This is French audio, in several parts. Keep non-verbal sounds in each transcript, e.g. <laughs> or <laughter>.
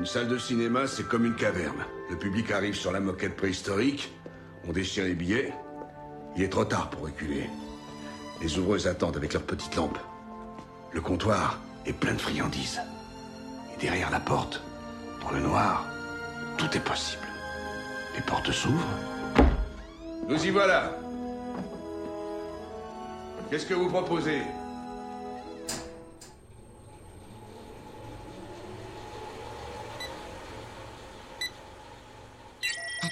Une salle de cinéma, c'est comme une caverne. Le public arrive sur la moquette préhistorique, on déchire les billets. Il est trop tard pour reculer. Les ouvreuses attendent avec leurs petites lampes. Le comptoir est plein de friandises. Et derrière la porte, dans le noir, tout est possible. Les portes s'ouvrent. Nous y voilà. Qu'est-ce que vous proposez?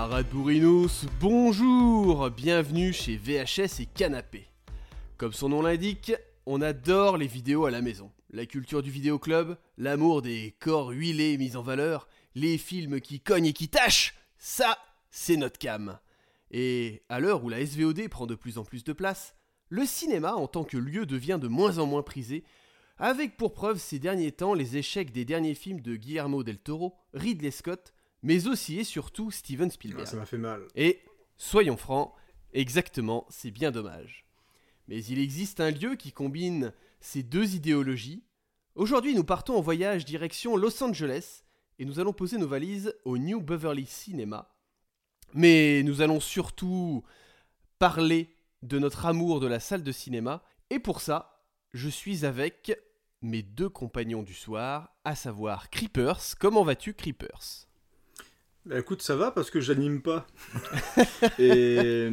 Camarades bonjour Bienvenue chez VHS et Canapé. Comme son nom l'indique, on adore les vidéos à la maison. La culture du vidéoclub, l'amour des corps huilés mis en valeur, les films qui cognent et qui tâchent, ça, c'est notre cam. Et à l'heure où la SVOD prend de plus en plus de place, le cinéma en tant que lieu devient de moins en moins prisé, avec pour preuve ces derniers temps les échecs des derniers films de Guillermo del Toro, Ridley Scott, mais aussi et surtout Steven Spielberg. Ah, ça m'a fait mal. Et, soyons francs, exactement, c'est bien dommage. Mais il existe un lieu qui combine ces deux idéologies. Aujourd'hui, nous partons en voyage direction Los Angeles et nous allons poser nos valises au New Beverly Cinema. Mais nous allons surtout parler de notre amour de la salle de cinéma. Et pour ça, je suis avec mes deux compagnons du soir, à savoir Creepers. Comment vas-tu, Creepers? Bah écoute, ça va parce que j'anime pas. <laughs> et,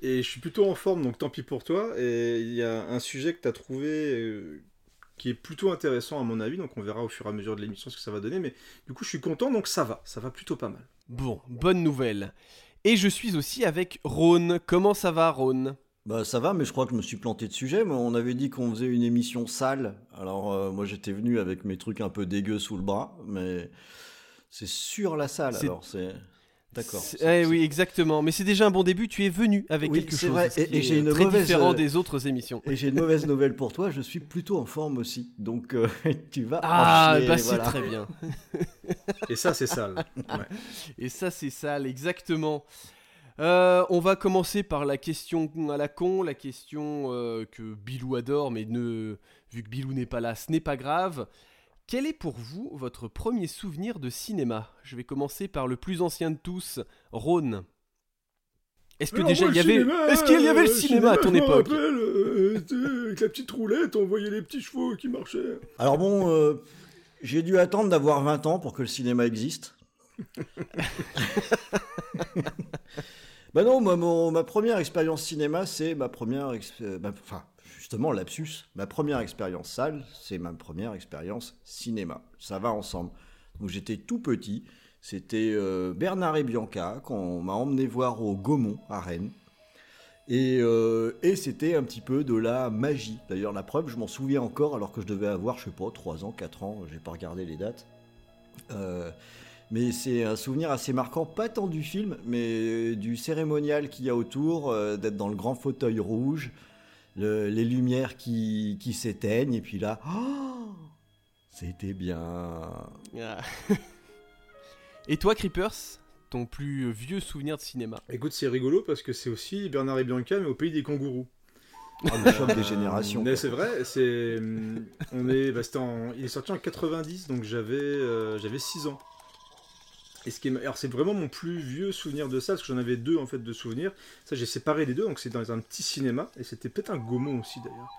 et je suis plutôt en forme, donc tant pis pour toi. Et il y a un sujet que tu as trouvé euh, qui est plutôt intéressant à mon avis, donc on verra au fur et à mesure de l'émission ce que ça va donner. Mais du coup, je suis content, donc ça va, ça va plutôt pas mal. Bon, bonne nouvelle. Et je suis aussi avec Rhône. Comment ça va, Rhône? Bah ça va, mais je crois que je me suis planté de sujet. Mais on avait dit qu'on faisait une émission sale. Alors euh, moi j'étais venu avec mes trucs un peu dégueux sous le bras, mais c'est sur la salle. Alors c'est d'accord. Eh oui, exactement. Mais c'est déjà un bon début. Tu es venu avec Oui, quelque c'est chose. vrai. ce Et- qui et est j'ai une très mauvaise, différent euh, des autres émissions. Et j'ai une mauvaise nouvelle pour toi. Je suis plutôt en forme aussi. Donc euh, <laughs> tu vas. Ah, enchaîner, bah c'est voilà. très bien. <laughs> Et ça, c'est sale. Ouais. Et ça, c'est sale, exactement. Euh, on va commencer par la question à la con, la question euh, que Bilou adore, mais ne, vu que Bilou n'est pas là, ce n'est pas grave. Quel est pour vous votre premier souvenir de cinéma? Je vais commencer par le plus ancien de tous, Rhône. Est-ce que Alors, déjà moi, il y avait, cinéma, est-ce qu'il y avait le cinéma à ton je me époque? rappelle, euh, Avec la petite roulette, on voyait les petits chevaux qui marchaient. Alors bon, euh, j'ai dû attendre d'avoir 20 ans pour que le cinéma existe. <laughs> <laughs> bah non, moi, mon- ma première expérience cinéma, c'est ma première... ex- euh, Enfin, justement, lapsus. Ma première expérience salle, c'est ma première expérience cinéma. Ça va ensemble. Donc j'étais tout petit. C'était euh, Bernard et Bianca qu'on m'a emmené voir au Gaumont, à Rennes. Et, euh, et c'était un petit peu de la magie. D'ailleurs, la preuve, je m'en souviens encore, alors que je devais avoir, je sais pas, 3 ans, 4 ans, j'ai pas regardé les dates. Euh, mais c'est un souvenir assez marquant, pas tant du film, mais du cérémonial qu'il y a autour, d'être dans le grand fauteuil rouge, le- les lumières qui, qui s'éteignent, et puis là, oh, c'était bien. Ah. Et toi, Creepers Ton plus vieux souvenir de cinéma? Écoute, c'est rigolo parce que c'est aussi Bernard et Bianca, mais au pays des kangourous. Ah, le choc des générations. Mais c'est vrai, c'est. hum, On est, bah, c'était en- il est sorti en 90, donc j'avais euh, j'avais 6 ans. Et ce qui est, alors c'est vraiment mon plus vieux souvenir de ça, parce que j'en avais deux en fait de souvenirs. Ça j'ai séparé les deux, donc c'est dans un petit cinéma, et c'était peut-être un Gaumont aussi d'ailleurs.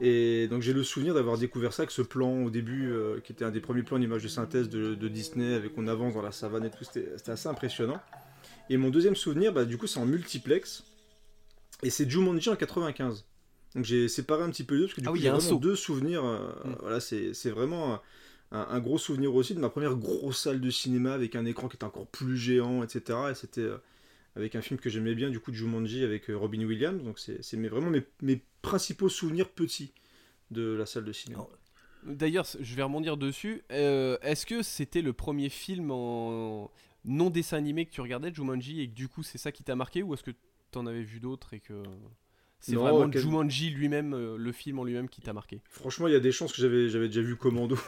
Et donc j'ai le souvenir d'avoir découvert ça avec ce plan au début, euh, qui était un des premiers plans d'image de synthèse de, de Disney, avec on avance dans la savane et tout, c'était assez impressionnant. Et mon deuxième souvenir, bah, du coup c'est en multiplex, et c'est Jumanji en 95. Donc j'ai séparé un petit peu les deux, parce que du Ah coup oui, il y j'ai vraiment deux souvenirs, euh, Mm. voilà, c'est c'est vraiment un, gros souvenir aussi de ma première grosse salle de cinéma avec un écran qui était encore plus géant, etc. Et c'était euh, avec un film que j'aimais bien, du coup, de Jumanji avec Robin Williams. Donc c'est vraiment mes, principaux souvenirs petits de la salle de cinéma. D'ailleurs, je vais rebondir dessus. Est-ce que c'était le premier film en non dessin animé que tu regardais, Jumanji, et que du coup c'est ça qui t'a marqué, ou est-ce que tu en avais vu d'autres et que c'est vraiment Jumanji lui-même, euh, le film en lui-même qui t'a marqué Franchement, il y a des chances que j'avais, j'avais déjà vu Commando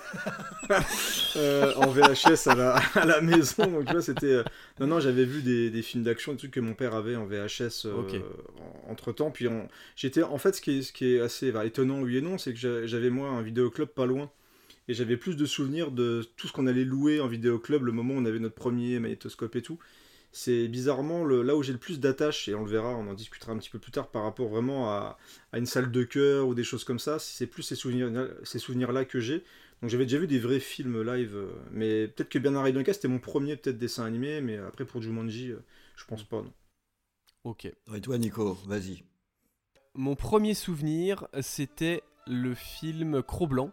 <laughs> euh, en VHS à la, à la, maison. Donc, tu vois, c'était. Euh, non, non, j'avais vu des, des, films d'action, des trucs que mon père avait en VHS entre temps. Puis j'étais. En fait, ce qui est, ce qui est assez étonnant, oui et non, c'est que j'avais moi un vidéoclub pas loin. Et j'avais plus de souvenirs de tout ce qu'on allait louer en vidéoclub, le moment où on avait notre premier magnétoscope et tout c'est bizarrement le, là où j'ai le plus d'attache, et on le verra, on en discutera un petit peu plus tard par rapport vraiment à, une salle de cœur ou des choses comme ça, c'est plus ces souvenirs-là ces souvenirs -là que j'ai. Donc j'avais déjà vu des vrais films live, euh, mais peut-être que Bernard Duncan c'était mon premier peut-être dessin animé, mais après pour Jumanji, euh, je pense pas. Non. Ok. Et toi Nico, vas-y. Mon premier souvenir, c'était le film Cro-Blanc.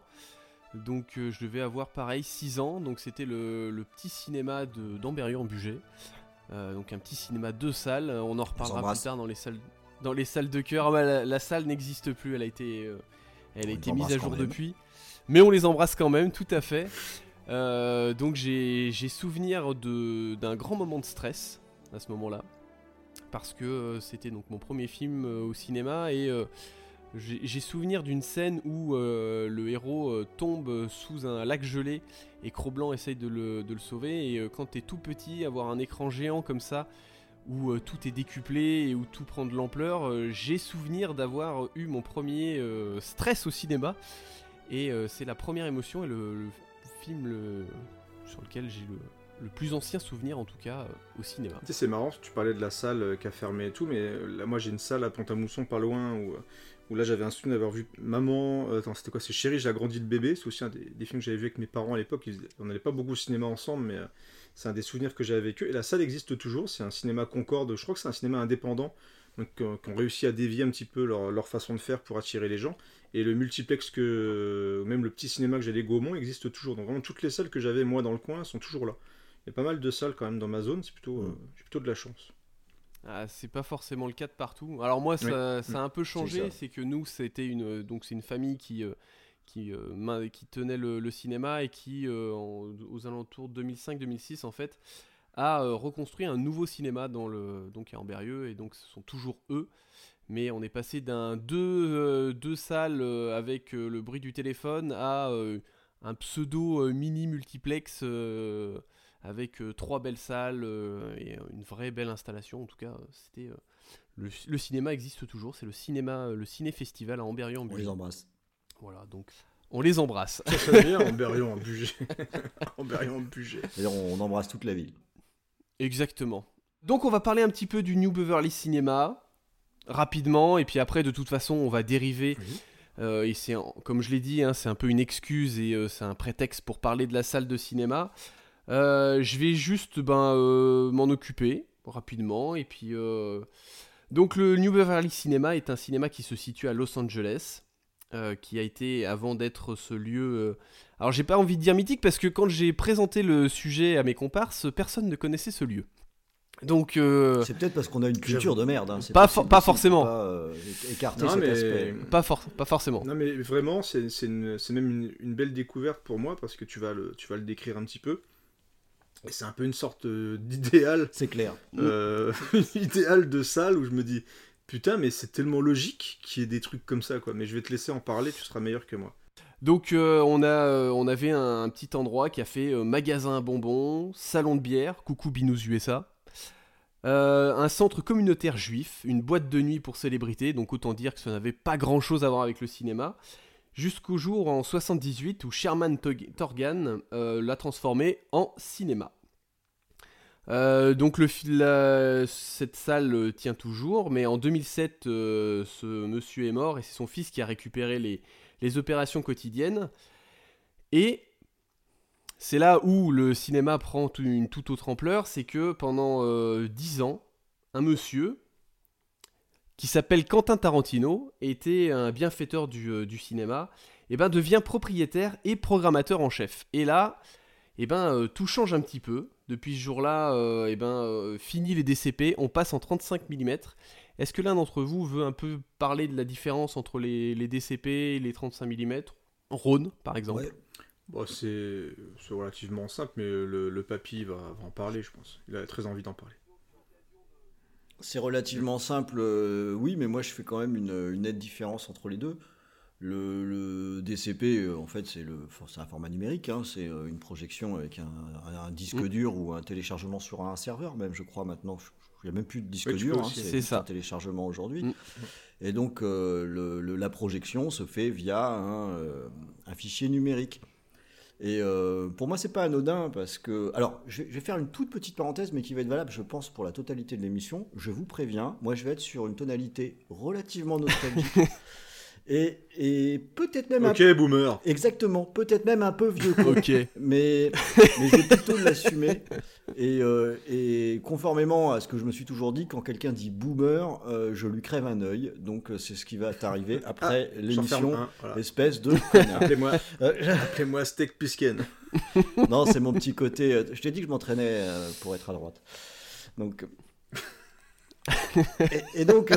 Donc euh, je devais avoir pareil 6 ans, donc c'était le, petit cinéma d'Amberieu en Bugey. Euh, donc un petit cinéma deux salles. On en reparlera plus tard dans les salles, dans les salles de cœur. Ah bah, la, salle n'existe plus. Elle a été, euh, elle a été mise à jour depuis. Mais on les embrasse quand même, tout à fait. Euh, donc j'ai souvenir d'un grand moment de stress à ce moment-là. Parce que c'était donc mon premier film au cinéma et j'ai souvenir d'une scène où euh, le héros euh, tombe sous un lac gelé et Cro-Blanc essaye de le, sauver. Et euh, quand t'es tout petit, avoir un écran géant comme ça, où tout est décuplé et où tout prend de l'ampleur, j'ai souvenir d'avoir eu mon premier stress au cinéma. Et c'est la première émotion et le, film sur lequel j'ai le, plus ancien souvenir en tout cas au cinéma. Tu sais, c'est marrant, tu parlais de la salle qui a fermé et tout, mais là moi j'ai une salle à Pont-à-Mousson pas loin où où là j'avais un souvenir d'avoir vu Maman, euh, attends c'était quoi? C'est Chérie, j'ai agrandi le bébé, c'est aussi un des, films que j'avais vu avec mes parents à l'époque, on n'allait pas beaucoup au cinéma ensemble, mais euh, c'est un des souvenirs que j'avais avec eux, et la salle existe toujours, c'est un cinéma Concorde, je crois que c'est un cinéma indépendant, donc euh, qui ont réussi à dévier un petit peu leur, façon de faire pour attirer les gens, et le multiplex que, même le petit cinéma que j'allais Gaumont existe toujours, donc vraiment toutes les salles que j'avais moi dans le coin sont toujours là. Il y a pas mal de salles quand même dans ma zone, c'est plutôt, mmh. plutôt de la chance. Ah, c'est pas forcément le cas de partout. Alors moi, ça, a un peu changé. C'est que nous, c'était une donc c'est une famille qui euh, qui, euh, qui tenait le, cinéma et qui, euh, aux alentours 2005-2006 en fait, a reconstruit un nouveau cinéma dans le donc à Amberieux et donc ce sont toujours eux. Mais on est passé d'un deux, deux salles avec le bruit du téléphone à un pseudo mini multiplex avec euh, trois belles salles euh, et une vraie belle installation. En tout cas, c'était euh, le, cinéma existe toujours. C'est le cinéma, le ciné festival à Amberion. On les embrasse. Voilà, donc on les embrasse. Ça sonne bien, Amberion en budget. <laughs> Amberion en budget. on embrasse toute la ville. Exactement. Donc on va parler un petit peu du New Beverly Cinema rapidement et puis après de toute façon on va dériver. et c'est comme je l'ai dit, hein, c'est un peu une excuse et c'est un prétexte pour parler de la salle de cinéma. Euh, je vais juste ben, euh, m'en occuper rapidement. Et puis, euh, donc le New Beverly Cinema est un cinéma qui se situe à Los Angeles. qui a été avant d'être ce lieu. Alors j'ai pas envie de dire mythique parce que quand j'ai présenté le sujet à mes comparses, personne ne connaissait ce lieu. Donc c'est peut-être parce qu'on a une culture de merde. Hein. Pas, pas forcément. Pas, écarter cet aspect. Pas, pas forcément. Non mais vraiment c'est même une, une, belle découverte pour moi parce que tu vas le, tu vas le décrire un petit peu. Et c'est un peu une sorte euh, d'idéal. C'est clair. Euh, <laughs> idéal de salle où je me dis putain, mais c'est tellement logique qu'il y ait des trucs comme ça, quoi. Mais je vais te laisser en parler, tu seras meilleur que moi. Donc euh, on, a, on avait un, petit endroit qui a fait magasin à bonbons, salon de bière, coucou Binous USA, un centre communautaire juif, une boîte de nuit pour célébrités, donc autant dire que ça n'avait pas grand chose à voir avec le cinéma, jusqu'au jour en 78 où Sherman Torgan euh, l'a transformé en cinéma. Euh, donc le, cette salle tient toujours, mais en 2007, euh, ce monsieur est mort et c'est son fils qui a récupéré les, les opérations quotidiennes. Et c'est là où le cinéma prend une toute autre ampleur, c'est que pendant 10 ans, un monsieur, qui s'appelle Quentin Tarantino, était un bienfaiteur du, euh, cinéma, et ben devient propriétaire et programmateur en chef. Et là, et ben euh, tout change un petit peu. Depuis ce jour-là, et ben fini les DCP, on passe en 35 mm. Est-ce que l'un d'entre vous veut un peu parler de la différence entre les, DCP et les 35 mm Rhône, par exemple. Bon, c'est relativement simple, mais le, le papy va, en parler, je pense. Il a très envie d'en parler. C'est relativement simple, oui, mais moi je fais quand même une, une nette différence entre les deux. Le, DCP, euh, en fait, c'est un format numérique, hein, c'est euh, une projection avec un, disque mm. dur ou un téléchargement sur un serveur, même, je crois, maintenant. Il n'y a même plus de disque dur, hein, c'est un téléchargement aujourd'hui. Mm. Et donc, euh, la projection se fait via un, fichier numérique. Et pour moi, c'est pas anodin parce que. Alors, je vais, faire une toute petite parenthèse, mais qui va être valable, je pense, pour la totalité de l'émission. Je vous préviens, moi, je vais être sur une tonalité relativement nostalgique. <laughs> Et, peut-être même Ok, boomer. Exactement, peut-être même un peu vieux. ok. <laughs> Mais, mais je vais plutôt l'assumer. Et, euh, et, conformément à ce que je me suis toujours dit, quand quelqu'un dit boomer, euh, je lui crève un œil. Donc euh, c'est ce qui va t'arriver après ah, l'émission, espèce de. <laughs> Appelez-moi Appelez Steak Pisken. <laughs> non, c'est mon petit côté. Je t'ai dit que je m'entraînais pour être à droite. Donc. et, et donc,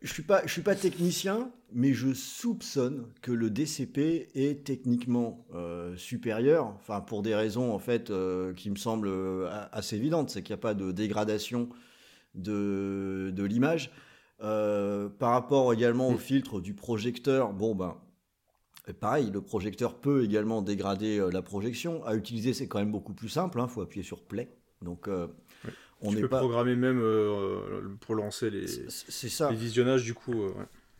je suis pas, je suis pas technicien, mais je soupçonne que le DCP est techniquement euh, supérieur. Enfin, pour des raisons en fait euh, qui me semblent euh, assez évidentes, c'est qu'il n'y a pas de dégradation de, de l'image. par rapport également au mm. filtre du projecteur, bon ben, pareil, le projecteur peut également dégrader la projection. À utiliser, c'est quand même beaucoup plus simple. Il hein, faut appuyer sur play. Donc on tu peux programmer même euh, pour lancer les, ça. les visionnages du coup. Euh,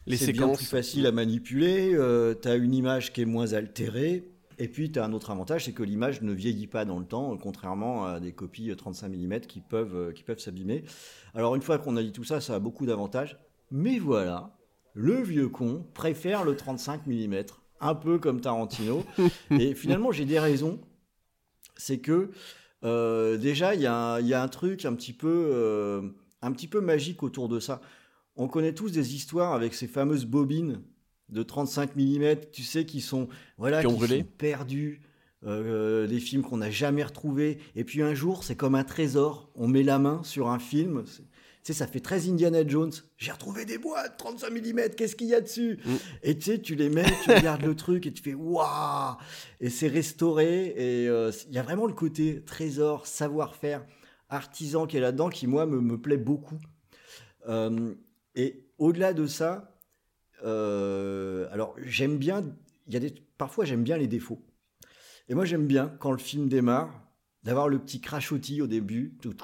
les c'est bien plus facile à manipuler. Euh, tu as une image qui est moins altérée. Et puis, tu as un autre avantage, c'est que l'image ne vieillit pas dans le temps, contrairement à des copies 35 mm qui peuvent, qui peuvent s'abîmer. Alors, une fois qu'on a dit tout ça, ça a beaucoup d'avantages. Mais voilà, le vieux con préfère le 35 mm, un peu comme Tarantino. <laughs> Et finalement, j'ai des raisons. C'est que euh, déjà, il y, a un truc un petit peu, euh, un petit peu magique autour de ça. On connaît tous des histoires avec ces fameuses bobines de 35 mm, tu sais, qui sont, voilà, qui, sont perdues. Euh, des films qu'on n'a jamais retrouvés. Et puis un jour, c'est comme un trésor. On met la main sur un film ça fait très Indiana Jones. J'ai retrouvé des boîtes, 35 mm, qu'est-ce qu'il y a dessus mm. Et tu sais, tu les mets, tu regardes le truc et tu fais waouh Et c'est restauré. Et euh, il y a vraiment le côté trésor, savoir-faire, artisan qui est là-dedans qui, moi, me, plaît beaucoup. Euh, et au-delà de ça, euh, alors j'aime bien, il y a des, parfois j'aime bien les défauts. Et moi j'aime bien quand le film démarre, d'avoir le petit crachotis au début, tout,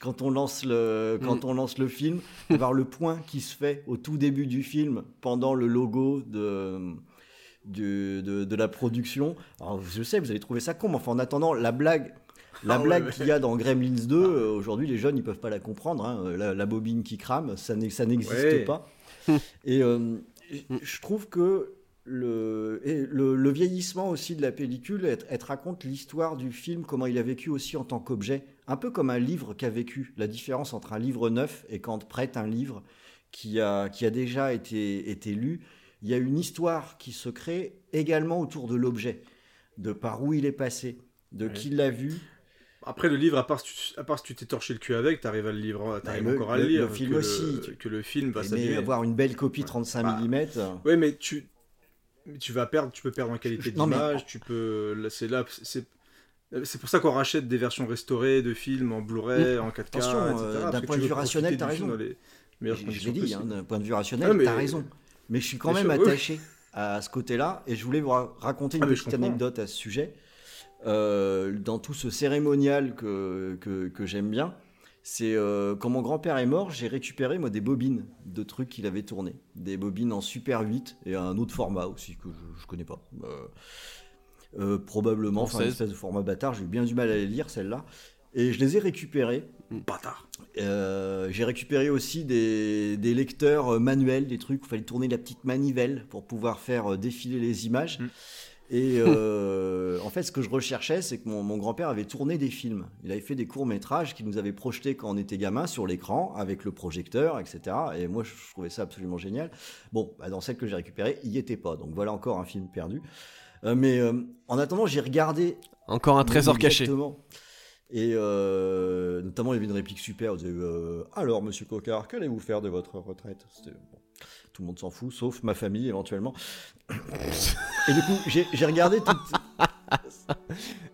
quand on lance le, quand mm. on lance le film, voir le point qui se fait au tout début du film pendant le logo de, de, de, la production. Alors, je sais, vous allez trouver ça con, mais enfin, en attendant, la blague. La ah blague qu'il y a dans Gremlins 2, euh, aujourd'hui les jeunes ils peuvent pas la comprendre. Hein. La, bobine qui crame, ça n'existe pas. Et euh, je trouve que le, le, vieillissement aussi de la pellicule, elle, raconte l'histoire du film, comment il a vécu aussi en tant qu'objet, un peu comme un livre qu'a vécu. La différence entre un livre neuf et quand prête un livre qui a, qui a déjà été, été lu, il y a une histoire qui se crée également autour de l'objet, de par où il est passé, de qui l'a vu. Après, le livre, à part, à part si tu t'es torché le cul avec, tu arrives à le livre, bah, encore à le lire. Le film aussi. que le film va s'abîmer. avoir une belle copie 35 mm. Oui, mais tu, tu vas perdre, tu peux perdre en qualité d'image, tu peux, c'est là, c'est c'est pour ça qu'on rachète des versions restaurées de films en Blu-ray, en 4K, etc. Euh, d'un point de vue rationnel, t'as raison. Je l'ai dit, hein, d'un point de vue rationnel, t'as raison. Mais je suis quand même attaché à ce côté-là, et je voulais vous raconter une ah, petite anecdote à ce sujet. Euh, dans tout ce cérémonial que, que, que j'aime bien, c'est euh, quand mon grand-père est mort, j'ai récupéré moi des bobines de trucs qu'il avait tourné, des bobines en Super 8 et un autre format aussi que je, je connais pas. Euh, euh, probablement, enfin une espèce de format bâtard. J'ai eu bien du mal à les lire celles-là et je les ai récupérées. Bâtard. j'ai récupéré aussi des, des, lecteurs manuels, des trucs où il fallait tourner la petite manivelle pour pouvoir faire défiler les images. Mm. Et euh, en fait, ce que je recherchais, c'est que mon, grand-père avait tourné des films. Il avait fait des courts-métrages qu'il nous avait projetés quand on était gamin sur l'écran, avec le projecteur, etc. Et moi, je trouvais ça absolument génial. Bon, bah, dans celle que j'ai récupérée, il n'y était pas. Donc voilà encore un film perdu. Euh, mais euh, en attendant, j'ai regardé Encore un trésor caché. Et notamment, il y avait une réplique super. Vous avez, Alors, monsieur Cocard, qu'allez-vous faire de votre retraite? Tout le monde s'en fout, sauf ma famille éventuellement. Et du coup, j'ai regardé tout. <laughs>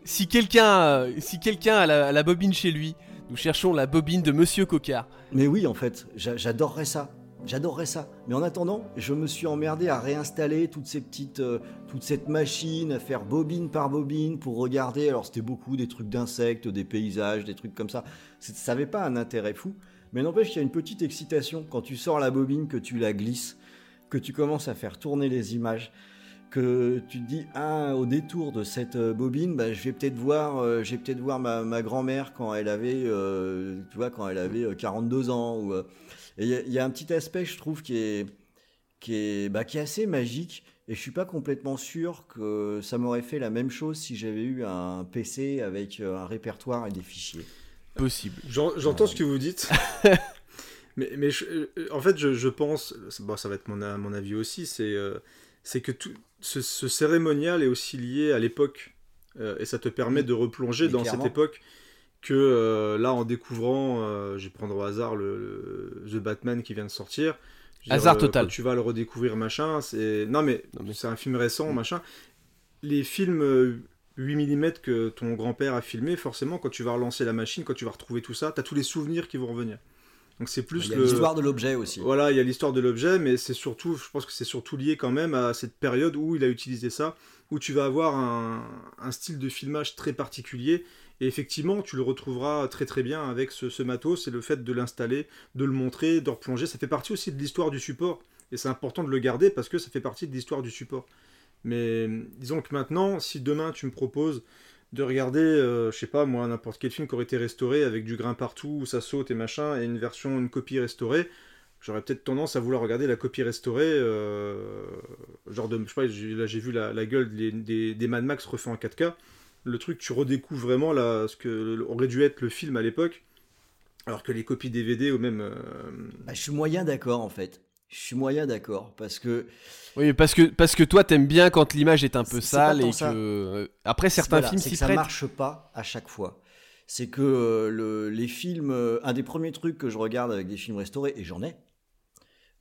Si quelqu'un euh, si quelqu'un a la, bobine chez lui, nous cherchons la bobine de Monsieur Cocard. Mais oui, en fait, j'a- j'adorerais ça. J'adorerais ça. Mais en attendant, je me suis emmerdé à réinstaller toutes ces petites, euh, toute cette machine, à faire bobine par bobine pour regarder. Alors c'était beaucoup des trucs d'insectes, des paysages, des trucs comme ça. Ça n'avait pas un intérêt fou. Mais n'empêche qu'il y a une petite excitation quand tu sors la bobine, que tu la glisses, que tu commences à faire tourner les images, que tu te dis ah au détour de cette euh, bobine, bah, je vais peut-être voir, euh, je vais peut-être voir ma, grand-mère quand elle avait, euh, tu vois, quand elle avait euh, 42 ans. Il y, y a un petit aspect, je trouve, qui est, qui est, bah, qui est assez magique. Et je suis pas complètement sûr que ça m'aurait fait la même chose si j'avais eu un PC avec un répertoire et des fichiers. Possible. J'en- J'entends ce que vous dites. <laughs> mais mais je- euh, en fait, je, je pense, bon, ça va être mon, avis aussi, c'est euh, que tout, ce, ce cérémonial est aussi lié à l'époque. Euh, et ça te permet de replonger Mais dans clairement. cette époque que euh, là, en découvrant, je vais prendre au hasard le, le- The Batman qui vient de sortir. Veux Hasard total. tu vas le redécouvrir, machin, c'est. Non, mais, Non, mais- c'est un film récent, machin. Les films 8 mm que ton grand-père a filmé, forcément, quand tu vas relancer la machine, quand tu vas retrouver tout ça, t'as tous les souvenirs qui vont revenir. Donc c'est plus Il y a le. l'histoire de l'objet aussi. Voilà, il y a l'histoire de l'objet, mais c'est surtout, je pense que c'est surtout lié quand même à cette période où il a utilisé ça, où tu vas avoir un, un style de filmage très particulier. Et effectivement, tu le retrouveras très très bien avec ce, ce matos, c'est le fait de l'installer, de le montrer, de replonger. Ça fait partie aussi de l'histoire du support. Et c'est important de le garder parce que ça fait partie de l'histoire du support. Mais disons que maintenant, si demain tu me proposes de regarder, euh, je sais pas moi, n'importe quel film qui aurait été restauré avec du grain partout, où ça saute et machin, et une version, une copie restaurée, j'aurais peut-être tendance à vouloir regarder la copie restaurée, euh, genre de, je sais pas, là j'ai vu la, gueule des, des, des Mad Max refait en 4K, le truc tu redécouvres vraiment là, ce que aurait dû être le film à l'époque, alors que les copies DVD ou même... euh, Bah, je suis moyen d'accord en fait. Je suis moyen d'accord parce que Oui, parce que, parce que toi, t'aimes bien quand l'image est un peu sale et que. ça. euh, Après, certains Voilà, films s'y que ça prêtent. marche pas à chaque fois. C'est que euh, le- les films, euh, un des premiers trucs que je regarde avec des films restaurés, et j'en ai,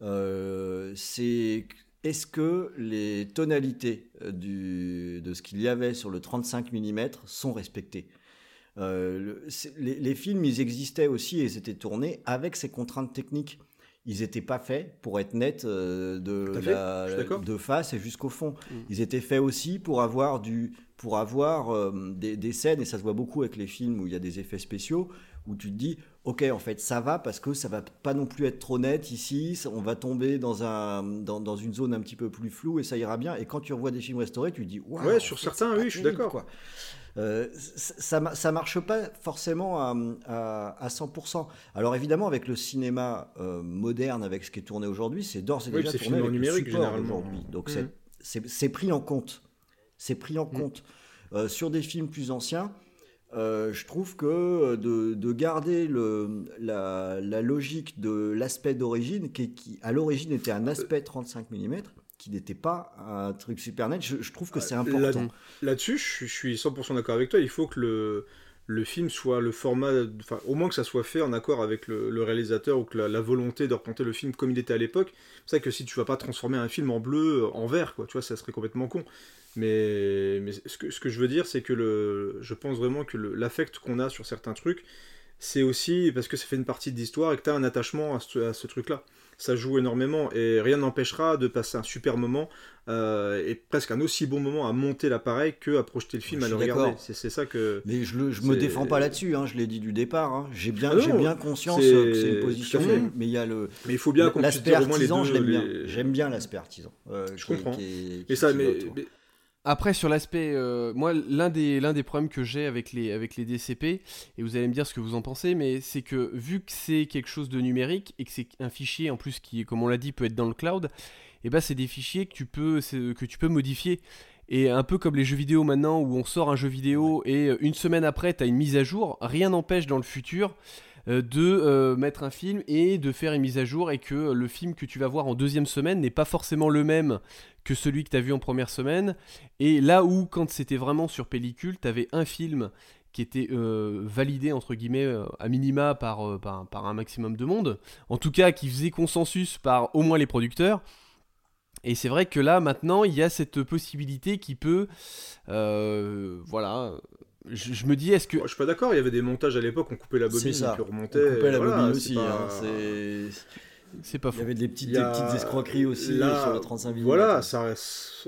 euh, c'est est-ce que les tonalités du, de ce qu'il y avait sur le 35 mm sont respectées? Le- les, les films, ils existaient aussi et ils étaient tournés avec ces contraintes techniques. Ils n'étaient pas faits pour être nets euh, de, la- de face et jusqu'au fond. Mm. Ils étaient faits aussi pour avoir, du, pour avoir euh, des, des scènes, et ça se voit beaucoup avec les films où il y a des effets spéciaux, où tu te dis, ok, en fait, ça va parce que ça va pas non plus être trop net ici, on va tomber dans, un, dans, dans une zone un petit peu plus floue et ça ira bien. Et quand tu revois des films restaurés, tu te dis, Ouais, sur certains, oui, je suis d'accord. Euh, ça, ça, ma- ça marche pas forcément à, à, à 100%. Alors évidemment, avec le cinéma euh, moderne, avec ce qui est tourné aujourd'hui, c'est d'ores et Oui, déjà tourné avec numérique, le support d'aujourd'hui. Donc Mhm. c'est- pris en compte. C'est pris en Mhm. compte. Euh, sur des films plus anciens, euh, je trouve que de, de garder le, la, la logique de l'aspect d'origine, qui, qui à l'origine était un aspect 35 mm, qui n'était pas un truc super net, je, je trouve que c'est Là- important. Là-dessus, je, suis- je suis 100% d'accord avec toi. Il faut que le, le film soit le format, enfin, au moins que ça soit fait en accord avec le, le réalisateur ou que la, la volonté de représenter le film comme il était à l'époque. C'est vrai que si tu vas pas transformer un film en bleu, en vert, quoi, tu vois, ça serait complètement con. Mais, mais ce, que, ce que je veux dire, c'est que le, je pense vraiment que l'affect qu'on a sur certains trucs, c'est aussi parce que ça fait une partie de l'histoire et que tu as un attachement à ce, à ce truc-là. Ça joue énormément et rien n'empêchera de passer un super moment euh, et presque un aussi bon moment à monter l'appareil que à projeter le film, Je à le regarder. C'est ça que. Mais je, je me défends pas là-dessus, hein, je l'ai dit du départ. hein. J'ai bien, Ah j'ai bien conscience que c'est une position, mais il y a le Mais il faut bien qu'on puisse dire au moins les deux. les- J'aime bien l'aspect artisan. euh, Je qui est- comprends. qui est- Mais ça, mais- Après, sur l'aspect, euh, moi, l'un des, l'un des problèmes que j'ai avec les, avec les DCP, et vous allez me dire ce que vous en pensez, mais c'est que vu que c'est quelque chose de numérique et que c'est un fichier en plus qui, comme on l'a dit, peut être dans le cloud, et ben c'est des fichiers que tu peux, que tu peux modifier. Et un peu comme les jeux vidéo maintenant, où on sort un jeu vidéo et euh, une semaine après, tu as une mise à jour, rien n'empêche dans le futur de euh, mettre un film et de faire une mise à jour et que le film que tu vas voir en deuxième semaine n'est pas forcément le même que celui que tu as vu en première semaine. Et là où, quand c'était vraiment sur pellicule, tu avais un film qui était euh, validé entre guillemets euh, à minima par, euh, un maximum de monde, en tout cas qui faisait consensus par au moins les producteurs. Et c'est vrai que là maintenant il y a cette possibilité qui peut, euh, voilà, je, je me dis est-ce que Moi, je suis pas d'accord, il y avait des montages à l'époque, on coupait la bobine ça. et puis on On remontait. coupait la voilà, bobine aussi. pas- hein, c'est- c'est pas Il y faux avait des petites, Il y a- des petites escroqueries aussi là, sur le 35 mm. Voilà, ça,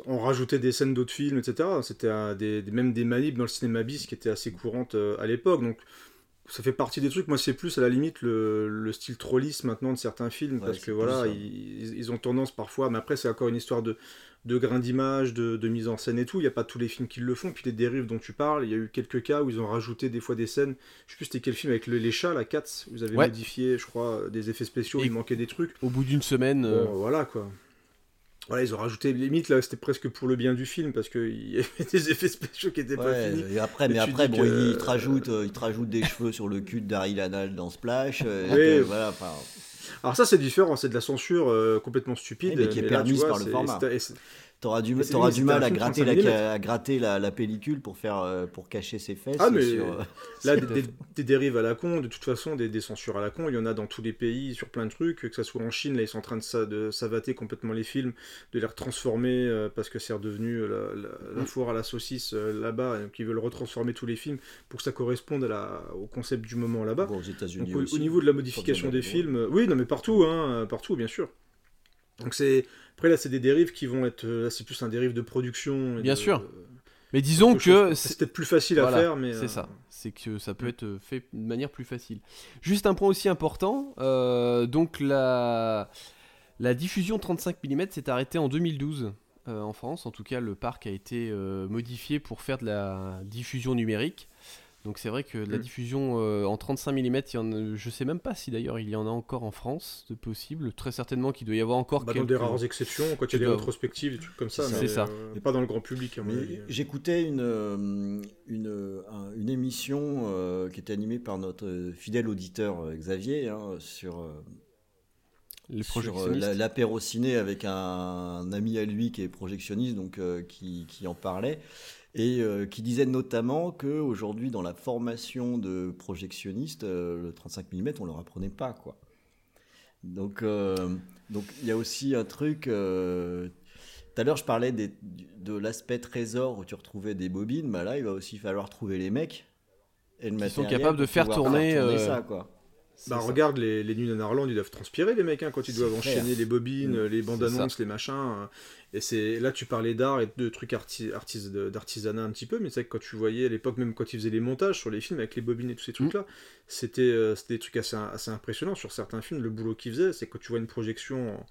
on rajoutait des scènes d'autres films, etc. C'était un- des, des- même des manips dans le cinéma bis qui étaient assez courantes euh, à l'époque. Donc ça fait partie des trucs. Moi, c'est plus à la limite le, le style trolliste maintenant de certains films Ouais, parce que voilà, ils, ils ont tendance parfois. Mais après, c'est encore une histoire de, de grain d'image, de, de mise en scène et tout. Il n'y a pas tous les films qui le font. Puis les dérives dont tu parles, il y a eu quelques cas où ils ont rajouté des fois des scènes. Je sais plus c'était quel film avec le- les chats, la Cats. Vous avez Ouais. modifié, je crois, des effets spéciaux. Et- Il manquait des trucs. au bout d'une semaine. euh, voilà quoi. Voilà, ils ont rajouté limite là, c'était presque pour le bien du film parce qu'il y avait <laughs> des effets spéciaux qui étaient pas finis. et après, mais après, bon, que- il te rajoute, euh, il te rajoute des cheveux sur le cul de Daryl Hannah dans Splash. euh, Oui. que, voilà, enfin, Alors ça c'est différent, c'est de la censure euh, complètement stupide. Mais qui est permise par le format. T'auras du, limite, du mal à gratter, 35 la, à gratter la, la pellicule pour faire euh, pour cacher ses fesses. Ah, mais sur, euh, Là, <laughs> sur- des, des- des dérives à la con, de toute façon, des, des censures à la con, il y en a dans tous les pays, sur plein de trucs, que ça soit en Chine, là, ils sont en train de, de savater complètement les films, de les retransformer, euh, parce que c'est redevenu euh, la, la- la foire à la saucisse euh, là-bas, donc ils veulent retransformer tous les films pour que ça corresponde à la, au concept du moment là-bas. Bon, aux États-Unis au, aussi. au niveau de la modification des films, euh, oui, non mais partout, hein, euh, partout, bien sûr. Donc c'est après là, c'est des dérives qui vont être, euh, là, c'est plus un dérive de production. et Bien de- sûr. Mais disons que c'est peut-être plus facile à faire, mais c'est euh, ça. C'est que ça peut Mm. être fait de manière plus facile. Juste un point aussi important. euh, donc la la diffusion 35 mm s'est arrêtée en 2012 euh, en France. En tout cas, le parc a été euh, modifié pour faire de la diffusion numérique. Donc c'est vrai que de la Mm. diffusion euh, en 35 mm, il y en a- je sais même pas si d'ailleurs il y en a encore en France de possible. Très certainement qu'il doit y avoir encore Bah, dans quelques... des rares exceptions, quand il y a des dois- rétrospectives, des trucs comme ça, C'est mais, ça. euh, pas dans le grand public. J'écoutais une, euh, une, un- une émission euh, qui était animée par notre fidèle auditeur euh, Xavier hein, sur, euh, euh, l'apéro ciné avec un, un ami à lui qui est projectionniste, donc euh, qui, qui en parlait, et euh, qui disait notamment qu'aujourd'hui, dans la formation de projectionnistes, euh, le 35 mm, on ne leur apprenait pas. quoi. Donc, euh, donc il y a aussi un truc. euh, tout à l'heure, je parlais des- de l'aspect trésor où tu retrouvais des bobines. Bah là, il va aussi falloir trouver les mecs et le Qui sont capables de faire tourner, euh, ça, quoi. Bah, ça. regarde les, les nuits d'Anarland, ils doivent transpirer les mecs hein, quand ils doivent clair. enchaîner les bobines, Mm. les bandes ça. annonces, les machins. euh, Et c'est là tu parlais d'art et de trucs artis- d'artisanat un petit peu, mais c'est que quand tu voyais à l'époque même quand ils faisaient les montages sur les films avec les bobines et tous ces trucs Mm. là, c'était euh, c'était des trucs assez, assez impressionnants sur certains films. Le boulot qu'ils faisaient, c'est que quand tu vois une projection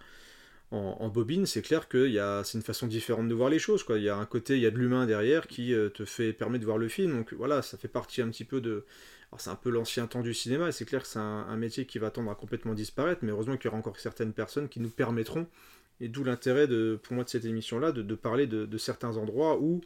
en, en- en bobine, c'est clair que il y a- c'est une façon différente de voir les choses. Quoi. Il y a un côté, il y a de l'humain derrière qui euh, te fait permet de voir le film. Donc voilà, ça fait partie un petit peu de c'est un peu l'ancien temps du cinéma, et c'est clair que c'est un, métier qui va tendre à complètement disparaître, mais heureusement qu'il y aura encore certaines personnes qui nous permettront, et d'où l'intérêt pour moi de cette émission-là, de, parler de certains endroits où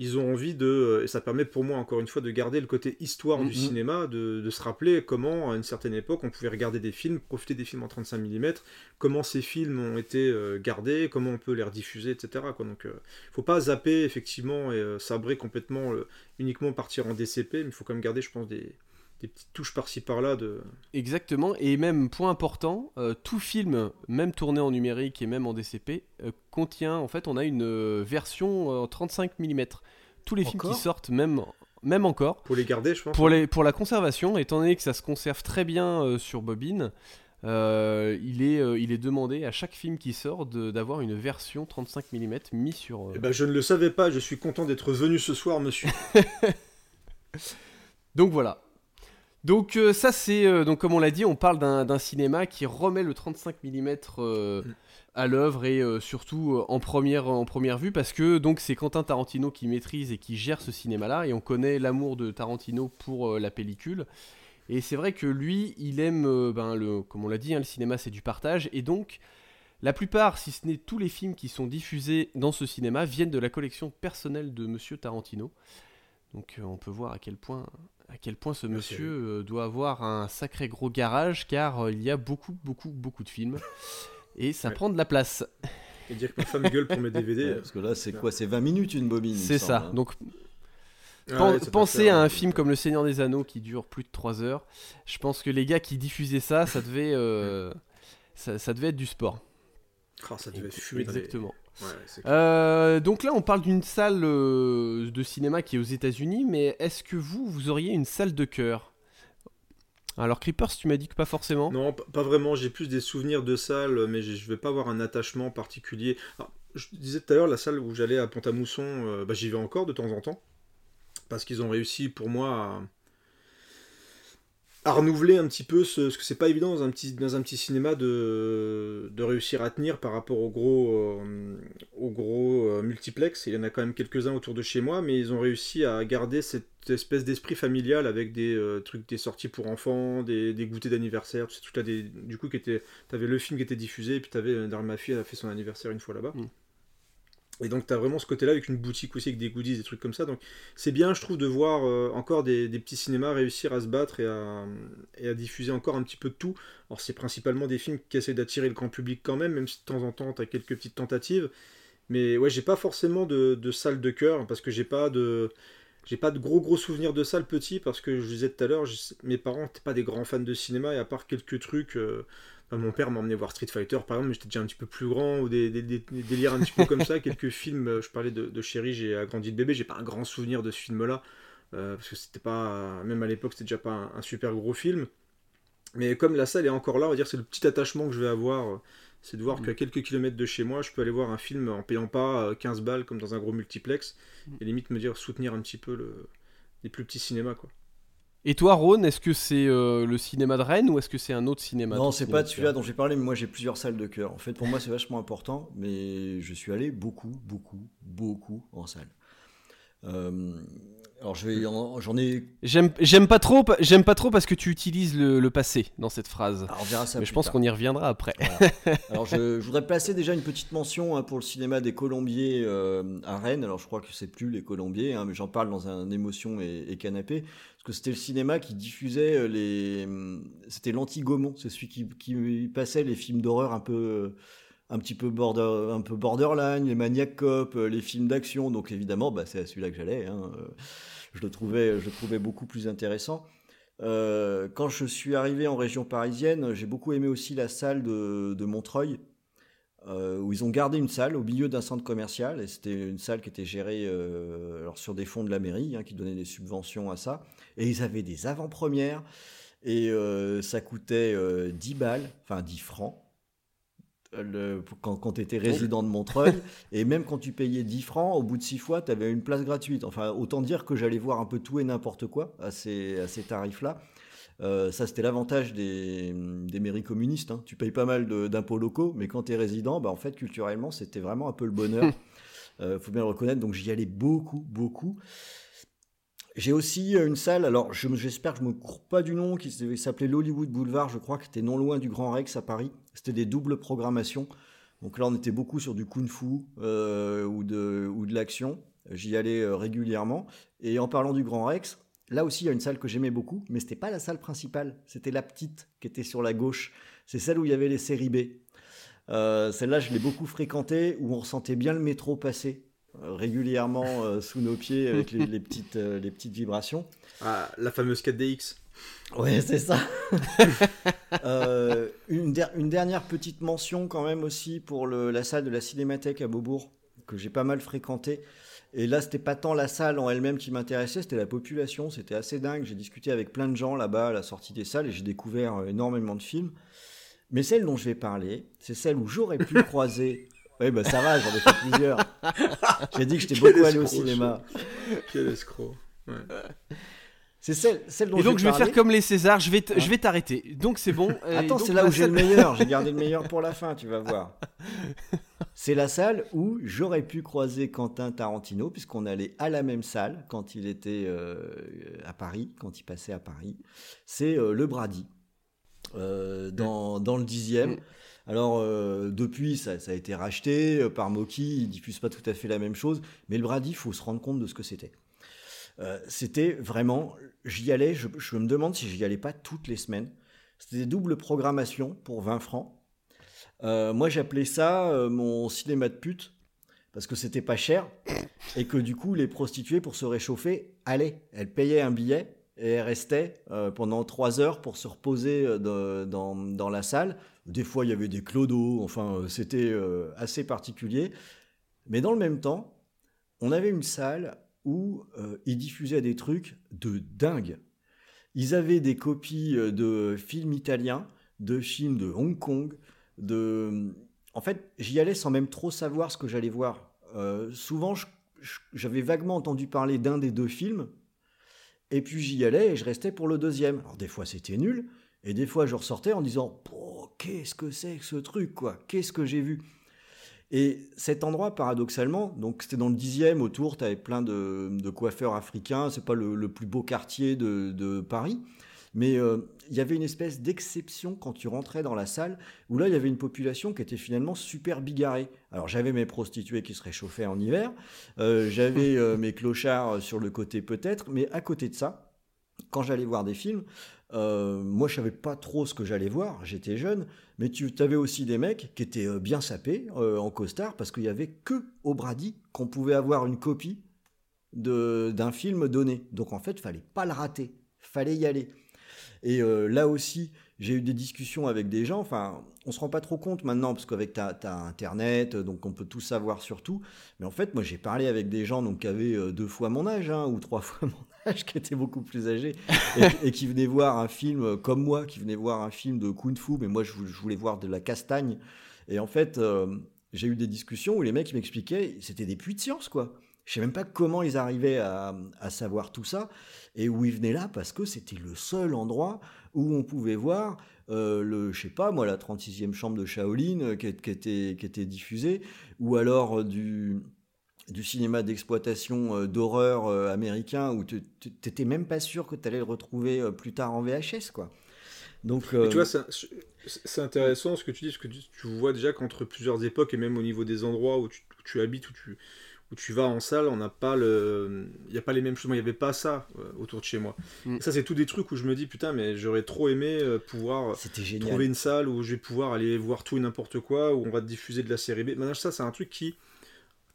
ils ont envie de, et ça permet pour moi encore une fois de garder le côté histoire du cinéma, de, de se rappeler comment à une certaine époque on pouvait regarder des films, profiter des films en 35 mm, comment ces films ont été euh, gardés, comment on peut les rediffuser, etc. Quoi. Donc euh, faut pas zapper effectivement et euh, sabrer complètement, euh, uniquement partir en DCP, mais il faut quand même garder je pense des, des petites touches par-ci par-là de... Exactement, et même point important, euh, tout film, même tourné en numérique et même en DCP, euh, contient, en fait, on a une euh, version euh, en 35 mm. Tous les films qui sortent, même, même encore, Pour les garder je pense. pour, les, pour la conservation, étant donné que ça se conserve très bien sur bobine, euh, il, est, euh, il est demandé à chaque film qui sort d'avoir une version 35 mm mise sur... euh, Eh ben, je ne le savais pas, je suis content d'être venu ce soir, monsieur. <laughs> Donc voilà. Donc euh, ça c'est euh, donc comme on l'a dit, on parle d'un cinéma qui remet le 35 mm euh, à l'œuvre et surtout en première première vue parce que donc c'est Quentin Tarantino qui maîtrise et qui gère ce cinéma là et on connaît l'amour de Tarantino pour la pellicule. Et c'est vrai que lui, il aime, ben, le, comme on l'a dit, hein, le cinéma c'est du partage et donc la plupart, si ce n'est tous les films qui sont diffusés dans ce cinéma, viennent de la collection personnelle de Monsieur Tarantino. Donc euh, on peut voir à quel point, à quel point ce monsieur euh, doit avoir un sacré gros garage car euh, il y a beaucoup, beaucoup, beaucoup de films. Et ça Ouais. prend de la place. Et dire que ma femme gueule pour mes <laughs> DVD. Ouais, parce que là, c'est quoi? C'est 20 minutes une bobine. C'est semble, ça. hein. Donc Ah ouais, pensez faire, à euh, un film comme Le Seigneur des Anneaux qui dure plus de 3 heures. Je pense que les gars qui diffusaient ça, ça devait, euh, ça, ça devait être du sport. Ah, ça devait fumer Exactement. Ouais. Euh, donc là, on parle d'une salle euh, de cinéma qui est aux États-Unis, mais est-ce que vous, vous auriez une salle de cœur? Alors, Creepers, tu m'as dit que pas forcément. Non, pas vraiment. J'ai plus des souvenirs de salle, mais je vais pas avoir un attachement particulier. Alors, je disais tout à l'heure, la salle où j'allais à Pont-à-Mousson, euh, bah, j'y vais encore de temps en temps. Parce qu'ils ont réussi, pour moi, à, à renouveler un petit peu ce, ce que c'est pas évident dans un petit, dans un petit cinéma de, de réussir à tenir par rapport au gros, euh, gros euh, multiplex. Il y en a quand même quelques-uns autour de chez moi, mais ils ont réussi à garder cette espèce d'esprit familial avec des euh, trucs, des sorties pour enfants, des, des goûters d'anniversaire, tout ces trucs-là. Des, du coup, était, t'avais le film qui était diffusé, et puis t'avais euh, ma fille elle a fait son anniversaire une fois là-bas. Mm. Et donc t'as vraiment ce côté-là avec une boutique aussi avec des goodies, des trucs comme ça. Donc c'est bien, je trouve, de voir euh, encore des, petits cinémas réussir à se battre et à, diffuser encore un petit peu de tout. Alors c'est principalement des films qui essaient d'attirer le grand public quand même, même si de temps en temps t'as quelques petites tentatives. Mais ouais, j'ai pas forcément de, de salle de cœur parce que j'ai pas de j'ai pas de gros gros souvenirs de salle petit parce que je disais tout à l'heure, mes parents n'étaient pas des grands fans de cinéma et à part quelques trucs. euh, enfin, mon père m'a emmené voir Street Fighter par exemple, mais j'étais déjà un petit peu plus grand ou des, des- des- des délires un petit peu comme ça. <laughs> Quelques films, euh, je parlais de, de Chéri, j'ai agrandi le bébé, j'ai pas un grand souvenir de ce film-là euh, parce que c'était pas, même à l'époque, c'était déjà pas un, un super gros film. Mais comme la salle est encore là, on va dire que c'est le petit attachement que je vais avoir, c'est de voir Mm. qu'à quelques kilomètres de chez moi, je peux aller voir un film en payant pas euh, 15 balles comme dans un gros multiplex, Mm. et limite me dire soutenir un petit peu le, les plus petits cinémas quoi. Et toi, Ron, est-ce que c'est euh, le cinéma de Rennes ou est-ce que c'est un autre cinéma Non, c'est pas de celui-là dont j'ai parlé, mais moi j'ai plusieurs salles de cœur. En fait, pour moi, c'est vachement important, mais je suis allé beaucoup, beaucoup, beaucoup en salle. Euh, alors, je vais j'en ai. J'aime j'aime pas trop, j'aime pas trop parce que tu utilises le, le passé dans cette phrase. alors, on verra ça Mais je pense qu'on y reviendra après. Voilà. <laughs> Alors, je, je voudrais placer déjà une petite mention hein, pour le cinéma des Colombiers euh, à Rennes. Alors, je crois que c'est plus les Colombiers, hein, mais j'en parle dans un émotion et, et canapé. Parce que c'était le cinéma qui diffusait euh, les. C'était l'anti-Gaumont. C'est celui qui, qui passait les films d'horreur un peu. Un petit peu, border, un peu borderline, les maniac cop, euh, les films d'action. Donc, évidemment, bah, c'est à celui-là que j'allais. hein. Euh, Je, le trouvais, je le trouvais beaucoup plus intéressant. Euh, quand je suis arrivé en région parisienne, j'ai beaucoup aimé aussi la salle de, Montreuil, où ils ont gardé une salle au milieu d'un centre commercial, et c'était une salle qui était gérée alors sur des fonds de la mairie, hein, qui donnaient des subventions à ça, et ils avaient des avant-premières, et ça coûtait euh, 10 balles, enfin 10 francs, le- quand, quand tu étais résident de Montreuil, <laughs> et même quand tu payais 10 francs, au bout de 6 fois, tu avais une place gratuite. Enfin, autant dire que j'allais voir un peu tout et n'importe quoi à ces, à ces tarifs-là. Euh, ça, c'était l'avantage des, des mairies communistes. hein. Tu payes pas mal d'impôts locaux, mais quand tu es résident, bah, en fait, culturellement, c'était vraiment un peu le bonheur. <laughs> Euh, faut bien le reconnaître. Donc, j'y allais beaucoup, beaucoup. J'ai aussi euh, une salle, alors je- j'espère que je me cours pas du nom, qui s'appelait l'Hollywood Boulevard, je crois, qui était non loin du Grand Rex à Paris. C'était des doubles programmations. Donc là, on était beaucoup sur du kung-fu euh, ou de, l'action. J'y allais euh, régulièrement. Et en parlant du Grand Rex, là aussi, il y a une salle que j'aimais beaucoup, mais c'était pas la salle principale. C'était la petite qui était sur la gauche. C'est celle où il y avait les séries B. Celle-là, je l'ai beaucoup fréquentée, où on ressentait bien le métro passer régulièrement euh, sous nos pieds avec les, les petites, euh, les petites vibrations. Ah, la fameuse 4DX. Ouais, c'est ça. <laughs> Euh, une, der- une dernière petite mention quand même aussi pour le- la salle de la Cinémathèque à Beaubourg, que j'ai pas mal fréquenté. Et là, c'était pas tant la salle en elle-même qui m'intéressait, c'était la population. C'était assez dingue. J'ai discuté avec plein de gens là-bas à la sortie des salles et j'ai découvert énormément de films. Mais celle dont je vais parler, c'est celle où j'aurais pu <laughs> croiser. Oui, bah ça va, j'en ai fait plusieurs. <laughs> J'ai dit que j'étais beaucoup allé au cinéma. Quel escroc. Ouais. C'est celle, celle dont Et donc je vais parler. faire comme les Césars, je vais t- Hein je vais t'arrêter. Donc c'est bon. Attends, donc, c'est là où j'ai le meilleur. J'ai gardé le <laughs> meilleur pour la fin, tu vas voir. <laughs> C'est la salle où j'aurais pu croiser Quentin Tarantino, puisqu'on allait à la même salle quand il était euh, à Paris, quand il passait à Paris. C'est euh, le Brady, euh, dans, dans le dixième. Alors, euh, depuis, ça, a été racheté euh, par Moki, ils diffusent pas tout à fait la même chose, mais le Brady, il faut se rendre compte de ce que c'était. C'était vraiment, j'y allais, je, me demande si j'y allais pas toutes les semaines. C'était des doubles programmations pour 20 francs. Euh, moi, j'appelais ça euh, mon cinéma de pute parce que c'était pas cher et que du coup, les prostituées pour se réchauffer allaient. Elles payaient un billet et elles restaient euh, pendant trois heures pour se reposer dans, dans, la salle. Des fois, il y avait des clodos. Enfin, c'était assez particulier. Mais dans le même temps, on avait une salle où ils diffusaient des trucs de dingue. Ils avaient des copies de films italiens, de films de Hong Kong, de... En fait, j'y allais sans même trop savoir ce que j'allais voir. Euh, souvent, j'avais vaguement entendu parler d'un des deux films, et puis j'y allais et je restais pour le deuxième. Alors des fois c'était nul, et des fois je ressortais en disant qu'est-ce que c'est que ce truc quoi? Qu'est-ce que j'ai vu? Et cet endroit, paradoxalement, donc c'était dans le dixième autour, tu avais plein de, coiffeurs africains, c'est pas le, plus beau quartier de Paris, mais euh, il y avait une espèce d'exception quand tu rentrais dans la salle, où là, il y avait une population qui était finalement super bigarrée. Alors, j'avais mes prostituées qui se réchauffaient en hiver, euh, j'avais euh, mes clochards sur le côté peut-être, mais à côté de ça, quand j'allais voir des films, moi, je savais pas trop ce que j'allais voir, j'étais jeune, mais tu avais aussi des mecs qui étaient bien sapés en costard, parce qu'il y avait que au Brady qu'on pouvait avoir une copie d'un film donné. Donc, en fait, fallait pas le rater, fallait y aller. Et euh, là aussi, j'ai eu des discussions avec des gens. Enfin, on se rend pas trop compte maintenant parce qu'avec ta, internet, donc on peut tout savoir sur tout. Mais en fait, moi, j'ai parlé avec des gens donc qui avaient euh, deux fois mon âge hein, ou trois <laughs> fois mon âge, qui étaient beaucoup plus âgés <laughs> et, qui venaient voir un film euh, comme moi, qui venaient voir un film de kung-fu, mais moi, je, voulais voir de la castagne. Et en fait, j'ai eu des discussions où les mecs m'expliquaient, c'était des puits de science, quoi. Je sais même pas comment ils arrivaient à, savoir tout ça et où ils venaient là parce que c'était le seul endroit où on pouvait voir euh, le, je sais pas moi, la 36e chambre de Shaolin euh, qui, était, qui était diffusée ou alors euh, du, du cinéma d'exploitation d'horreur américain où tu n'étais même pas sûr que tu allais le retrouver plus tard en VHS quoi. Donc, tu vois, c'est intéressant ce que tu dis, parce que tu, vois déjà qu'entre plusieurs époques et même au niveau des endroits où tu, où tu habites, où tu, où tu vas en salle, on n'a pas le, il y a pas les mêmes choses. Moi, il y avait pas ça euh, autour de chez moi. Mm. ça, c'est tout des trucs où je me dis putain, mais j'aurais trop aimé euh, pouvoir trouver une salle où je vais pouvoir aller voir tout et n'importe quoi, où on va diffuser de la série B. Maintenant, ça, c'est un truc qui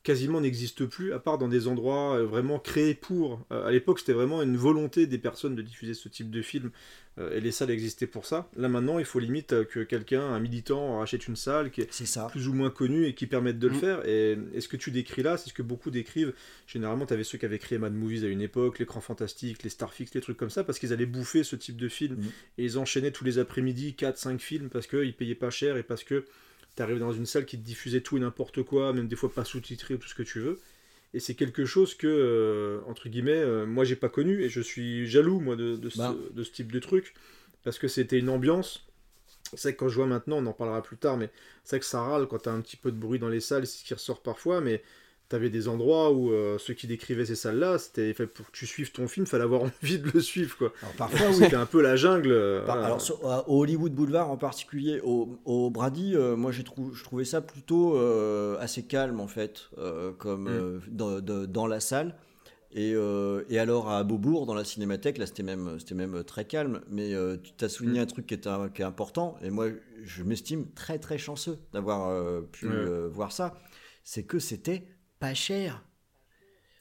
quasiment n'existe plus, à part dans des endroits euh, vraiment créés pour. à l'époque, c'était vraiment une volonté des personnes de diffuser ce type de film euh, et les salles existaient pour ça. Là maintenant, il faut limite euh, que quelqu'un, un militant, achète une salle qui est, plus ou moins connue et qui permette de le mm. faire. Et, ce que tu décris là, c'est ce que beaucoup décrivent. Généralement, tu avais ceux qui avaient créé Mad Movies à une époque, l'écran fantastique, les Starfix, les trucs comme ça, parce qu'ils allaient bouffer ce type de film. Mm. Et ils enchaînaient tous les après-midi 4-5 films parce qu'ils payaient pas cher et parce que tu arrives dans une salle qui te diffusait tout et n'importe quoi, même des fois pas sous-titré ou tout ce que tu veux. Et c'est quelque chose que, euh, entre guillemets, euh, moi j'ai pas connu et je suis jaloux moi de, de, ce, bah. de ce, type de truc parce que c'était une ambiance. C'est que quand je vois maintenant, on en parlera plus tard, mais c'est que ça râle quand t'as un petit peu de bruit dans les salles, c'est ce qui ressort parfois, mais T'avais des endroits où euh, ceux qui décrivaient ces salles-là, c'était pour que tu suives ton film, fallait avoir <laughs> envie de le suivre quoi. parfois c'était un peu la jungle. Euh, alors au Hollywood Boulevard en particulier, au, Brady, euh, moi j'ai je trouvais ça plutôt assez calme en fait, comme mm. dans, dans, la salle. Et, et, alors à Beaubourg, dans la cinémathèque, là c'était même, c'était même très calme. Mais tu t'as souligné mm. un truc qui est, qui est important, et moi je m'estime très très chanceux d'avoir pu voir ça. C'est que c'était pas cher.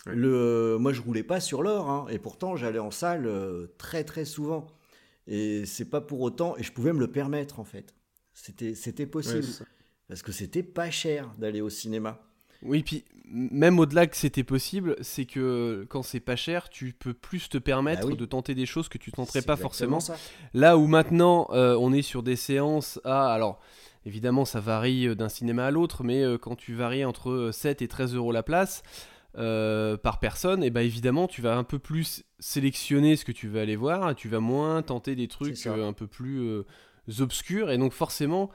Le, moi, je roulais pas sur l'or, hein, et pourtant, j'allais en salle euh, très très souvent. Et c'est pas pour autant, et je pouvais me le permettre en fait. C'était, c'était possible. parce que c'était pas cher d'aller au cinéma. Oui, puis même au-delà que c'était possible, c'est que quand c'est pas cher, tu peux plus te permettre bah de tenter des choses que tu tenterais pas forcément. Là où maintenant, euh, on est sur des séances à. Alors Évidemment, ça varie euh, d'un cinéma à l'autre, mais euh, quand tu varies entre 7 euh, et 13 euros la place par personne, et eh ben évidemment, tu vas un peu plus sélectionner ce que tu veux aller voir, tu vas moins tenter des trucs un peu plus obscurs, et donc forcément,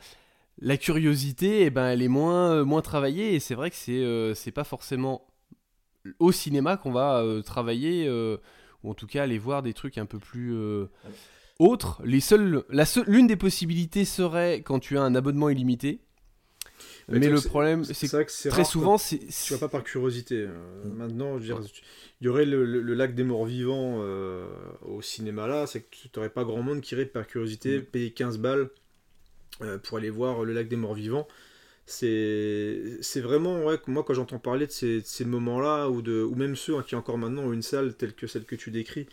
la curiosité, eh ben, elle est moins, moins travaillée, et c'est vrai que c'est c'est pas forcément au cinéma qu'on va travailler, ou en tout cas aller voir des trucs un peu plus autre, les seuls, l'une des possibilités serait quand tu as un abonnement illimité. Mais, le problème, c'est que très souvent, c'est. Tu vas pas par curiosité. Euh, maintenant, je veux dire, il y aurait le, lac des morts vivants euh, au cinéma là, c'est que tu n'aurais pas grand monde qui irait par curiosité payer 15 balles pour aller voir le lac des morts vivants c'est vraiment ouais moi quand j'entends parler de ces, ces moments là ou de ou même ceux hein, qui encore maintenant ont une salle telle que celle que tu décris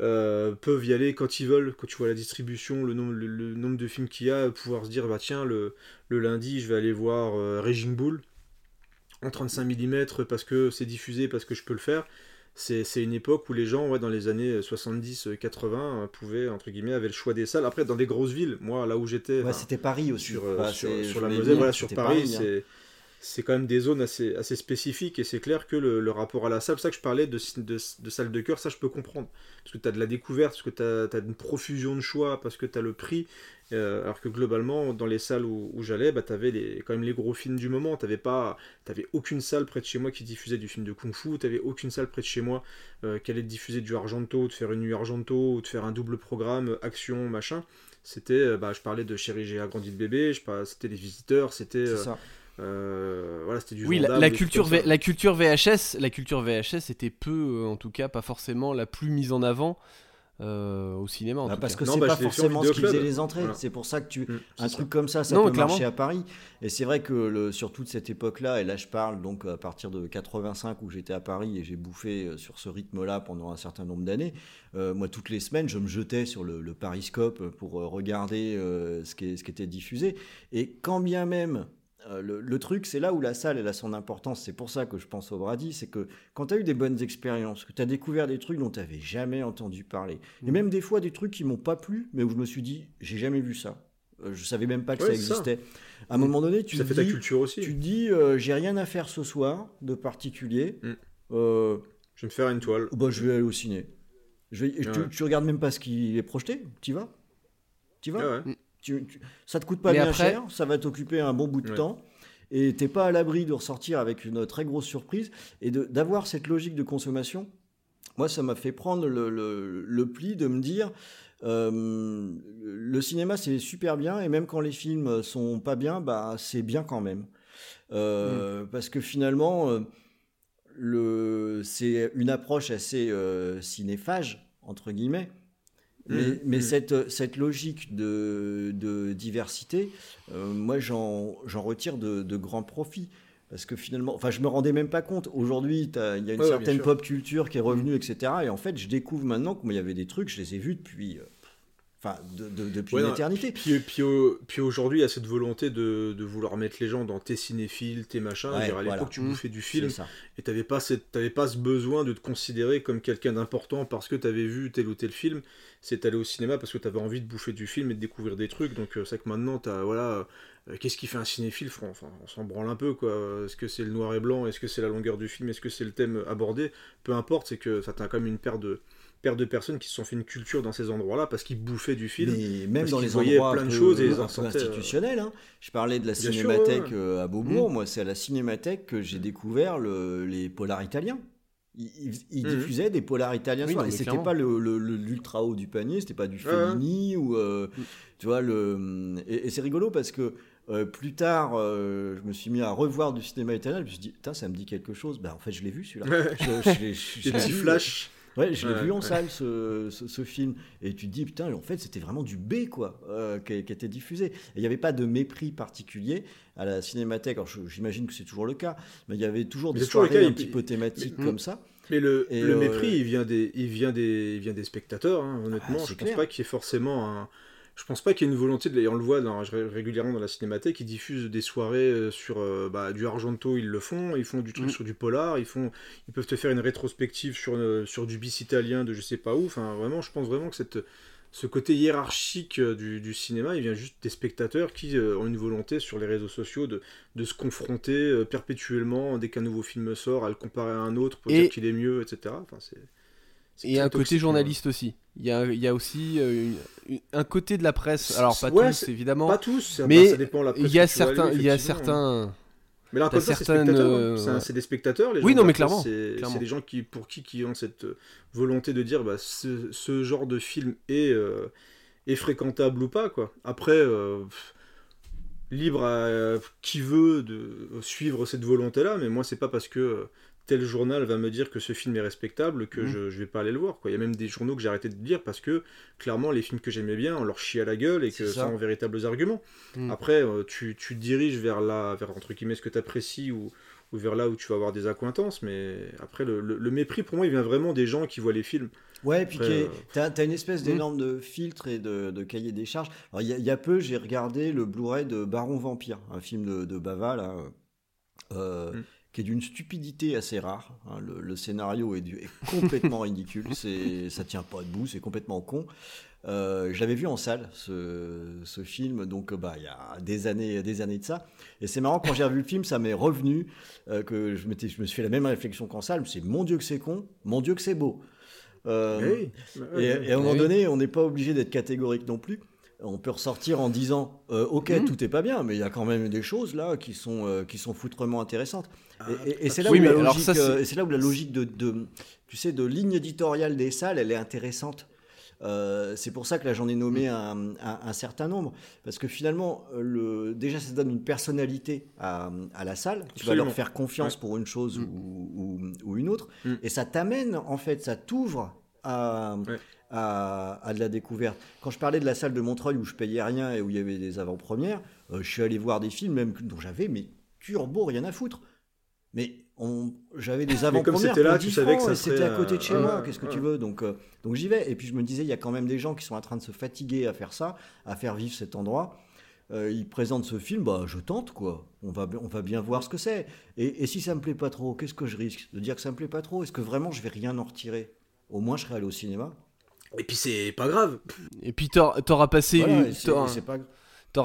euh, peuvent y aller quand ils veulent quand tu vois la distribution le nombre le, nombre de films qu'il y a pouvoir se dire bah tiens le, le lundi je vais aller voir euh, Raging Bull en 35 mm parce que c'est diffusé parce que je peux le faire c'est une époque où les gens, ouais, dans les années 70-80, euh, pouvaient, entre guillemets, avaient le choix des salles. Après, dans des grosses villes, moi, là où j'étais. Ouais, c'était Paris aussi. Sur, euh, sur, la Moselle, voilà, sur Paris, hein. C'est quand même des zones assez, assez spécifiques et c'est clair que le, rapport à la salle, c'est ça que je parlais de, de, de salle de cœur, ça je peux comprendre. Parce que tu as de la découverte, parce que tu as, as, une profusion de choix, parce que tu as le prix, euh, alors que globalement, dans les salles où, j'allais, bah, tu avais quand même les gros films du moment. Tu n'avais aucune salle près de chez moi qui diffusait du film de Kung Fu. Tu n'avais aucune salle près de chez moi euh, qui allait diffuser du Argento, de faire une nuit Argento, ou de faire un double programme, euh, action, machin. C'était, bah, je parlais de Chéri, j'ai agrandi le bébé, c'était les visiteurs, c'était. Voilà, c'était du oui, la, culture la culture VHS, la culture VHS était peu, en tout cas, pas forcément la plus mise en avant. Euh, au cinéma. En bah, tout parce cas. que c'est pas forcément ce qui faisait les entrées. C'est pour ça que tu mm, un truc comme ça, ça peut marcher à Paris. Et c'est vrai que le, sur toute cette époque-là, et là je parle donc à partir de 85 où j'étais à Paris et j'ai bouffé euh, sur ce rythme-là pendant un certain nombre d'années. Euh, moi, toutes les semaines, je me jetais sur le, le Pariscope pour regarder ce, qui ce qui était diffusé. Et quand bien même euh, le, truc, c'est là où la salle elle a son importance. C'est pour ça que je pense au Brady, c'est que quand tu as eu des bonnes expériences, que tu as découvert des trucs dont tu n'avais jamais entendu parler, et mm. même des fois des trucs qui m'ont pas plu, mais où je me suis dit, j'ai jamais vu ça. Euh, je savais même pas que ça existait. À un moment donné, tu ça fait dis, ta culture aussi. Tu dis, euh, j'ai rien à faire ce soir de particulier. Mm. je vais me faire une toile. Bah, je vais aller au ciné. Je tu, regardes même pas ce qui est projeté. Tu vas Tu vas ah tu, ça te coûte pas bien cher, ça va t'occuper un bon bout de temps et t'es pas à l'abri de ressortir avec une très grosse surprise et d'avoir cette logique de consommation. Moi, ça m'a fait prendre le, le, pli de me dire euh, le cinéma c'est super bien et même quand les films sont pas bien, bah c'est bien quand même euh, mm. parce que finalement euh, le c'est une approche assez cinéphage entre guillemets mais, mm, mm. cette, cette, logique de, de diversité, euh, moi j'en retire de, de, grands profits. Parce que finalement, enfin, je me rendais même pas compte. Aujourd'hui, il y a une certaine pop culture qui est revenue, mm. etc. Et en fait, je découvre maintenant qu'il y avait des trucs, je les ai vus depuis euh, Enfin, de, depuis l'éternité. Puis, puis, puis aujourd'hui, il y a cette volonté de, de, vouloir mettre les gens dans tes cinéphiles, tes machins. à l'époque, tu bouffais du film et tu n'avais pas, pas ce besoin de te considérer comme quelqu'un d'important parce que tu avais vu tel ou tel film. C'est aller au cinéma parce que tu avais envie de bouffer du film et de découvrir des trucs. Donc, euh, c'est que maintenant, tu as. Voilà. Euh, qu'est-ce qui fait un cinéphile enfin, On s'en branle un peu, quoi. Est-ce que c'est le noir et blanc? Est-ce que c'est la longueur du film? Est-ce que c'est le thème abordé? Peu importe, c'est que ça t'a quand même une paire de paire de personnes qui se sont fait une culture dans ces endroits-là parce qu'ils bouffaient du film. Mais même dans les endroits plein de choses et institutionnels. Hein. Je parlais de la cinémathèque euh, à Beaubourg. Mmh. Moi, c'est à la cinémathèque que j'ai découvert le, les polars italiens. Ils, mmh. diffusaient des polars italiens oui, et c'était pas l'ultra haut du panier, c'était pas du Fellini ou euh, mmh. tu vois le et, c'est rigolo parce que euh, plus tard, je me suis mis à revoir du cinéma italien. Je me suis dit, ça me dit quelque chose. Ben, en fait, je l'ai vu celui-là. <laughs> Des petits flashs. Ouais, je l'ai vu en salle ce, ce, film. Et tu te dis, putain, en fait, c'était vraiment du B, quoi, euh, qui, était diffusé. Il n'y avait pas de mépris particulier à la cinémathèque. Alors, j'imagine que c'est toujours le cas, mais il y avait toujours des soirées un petit peu thématiques comme ça. Mais le, le euh, mépris, il vient des, il vient des, il vient des spectateurs, hein, honnêtement. Ah, je ne pense pas qu'il y ait forcément un je pense pas qu'il y ait une volonté, de, on le voit dans, régulièrement dans la cinémathèque, ils diffusent des soirées euh, sur euh, bah, du Argento, ils le font, ils font du truc mm. sur du polar, ils, font, ils peuvent te faire une rétrospective sur, euh, sur du bis italien de je sais pas où. Enfin, vraiment, je pense vraiment que cette, ce côté hiérarchique du, cinéma, il vient juste des spectateurs qui ont une volonté sur les réseaux sociaux de, de se confronter perpétuellement dès qu'un nouveau film sort, à le comparer à un autre pour dire qu'il est mieux, etc. Enfin, et un côté journaliste aussi. Il y a, il y a aussi euh, un côté de la presse. Alors pas tous évidemment. Pas tous. Mais ça dépend la presse il y a certains, il y a certains. Mais là, certaines... Hein. c'est des spectateurs. Les oui, non, mais clairement. C'est des gens qui, pour qui, qui ont cette euh, volonté de dire, bah, ce, ce genre de film est, euh, est fréquentable ou pas, quoi. Après, libre à euh, qui veut de suivre cette volonté-là, mais moi, c'est pas parce que tel journal va me dire que ce film est respectable que Mhm. je, je vais pas aller le voir. Quoi. Il y a même des journaux que j'ai arrêté de lire parce que clairement les films que j'aimais bien, on leur chie à la gueule et que ça. sans véritables arguments. Mhm. Après, euh, tu, tu te diriges vers là, vers entre guillemets ce que tu apprécies ou, ou vers là où tu vas avoir des accointances, mais après le, le- le mépris pour moi il vient vraiment des gens qui voient les films. Ouais, puis qui est- euh, t'as t'as une espèce Hmm. d'énorme de filtre et de, de cahier des charges. Alors, il y, a- il y a peu, j'ai regardé le Blu-ray de Baron Vampire, un film de, de Bava, là, euh, Mm. Qui est d'une stupidité assez rare. hein. Le, le scénario est, du- est complètement <laughs> ridicule, c'est, ça tient pas debout, c'est complètement con. Euh, je l'avais vu en salle, ce, ce film, donc bah, il y a des années, des années de ça. Et c'est marrant, quand j'ai revu le film, ça m'est revenu, euh, que je, me suis fait la même réflexion qu'en salle, c'est mon Dieu que c'est con, mon Dieu que c'est beau. Euh, oui. Et, et à un moment donné, on n'est pas obligé d'être catégorique non plus. On peut ressortir en disant euh, Ok, Mhm. tout est pas bien, mais il y a quand même des choses là qui sont, euh, qui sont foutrement intéressantes. Et, et- et c'est là, Oui, où la logique, ça, c'est- euh, et c'est là où la logique de, de- tu sais, de ligne éditoriale des salles, elle est intéressante. Euh, c'est pour ça que là j'en ai nommé un, un- un certain nombre, parce que finalement, le, déjà ça donne une personnalité à, à la salle. Tu vas leur faire confiance Ouais. pour une chose Mm. ou, ou- ou une autre, et ça t'amène en fait, ça t'ouvre à, Ouais. À, à de la découverte. Quand je parlais de la salle de Montreuil où je payais rien et où il y avait des avant-premières, euh, je suis allé voir des films même dont j'avais mais turbo rien à foutre. Mais on- j'avais des comme avant-premières c'était là, tu 10 savais que c'était à côté de chez euh, moi. Qu'est-ce que tu veux? Donc, euh, donc j'y vais. Et puis je me disais, il y a quand même des gens qui sont en train de se fatiguer à faire ça, à faire vivre cet endroit. Euh, ils présentent ce film, bah je tente quoi. On va, on va bien voir ce que c'est. Et, et si ça me plaît pas trop, qu'est-ce que je risque? De dire que ça me plaît pas trop? Est-ce que vraiment je vais rien en retirer? Au moins je serai allé au cinéma. Et puis c'est pas grave. Et puis t'auras passé, Voilà, une- pas.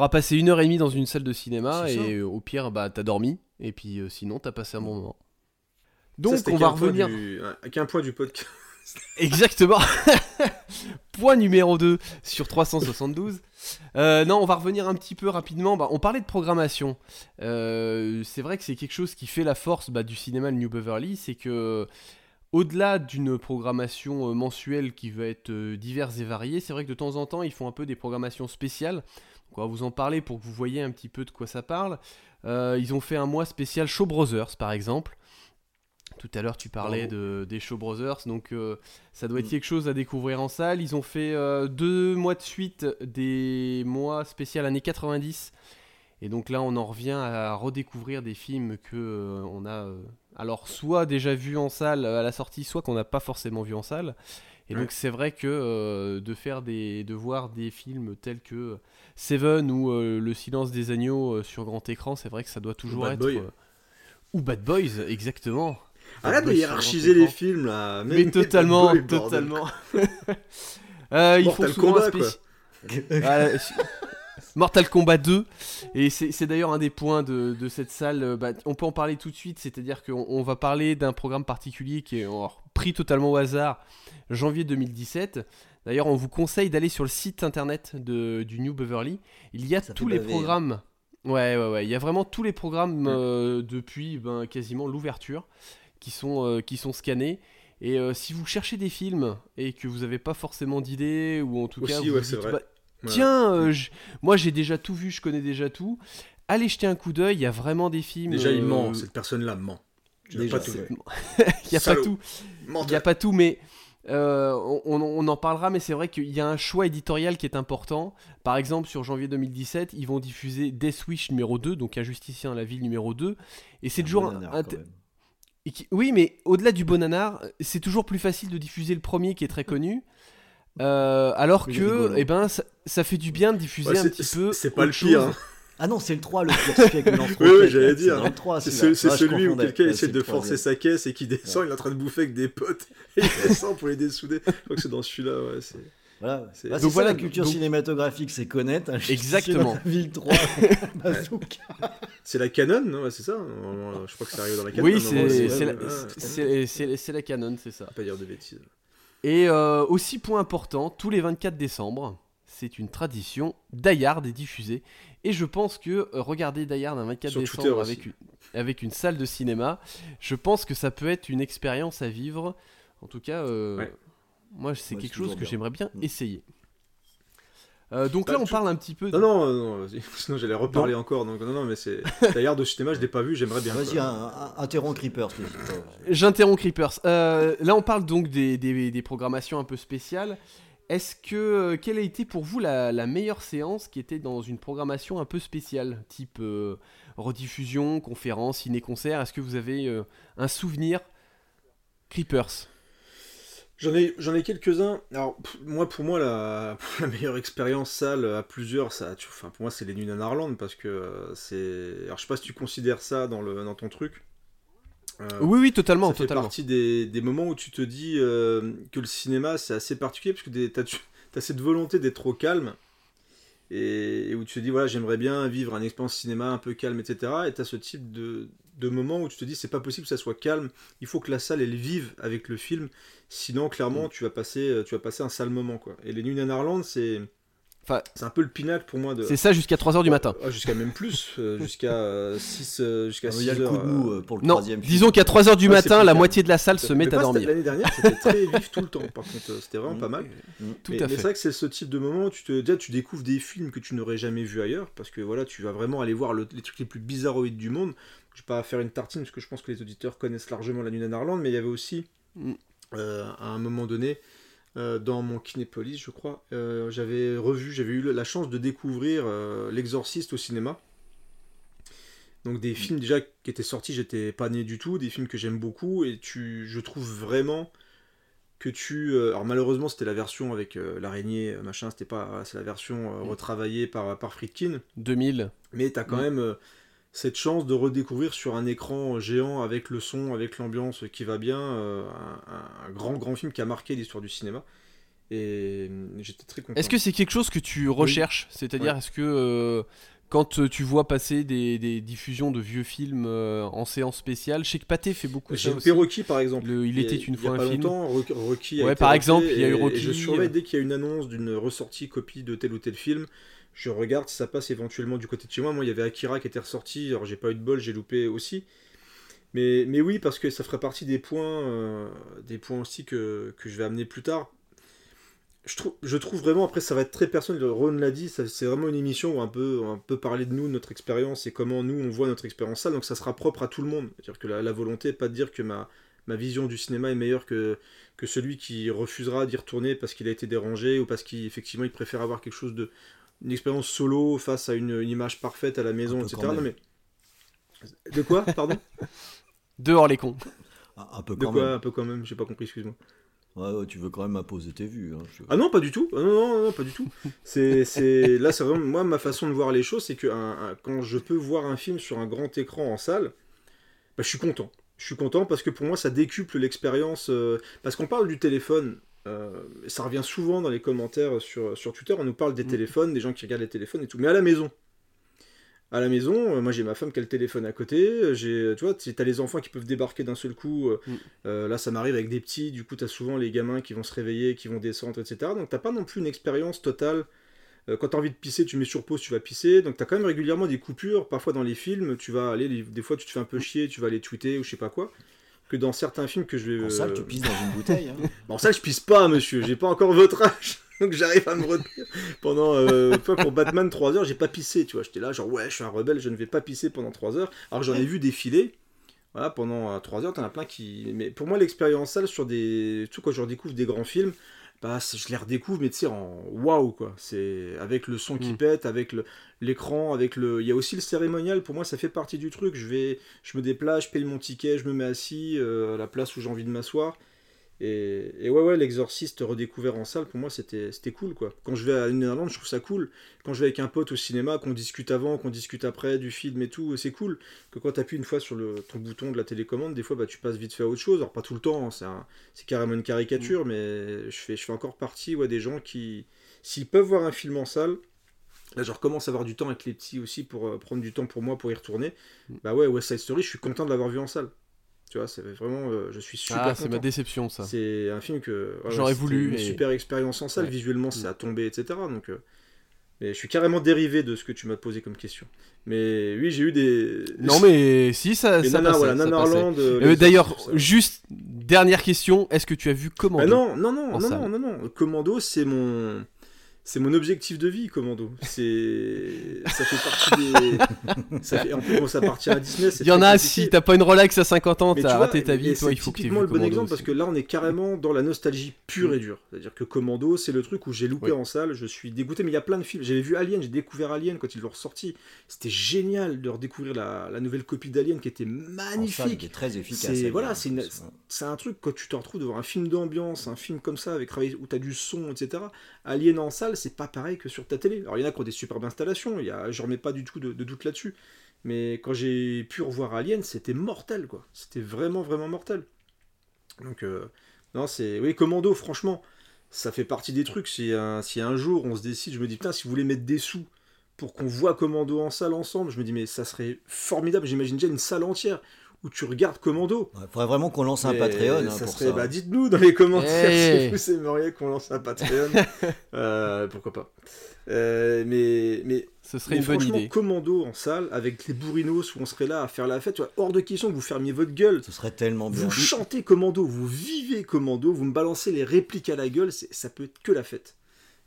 passé heure et demie dans une salle de cinéma ça. et euh, au pire bah t'as dormi et puis euh, sinon t'as passé un bon moment. Donc on va point revenir du- qu'un point du podcast. <laughs> exactement. <laughs> Point numéro 2 sur 372. Euh, non, on va revenir un petit peu rapidement. Bah, on parlait de programmation. Euh, c'est vrai que c'est quelque chose qui fait la force bah, du cinéma le New Beverly, c'est que au-delà d'une programmation euh, mensuelle qui va être euh, diverse et variée, c'est vrai que de temps en temps ils font un peu des programmations spéciales. Donc, on va vous en parler pour que vous voyez un petit peu de quoi ça parle. Euh, ils ont fait un mois spécial Show Brothers par exemple. Tout à l'heure tu parlais de, des Show Brothers, donc euh, ça doit être Mm. quelque chose à découvrir en salle. Ils ont fait euh, deux mois de suite des mois spécial années 90. Et donc là, on en revient à redécouvrir des films que euh, on a alors soit déjà vu en salle à la sortie, soit qu'on n'a pas forcément vu en salle. Et Ouais. donc c'est vrai que euh, de faire des, de voir des films tels que Seven ou euh, Le Silence des agneaux euh, sur grand écran, c'est vrai que ça doit toujours être Boy. euh, ou Bad Boys, exactement. Arrête de hiérarchiser les films là. Mais totalement, Boy, totalement. <laughs> Euh, ils font souvent un Kombat, <laughs> je- Mortal Kombat 2, et c'est d'ailleurs un des points de, de cette salle. euh, bah, on peut en parler tout de suite, c'est-à-dire qu'on on va parler d'un programme particulier qui est alors, pris totalement au hasard, janvier 2017. D'ailleurs, on vous conseille d'aller sur le site internet de, du New Beverly. Il y a Ça tous les baver, hein. programmes. Ouais, ouais, ouais. Il y a vraiment tous les programmes Mm. euh, depuis ben, quasiment l'ouverture qui sont, euh, qui sont scannés. Et euh, si vous cherchez des films et que vous n'avez pas forcément d'idées, ou en tout cas, vous ouais, dites, bah. Tiens, euh, moi j'ai déjà tout vu, je connais déjà tout. Allez jeter un coup d'œil, il y a vraiment des films. Déjà, il euh, ment. Cette personne-là ment. Tu n'as Déjà, pas tout. c'est- <laughs> Il n'y a pas Salaud. tout. Il n'y a Menteur. pas tout, mais euh, on, en parlera, mais c'est vrai qu'il y a un choix éditorial qui est important. Par exemple, sur janvier 2017, ils vont diffuser Death Wish numéro 2, donc Un justicien à la ville numéro 2. Et c'est toujours... bon un- et qui- Oui, mais au-delà du bon nanar, c'est toujours plus facile de diffuser le premier qui est très connu. Euh, alors que, rigolo. eh ben, ça, ça fait du bien de diffuser Ouais, un petit peu. C'est pas le pire. hein. <laughs> Ah non, c'est le 3, le pire celui avec <laughs> le Oui, oui, j'allais dire. C'est dans le 3, C'est celui-là. ce- c'est Ah, celui où quelqu'un essaie de forcer sa caisse et qui descend, il est en train de bouffer avec des potes et <laughs> il descend pour les dessouder. Je crois que c'est dans celui-là, ouais. c'est- Voilà. C'est- Bah, Donc ça voilà, la culture donc- cinématographique, c'est connaître. un Exactement. Ville 3, bazooka. C'est la canon, non Ouais, c'est ça Je crois que c'est arrivé dans la canon. Oui, c'est la, la canon, c'est ça. Pas dire de bêtises. Et euh, aussi point important, tous les 24 décembre, c'est une tradition, Die Hard est diffusé. Et je pense que euh, regarder Die Hard un 24 Sur Twitter décembre avec une, avec une salle de cinéma, je pense que ça peut être une expérience à vivre. En tout cas, euh, Ouais. moi c'est Ouais, quelque chose que j'aimerais bien Mm. essayer. Euh, donc Bah, là, on parle un petit peu. Non, non, euh, non, <laughs> sinon j'allais reparler encore. Donc, non, non, mais c'est. D'ailleurs, de cinéma, je l'ai pas vu, j'aimerais bien. Vas-y, interromps Creepers. J'interromps Creepers. Euh, là, on parle donc des, des- des programmations un peu spéciales. Est-ce que euh, quelle a été pour vous la, la meilleure séance qui était dans une programmation un peu spéciale, type euh, rediffusion, conférence, ciné-concert? Est-ce que vous avez euh, un souvenir Creepers J'en ai, j'en ai quelques-uns. Alors, moi, pour moi, la, <laughs> la meilleure expérience salle à plusieurs, ça, tu- enfin, pour moi, c'est les Nuits en Arlande parce que euh, c'est. Alors, je sais pas si tu considères ça dans, le, dans ton truc. Euh, Oui, oui, totalement, ça fait totalement. partie des, des moments où tu te dis euh, que le cinéma c'est assez particulier parce que tu as, <laughs> cette volonté d'être trop calme et, et où tu te dis voilà j'aimerais bien vivre une expérience cinéma un peu calme etc et tu as ce type de, de moment où tu te dis c'est pas possible que ça soit calme. Il faut que la salle elle vive avec le film. Sinon clairement tu vas passer tu vas passer un sale moment quoi. Et les Nuits en Arlande c'est Enfin, c'est un peu le pinacle pour moi de C'est ça jusqu'à 3h du matin. Jusqu'à même plus euh, jusqu'à 6 jusqu'à Ah, Il y a 6 le coup de mou euh, pour le Non, troisième film. disons qu'à 3h du Ouais, matin, la moitié de la salle se met à dormir. L'année dernière, c'était <laughs> très vif tout le temps. Par contre, euh, c'était vraiment Mm. pas mal. Tout mais, à mais c'est vrai que c'est ce type de moment où tu te, déjà, tu découvres des films que tu n'aurais jamais vus ailleurs, parce que voilà, tu vas vraiment aller voir le- les trucs les plus bizarroïdes du monde. Je vais pas faire une tartine, parce que je pense que les auditeurs connaissent largement La Nuit en Arlande, mais il y avait aussi, Mm. euh, à un moment donné, euh, dans mon Kinépolis, je crois, euh, j'avais revu, j'avais eu la chance de découvrir euh, L'Exorciste au cinéma. Donc des films déjà qui étaient sortis, j'étais pas né du tout, des films que j'aime beaucoup, et tu, je trouve vraiment que tu... alors malheureusement c'était la version avec l'araignée, machin, c'était pas... C'est la version Mm. retravaillée par, par Friedkin, 2000. mais t'as quand Mm. même cette chance de redécouvrir sur un écran géant avec le son, avec l'ambiance qui va bien, euh, un, un grand grand film qui a marqué l'histoire du cinéma. Et euh, j'étais très content. Est-ce que c'est quelque chose que tu recherches? C'est-à-dire, Ouais. est-ce que euh, quand tu vois passer des, des diffusions de vieux films euh, en séance spéciale, je sais que Pathé fait beaucoup J'ai ça. Rocky par exemple. Le Il était une il y fois a un pas film. longtemps, Rocky- Rocky a Ouais, été par exemple, il y a eu Rocky. Et je surveille dès qu'il y a une annonce d'une ressortie copie de tel ou tel film. Je regarde si ça passe éventuellement du côté de chez moi. Moi, il y avait Akira qui était ressorti. Alors, j'ai pas eu de bol, j'ai loupé aussi. Mais, oui, parce que ça ferait partie des points, euh, des points aussi que, je vais amener plus tard. Je trouve, vraiment, après ça va être très personnel, Ron l'a dit, c'est vraiment une émission où un peu, un peu parler de nous, de notre expérience et comment nous on voit notre expérience ça, donc ça sera propre à tout le monde. C'est-à-dire que la, volonté, pas de dire que ma, vision du cinéma est meilleure que, que celui qui refusera d'y retourner parce qu'il a été dérangé ou parce qu'effectivement il préfère avoir quelque chose de une expérience solo face à une, une image parfaite à la maison, etc. Non, mais... De quoi Pardon <laughs> Dehors les cons. Un, un peu De quand quoi même. Un peu quand même, j'ai pas compris, excuse-moi. Ouais, ouais, tu veux quand même imposer tes vues. hein, je- Ah non, pas du tout. Ah non, non, non, pas du tout. C'est, c'est... Là, c'est vraiment moi, ma façon de voir les choses, c'est que un- un- quand je peux voir un film sur un grand écran en salle, bah, je suis content. Je suis content parce que pour moi, ça décuple l'expérience. euh, Parce qu'on parle du téléphone, ça revient souvent dans les commentaires sur, sur Twitter, on nous parle des Mm. téléphones, des gens qui regardent les téléphones et tout. Mais à la maison, à la maison, euh, moi j'ai ma femme qui a le téléphone à côté, euh, j'ai, tu vois, tu as les enfants qui peuvent débarquer d'un seul coup. euh, Mm. euh, là, ça m'arrive avec des petits, du coup, tu as souvent les gamins qui vont se réveiller, qui vont descendre, etc. Donc, t'as pas non plus une expérience totale. Euh, quand tu as envie de pisser, tu mets sur pause, tu vas pisser. Donc, tu as quand même régulièrement des coupures. Parfois, dans les films, tu vas aller, des fois, tu te fais un peu chier, tu vas aller tweeter ou je sais pas quoi. Que dans certains films que je vais. En salle, euh, tu pisses dans une <laughs> bouteille. hein. Bon, ça, je pisse pas, monsieur. J'ai pas encore votre âge. <laughs> Donc, j'arrive à me retenir. Pendant. Euh, pour Batman, 3 heures, j'ai pas pissé. Tu vois, j'étais là, genre, ouais, je suis un rebelle, je ne vais pas pisser pendant 3 heures. Alors, que j'en ai vu défiler. Voilà, pendant 3 heures, t'en as plein qui. Mais pour moi, l'expérience salle sur des. Tout quand je redécouvre des grands films, bah, je les redécouvre, mais tu sais, en waouh, quoi. C'est avec le son qui Mm. pète, avec l'écran, avec le. Il y a aussi le cérémonial, pour moi, ça fait partie du truc. Je vais. Je me déplace, je paye mon ticket, je me mets assis euh, à la place où j'ai envie de m'asseoir. Et, et ouais, ouais, l'exorciste redécouvert en salle, pour moi, c'était cool, quoi. Quand je vais à Irlande, je trouve ça cool. Quand je vais avec un pote au cinéma, qu'on discute avant, qu'on discute après du film et tout, c'est cool. Que quand t'appuies une fois sur le, ton bouton de la télécommande, des fois, bah, tu passes vite fait à autre chose. Alors, pas tout le temps, hein, c'est carrément une caricature, mais je fais, je fais encore partie ouais, des gens qui, s'ils peuvent voir un film en salle, Là, je recommence à avoir du temps avec les petits aussi pour euh, prendre du temps pour moi pour y retourner. Bah ouais, West Side Story, je suis content de l'avoir vu en salle. Tu vois, c'est vraiment, euh, je suis super Ah, c'est ma déception ça. C'est un film que ouais, J'aurais voulu, une et- super expérience en salle. Ouais. Visuellement, c'est à tomber, etc. Donc, euh, mais je suis carrément dérivé de ce que tu m'as posé comme question. Mais oui, j'ai eu des. Non mais si ça, Les ça nanas, passait, voilà, ça passait. Nanarland. euh, Euh, les D'ailleurs, ça. juste dernière question, est-ce que tu as vu Commando? Bah non, non, non, non, non, non, non. Commando, c'est mon. C'est mon objectif de vie, Commando. C'est, <laughs> ça fait partie des. Ça fait... En plus, bon, ça appartient à Disney. Il y en a, si t'as pas une Rolex à 50 ans, t'as raté ta vie, toi, il faut que tu le bon exemple parce que là, on est carrément dans la nostalgie pure et dure. C'est-à-dire que Commando, c'est le truc où j'ai loupé en salle, je suis dégoûté, mais il y a plein de films. J'avais vu Alien, j'ai découvert Alien quand ils l'ont ressorti. C'était génial de redécouvrir la, la nouvelle copie d'Alien qui était magnifique. qui est très efficace. C'est, voilà, c'est, c'est un truc quand tu te retrouves devant un film d'ambiance, un film comme ça, avec où t'as du son, etc. Alien en salle, c'est pas pareil que sur ta télé. Alors il y en a qui ont des superbes installations, il y a, je remets pas du tout de, doute là-dessus. Mais quand j'ai pu revoir Alien, c'était mortel, quoi. C'était vraiment, vraiment mortel. Donc, euh, non, c'est. Oui, Commando, franchement, ça fait partie des trucs. Si un, si un jour on se décide, je me dis, putain, si vous voulez mettre des sous pour qu'on voit Commando en salle ensemble, je me dis, mais ça serait formidable. J'imagine déjà une salle entière où tu regardes Commando. Il faudrait vraiment qu'on lance un Patreon. Hein, ça serait, Bah, dites-nous dans les commentaires si vous aimeriez qu'on lance un Patreon. <laughs> euh, pourquoi pas. Euh, mais, mais ce serait une bonne idée. Commando en salle avec les bourrinos où on serait là à faire la fête. hors de question que vous fermiez votre gueule. Ce serait tellement bien. Vous chantez Commando, vous vivez Commando, vous me balancez les répliques à la gueule, ça peut être que la fête.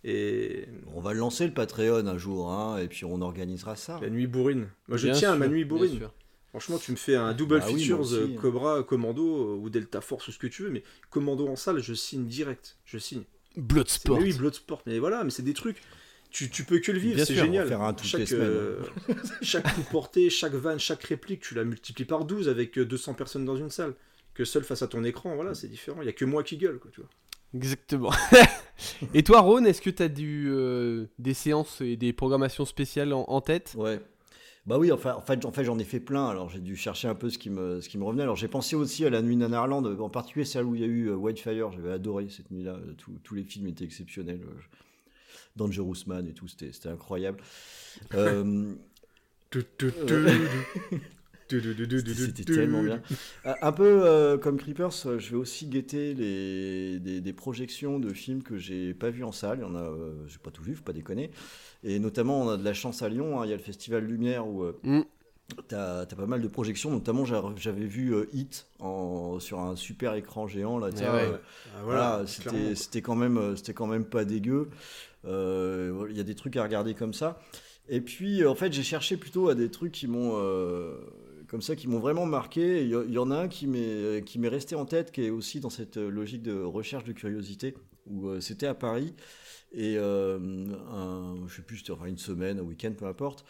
Et... On va lancer le Patreon un jour, hein, et puis on organisera ça. La nuit bourrine. Moi je tiens à ma nuit bourrine. Franchement, tu me fais un double bah features euh, hein. Cobra, Commando euh, ou Delta Force ou ce que tu veux, mais Commando en salle, je signe direct. Je signe. Bloodsport. Oui, Bloodsport. Mais voilà, mais c'est des trucs. Tu, tu, peux que le vivre, c'est génial. faire un chaque, euh, <laughs> <laughs> chaque coup porté, chaque vanne, chaque réplique, tu la multiplies par 12 avec 200 personnes dans une salle. Que seul face à ton écran, voilà, c'est différent. Il y a que moi qui gueule, quoi, tu vois. Exactement. <laughs> et toi, Ron, est-ce que tu as du, des séances et des programmations spéciales en, en tête? Ouais. Bah oui, enfin, en fait, en fait j'en ai fait plein, alors j'ai dû chercher un peu ce qui me, ce qui me revenait. Alors j'ai pensé aussi à la nuit Nanarland, en particulier celle où il y a eu euh, Whitefire, j'avais adoré cette nuit-là, euh, tous les films étaient exceptionnels. Euh, Dangerous Man et tout, c'était incroyable. <laughs> <laughs> C'était tellement bien. Un peu comme Creepers, je vais aussi guetter les, des, projections de films que j'ai pas vus en salle. Il y en a, j'ai pas tout vu, faut pas déconner. Et notamment, on a de la chance à Lyon. Hein. Il y a le Festival Lumière où euh, mm. tu as, pas mal de projections. Notamment, j'avais vu euh, Hit en, sur un super écran géant. Là, euh, ah, voilà, c'était quand, même, quand même pas dégueu. Il y a des trucs à regarder comme ça. Et puis, en fait, j'ai cherché plutôt à des trucs qui m'ont comme ça qui m'ont vraiment marqué. Il y, en a un qui m'est qui m'est resté en tête, qui est aussi dans cette logique de recherche de curiosité, où c'était à Paris. Et euh, un, je sais plus, c'était une semaine, un week-end, peu importe.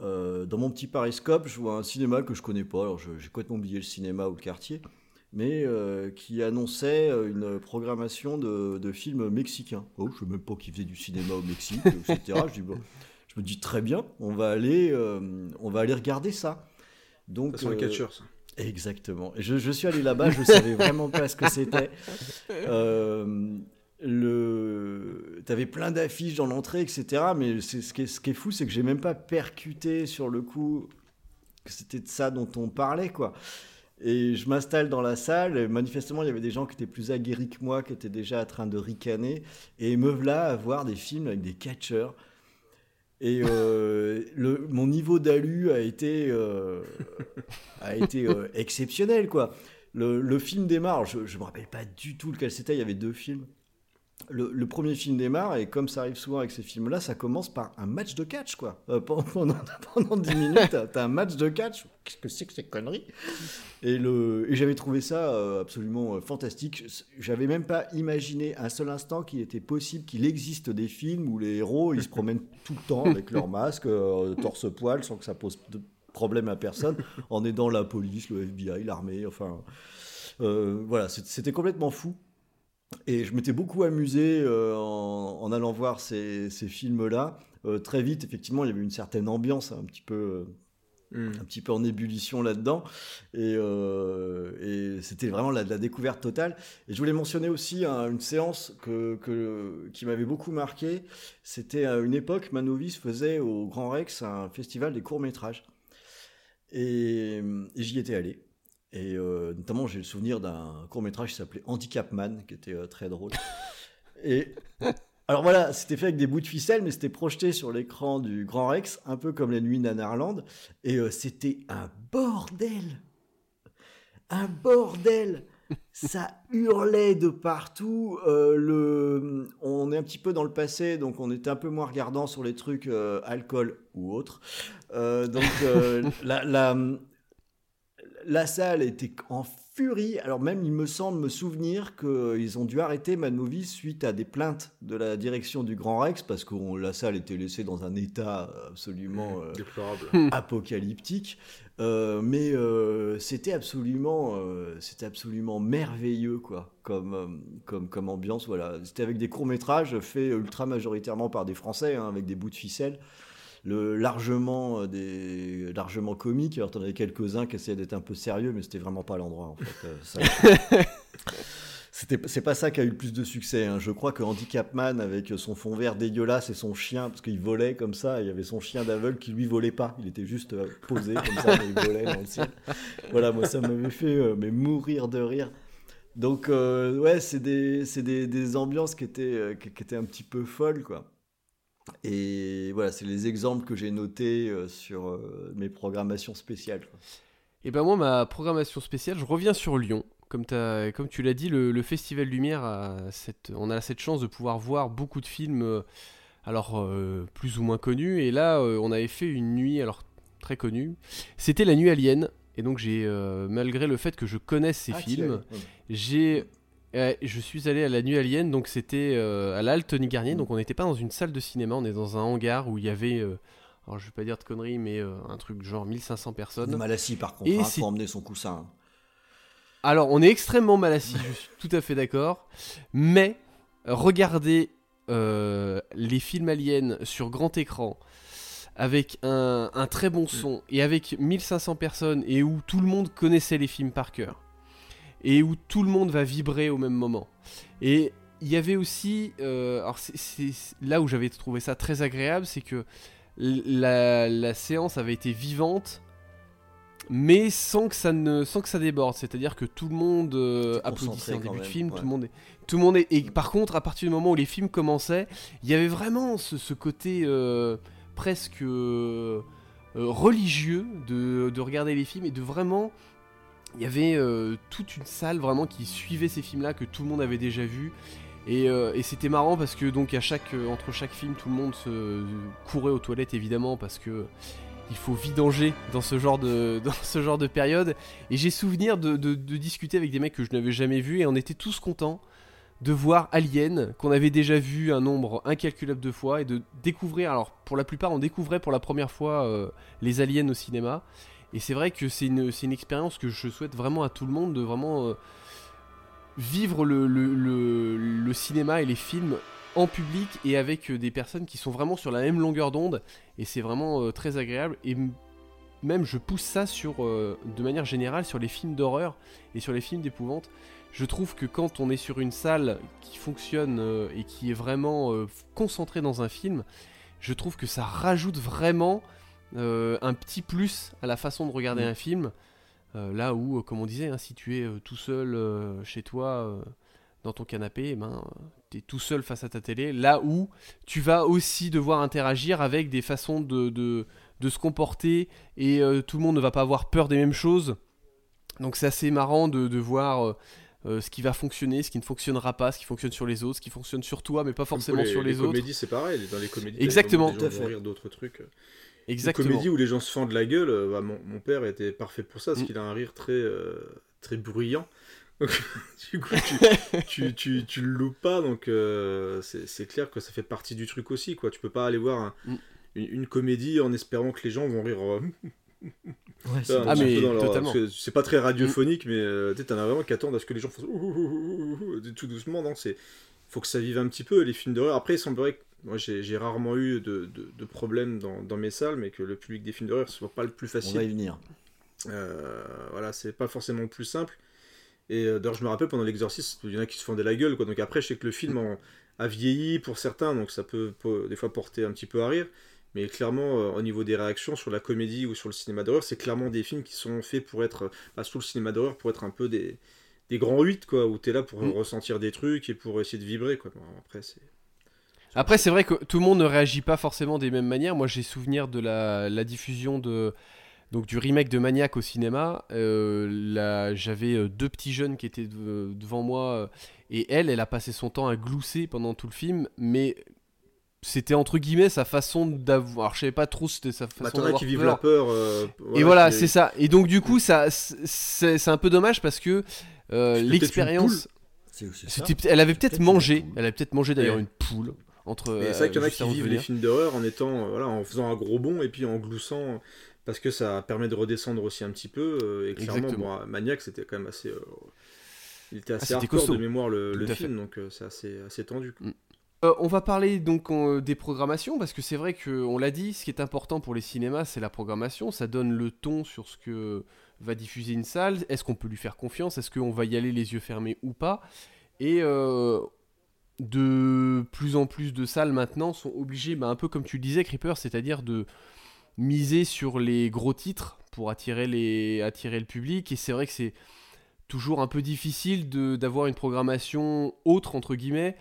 Euh, dans mon petit Pariscope, je vois un cinéma que je connais pas. Alors, j'ai complètement oublié le cinéma ou le quartier, mais euh, qui annonçait une programmation de, de, films mexicains. Oh, je sais même pas qui faisait du cinéma au Mexique, etc. je me dis très bien, on va aller, on va aller regarder ça. Donc, ça un catcheur, ça. Exactement. Je, je suis allé là-bas, je savais vraiment pas ce que c'était. <laughs> Euh, le t'avais plein d'affiches dans l'entrée etc mais c'est ce qui est, ce qui est fou c'est que j'ai même pas percuté sur le coup que c'était de ça dont on parlait quoi et je m'installe dans la salle et manifestement il y avait des gens qui étaient plus aguerris que moi qui étaient déjà en train de ricaner et me voilà à voir des films avec des catcheurs et euh, mon niveau d'alu a été, euh, a été euh, exceptionnel, quoi. Le, le, film démarre, je ne me rappelle pas du tout lequel c'était, il y avait deux films le, premier film démarre et comme ça arrive souvent avec ces films-là, ça commence par un match de catch, quoi. Euh, <laughs> pendant, pendant 10 minutes, t'as un match de catch. Qu'est-ce que c'est que ces conneries? Et, et j'avais trouvé ça euh, absolument euh, fantastique. J'avais même pas imaginé un seul instant qu'il était possible qu'il existe des films où les héros ils se promènent <laughs> tout le temps avec leur masque, torse-poil, sans que ça pose de problème à personne, en aidant la police, le FBI, l'armée, enfin. voilà, c'était complètement fou. Et je m'étais beaucoup amusé euh, en, allant voir ces, films-là. Euh, très vite, effectivement, il y avait une certaine ambiance un petit peu, euh, hmm. un petit peu en ébullition là-dedans. Et, c'était vraiment la, la, découverte totale. Et je voulais mentionner aussi une séance que, qui m'avait beaucoup marqué. C'était à une époque, Manovis faisait au Grand Rex un festival des courts-métrages. et j'y étais allé. Et euh, notamment, j'ai le souvenir d'un court métrage qui s'appelait Handicap Man, qui était euh, très drôle. Et <laughs> alors voilà, c'était fait avec des bouts de ficelle, mais c'était projeté sur l'écran du Grand Rex, un peu comme les nuits Et euh, c'était un bordel Un bordel ça hurlait de partout. Euh, le, on est un petit peu dans le passé, donc on était un peu moins regardant sur les trucs euh, alcool ou autres. Euh, donc <laughs> la, la, la, salle était en furie. Alors même, il me semble me souvenir qu'ils ont dû arrêter Mad Movie suite à des plaintes de la direction du Grand Rex parce que la salle était laissée dans un état absolument déplorable, <laughs> apocalyptique. Euh, mais euh, c'était absolument, euh, c'était absolument merveilleux quoi, comme, comme, comme ambiance. Voilà, c'était avec des courts métrages faits ultra majoritairement par des Français, hein, avec des bouts de ficelle, le, largement des, largement comique. Alors t'en avais quelques uns qui essayaient d'être un peu sérieux, mais c'était vraiment pas l'endroit en fait. <laughs> c'est pas ça qui a eu le plus de succès. Hein. Je crois que Handicapman, avec son fond vert dégueulasse et son chien, parce qu'il volait comme ça, il y avait son chien d'aveugle qui lui volait pas. Il était juste euh, posé comme ça, mais il volait dans le ciel. Voilà, moi ça m'avait fait euh, mais mourir de rire. Donc euh, ouais, c'est des, des, des, ambiances qui étaient, qui, étaient un petit peu folles, quoi. Et voilà, c'est les exemples que j'ai notés sur mes programmations spéciales. Et ben moi, ma programmation spéciale, je reviens sur Lyon comme, comme tu l'as dit, le, Festival Lumière, a cette, on a cette chance de pouvoir voir beaucoup de films, euh, alors euh, plus ou moins connus. Et là, euh, on avait fait une nuit, alors très connue. C'était la nuit Alien. Et donc j'ai, malgré le fait que je connaisse ces ah, films, j'ai, je suis allé à la nuit Alien. Donc c'était à l'Alt Tony Garnier. Mm. Donc on n'était pas dans une salle de cinéma, on est dans un hangar où il y avait alors je vais pas dire de conneries, mais un truc genre 1500 personnes. Mal assis par contre, il hein, faut emmener son coussin. Alors, on est extrêmement mal assis, je suis tout à fait d'accord. Mais regarder euh, les films aliens sur grand écran avec un, très bon son et avec 1500 personnes et où tout le monde connaissait les films par cœur et où tout le monde va vibrer au même moment. Et il y avait aussi, euh, alors c'est là où j'avais trouvé ça très agréable, c'est que la, séance avait été vivante mais sans que ça ne sans que ça déborde. C'est à dire que tout le monde euh, applaudissait en début de film tout le monde est, tout le monde est, et par contre à partir du moment où les films commençaient il y avait vraiment ce, côté euh, presque religieux de, de, regarder les films et de vraiment il y avait toute une salle vraiment qui suivait ces films là que tout le monde avait déjà vu et, et c'était marrant parce que donc chaque entre chaque film tout le monde se courait aux toilettes évidemment parce que il faut vidanger dans ce genre de, <laughs> dans ce genre de période. Et j'ai souvenir de, discuter avec des mecs que je n'avais jamais vus et on était tous contents de voir Alien, qu'on avait déjà vu un nombre incalculable de fois, et de découvrir, alors pour la plupart on découvrait pour la première fois euh, les aliens au cinéma. Et c'est vrai que c'est une, une, expérience que je souhaite vraiment à tout le monde, de vraiment euh, vivre le, le, le, cinéma et les films en public et avec euh, des personnes qui sont vraiment sur la même longueur d'onde. Et c'est vraiment euh, très agréable. Et même je pousse ça sur de manière générale sur les films d'horreur et sur les films d'épouvante je trouve que quand on est sur une salle qui fonctionne et qui est vraiment concentrée dans un film je trouve que ça rajoute vraiment un petit plus à la façon de regarder mmh. un film là où comme on disait hein, si tu es tout seul chez toi dans ton canapé, eh ben, tu es tout seul face à ta télé, là où tu vas aussi devoir interagir avec des façons de, de, de se comporter et euh, tout le monde ne va pas avoir peur des mêmes choses. Donc c'est assez marrant de, de voir euh, euh, ce qui va fonctionner, ce qui ne fonctionnera pas, ce qui fonctionne sur les autres, ce qui fonctionne sur toi, mais pas forcément sur les, autres. Les comédies, c'est pareil. Dans les comédies, Exactement. Des gens rire d'autres trucs. Exactement. Les comédies où les gens se fendent la gueule, bah, mon, mon, père était parfait pour ça, parce mm. qu'il a un rire très, très bruyant. du coup, tu, tu, tu, le loupes pas, donc euh, c'est clair que ça fait partie du truc aussi, quoi. Tu peux pas aller voir mm. une, comédie en espérant que les gens vont rire. Euh, ouais, c'est ah, mais. C'est pas très radiophonique, mais euh, tu en as vraiment qui attendent à ce que les gens fassent tout doucement. Donc c'est faut que ça vive un petit peu les films d'horreur. Après, il semblerait que moi j'ai rarement eu de, de, de problèmes dans, dans, mes salles, mais que le public des films d'horreur soit pas le plus facile. On va y venir. voilà, c'est pas forcément le plus simple. Et euh, d'ailleurs, je me rappelle pendant l'exorcisme, il y en a qui se fendaient la gueule. Quoi. Donc après, je sais que le film a vieilli pour certains, donc ça peut, des fois porter un petit peu à rire. Mais clairement, euh, au niveau des réactions sur la comédie ou sur le cinéma d'horreur, c'est clairement des films qui sont faits pour être, bah, sous le cinéma d'horreur, pour être un peu des, des grands 8, quoi, où tu es là pour mm. ressentir des trucs et pour essayer de vibrer. Quoi. après, c'est. Après, c'est vrai que tout le monde ne réagit pas forcément des mêmes manières. Moi, j'ai souvenir de la, la diffusion de donc du remake de Maniac au cinéma. Euh, j'avais euh, deux petits jeunes qui étaient de- devant moi euh, et elle, elle a passé son temps à glousser pendant tout le film, mais c'était entre guillemets sa façon d'avoir. Alors, je savais pas trop si c'était sa Bah, façon t'en as d'avoir qui vivent la peur. euh, Et voilà, c'est ça. Et donc du coup, ça, c'est c'est un peu dommage parce que euh, l'expérience, C'est c'est ça. c'était, elle avait peut-être Peut-être mangé, elle avait peut-être mangé d'ailleurs Ouais. une poule entre. Euh, c'est vrai qu'il y en a qui vivent les films d'horreur en étant, euh, voilà, en faisant un gros bond et puis en gloussant parce que ça permet de redescendre aussi un petit peu. euh, et clairement, bon, Maniac, c'était quand même assez. euh, il était assez c'était hardcore costaud. de mémoire le, le film, donc euh, c'est assez, assez tendu. quoi. Euh, on va parler donc euh, des programmations parce que c'est vrai que on l'a dit, ce qui est important pour les cinémas, c'est la programmation. Ça donne le ton sur ce que va diffuser une salle. Est-ce qu'on peut lui faire confiance? Est-ce qu'on va y aller les yeux fermés ou pas? Et euh, de plus en plus de salles maintenant sont obligées, bah, un peu comme tu le disais, Creeper, c'est-à-dire de miser sur les gros titres pour attirer, le public. Et c'est vrai que c'est toujours un peu difficile d'avoir une programmation autre, entre guillemets.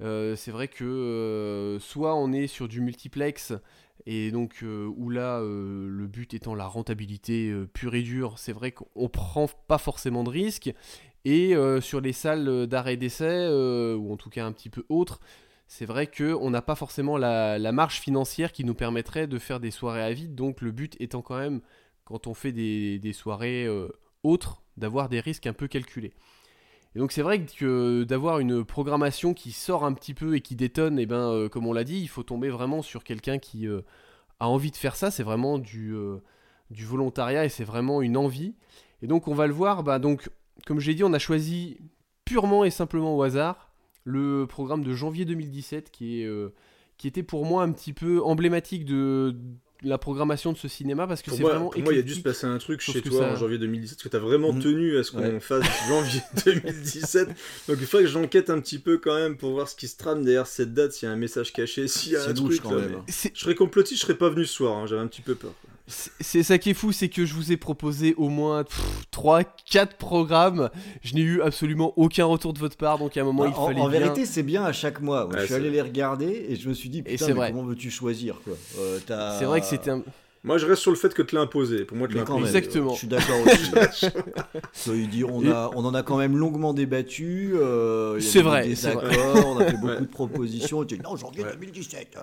Euh, c'est vrai que euh, soit on est sur du multiplex et donc euh, où là le but étant la rentabilité pure et dure, c'est vrai qu'on prend pas forcément de risques et sur les salles d'arrêt d'essai ou en tout cas un petit peu autres, c'est vrai que on n'a pas forcément la, marge financière qui nous permettrait de faire des soirées à vide. Donc le but étant quand même quand on fait des, soirées autres d'avoir des risques un peu calculés. Et donc c'est vrai que d'avoir une programmation qui sort un petit peu et qui détonne, et ben euh, comme on l'a dit, il faut tomber vraiment sur quelqu'un qui euh, a envie de faire ça. C'est vraiment du, euh, du volontariat et c'est vraiment une envie. Et donc on va le voir. Bah, donc comme je l'ai dit, on a choisi purement et simplement au hasard le programme de janvier 2017 qui est qui était pour moi un petit peu emblématique de la programmation de ce cinéma parce que Pour c'est moi, vraiment pour moi, il y a dû se passer un truc chez que toi ça- en janvier 2017, parce que tu as vraiment Mhm. tenu à ce qu'on Ouais. fasse <laughs> janvier 2017. Donc il faudrait que j'enquête un petit peu quand même pour voir ce qui se trame derrière cette date, s'il y a un message caché, s'il y a un truc. quand là, même. Je serais complotiste, je serais pas venu ce soir, hein, j'avais un petit peu peur. quoi. C'est ça qui est fou, c'est que je vous ai proposé au moins 3, 4 programmes. Je n'ai eu absolument aucun retour de votre part, donc à un moment Bah, il en, fallait en bien. vérité, c'est bien à chaque mois. Ouais, je suis allé les regarder et je me suis dit, putain, mais vrai. comment veux-tu choisir quoi Euh, C'est vrai que c'était un. Moi, je reste sur le fait que te l'as imposé. Pour moi, te l'as imposé. Exactement. Je suis d'accord aussi. Ça veut dire, on, a, on en a quand même longuement débattu. euh, C'est vrai, Des c'est vrai. on a fait <laughs> beaucoup Ouais. de propositions. On dit, non, janvier Ouais. 2017. euh.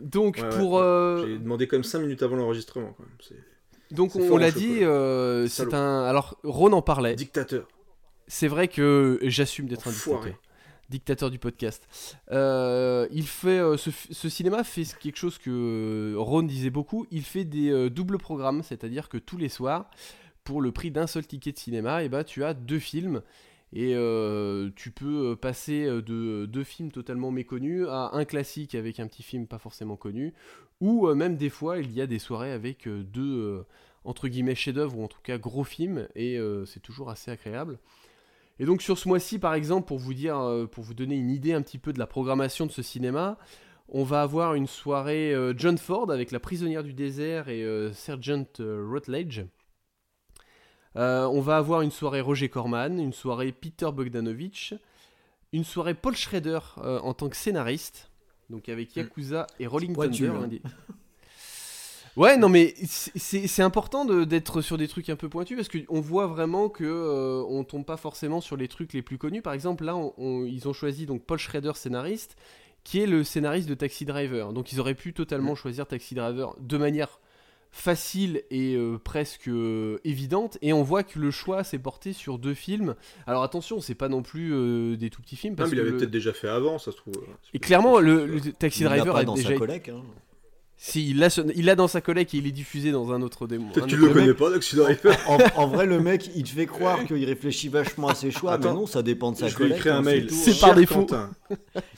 Donc Ouais, pour. ouais. euh, J'ai demandé comme 5 minutes avant l'enregistrement. quand même. C'est Donc on, l'a dit, euh, c'est un. Alors Ron en parlait. dictateur. C'est vrai que j'assume d'être un dictateur. Dictateur du podcast. Euh, il fait ce, ce cinéma fait quelque chose que Ron disait beaucoup. Il fait des doubles programmes, c'est-à-dire que tous les soirs, pour le prix d'un seul ticket de cinéma, et ben tu as deux films et euh, tu peux euh, passer euh, de deux films totalement méconnus à un classique avec un petit film pas forcément connu, ou même des fois il y a des soirées avec deux entre guillemets chefs-d'œuvre ou en tout cas gros films et c'est toujours assez agréable. Et donc sur ce mois-ci, par exemple, pour vous dire, pour vous donner une idée un petit peu de la programmation de ce cinéma, on va avoir une soirée John Ford avec La prisonnière du désert et Sergeant Rutledge. Euh, on va avoir une soirée Roger Corman, une soirée Peter Bogdanovich, une soirée Paul Schrader euh, en tant que scénariste, donc avec Yakuza et Rolling Thunder. hein. des- Ouais, non, mais c'est- important de- d'être sur des trucs un peu pointus parce qu'on voit vraiment que euh, on tombe pas forcément sur les trucs les plus connus. Par exemple, là, on- on- ils ont choisi donc Paul Schrader, scénariste, qui est le scénariste de Taxi Driver. Donc, ils auraient pu totalement choisir Taxi Driver de manière facile et euh, presque euh, évidente. Et on voit que le choix s'est porté sur deux films. Alors, attention, c'est pas non plus euh, des tout petits films. Non, Parce mais il que avait le- peut-être déjà fait avant, ça se trouve. Et clairement, le, le Taxi Driver pas a dans déjà sa été- collègue. hein. Si, il l'a il l'a dans sa collègue et il est diffusé dans un autre démon. Peut-être un autre le connaît mec- pas, Taxi Driver. En, en vrai, le mec, il te fait croire qu'il réfléchit vachement à ses choix, Attends, mais non, ça dépend de sa Je vais collègue. écrire un hein, mail. C'est hein. par défaut. Quentin.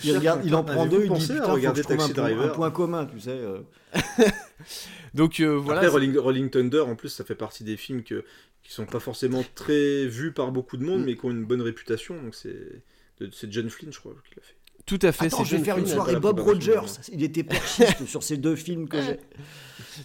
Il, regarde, il en prend deux, il dit putain, regarder je un Taxi point, Driver un point commun, tu sais. euh. <laughs> Donc euh, voilà. Après, Rolling, Rolling Thunder, en plus, ça fait partie des films que, qui sont pas forcément très vus par beaucoup de monde, Mm. mais qui ont une bonne réputation. Donc c'est de- c'est John Flynn, je crois, qui l'a fait. Tout à fait. Attends, je vais faire une soirée Bob Rogers. Il était perchiste <laughs> sur ces deux films que j'ai.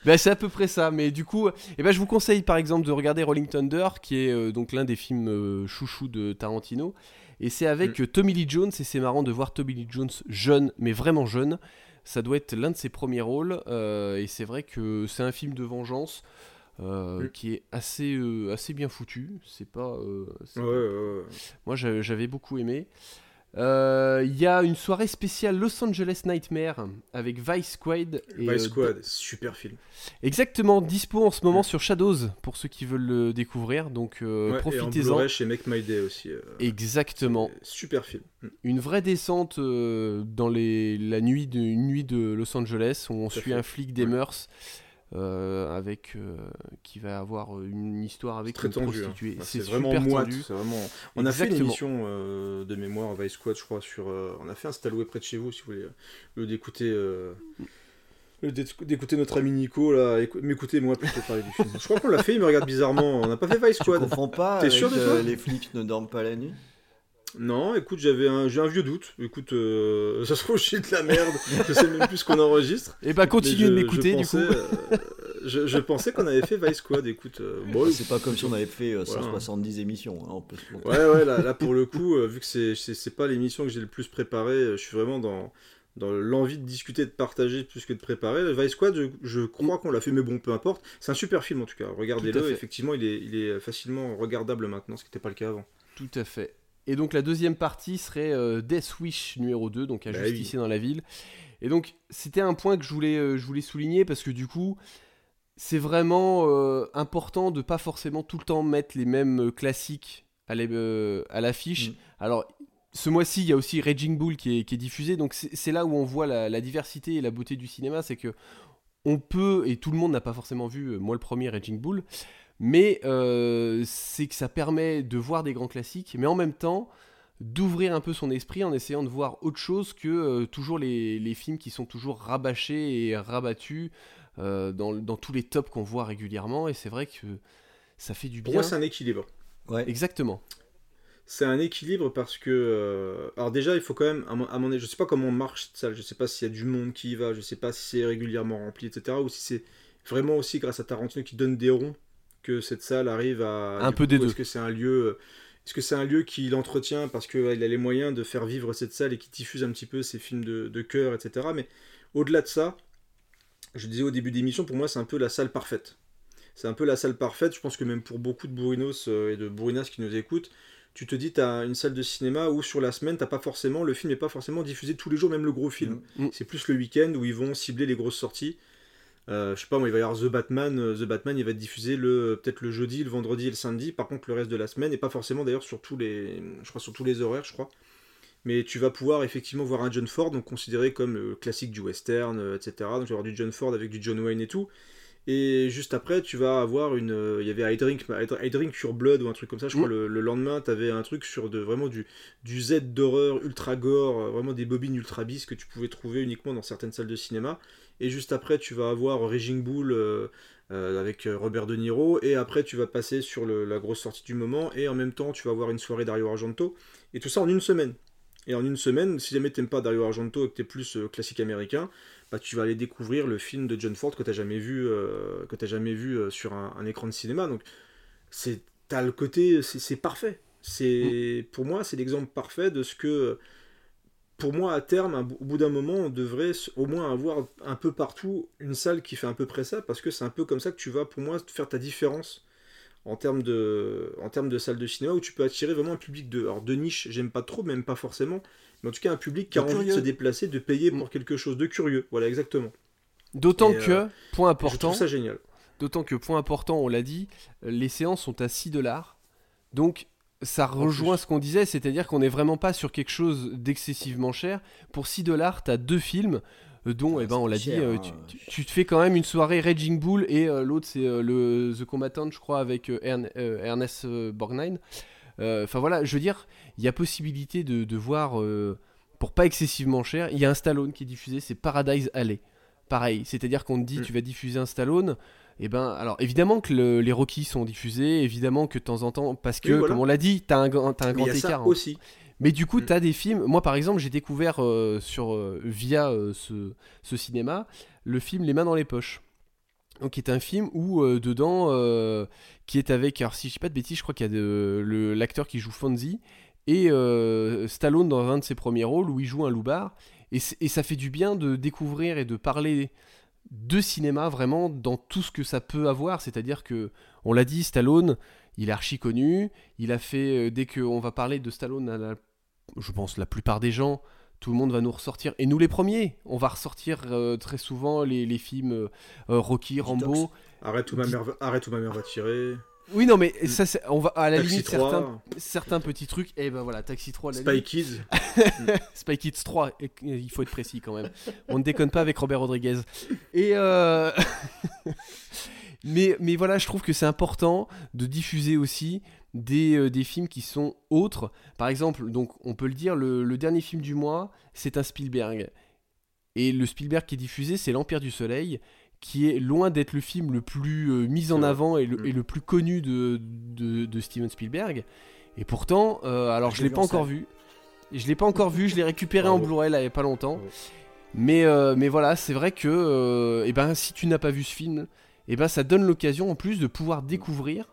Bah, c'est à peu près ça. Mais du coup, eh ben, je vous conseille par exemple de regarder Rolling Thunder, qui est euh, donc l'un des films euh, chouchou de Tarantino. Et c'est avec euh, Tommy Lee Jones, et c'est marrant de voir Tommy Lee Jones jeune, mais vraiment jeune. Ça doit être l'un de ses premiers rôles. euh, et c'est vrai que c'est un film de vengeance euh, Mm. qui est assez, euh, assez bien foutu. C'est pas. euh, Ouais, ouais, ouais. moi, j'a- j'avais beaucoup aimé. Euh, Il y a une soirée spéciale Los Angeles Nightmare avec Vice Squad. et, Vice euh, Squad, super film. Exactement, dispo en ce moment sur Shadows pour ceux qui veulent le découvrir. Donc euh, Ouais, et en profitez-en. Chez Make My Day aussi. euh, Exactement. Super film. Mm. Une vraie descente euh, dans les, la nuit de, une nuit de Los Angeles où on suit fait. un flic des Ouais. mœurs euh, avec euh, qui va avoir une histoire avec Très une tendu. hein. prostituée. Bah, c'est vraiment super moite. tendu. c'est Vraiment... On a fait une émission euh, de mémoire Vice Squad, je crois, sur. euh, on a fait un Stalway près de chez vous, si vous voulez. Le d'écouter. euh, d'écouter notre ami Nico là, écou- m'écouter moi plutôt parler du film. Je crois qu'on l'a fait, il me regarde bizarrement. On n'a pas fait Vice Tu Squad. comprends pas T'es sûr de toi les flics ne dorment pas la nuit Non, écoute, j'avais un, j'ai un vieux doute. Écoute, euh, <laughs> ça se trouve, je suis de la merde. je sais même plus ce qu'on enregistre. Et bah Mais continuez je- de m'écouter je du coup. pensais, euh, je, je pensais qu'on avait fait Vice Squad. Écoute, euh, bon, C'est pas comme si on avait fait euh, Voilà. 170 émissions. hein, on peut se montrer. Ouais, ouais, là, là, pour le coup, euh, vu que c'est, c'est, c'est pas l'émission que j'ai le plus préparée, je suis vraiment dans, dans l'envie de discuter, de partager plus que de préparer. Le Vice Squad, je, je crois qu'on l'a fait, mais bon, peu importe. C'est un super film en tout cas. Regardez-le. Effectivement, il est, il est facilement regardable maintenant, ce qui n'était pas le cas avant. Tout à fait. Et donc la deuxième partie serait euh, Death Wish numéro 2, donc un Bah justicier dans la ville. Et donc c'était un point que je voulais, euh, je voulais souligner parce que du coup c'est vraiment euh, important de pas forcément tout le temps mettre les mêmes euh, classiques à à l'affiche. Mm. Alors ce mois-ci il y a aussi Raging Bull qui est, qui est diffusé, donc c'est là où on voit la, la diversité et la beauté du cinéma, c'est que on peut, et tout le monde n'a pas forcément vu, moi le premier Raging Bull, mais euh, c'est que ça permet de voir des grands classiques, mais en même temps d'ouvrir un peu son esprit en essayant de voir autre chose que euh, toujours les, les films qui sont toujours rabâchés et rabattus euh, dans, dans tous les tops qu'on voit régulièrement, et c'est vrai que ça fait du Pour bien. moi, c'est un équilibre. Ouais. Exactement. C'est un équilibre parce que. euh, alors, déjà, il faut quand même. À mon, à mon avis, je sais pas comment marche cette salle, je sais pas s'il y a du monde qui y va, je sais pas si c'est régulièrement rempli, etc. Ou si c'est vraiment aussi grâce à Tarantino qui donne des ronds que cette salle arrive à. Un peu des deux. Est-ce que c'est un lieu. Est-ce que c'est un lieu qu'il entretient parce qu'il a les moyens de faire vivre cette salle et qui diffuse un petit peu ses films de, de cœur, etc. Mais au-delà de ça, je disais au début d'émission, pour moi, c'est un peu la salle parfaite. C'est un peu la salle parfaite. Je pense que même pour beaucoup de bourrinos euh, et de bourrinas qui nous écoutent, tu te dis, tu as une salle de cinéma où sur la semaine, t'as pas forcément, le film n'est pas forcément diffusé tous les jours, même le gros film. Mm. C'est plus le week-end où ils vont cibler les grosses sorties. Euh, je sais pas, moi, il va y avoir The Batman. euh, The Batman, il va être diffusé le peut-être le jeudi, le vendredi et le samedi. Par contre, le reste de la semaine, et pas forcément d'ailleurs sur tous les, je crois sur tous les horaires, je crois. Mais tu vas pouvoir effectivement voir un John Ford, donc considéré comme le classique du western, euh, etc. Donc tu vas avoir du John Ford avec du John Wayne et tout. Et juste après, tu vas avoir une. euh, Il y avait I Drink, I Drink Your Blood ou un truc comme ça. Je crois le, le lendemain, tu avais un truc sur de, vraiment du, du Z d'horreur ultra gore, vraiment des bobines ultra bis que tu pouvais trouver uniquement dans certaines salles de cinéma. Et juste après, tu vas avoir Raging Bull euh, euh, avec euh, Robert De Niro. Et après, tu vas passer sur le- la grosse sortie du moment. Et en même temps, tu vas avoir une soirée Dario Argento. Et tout ça en une semaine. Et en une semaine, si jamais t'aimes pas Dario Argento et que t'es plus classique américain, bah, tu vas aller découvrir le film de John Ford que t'as jamais vu, euh, que t'as jamais vu sur un, un écran de cinéma. Donc, c'est t'as le côté, c'est c'est parfait. C'est pour moi, c'est l'exemple parfait de ce que, pour moi, à terme, au bout d'un moment, on devrait au moins avoir un peu partout une salle qui fait à peu près ça, parce que c'est un peu comme ça que tu vas, pour moi, faire ta différence en termes de, en termes de salle de cinéma où tu peux attirer vraiment un public de, alors de niche, j'aime pas trop, même pas forcément, mais en tout cas un public qui a De envie de se déplacer, de payer pour Mm. quelque chose de curieux. Voilà, exactement. D'autant que, euh, point Je important, trouve ça génial. D'autant que, point important, on l'a dit, les séances sont à 6 dollars. Donc, ça rejoint ce qu'on disait, c'est-à-dire qu'on n'est vraiment pas sur quelque chose d'excessivement cher. Pour 6 dollars, tu as deux films, euh, dont, Ah, eh ben, on l'a dit, euh, hein. tu, tu- tu te fais quand même une soirée Raging Bull et euh, l'autre, c'est euh, le The Combatant, je crois, avec euh, Ern- Ernest Borgnine. Enfin voilà, je veux dire, il y a possibilité de, de voir, pour pas excessivement cher, il y a un Stallone qui est diffusé, c'est Paradise Alley. Pareil, c'est-à-dire qu'on te dit, Mm. tu vas diffuser un Stallone. Et ben, alors évidemment que le- les Rocky sont diffusés, évidemment que de temps en temps, parce que, Oui, voilà. comme on l'a dit, t'as un, t'as un Mais grand y a ça écart. hein. aussi. Mais du coup, Mm. tu as des films. Moi, par exemple, j'ai découvert euh, sur, euh, via euh, ce, ce cinéma le film Les mains dans les poches. Donc, qui est un film où, dedans, qui est avec. Alors, si je dis pas de bêtises, je crois qu'il y a l'acteur qui joue Fonzie et Stallone dans un de ses premiers rôles où il joue un loupard. et, et, ça fait du bien de découvrir et de parler de cinéma vraiment dans tout ce que ça peut avoir. C'est-à-dire que, on l'a dit, Stallone, il est archi connu. Il a fait, dès qu'on va parler de Stallone, je pense la plupart des gens, tout le monde va nous ressortir, et nous les premiers, on va ressortir très souvent les, films Rocky, Rambo. Arrête où, ma mère arrête où ma mère va tirer. Oui, non, mais ça, on va à la limite certains, certains, petits trucs. Et eh ben voilà, Taxi 3. La Spy Kids. <laughs> Spy Kids 3, il faut être précis quand même. On ne déconne pas avec Robert Rodriguez. Et. Euh, <laughs> mais, mais voilà, je trouve que c'est important de diffuser aussi des, euh, des, films qui sont autres. Par exemple, donc on peut le dire, le, le dernier film du mois, c'est un Spielberg. Et le Spielberg qui est diffusé, c'est L'Empire du Soleil qui est loin d'être le film le plus euh, mis en avant et le, et le, plus connu de, de, Steven Spielberg. Et pourtant, euh, alors je, l'ai pas encore vu. Je l'ai pas encore vu, je l'ai récupéré en Blu-ray là il y a pas longtemps. Mais, euh, mais voilà, c'est vrai que et eh ben, si tu n'as pas vu ce film, et eh ben, ça donne l'occasion en plus de pouvoir découvrir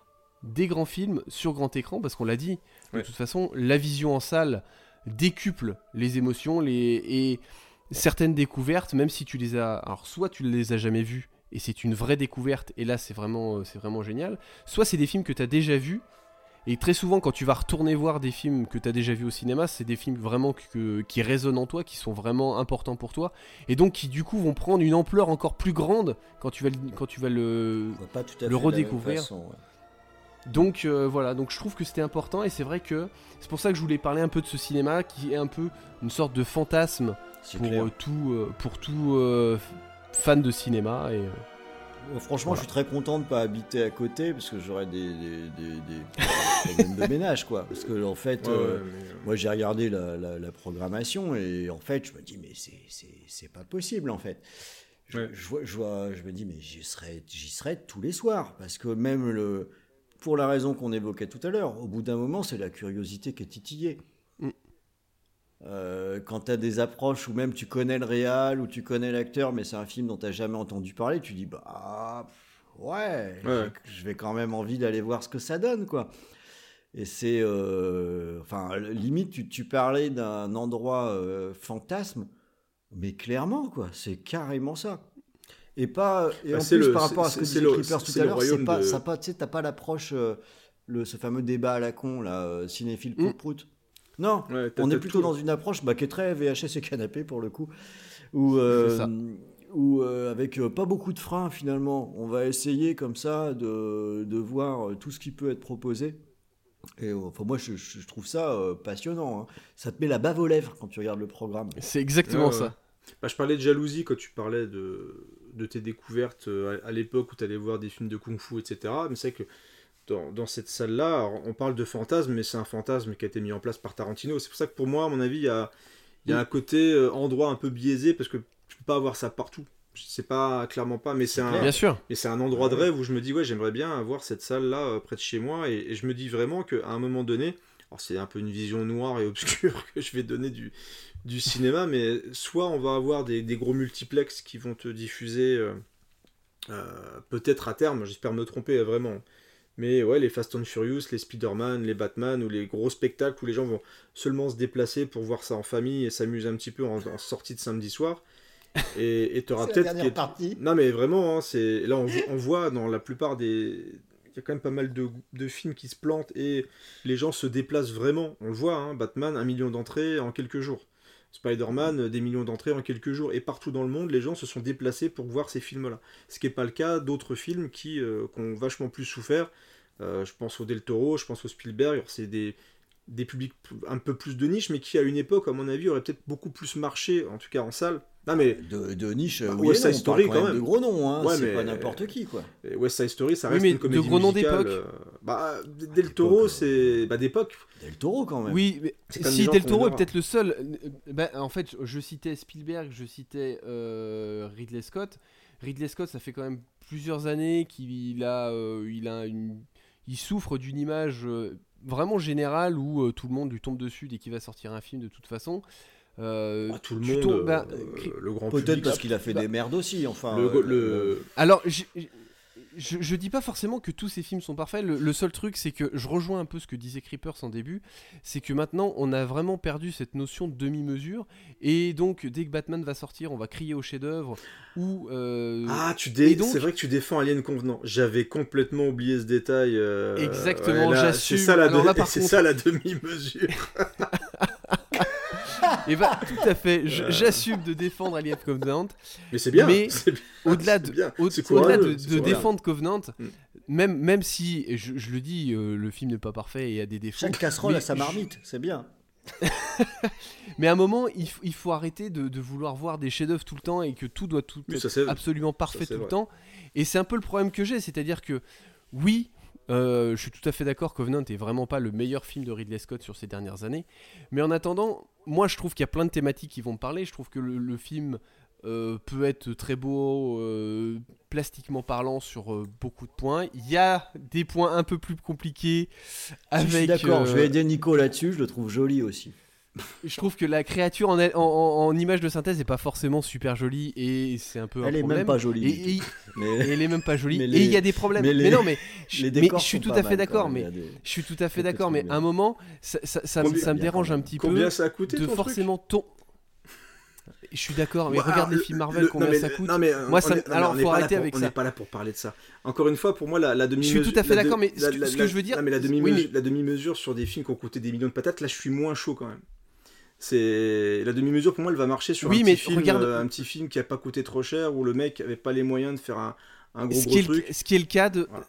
des grands films sur grand écran, parce qu'on l'a dit, de toute façon, la vision en salle décuple les émotions les, et certaines découvertes, même si tu les as, alors soit tu ne les as jamais vues et c'est une vraie découverte et là c'est vraiment, euh, c'est vraiment génial, soit c'est des films que tu as déjà vus et très souvent quand tu vas retourner voir des films que tu as déjà vus au cinéma, c'est des films vraiment qui résonnent en toi, qui sont vraiment importants pour toi et donc qui du coup vont prendre une ampleur encore plus grande quand tu vas, quand tu vas le, le redécouvrir. Donc euh, voilà, donc je trouve que c'était important et c'est vrai que c'est pour ça que je voulais parler un peu de ce cinéma qui est un peu une sorte de fantasme pour, euh, tout, euh, pour tout fan de cinéma. Et, franchement, je suis très content de ne pas habiter à côté parce que j'aurais des, problèmes de ménage, quoi. Parce que en fait, moi j'ai regardé la, programmation et en fait, je me dis mais c'est pas possible en fait. Je, vois, je, vois, je me dis mais j'y serais, j'y serais tous les soirs parce que même le pour la raison qu'on évoquait tout à l'heure. Au bout d'un moment, c'est la curiosité qui est titillée. Mm. Euh, quand tu as des approches où même tu connais le réal ou tu connais l'acteur, mais c'est un film dont tu n'as jamais entendu parler, tu dis bah ouais, je vais quand même envie d'aller voir ce que ça donne quoi. Et c'est euh, enfin limite tu, tu parlais d'un endroit euh, fantasme, mais clairement quoi, c'est carrément ça. Et pas et bah, en plus par rapport à ce que disait Creepers tout à l'heure, c'est pas ça pas tu sais t'as pas l'approche euh, le ce fameux débat à la con là euh, cinéphile mmh. prout Non, on est plutôt dans une approche bah, qui est très VHS et canapé pour le coup où euh, où avec pas beaucoup de freins finalement, on va essayer comme ça de, de voir tout ce qui peut être proposé. Et enfin, moi, je, je trouve ça passionnant. Hein. Ça te met la bave aux lèvres quand tu regardes le programme. C'est exactement ça. Bah, je parlais de jalousie quand tu parlais de, de tes découvertes euh, à, l'époque où tu allais voir des films de kung-fu, etc. Mais c'est que dans, dans cette salle-là, on parle de fantasme, mais c'est un fantasme qui a été mis en place par Tarantino. C'est pour ça que pour moi, à mon avis, il y a, y a un côté euh, endroit un peu biaisé parce que tu peux pas avoir ça partout. C'est pas clairement pas, mais c'est un, bien sûr. Mais c'est un endroit de rêve où je me dis ouais, j'aimerais bien avoir cette salle-là euh, près de chez moi, et, et je me dis vraiment qu'à un moment donné, alors c'est un peu une vision noire et obscure <laughs> que je vais donner du, du cinéma, mais soit on va avoir des, gros multiplex qui vont te diffuser, euh, euh, peut-être à terme, j'espère me tromper vraiment, mais ouais, les Fast and Furious, les Spider-Man, les Batman, ou les gros spectacles où les gens vont seulement se déplacer pour voir ça en famille et s'amuser un petit peu en, sortie de samedi soir. Et tu auras <laughs> peut-être. partie. Non, mais vraiment, hein, c'est là on, on, voit dans la plupart des, y a quand même pas mal de, films qui se plantent et les gens se déplacent vraiment. On le voit, hein, Batman, un million d'entrées en quelques jours. Spider-Man, des millions d'entrées en quelques jours. Et partout dans le monde, les gens se sont déplacés pour voir ces films-là. Ce qui n'est pas le cas d'autres films qui, euh, ont vachement plus souffert. Euh, je pense au Del Toro, je pense au Spielberg. C'est des publics un peu plus de niche, mais qui à une époque, à mon avis, auraient peut-être beaucoup plus marché, en tout cas en salle, non mais de, de niche, bah, oui, West Side Story quand, même. De gros noms, hein. c'est pas n'importe qui quoi. West Side Story, ça reste une comédie de gros noms d'époque. Euh, bah, Del Toro, c'est bah, d'époque. Del Toro quand même. Oui, mais si Del Toro est peut-être le seul. Bah, en fait, je citais Spielberg, je citais euh, Ridley Scott. Ridley Scott, ça fait quand même plusieurs années qu'il a, euh, il a une, il souffre d'une image vraiment générale où tout le monde lui tombe dessus dès qu'il va sortir un film de toute façon. Euh, ah, tout le monde, bah, euh, le grand Peut-être parce qu'il a fait bah, des merdes aussi, enfin. Le, euh, Alors, je, je dis pas forcément que tous ces films sont parfaits. Le, le seul truc, c'est que je rejoins un peu ce que disait Creepers en début. C'est que maintenant, on a vraiment perdu cette notion de demi-mesure. Et donc, dès que Batman va sortir, on va crier au chef-d'œuvre. Ou. euh, Ah, tu dé... et donc- c'est vrai que tu défends Alien Convenant. J'avais complètement oublié ce détail. euh, Exactement, là, j'assume. C'est ça la, de- <laughs> contre- ça la demi-mesure. <laughs> Et bah, tout à fait. Euh. J'assume de défendre Alien Covenant. Mais c'est bien. Mais <laughs> Au-delà de, au- au-delà de, défendre Covenant, Mm. même, même si, je, je le dis, euh, le film n'est pas parfait et il y a des défauts. Chaque casserole a sa je- marmite, c'est bien. <laughs> Mais à un moment, il, il faut arrêter de, de vouloir voir des chefs-d'œuvre tout le temps et que tout doit tout Oui, être absolument parfait tout le temps. Et c'est un peu le problème que j'ai, c'est-à-dire que oui, euh, je suis tout à fait d'accord, Covenant est vraiment pas le meilleur film de Ridley Scott sur ces dernières années. Mais en attendant, moi je trouve qu'il y a plein de thématiques qui vont me parler. Je trouve que le, le film euh, peut être très beau, euh, plastiquement parlant, sur euh, beaucoup de points. Il y a des points un peu plus compliqués. Avec, je suis d'accord, je vais aider Nico là-dessus, je le trouve joli aussi. Je trouve que la créature en, elle- en, en- en image de synthèse n'est pas forcément super jolie et c'est un peu un Elle est problème. même pas jolie. Et, <laughs> elle est même pas jolie. Et il y a des problèmes. mais non, mais <laughs> je, mais suis tout à fait d'accord. Mais des- je suis tout à fait d'accord. Mais à un moment, ça, ça, ça, Combien- ça me dérange un petit Combien peu ça a coûté de ton forcément ton. Je suis d'accord, mais regarde les le- films Marvel, le- combien mais ça coûte. non, mais, euh, Moi, on ça- est- alors, on faut arrêter pour- avec On ça. n'est pas là pour parler de ça. Encore une fois, pour moi, la, la demi Je suis tout à fait d'accord, mais ce la- que- la- je veux dire- non, mais la Oui, demi-mesure mais- la demi-mesure sur des films qui ont coûté des millions de patates, là, je suis moins chaud quand même. C'est la demi-mesure pour moi, elle va marcher sur Oui, un, mais petit film, regarde- euh, un petit film qui a pas coûté trop cher où le mec avait pas les moyens de faire un, un gros ce, gros truc. le, ce qui est le cas de. Voilà.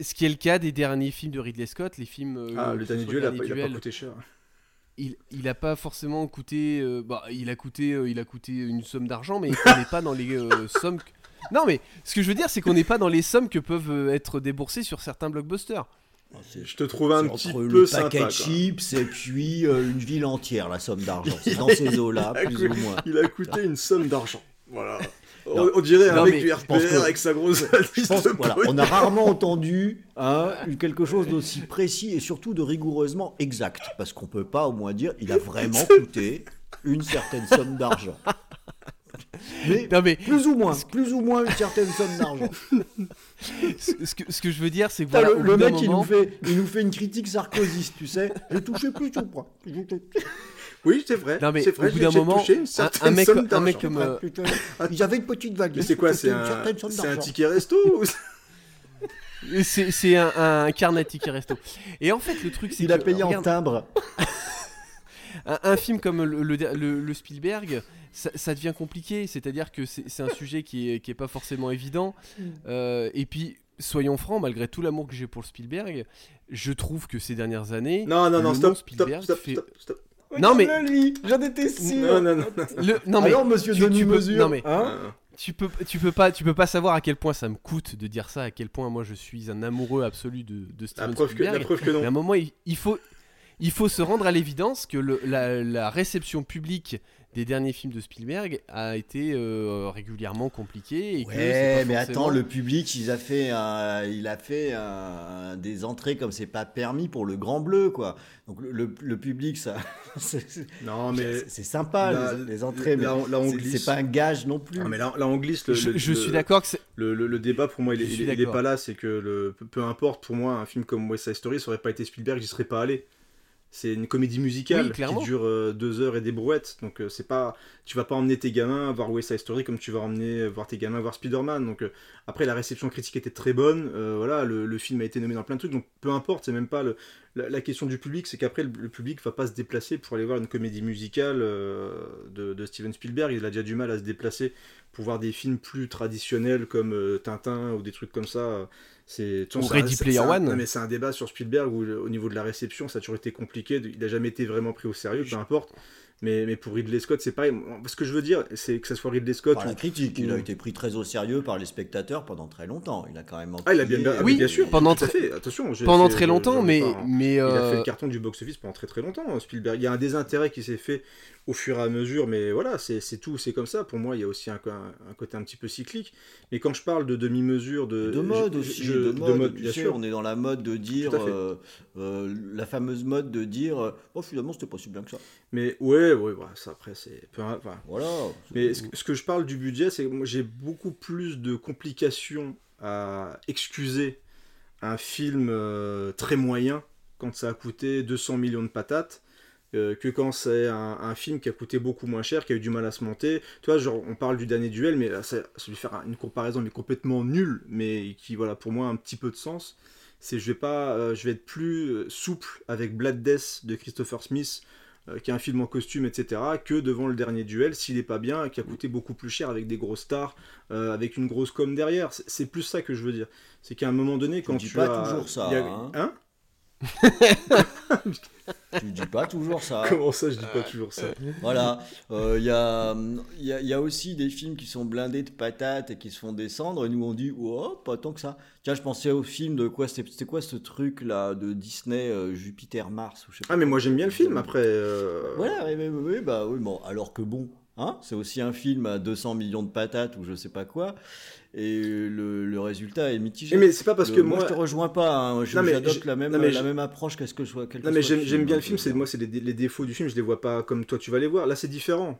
Ce qui est le cas des derniers films de Ridley Scott, les films. euh, Ah, le dernier duel, il a il a pas Duel, coûté cher. il, il a pas forcément coûté euh, bah, il a coûté euh, il a coûté une somme d'argent mais on n'est pas dans les <laughs> sommes que- non mais ce que je veux dire c'est qu'on n'est pas dans les sommes que peuvent être déboursées sur certains blockbusters Je te trouve un petit entre peu le paquet de chips et puis euh, une ville entière, la somme d'argent. C'est dans <laughs> ces eaux-là, plus coûté- ou moins. Il a coûté une somme d'argent. Voilà. On, Non. on dirait un mec du RPR que- avec sa grosse pense- voilà, on a rarement <laughs> entendu hein, quelque chose d'aussi précis et surtout de rigoureusement exact. Parce qu'on peut pas au moins dire il a vraiment <laughs> coûté une certaine somme d'argent. Mais <laughs> non mais plus ou moins, plus ou moins une certaine somme d'argent. ce, que, ce que je veux dire c'est que voilà, le, mec, il, moment- nous fait, il nous fait une critique sarkozyste, tu sais. J'ai touché plus ou moins. Oui, c'est vrai. Non, mais c'est vrai, au bout d'un moment, touché une un, certaine un mec, somme un mec d'argent. comme euh, Putain, Ils avaient une petite valise. Mais c'est quoi C'est un, un ticket resto ou c'est- un, un carnet ticket resto et en fait le truc c'est Il a payé en regarde, timbre. <laughs> un, un film comme le, le, le- le Spielberg, ça, ça devient compliqué. C'est-à-dire que c'est un sujet qui est, qui est pas forcément évident. Euh, et puis, soyons francs, malgré tout l'amour que j'ai pour le Spielberg, je trouve que ces dernières années. Non, non, non, stop, Spielberg stop, fait- stop, stop. Non, mais- lui, j'en étais sûr. Non, non, non. non. Le, non, mais Alors, monsieur tu- Denis tu peux- Mesure, non, mais- hein Euh, tu peux, tu peux pas, tu peux pas savoir à quel point ça me coûte de dire ça, à quel point moi je suis un amoureux absolu de, de La Steven preuve que, la Spielberg. preuve que Mais à un non. moment, il, il faut, il faut se rendre à l'évidence que le- la, la réception publique des derniers films de Spielberg a été euh, régulièrement compliquée. Et que Ouais, mais forcément- attends, le public, il a fait, un- il a fait un- des entrées comme c'est pas permis pour le Grand Bleu, quoi. Donc le, le- le public, ça, <laughs> Non, mais. c'est sympa là, les, les entrées, mais là, là, on c'est- glisse. c'est pas un gage non plus. Non, mais là, là, on glisse. Le, je, le- je le- suis d'accord que c'est. Le, le- le débat pour moi il il il est pas là, c'est que le, peu, peu importe pour moi un film comme West Side Story, ça aurait pas été Spielberg, j'y serais pas allé. C'est une comédie musicale Oui, qui dure euh, deux heures et des brouettes, donc euh, c'est pas, tu vas pas emmener tes gamins voir West Side Story comme tu vas emmener euh, voir tes gamins voir Spider-Man. Donc euh, après la réception critique était très bonne, voilà, le, le film a été nommé dans plein de trucs, donc peu importe, c'est même pas le, la, la question du public, c'est qu'après le, le public va pas se déplacer pour aller voir une comédie musicale de, de Steven Spielberg, il a déjà du mal à se déplacer pour voir des films plus traditionnels comme Tintin ou des trucs comme ça. C'est, Ou un- Player One. non, mais c'est un débat sur Spielberg où au niveau de la réception, ça a toujours été compliqué. Il n'a jamais été vraiment pris au sérieux, peu importe. Mais, mais pour Ridley Scott, c'est pareil. Ce que je veux dire, c'est que ce soit Ridley Scott Par ou- la critique, il a été pris très au sérieux par les spectateurs pendant très longtemps. Il a quand même. Ah, il a bien, bien, empilé, Oui, bien sûr. pendant tout à très- fait. Attention, Pendant c'est- très longtemps, mais, pas un- mais Il a euh, fait le carton du box-office pendant très très longtemps, Spielberg. Il y a un désintérêt qui s'est fait au fur et à mesure, mais voilà, c'est c'est tout, c'est comme ça. Pour moi, il y a aussi un, un- un côté un petit peu cyclique. Mais quand je parle de demi-mesure, de, de mode je- aussi, je- de mode, tu bien sais, sûr. on est dans la mode de dire, fait. euh, euh, la fameuse mode de dire, euh, oh finalement c'était pas si bien que ça. Mais ouais, ouais, voilà, ça après, c'est. peu- enfin, Voilà. Mais ce, ce que je parle du budget, c'est que moi j'ai beaucoup plus de complications à excuser un film euh, très moyen quand ça a coûté 200 millions de patates euh, que quand c'est un, film qui a coûté beaucoup moins cher, qui a eu du mal à se monter. Tu vois, genre, on parle du dernier duel, mais là, ça, ça lui faire une comparaison mais complètement nulle, mais qui, voilà, pour moi, a un petit peu de sens. C'est je vais pas, euh, je vais être plus souple avec Blood Death de Christopher Smith, qui est un film en costume, etc., que devant le dernier duel, s'il est pas bien, qui a coûté beaucoup plus cher avec des grosses stars, avec une grosse com derrière. C'est plus ça que je veux dire. C'est qu'à un moment donné, quand tu, dis pas toujours ça, hein, hein <laughs> <laughs> tu dis pas toujours ça. Comment ça, je dis pas toujours ça <laughs> Voilà. Il euh, y, a, y, a, aussi des films qui sont blindés de patates et qui se font descendre. Et nous, on dit, oh, pas tant que ça. Tiens, je pensais au film de quoi C'était quoi ce truc là de Disney, euh, Jupiter, Mars ou je sais pas Ah, mais moi, j'aime bien le film après. Euh. Voilà, oui, bah oui, bon. Alors que bon, Hein c'est aussi un film à 200 millions de patates ou je sais pas quoi. Et le, résultat est mitigé. Mais c'est pas parce que moi, moi, je te rejoins pas. Hein. J'adopte la même la même approche qu'est-ce que je sois. Non mais j'aime bien le film. C'est moi c'est les, les, défauts du film. Je les vois pas comme toi tu vas les voir. Là c'est différent.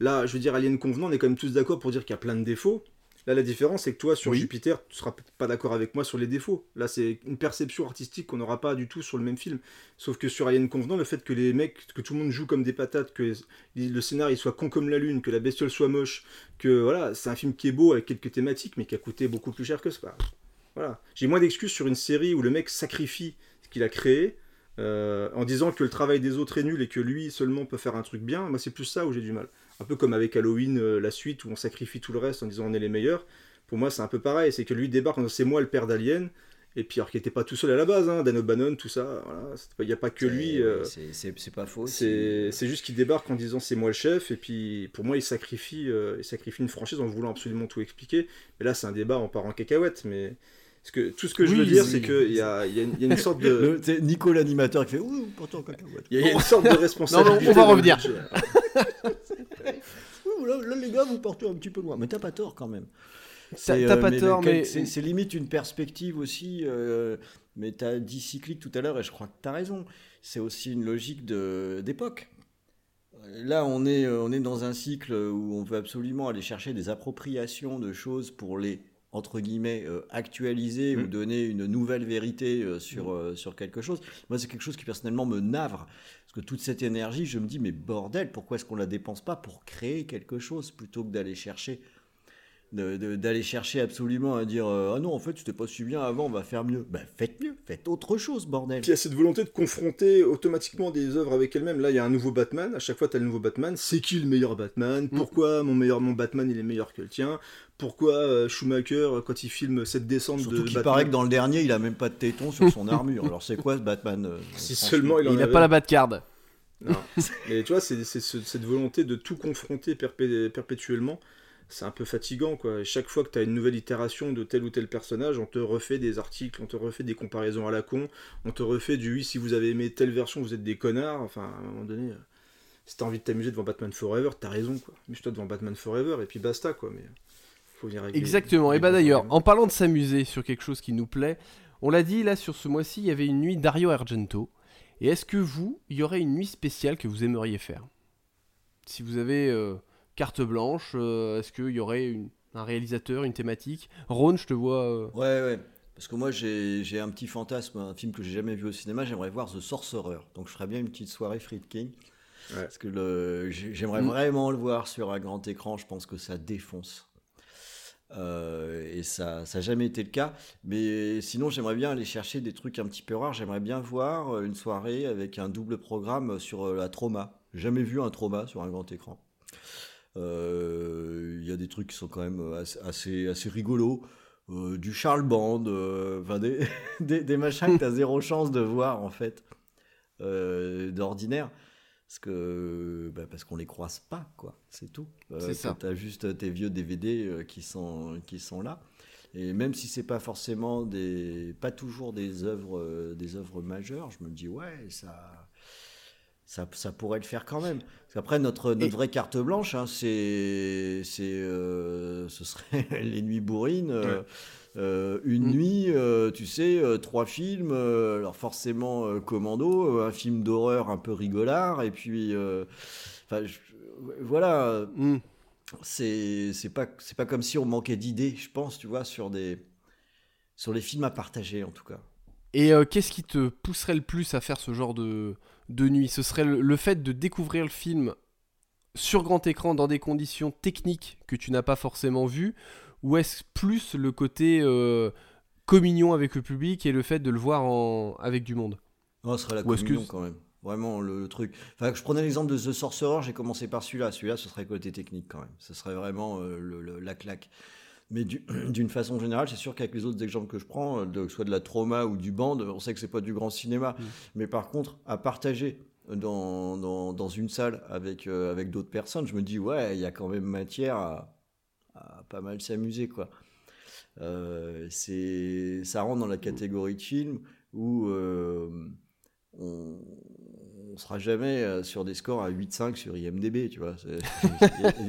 Là je veux dire Alien Convenant on est quand même tous d'accord pour dire qu'il y a plein de défauts. Là, la différence, c'est que toi, sur Jupiter, tu seras pas d'accord avec moi sur les défauts. Là, c'est une perception artistique qu'on n'aura pas du tout sur le même film. Sauf que sur Alien Convenant, le fait que les mecs, que tout le monde joue comme des patates, que le scénario soit con comme la lune, que la bestiole soit moche, que voilà, c'est un film qui est beau avec quelques thématiques, mais qui a coûté beaucoup plus cher que ça. Voilà. J'ai moins d'excuses sur une série où le mec sacrifie ce qu'il a créé. Euh, en disant que le travail des autres est nul et que lui seulement peut faire un truc bien, moi c'est plus ça où j'ai du mal un peu comme avec Halloween, euh, la suite, où on sacrifie tout le reste en disant on est les meilleurs. Pour moi, c'est un peu pareil. C'est que lui débarque en c'est moi le père d'Alien. Et puis, alors qu'il n'était pas tout seul à la base, hein, Dan O'Bannon, tout ça, il n'y a pas que lui. Euh, c'est pas faux. C'est juste qu'il débarque en disant c'est moi le chef, et puis pour moi, il sacrifie, euh, il sacrifie une franchise en voulant absolument tout expliquer. Mais là, c'est un débat, on part en cacahuète, mais que, tout ce que je veux dire, c'est qu'il y a, y, a une, sorte de. Nico l'animateur qui fait Ouh, pourtant cacahuète. Il y a une sorte de responsabilité. non, on va revenir. <laughs> <laughs> là, les gars, vous portez un petit peu loin. Mais t'as pas tort quand même. T'as euh, pas tort, mais. C'est limite une perspective aussi. Euh, mais t'as dit cyclique tout à l'heure et je crois que t'as raison. C'est aussi une logique d'époque. Là, on est, euh, on est dans un cycle où on veut absolument aller chercher des appropriations de choses pour les entre guillemets actualiser ou mm. donner une nouvelle vérité sur, mm. sur quelque chose. Moi, c'est quelque chose qui personnellement me navre parce que toute cette énergie, je me dis, mais bordel, pourquoi est-ce qu'on la dépense pas pour créer quelque chose plutôt que d'aller chercher d'aller chercher absolument à dire euh, ah non en fait tu t'es pas su bien avant on va faire mieux. Ben faites mieux faites autre chose bordel. Puis il y a cette volonté de confronter automatiquement des œuvres avec elles-mêmes. Là il y a un nouveau Batman. À chaque fois tu as le nouveau Batman. C'est qui le meilleur Batman? Mm. pourquoi mon meilleur mon Batman il est meilleur que le tien? Pourquoi euh, Schumacher quand il filme cette descente Surtout de qu'il paraît que dans le dernier il a même pas de téton sur son <laughs> armure alors c'est quoi ce Batman euh, si seulement il, il a pas la Batcard non. <laughs> Mais tu vois, c'est cette volonté de tout confronter perpétuellement c'est un peu fatigant quoi. chaque fois que tu as une nouvelle itération de tel ou tel personnage, on te refait des articles, on te refait des comparaisons à la con, on te refait du oui, si vous avez aimé telle version, vous êtes des connards. Enfin, à un moment donné, euh, si t'as envie de t'amuser devant Batman Forever, t'as raison quoi. Amuse-toi devant Batman Forever et puis basta quoi. Mais faut venir Exactement. et bah d'ailleurs, en parlant de s'amuser sur quelque chose qui nous plaît, on l'a dit là sur ce mois-ci, il y avait une nuit Dario Argento. Et est-ce que vous, il y aurait une nuit spéciale que vous aimeriez faire? Si vous avez euh, carte blanche, euh, est-ce qu'il y aurait un réalisateur, une thématique? Ron, je te vois. Euh, ouais, ouais. Parce que moi, j'ai un petit fantasme, un film que j'ai jamais vu au cinéma, j'aimerais voir The Sorcerer. Donc je ferais bien une petite soirée Friedkin. Ouais. Parce que j'aimerais mm. vraiment le voir sur un grand écran, je pense que ça défonce. Euh, et ça n'a jamais été le cas. Mais sinon, j'aimerais bien aller chercher des trucs un petit peu rares. J'aimerais bien voir euh, une soirée avec un double programme sur euh, la trauma. Jamais vu un trauma sur un grand écran. Il y a des trucs qui sont quand même assez, assez, rigolos. du Charles Band, des, <laughs> des, des, machins que tu as zéro chance de voir en fait, d'ordinaire parce que bah parce qu'on les croise pas quoi c'est tout euh, c'est ça t'as juste tes vieux DVD euh, qui sont qui sont là et même si c'est pas forcément des pas toujours des œuvres euh, des œuvres majeures je me dis ouais ça ça, ça pourrait le faire quand même. Après, notre, notre vraie carte blanche, hein, c'est, c'est, ce serait <laughs> les nuits bourrines. Euh, une mm. nuit, euh, tu sais, euh, trois films, alors forcément Commando, un film d'horreur un peu rigolard, et puis, voilà, mm. c'est pas, c'est pas comme si on manquait d'idées, je pense, tu vois, sur des, sur les films à partager en tout cas. Et euh, qu'est-ce qui te pousserait le plus à faire ce genre de, de nuit? Ce serait le, le fait de découvrir le film sur grand écran dans des conditions techniques que tu n'as pas forcément vues Ou est-ce plus le côté euh, communion avec le public et le fait de le voir en... avec du monde? Non, ce serait la Ou est-ce que communion quand même. Vraiment le, le truc. Enfin, je prenais l'exemple de The Sorcerer, j'ai commencé par celui-là. Celui-là, ce serait côté technique quand même. Ce serait vraiment euh, le- le- la claque. Mais du- <clears throat> d'une façon générale, c'est sûr qu'avec les autres exemples que je prends, euh, de, que ce soit de la trauma ou du band, on sait que c'est pas du grand cinéma. Mm. Mais par contre, à partager dans, dans, dans une salle avec, euh, avec d'autres personnes, je me dis, ouais, il y a quand même matière à, pas mal s'amuser, quoi. Euh, c'est, ça rentre dans la catégorie de film où euh, on, on sera jamais euh, sur des scores à 8-5 sur IMDb, tu vois.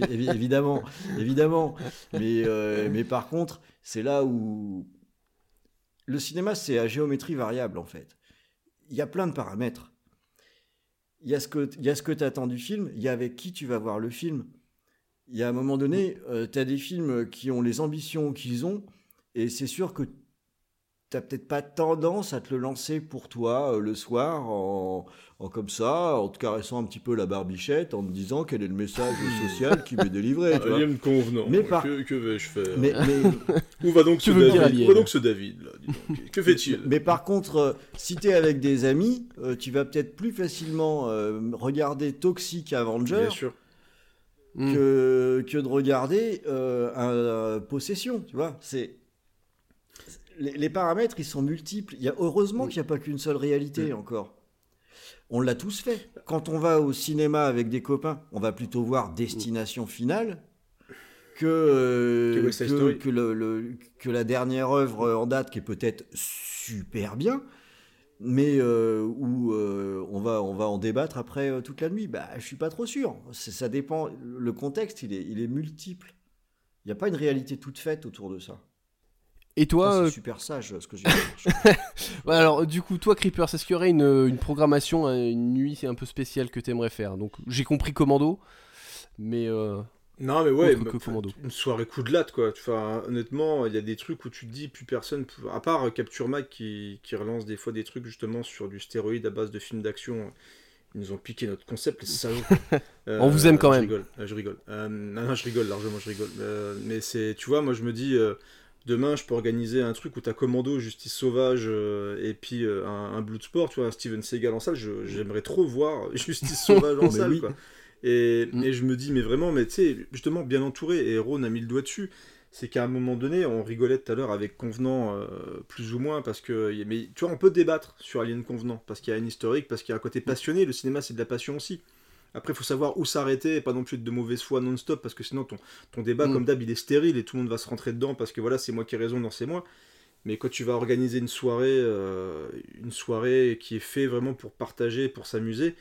évidemment, évidemment. Mais, mais par contre, c'est là où le cinéma, c'est à géométrie variable en fait. Il y a plein de paramètres. Il y a ce que tu attends du film, il y a avec qui tu vas voir le film. Il y a un moment donné, tu as des films qui ont les ambitions qu'ils ont, et c'est sûr que t'as peut-être pas tendance à te le lancer pour toi euh, le soir en, en comme ça, en te caressant un petit peu la barbichette, en te disant quel est le message <laughs> social qui m'est délivré. tu vois. Convenant. Mais par- Que, que vais-je faire Mais, mais, <laughs> Où va donc ce David Où va donc ce David là dis donc Que fait-il? Mais par contre, euh, si t'es avec des amis, euh, tu vas peut-être plus facilement euh, regarder Toxic Avenger Bien sûr. Mm. que, que de regarder euh, un, un Possession, tu vois. C'est les, les paramètres, ils sont multiples. Il y a heureusement qu'il n'y a pas qu'une seule réalité encore. On l'a tous fait. Quand on va au cinéma avec des copains, on va plutôt voir Destination Finale que euh, Que le- que la dernière œuvre en date qui est peut-être super bien, mais euh, où euh, on, va, on va en débattre après euh, toute la nuit. Bah, je suis pas trop sûr. Ça dépend. Le contexte, il est, il est multiple. Il n'y a pas une réalité toute faite autour de ça. Et toi, c'est super sage ce que j'ai dit. <laughs> ouais, alors du coup, toi, Creepers, est-ce qu'il y aurait une, une programmation, une nuit un peu spéciale que t'aimerais faire? Donc, j'ai compris Commando, mais Non mais ouais, bah, une soirée coup de latte quoi. Enfin, honnêtement, il y a des trucs où tu te dis plus personne, à part euh, Capture Mag qui, qui relance des fois des trucs justement sur du stéroïde à base de films d'action. Ils nous ont piqué notre concept, les salauds. Euh, <laughs> On vous aime quand je même. Rigole, euh, je rigole. Euh, non, non, je rigole, largement, je rigole. Euh, mais c'est, tu vois, moi je me dis, euh, demain je peux organiser un truc où t'as Commando, Justice Sauvage euh, et puis euh, un, un Bloodsport, tu vois, un Steven Seagal en salle. j'aimerais trop voir <laughs> Justice Sauvage en salle, oui. quoi. Et, Mm. et je me dis, mais vraiment, mais tu sais, justement, bien entouré, et Ron a mis le doigt dessus, c'est qu'à un moment donné, on rigolait tout à l'heure avec Convenant, euh, plus ou moins, parce que, mais tu vois, on peut débattre sur Alien Convenant, parce qu'il y a une historique, parce qu'il y a un côté passionné, le cinéma c'est de la passion aussi. Après, il faut savoir où s'arrêter, et pas non plus être de mauvaise foi non-stop, parce que sinon ton, ton débat, Mm. comme d'hab, il est stérile, et tout le monde va se rentrer dedans, parce que voilà, c'est moi qui ai raison, non, c'est moi. Mais quand tu vas organiser une soirée, euh, une soirée qui est faite vraiment pour partager, pour s'amuser,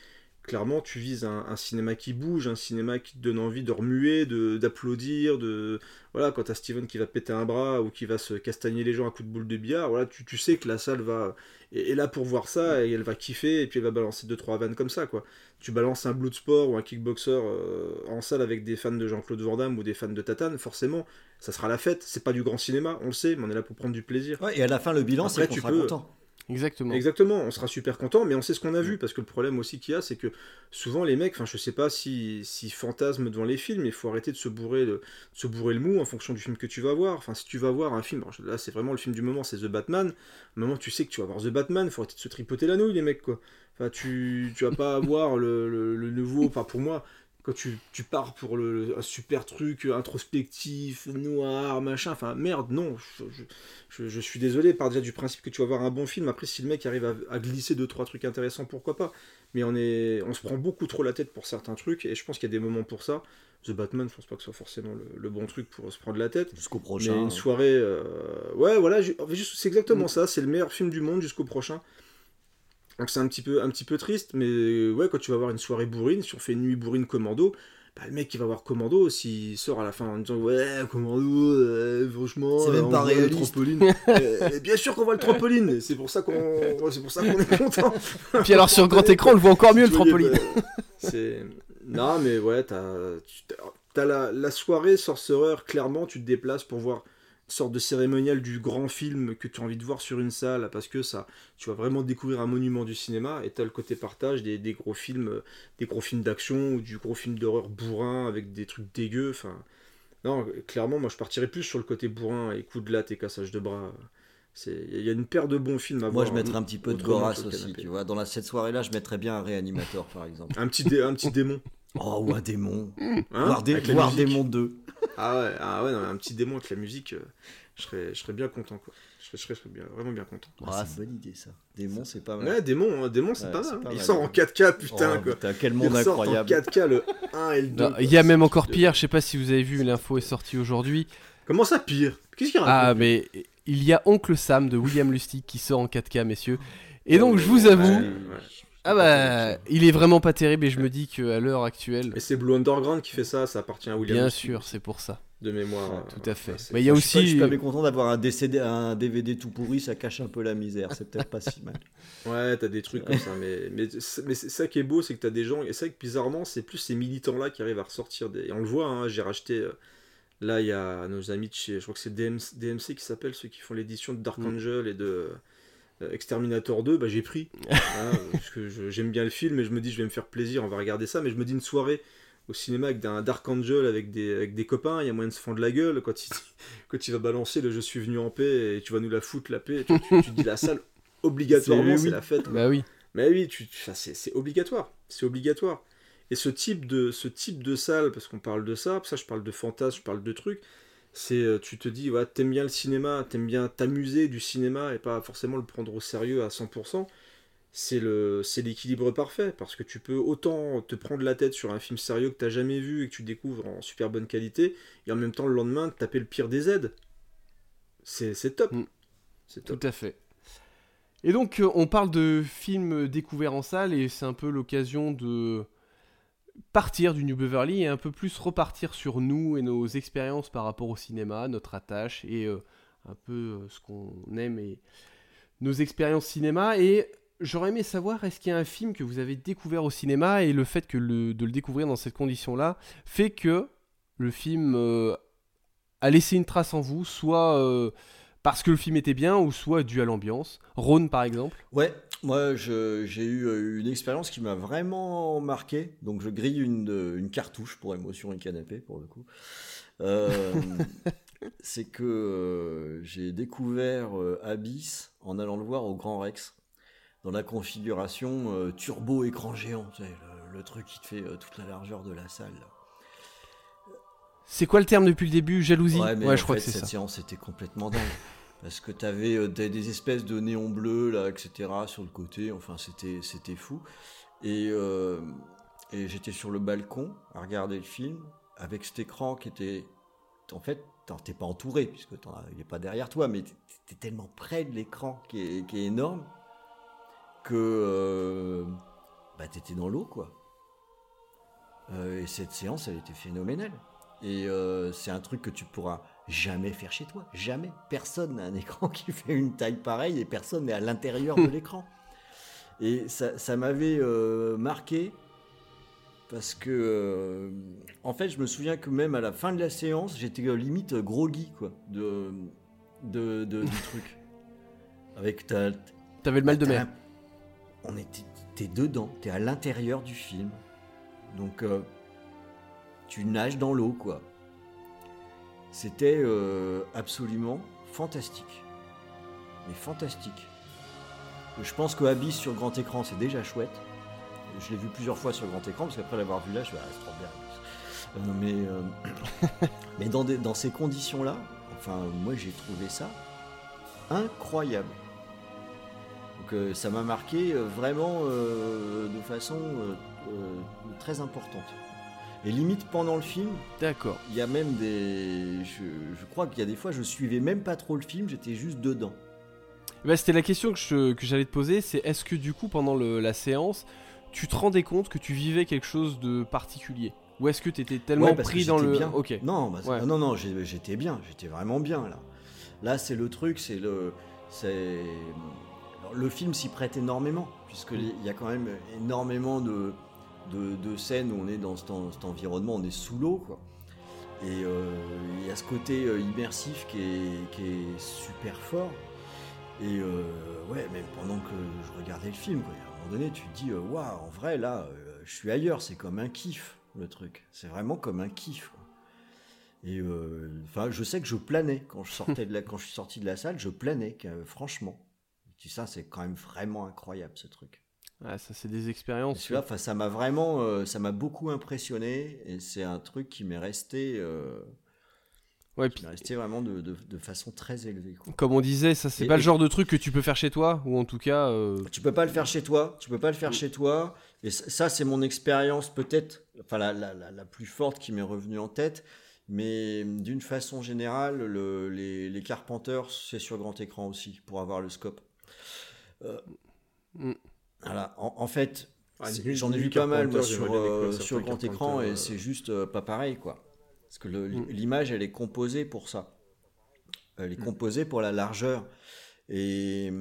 clairement, tu vises un, un cinéma qui bouge, un cinéma qui te donne envie de remuer, de- d'applaudir, de, voilà, quand t'as Steven qui va péter un bras ou qui va se castagner les gens à coups de boule de billard, voilà, tu, tu sais que la salle va est, est là pour voir ça et elle va kiffer et puis elle va balancer deux trois vannes comme ça quoi. Tu balances un Bloodsport ou un kickboxer euh, en salle avec des fans de Jean-Claude Van Damme ou des fans de Tatane, forcément, ça sera la fête. C'est pas du grand cinéma, on le sait, mais on est là pour prendre du plaisir. Ouais, et à la fin, le bilan, c'est qu'on tu sera peux- content. Exactement. Exactement, on sera super content, mais on sait ce qu'on a vu, parce que le problème aussi qu'il y a, c'est que souvent les mecs, enfin je sais pas si, si fantasment devant les films, il faut arrêter de se bourrer le, de se bourrer le mou en fonction du film que tu vas voir. Enfin, si tu vas voir un film, là c'est vraiment le film du moment, c'est The Batman. Au moment où tu sais que tu vas voir The Batman, il faut arrêter de se tripoter la nouille, les mecs, quoi. Enfin, tu, tu vas pas <laughs> avoir le, le- le nouveau, enfin pour moi, quand tu, tu pars pour le, un super truc introspectif, noir, machin, enfin merde, non, je, je- suis désolé, par déjà du principe que tu vas voir un bon film, après si le mec arrive à, à glisser deux trois trucs intéressants, pourquoi pas? Mais on, est, on se prend beaucoup trop la tête pour certains trucs, et je pense qu'il y a des moments pour ça. The Batman, je pense pas que ce soit forcément le, le bon truc pour se prendre la tête. Jusqu'au Mais prochain. une soirée. euh, Ouais, voilà, c'est exactement ça. C'est le meilleur film du monde jusqu'au prochain. Donc c'est un petit peu, un petit peu triste, mais ouais, quand tu vas voir une soirée bourrine, si on fait une nuit bourrine commando, bah, le mec qui va voir commando, s'il sort à la fin en disant ouais commando, euh, franchement, C'est même on pas voit le trampoline. <laughs> Euh, bien sûr qu'on voit le trampoline, c'est pour ça qu'on, c'est pour ça qu'on est content. Puis alors sur grand <laughs> écran, on le voit encore mieux le trampoline. c'est non mais ouais t'as la, la soirée sorcereur clairement tu te déplaces pour voir sorte de cérémonial du grand film que tu as envie de voir sur une salle parce que ça tu vas vraiment découvrir un monument du cinéma et tu as le côté partage des, des gros films euh, des gros films d'action ou du gros film d'horreur bourrin avec des trucs dégueux enfin non clairement moi je partirais plus sur le côté bourrin et coups de latte et cassage de bras il y a une paire de bons films à Moi, voir. je mettrais un petit peu de Goras aussi, tu vois. Dans la, cette soirée-là, je mettrais bien un réanimateur, par exemple. un petit dé- un petit démon Oh, ou un démon. hein, dé- musique. démon 2. Ah ouais ah ouais non, un petit démon avec la musique euh, je serais je serais bien content quoi je serais, je serais- je serais bien, vraiment bien content Ah, c'est une bonne idée, ça. Démon, c'est pas mal. ouais démon hein, démon c'est Ouais, pas mal pas il mal. sort en 4K putain Oh, quoi putain, quel il monde ressort en incroyable. 4K le 1 et le 2 Non, Il y a même encore pire, je sais pas si vous avez vu, l'info est sortie aujourd'hui. comment ça pire? Qu'est-ce qu'il Ah, raconte mais il y a Oncle Sam de William Lustig qui sort en 4K, messieurs. Et donc, je vous avoue, Ouais, ouais. Ah bah, il est vraiment pas terrible et je me dis qu'à l'heure actuelle, mais c'est Blue Underground qui fait ça ça appartient à William bien sûr, c'est pour ça. de mémoire Ouais, euh, Tout à fait. ouais, c'est- Mais il y a Je suis pas- Je aussi. suis pas mécontent d'avoir un, DCD un DVD tout pourri, ça cache un peu la misère. C'est peut-être pas si mal. <laughs> Ouais, t'as des trucs comme ça, mais, mais, ça qui est beau, c'est que t'as des gens, et c'est vrai que bizarrement, c'est plus ces militants-là qui arrivent à ressortir des. Et on le voit, hein, j'ai racheté. euh, là, il y a nos amis de chez. Je crois que c'est DMC, DMC qui s'appelle, ceux qui font l'édition de Dark Mm. Angel et de. Euh, Exterminator 2, bah j'ai pris. Voilà, <laughs> parce que j'aime bien le film et je me dis, je vais me faire plaisir, on va regarder ça. Mais je me dis, une soirée au cinéma avec un Dark Angel avec des, avec des copains, il y a moyen de se fendre la gueule quand il, <laughs> quand il va balancer le Je suis venu en paix et tu vas nous la foutre la paix. Tu, tu- dis, la salle, <laughs> obligatoirement, C'est- oui. la fête. Bah oui. Mais oui, tu, c'est c'est obligatoire. C'est obligatoire. Et ce type de, ce type de salle, parce qu'on parle de ça, ça je parle de fantasme, je parle de trucs, c'est euh, tu te dis, ouais, t'aimes bien le cinéma, t'aimes bien t'amuser du cinéma et pas forcément le prendre au sérieux à 100%. C'est le c'est l'équilibre parfait parce que tu peux autant te prendre la tête sur un film sérieux que t'as jamais vu et que tu découvres en super bonne qualité et en même temps le lendemain te taper le pire des aides. C'est c'est top. Mm. C'est top. Tout à fait. Et donc, euh, on parle de films découverts en salle et c'est un peu l'occasion de partir du New Beverly et un peu plus repartir sur nous et nos expériences par rapport au cinéma, notre attache et euh, un peu euh, ce qu'on aime et nos expériences cinéma. Et j'aurais aimé savoir, est-ce qu'il y a un film que vous avez découvert au cinéma et le fait que de le découvrir dans cette condition-là fait que le film euh, a laissé une trace en vous, soit... parce que le film était bien ou soit dû à l'ambiance? Rhône par exemple? Ouais, moi j'ai eu euh, une expérience qui m'a vraiment marqué. Donc je grille une, une cartouche pour émotion et canapé pour le coup. Euh, <laughs> c'est que euh, j'ai découvert euh, Abyss en allant le voir au Grand Rex dans la configuration euh, turbo écran géant, tu sais, le, le truc qui te fait euh, toute la largeur de la salle. là. C'est quoi le terme depuis le début? Jalousie? Ouais, mais je en crois fait, que c'est cette ça. séance était complètement dingue. <laughs> Parce que tu avais des, des espèces de néons bleus, là, etc., sur le côté. Enfin, c'était, c'était fou. Et, euh, et j'étais sur le balcon à regarder le film avec cet écran qui était. En fait, t'es pas entouré, puisque il n'est pas derrière toi, mais t'es tellement près de l'écran qui est, qui est énorme que. euh, bah, t'étais dans l'eau, quoi. Euh, et cette séance, elle était phénoménale. Et euh, c'est un truc que tu pourras jamais faire chez toi. Jamais. Personne n'a un <laughs> écran qui fait une taille pareille et personne n'est à l'intérieur de l'écran. Et ça, ça m'avait euh, marqué parce que, euh, en fait, je me souviens que même à la fin de la séance, j'étais euh, limite groggy, quoi, de, de, de- du <laughs> truc. Avec ta, T'avais le mal de mer. On était, t'es dedans, t'es à l'intérieur du film, donc euh, tu nages dans l'eau, quoi. C'était euh, absolument fantastique, mais fantastique. Je pense que Abyss sur grand écran, c'est déjà chouette. Je l'ai vu plusieurs fois sur grand écran parce qu'après l'avoir vu là, je me suis ah, c'est trop bien. Euh, mais euh, <coughs> dans, ces conditions-là, enfin, moi j'ai trouvé ça incroyable. Donc ça m'a marqué vraiment de façon très importante. Et limite pendant le film, D'accord. il y a même des... Je, je crois qu'il y a des fois, je suivais même pas trop le film, j'étais juste dedans. Bah, C'était la question que, j'allais te poser, c'est est-ce que du coup pendant le- la séance, tu te rendais compte que tu vivais quelque chose de particulier? Ou est-ce que tu étais tellement Ouais, pris dans le... bien. Ok. Non, bah, Ouais. non, non, j'étais bien, j'étais vraiment bien là. Là, c'est le truc, c'est le, le film s'y prête énormément puisque il y a quand même énormément de, de, scènes où on est dans cet, en- cet environnement, on est sous l'eau quoi. Et euh, il y a ce côté euh, immersif qui est, qui est super fort. Et euh, ouais, même pendant que je regardais le film, à un moment donné, tu te dis, waouh, en vrai, là, je suis ailleurs, c'est comme un kiff, le truc. C'est vraiment comme un kiff. Et enfin, je sais que je planais quand je sortais de la, quand je suis sorti de la salle, je planais, franchement. Dis ça, c'est quand même vraiment incroyable ce truc. Ouais, ça, c'est des expériences. enfin, ça m'a vraiment, euh, ça m'a beaucoup impressionné et c'est un truc qui m'est resté, euh, Ouais, qui m'est resté vraiment de, de- de façon très élevée. quoi. comme on disait, ça, c'est Et- pas le genre de truc que tu peux faire chez toi, ou en tout cas. euh, Tu peux pas le faire chez toi, tu peux pas le faire chez toi. Et ça, c'est mon expérience peut-être, enfin la, la, la, la plus forte qui m'est revenue en tête. Mais d'une façon générale, le- les, les Carpenters, c'est sur grand écran aussi pour avoir le scope. Mm. Voilà, en, en fait, Ah, j'en ai vu pas mal moi, sur, euh, sur grand écran et euh, c'est juste euh, pas pareil quoi. Parce que Mm. l'image elle est composée pour ça. Elle est Mm. composée pour la largeur. Et,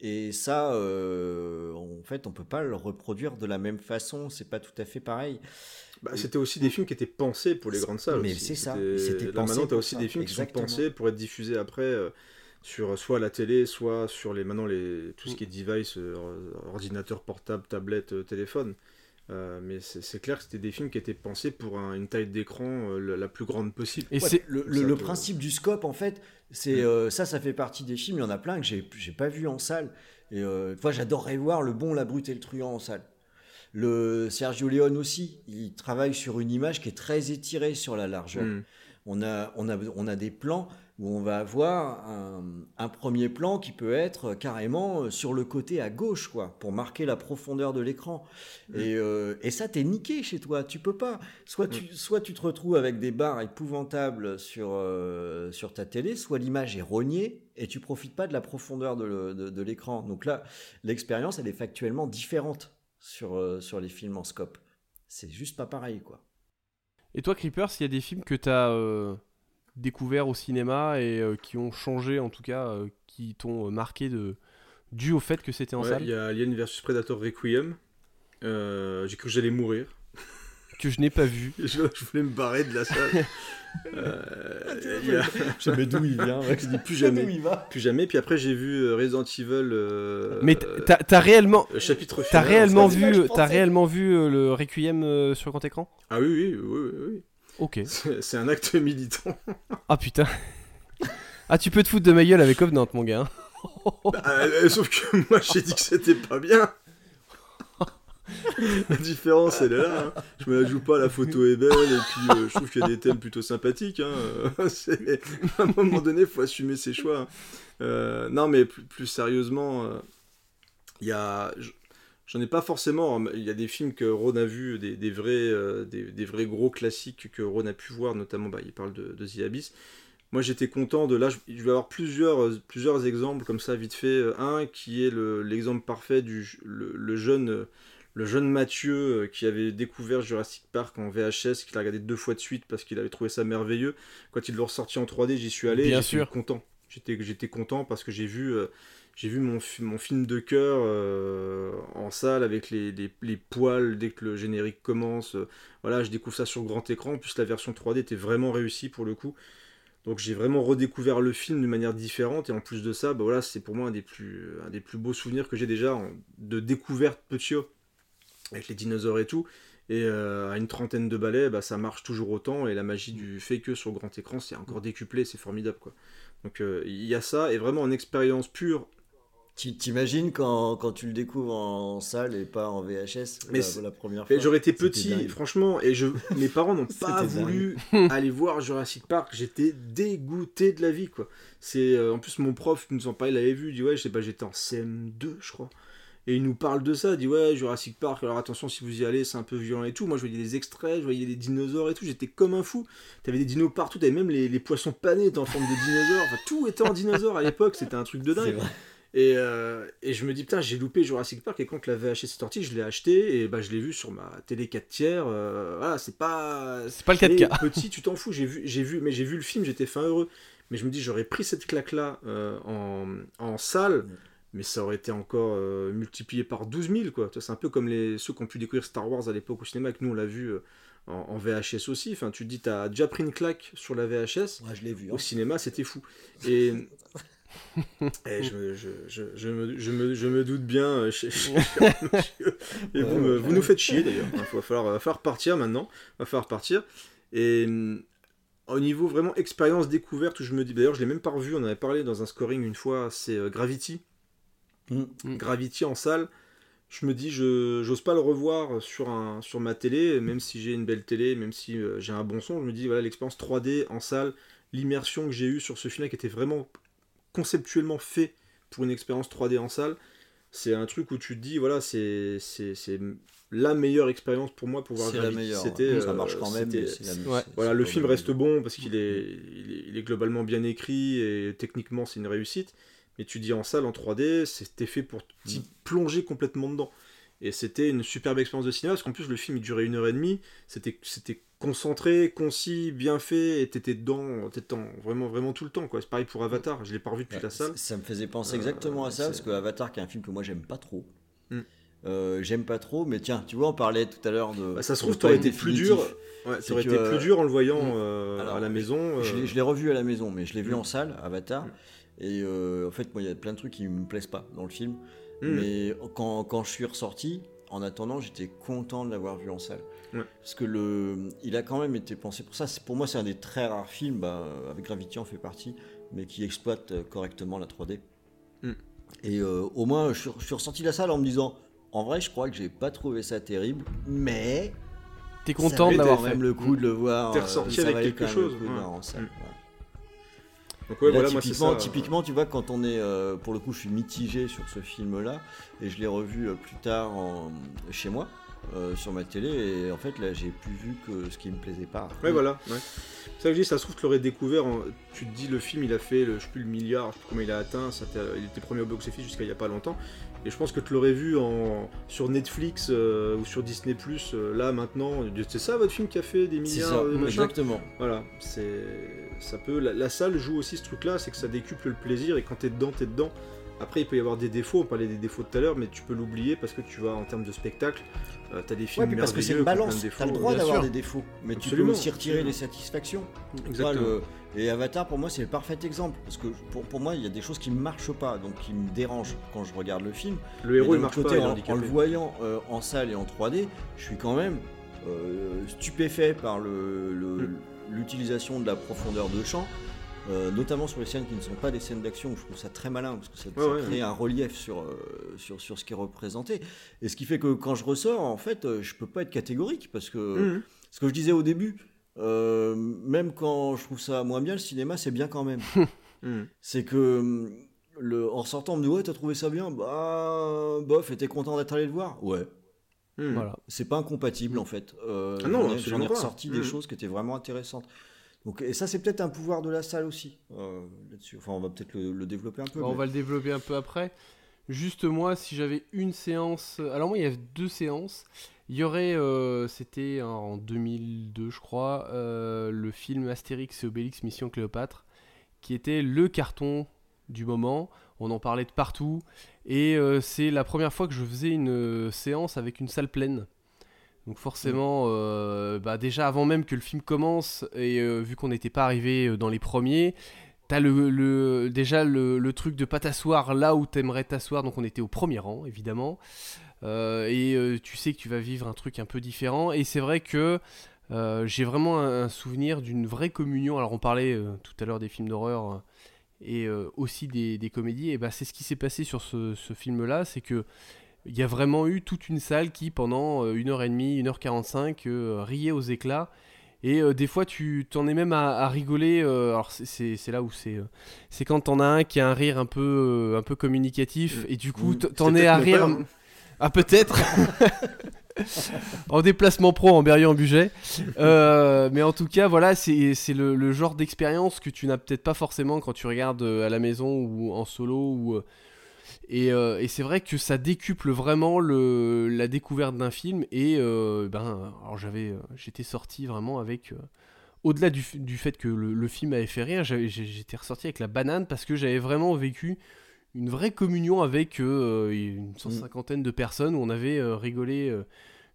et ça, euh, en fait, on peut pas le reproduire de la même façon. C'est pas tout à fait pareil. Bah, c'était aussi des films qui étaient pensés pour les grandes salles. Mais c'est ça, C'était- Là, maintenant, tu as aussi ça, des films exactement. qui sont pensés pour être diffusés après euh, sur soit la télé, soit sur les maintenant les tout ce qui est device, euh, ordinateur portable, tablette, euh, téléphone. Euh, mais c'est clair que c'était des films qui étaient pensés pour un- une taille d'écran euh, la, la plus grande possible. Et Ouais, c'est. le, principe du scope, en fait, c'est Mm. euh, ça, ça fait partie des films. Il y en a plein que j'ai j'ai pas vu en salle. Et euh, toi, j'adorerais voir le bon, la brute et le truand en salle. Le Sergio Leone aussi, il travaille sur une image qui est très étirée sur la largeur. Mm. On a, on, a, on a des plans où on va avoir un, un premier plan qui peut être carrément euh, sur le côté à gauche, quoi, pour marquer la profondeur de l'écran. Et, euh, et ça, t'es niqué chez toi. Tu peux pas. Soit tu, soit tu te retrouves avec des barres épouvantables sur, euh, sur ta télé, soit l'image est rognée et tu profites pas de la profondeur de, le- de- de l'écran. Donc là, l'expérience, elle est factuellement différente sur, euh, sur les films en scope. C'est juste pas pareil, quoi. Et toi, Creepers, il y a des films que t'as découverts au cinéma et euh, qui ont changé, en tout cas, euh, qui t'ont euh, marqué de... dû au fait que c'était en Ouais, salle Il y a Alien vs Predator Requiem. Euh, J'ai cru que j'allais mourir. Que je n'ai pas vu. <laughs> Je, je voulais me barrer de la salle. <laughs> Euh, il y a- <laughs> Jamais d'où il vient. Je dis plus jamais. D'où il va. Plus jamais. Puis après, j'ai vu Resident Evil. euh, Mais t'as réellement... euh, chapitre T'as réellement vu, je t'as pensais. réellement vu le Requiem euh, sur grand écran? Ah oui, oui, oui, oui, oui. Ok. <laughs> C'est un acte militant. Ah putain. Ah, tu peux te foutre de ma gueule avec Covenant, mon gars. hein. Ah, euh, sauf que moi, j'ai dit que c'était pas bien. La différence, elle est là. hein. Je me la joue pas, la photo est belle, et puis euh, je trouve qu'il y a des thèmes plutôt sympathiques. hein. <laughs> C'est- À un moment donné, il faut assumer ses choix. hein. Euh, non, mais plus, plus sérieusement, il y a. je- J'en ai pas forcément. hein, Il y a des films que Ron a vus, des, des vrais, euh, des, des vrais gros classiques que Ron a pu voir, notamment, bah, il parle de, de The Abyss. Moi, j'étais content de là. Je, je vais avoir plusieurs, euh, plusieurs exemples comme ça, vite fait. Euh, Un qui est le- l'exemple parfait du le, le jeune, le jeune Mathieu qui avait découvert Jurassic Park en VHS, qui l'a regardé deux fois de suite parce qu'il avait trouvé ça merveilleux. Quand il l'a ressorti en 3D, j'y suis allé. Bien j'étais content. J'étais, j'étais content parce que j'ai vu, euh, j'ai vu mon, fi- mon film de cœur euh, en salle avec les, les, poils dès que le générique commence. Voilà, je découvre ça sur grand écran. En plus, la version 3D était vraiment réussie pour le coup. Donc j'ai vraiment redécouvert le film d'une manière différente et en plus de ça, bah voilà, c'est pour moi un des plus, un des plus beaux souvenirs que j'ai déjà de découverte petit avec les dinosaures et tout. Et euh, à une trentaine de balais, bah, ça marche toujours autant et la magie du fait que sur grand écran, c'est encore décuplé, c'est formidable quoi. Donc euh, il y a ça et vraiment en expérience pure. Ti- T'imagines quand, quand tu le découvres en salle et pas en VHS Mais la, première fois? J'aurais été petit, dingue. franchement, et je, mes parents n'ont <laughs> pas voulu <laughs> aller voir Jurassic Park. J'étais dégoûté de la vie, quoi. C'est euh, en plus mon prof nous en parlait, il avait vu, il dit ouais, je sais pas, j'étais en CM2, je crois. Et il nous parle de ça, il dit ouais, Jurassic Park, alors attention si vous y allez, c'est un peu violent et tout. Moi je voyais des extraits, je voyais des dinosaures et tout, j'étais comme un fou. T'avais des dinos partout, t'avais même les, les poissons panés étaient en forme de dinosaures, enfin tout était en dinosaure à l'époque, c'était un truc de dingue. Et, euh, et je me dis, putain, j'ai loupé Jurassic Park et quand la VHS est sortie, je l'ai acheté et bah, je l'ai vu sur ma télé 4 tiers. euh, voilà, c'est pas. C'est pas le 4K. Et Petit, tu t'en fous, j'ai vu, j'ai vu, mais j'ai vu le film, j'étais fin heureux. Mais je me dis, j'aurais pris cette claque-là euh, en, en salle, mais ça aurait été encore euh, multiplié par 12 000, quoi. C'est un peu comme les, ceux qui ont pu découvrir Star Wars à l'époque au cinéma, que nous on l'a vu euh, en, VHS aussi. Enfin, tu te dis, t'as déjà pris une claque sur la VHS. je l'ai vu. Au hein. cinéma, c'était fou. Et, <laughs> je, me, doute bien. Euh, <laughs> et vous, nous faites chier d'ailleurs. Il va falloir, falloir partir maintenant. Il va falloir partir. Et au niveau vraiment expérience découverte, où je me dis, d'ailleurs, je l'ai même pas revu, on en avait parlé dans un scoring une fois, c'est euh, Gravity. Mm. Gravity en salle je me dis, je n'ose pas le revoir sur, un, sur ma télé, même si j'ai une belle télé, même si euh, j'ai un bon son. Je me dis, voilà, l'expérience 3D en salle, l'immersion que j'ai eue sur ce film qui était vraiment conceptuellement fait pour une expérience 3D en salle, c'est un truc où tu te dis, voilà, c'est la meilleure expérience pour moi pour voir C'est la meilleure. C'était, ça marche quand même. voilà, le film reste bon parce qu'il est, il est, globalement bien écrit et techniquement c'est une réussite. Mais tu dis en salle, en 3D, c'était fait pour t'y mm. plonger complètement dedans. Et c'était une superbe expérience de cinéma, parce qu'en plus le film il durait une heure et demie, c'était, c'était concentré, concis, bien fait, et t'étais dedans, t'étais vraiment, vraiment tout le temps. Quoi. C'est pareil pour Avatar, je l'ai pas revu depuis la salle. Ça me faisait penser exactement à ça, parce que Avatar, qui est un film que moi j'aime pas trop, mm. euh, j'aime pas trop, mais tiens, tu vois, on parlait tout à l'heure de. Bah, ça se trouve, t'aurais été plus dur. Ouais, ça aurait été plus dur en le voyant mm. euh, à la maison. Je, l'ai, revu à la maison, mais je l'ai vu en salle, Avatar. Et euh, en fait, moi, il y a plein de trucs qui me plaisent pas dans le film. Hmm. Mais quand, quand, je suis ressorti, en attendant, j'étais content de l'avoir vu en salle. Parce que le, il a quand même été pensé pour ça. Pour moi, c'est un des très rares films, bah, avec Gravity en fait partie, mais qui exploite euh, correctement la 3D. Hmm. Et euh, au moins, je, suis ressorti de la salle en me disant, en vrai, je crois que j'ai pas trouvé ça terrible, mais T'es content d'avoir même le coup de le voir. T'es ressorti avec quelque chose. En salle, typiquement, typiquement, tu vois, quand on est, euh, pour le coup, je suis mitigé sur ce film-là, et je l'ai revu euh, plus tard chez moi. Euh, sur ma télé et en fait là j'ai plus vu que ce qui me plaisait pas. Ouais voilà. Ouais. Ça que je dis, ça se trouve tu l'aurais découvert. Tu te dis le film il a fait le, je sais plus le milliard, je sais plus comment il a atteint. Ça il était premier au box office jusqu'à il y a pas longtemps. Et je pense que tu l'aurais vu en, sur Netflix ou sur Disney Plus là maintenant. C'est ça votre film qui a fait des milliards. Ça, exactement. Voilà, c'est ça peut. La, salle joue aussi ce truc-là, c'est que ça décuple le plaisir et quand t'es dedans, t'es dedans. Après, il peut y avoir des défauts, on parlait des défauts tout à l'heure, mais tu peux l'oublier parce que tu vois, en termes de spectacle, euh, t'as des films ouais, parce que c'est une balance, t'as le droit d'avoir des défauts, mais tu peux aussi retirer des satisfactions. Exactement. Et Avatar, pour moi, c'est le parfait exemple, parce que pour, pour moi, il y a des choses qui ne marchent pas, donc qui me dérangent quand je regarde le film. Le héros, il marche côté, pas, en, le voyant euh, en salle et en 3D, je suis quand même euh, stupéfait par le, mm l'utilisation de la profondeur de champ, euh, notamment sur les scènes qui ne sont pas des scènes d'action, je trouve ça très malin parce que ça, crée un relief sur, euh, sur, sur ce qui est représenté. Et ce qui fait que quand je ressors, en fait, euh, je peux pas être catégorique parce que mhm. ce que je disais au début, même quand je trouve ça moins bien, le cinéma c'est bien quand même. Mhm. <laughs> C'est que le, en sortant, on me dit Ouais, t'as trouvé ça bien? Bah, bof, et t'es content d'être allé le voir? Ouais. Hmm. Voilà. C'est pas incompatible en fait. Euh, ah non, j'en ai, ressorti des hmm. choses qui étaient vraiment intéressantes. Donc, et ça, c'est peut-être un pouvoir de la salle aussi. Euh, là-dessus. Enfin, on va peut-être le, développer un peu. On va le développer un peu après. Juste moi, si j'avais une séance. Alors, moi, il y a deux séances. Il y aurait, euh, c'était en 2002, je crois, le film Astérix et Obélix Mission Cléopâtre, qui était le carton du moment on en parlait de partout. Et euh, c'est la première fois que je faisais une euh, séance avec une salle pleine. Donc forcément, euh, bah, déjà avant même que le film commence, et vu qu'on n'était pas arrivé dans les premiers, t'as le, déjà le, truc de pas t'asseoir là où t'aimerais t'asseoir, donc on était au premier rang évidemment. Et tu sais que tu vas vivre un truc un peu différent. Et c'est vrai que j'ai vraiment un, souvenir d'une vraie communion. Alors on parlait tout à l'heure des films d'horreur et euh, aussi des, comédies, et bah, c'est ce qui s'est passé sur ce, film-là, c'est que il y a vraiment eu toute une salle qui, pendant 1h30, euh, 1h45, euh, riait aux éclats. Et des fois, tu t'en es même à, rigoler. alors, c'est là où c'est. c'est quand t'en as un qui a un rire un peu, un peu communicatif. Et du coup, mmh. t'en es à rire. Ah, peut-être en déplacement pro, en berrier en budget. Euh, mais en tout cas, voilà, c'est le, genre d'expérience que tu n'as peut-être pas forcément quand tu regardes euh, à la maison ou en solo. Ou, euh, et, c'est vrai que ça décuple vraiment la découverte d'un film. Et ben, j'étais sorti vraiment avec. au-delà du, fait que le, le film m'avait fait rire, j'étais ressorti avec la banane parce que j'avais vraiment vécu une vraie communion avec une cent cinquantaine de personnes où on avait rigolé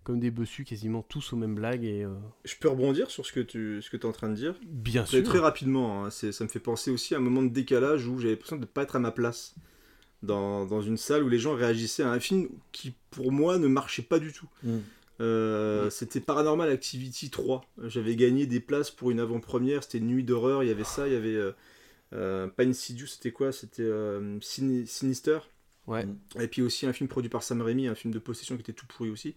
comme des bossus, quasiment tous aux mêmes blagues. Et, euh, Je peux rebondir sur ce que tu ce que es en train de dire? Bien Très, sûr. très rapidement, hein, c'est- ça me fait penser aussi à un moment de décalage où j'avais l'impression de ne pas être à ma place dans, dans une salle où les gens réagissaient à un film qui, pour moi, ne marchait pas du tout. Mm. Euh, C'était Paranormal Activity 3. J'avais gagné des places pour une avant-première, c'était une nuit d'horreur, il y avait ça, il y avait... Euh, euh, pas Insidious, c'était quoi? C'était euh, Sin- Sinister. Ouais. Et puis aussi un film produit par Sam Raimi, un film de possession qui était tout pourri aussi.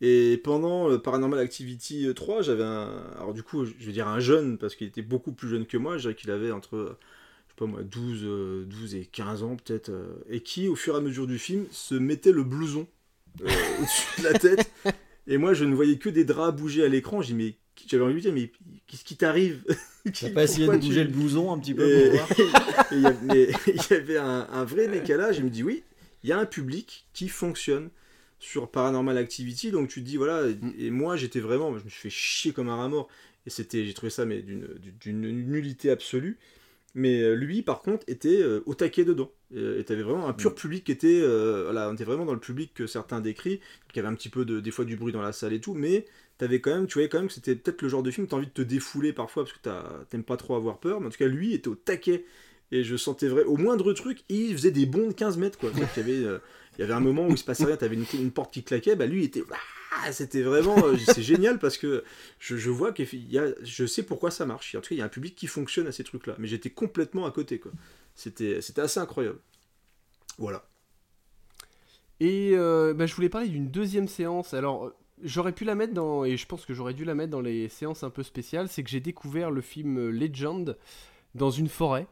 Et pendant euh, Paranormal Activity 3, j'avais un. Alors, du coup, je vais dire un jeune, parce qu'il était beaucoup plus jeune que moi. Je dirais qu'il avait entre, euh, je sais pas moi, 12, euh, 12 et 15 ans peut-être. euh, et qui, au fur et à mesure du film, se mettait le blouson euh, au-dessus de la tête. <laughs> Et moi, je ne voyais que des draps bouger à l'écran. J'ai dit, mais j'avais envie de lui dire, mais qu'est-ce qui t'arrive <laughs> T'as pas essayé de tu- bouger le blouson un petit peu et pour voir <laughs> et y mais <laughs> il y avait un, un vrai décalage. Il me dit oui, il y a un public qui fonctionne sur Paranormal Activity. Donc tu te dis voilà. Et, et moi j'étais vraiment, je me suis fait chier comme un rat mort. Et c'était, j'ai trouvé ça mais d'une d'une nullité absolue. Mais euh, lui, par contre, était euh, au taquet dedans. Et t'avais vraiment un pur public qui était. euh, voilà, on était vraiment dans le public que certains décrivent, qui avait un petit peu de, des fois du bruit dans la salle et tout, mais t'avais quand même, tu voyais quand même que c'était peut-être le genre de film, t'as envie de te défouler parfois parce que t'aimes pas trop avoir peur, mais en tout cas, lui était au taquet. Et je sentais vrai, au moindre truc, il faisait des bonds de 15 mètres, quoi. Qu'il y avait, euh, il y avait un moment où il se passait rien, t'avais une, une porte qui claquait, bah lui, il était. Ah, c'était vraiment. euh, c'est génial parce que je, je vois qu'il. Je sais pourquoi ça marche. En tout cas, il y a un public qui fonctionne à ces trucs-là. Mais j'étais complètement à côté, quoi. C'était c'était assez incroyable. Voilà. Et euh, bah, je voulais parler d'une deuxième séance. Alors, j'aurais pu la mettre dans, et je pense que j'aurais dû la mettre dans les séances un peu spéciales. C'est que j'ai découvert le film Legend dans une forêt.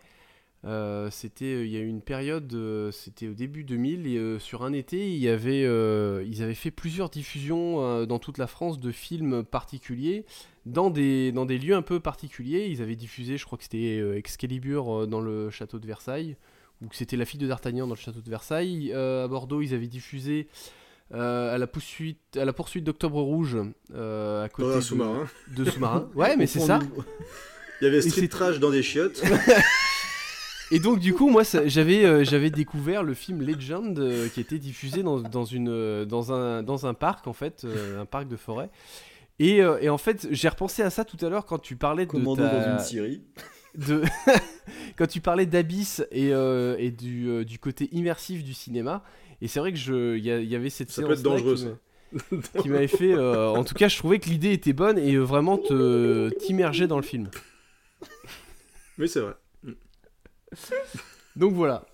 Euh, c'était, euh, il y a eu une période, euh, c'était au début 2000, et sur un été, il y avait, ils avaient fait plusieurs diffusions dans toute la France de films particuliers, dans des, dans des lieux un peu particuliers. Ils avaient diffusé, je crois que c'était Excalibur dans le château de Versailles, ou que c'était La fille de D'Artagnan dans le château de Versailles. À Bordeaux, ils avaient diffusé euh, à la poursuite, à la poursuite d'Octobre Rouge, euh, à côté Dans un de- sous-marin. de sous-marin. Ouais, mais <laughs> c'est ça. <laughs> Il y avait Et Street Trash dans des chiottes. <laughs> Et donc du coup, moi, j'avais euh, j'avais découvert le film Legend euh, qui était diffusé dans, dans une euh, dans un dans un parc en fait, un parc de forêt. Et, et en fait, j'ai repensé à ça tout à l'heure quand tu parlais de Commando ta- dans une Syrie. de quand tu parlais d'Abyss et, et du, du côté immersif du cinéma. Et c'est vrai que je il y, avait cette Ça peut être dangereux, qui ça. m'a- qui m'avait fait. euh, en tout cas, je trouvais que l'idée était bonne et euh, vraiment te t'immerger dans le film. Oui, c'est vrai. Donc voilà.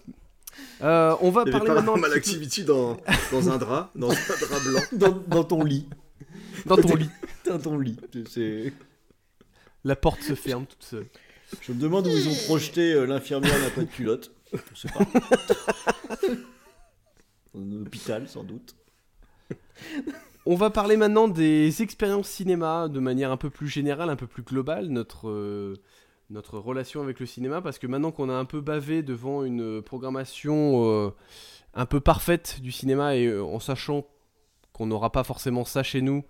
Euh, on va parler maintenant peu- Activity dans, dans un drap, dans un drap blanc. <laughs> Dans, dans ton lit. dans ton lit. <laughs> Dans ton lit. C'est- La porte se ferme toute seule. Je me demande où ils ont projeté euh, l'infirmière n'a pas de culotte. Je sais pas. <laughs> Hôpital, sans doute. On va parler maintenant des expériences cinéma de manière un peu plus générale, un peu plus globale, notre, euh, notre relation avec le cinéma, parce que maintenant qu'on a un peu bavé devant une programmation euh, un peu parfaite du cinéma et euh, en sachant qu'on n'aura pas forcément ça chez nous,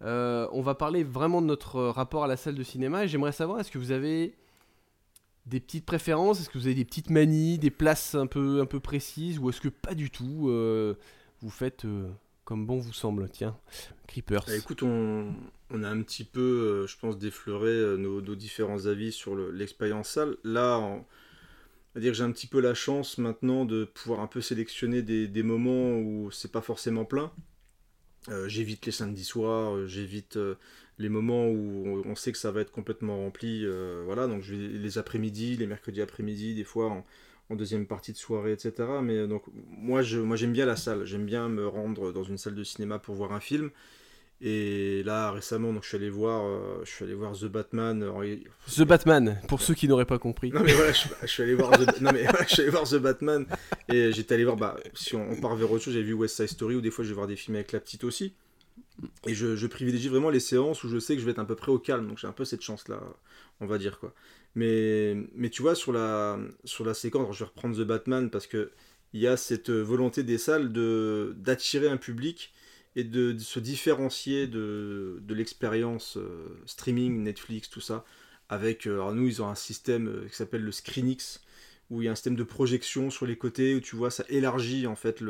on va parler vraiment de notre rapport à la salle de cinéma et j'aimerais savoir, est-ce que vous avez des petites préférences, est-ce que vous avez des petites manies, des places un peu, un peu précises, ou est-ce que pas du tout, euh, vous faites... euh, comme bon vous semble, tiens. Creepers. Bah, écoute, on, a un petit peu, euh, je pense, défleuré nos, nos différents avis sur le- l'expérience salle. Là, on, va dire que j'ai un petit peu la chance maintenant de pouvoir un peu sélectionner des, des moments où c'est pas forcément plein. J'évite les samedis soirs, j'évite les moments où on, sait que ça va être complètement rempli. euh, voilà, donc je vais les après-midi, les mercredis après-midi, des fois en, en deuxième partie de soirée, etc. Mais euh, donc moi, je, moi j'aime bien la salle, j'aime bien me rendre dans une salle de cinéma pour voir un film. Et là récemment, donc je suis allé voir, euh, je suis allé voir The Batman. Alors, il- The Batman, pour ceux qui n'auraient pas compris. non mais voilà, je, je suis allé voir The, non, mais, voilà, je suis allé voir The Batman et j'étais allé voir, bah, si on, on part vers autre chose, j'ai vu West Side Story ou des fois je vais voir des films avec la petite aussi. Et je, privilégie vraiment les séances où je sais que je vais être un peu près au calme, donc j'ai un peu cette chance-là, on va dire quoi. Mais, tu vois, sur la, sur la séquence, je vais reprendre The Batman parce que il y a cette volonté des salles de d'attirer un public et de, se différencier de, de l'expérience euh, streaming, Netflix, tout ça. Avec, euh, alors nous, ils ont un système euh, qui s'appelle le Screenix, où il y a un système de projection sur les côtés, où tu vois, ça élargit en fait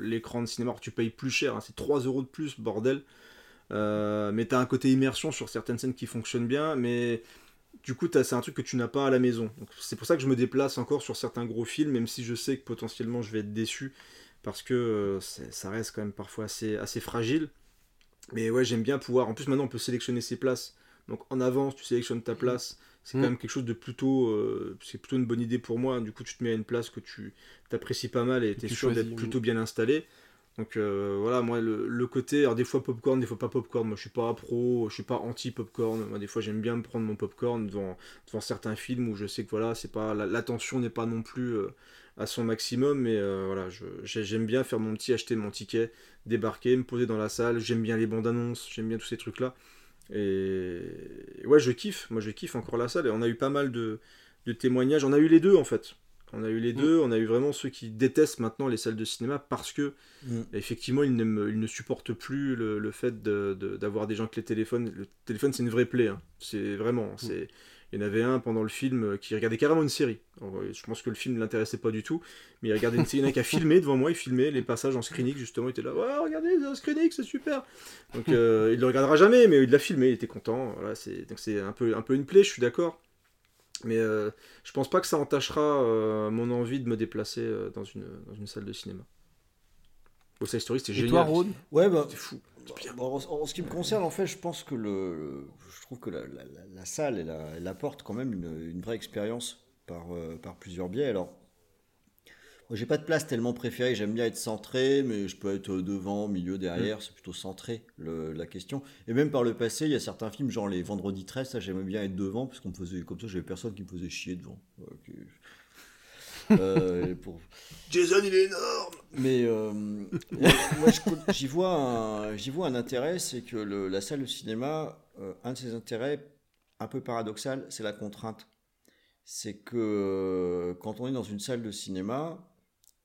l'écran de cinéma. Alors, tu payes plus cher, hein, c'est 3 euros de plus, bordel. Euh, mais tu as un côté immersion sur certaines scènes qui fonctionnent bien, mais du coup, c'est un truc que tu n'as pas à la maison. C'est pour ça que je me déplace encore sur certains gros films, même si je sais que potentiellement je vais être déçu, parce que euh, ça reste quand même parfois assez, assez fragile. Mais ouais, j'aime bien pouvoir. En plus, maintenant, on peut sélectionner ses places. Donc en avance, tu sélectionnes ta place. C'est quand mm. même quelque chose de plutôt. Euh, c'est plutôt une bonne idée pour moi. Du coup, tu te mets à une place que tu t'apprécies pas mal et tu es sûr d'être plutôt bien installé. Donc euh, voilà, moi le, côté, alors des fois popcorn, des fois pas popcorn, moi je suis pas pro, je suis pas anti popcorn, moi des fois j'aime bien me prendre mon popcorn devant, devant certains films où je sais que voilà, c'est pas l'attention n'est pas non plus euh, à son maximum, mais euh, voilà, j'aime bien faire mon petit acheter mon ticket, débarquer, me poser dans la salle, j'aime bien les bandes annonces, j'aime bien tous ces trucs là. Et ouais, je kiffe, moi je kiffe encore la salle et on a eu pas mal de, de témoignages, on a eu les deux en fait. On a eu les mm. deux, on a eu vraiment ceux qui détestent maintenant les salles de cinéma parce que, mm. effectivement, ils, ils, ne supportent plus le, fait d'avoir des gens avec les téléphones. Le téléphone, c'est une vraie plaie. Hein. C'est vraiment. Mm. c'est Il y en avait un pendant le film qui regardait carrément une série. je pense que le film ne l'intéressait pas du tout, mais il regardait une série. Il y en a qui a filmé devant moi, il filmait les passages en screening, justement. Il était là, ouais, regardez, un screening, c'est super. Donc, euh, il ne le regardera jamais, mais il l'a filmé, il était content. Voilà, donc, c'est un peu, un peu une plaie, je suis d'accord. Mais euh, je pense pas que ça entachera euh, mon envie de me déplacer euh, dans une salle de cinéma. Au Side Story, c'était génial. Et toi, Rod Ouais, bah, fou. en, ce qui me concerne, en fait, je pense que le, je trouve que la, la, salle, elle, elle, apporte quand même une, une vraie expérience par, par plusieurs biais. Alors, j'ai pas de place tellement préférée, j'aime bien être centré, mais je peux être devant, milieu, derrière, mm. c'est plutôt centré la question. Et même par le passé, il y a certains films, genre les Vendredi 13, ça j'aimais bien être devant, parce qu'on me faisait comme ça, j'avais personne qui me faisait chier devant. Euh, pour... Jason, il est énorme Mais euh, moi, j'y vois, un, vois un intérêt, c'est que la salle de cinéma, euh, un de ses intérêts, un peu paradoxal, c'est la contrainte. C'est que quand on est dans une salle de cinéma,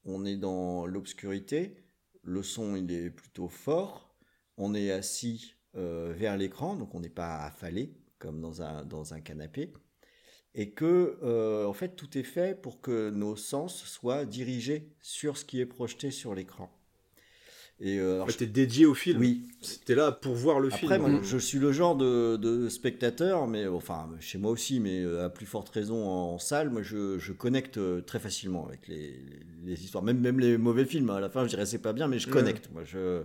on est dans l'obscurité, le son il est plutôt fort, on est assis vers l'écran, donc on n'est pas affalé comme dans un, dans un canapé, et que euh, en fait tout est fait pour que nos sens soient dirigés sur ce qui est projeté sur l'écran. Et euh, dédié au film. Oui. C'était là pour voir le film. Après, je suis le genre de, spectateur, mais enfin chez moi aussi, mais euh, à plus forte raison en, salle, moi je, connecte euh, très facilement avec les, histoires, même même les mauvais films. À la fin, je dirais c'est pas bien, mais je connecte. Moi, je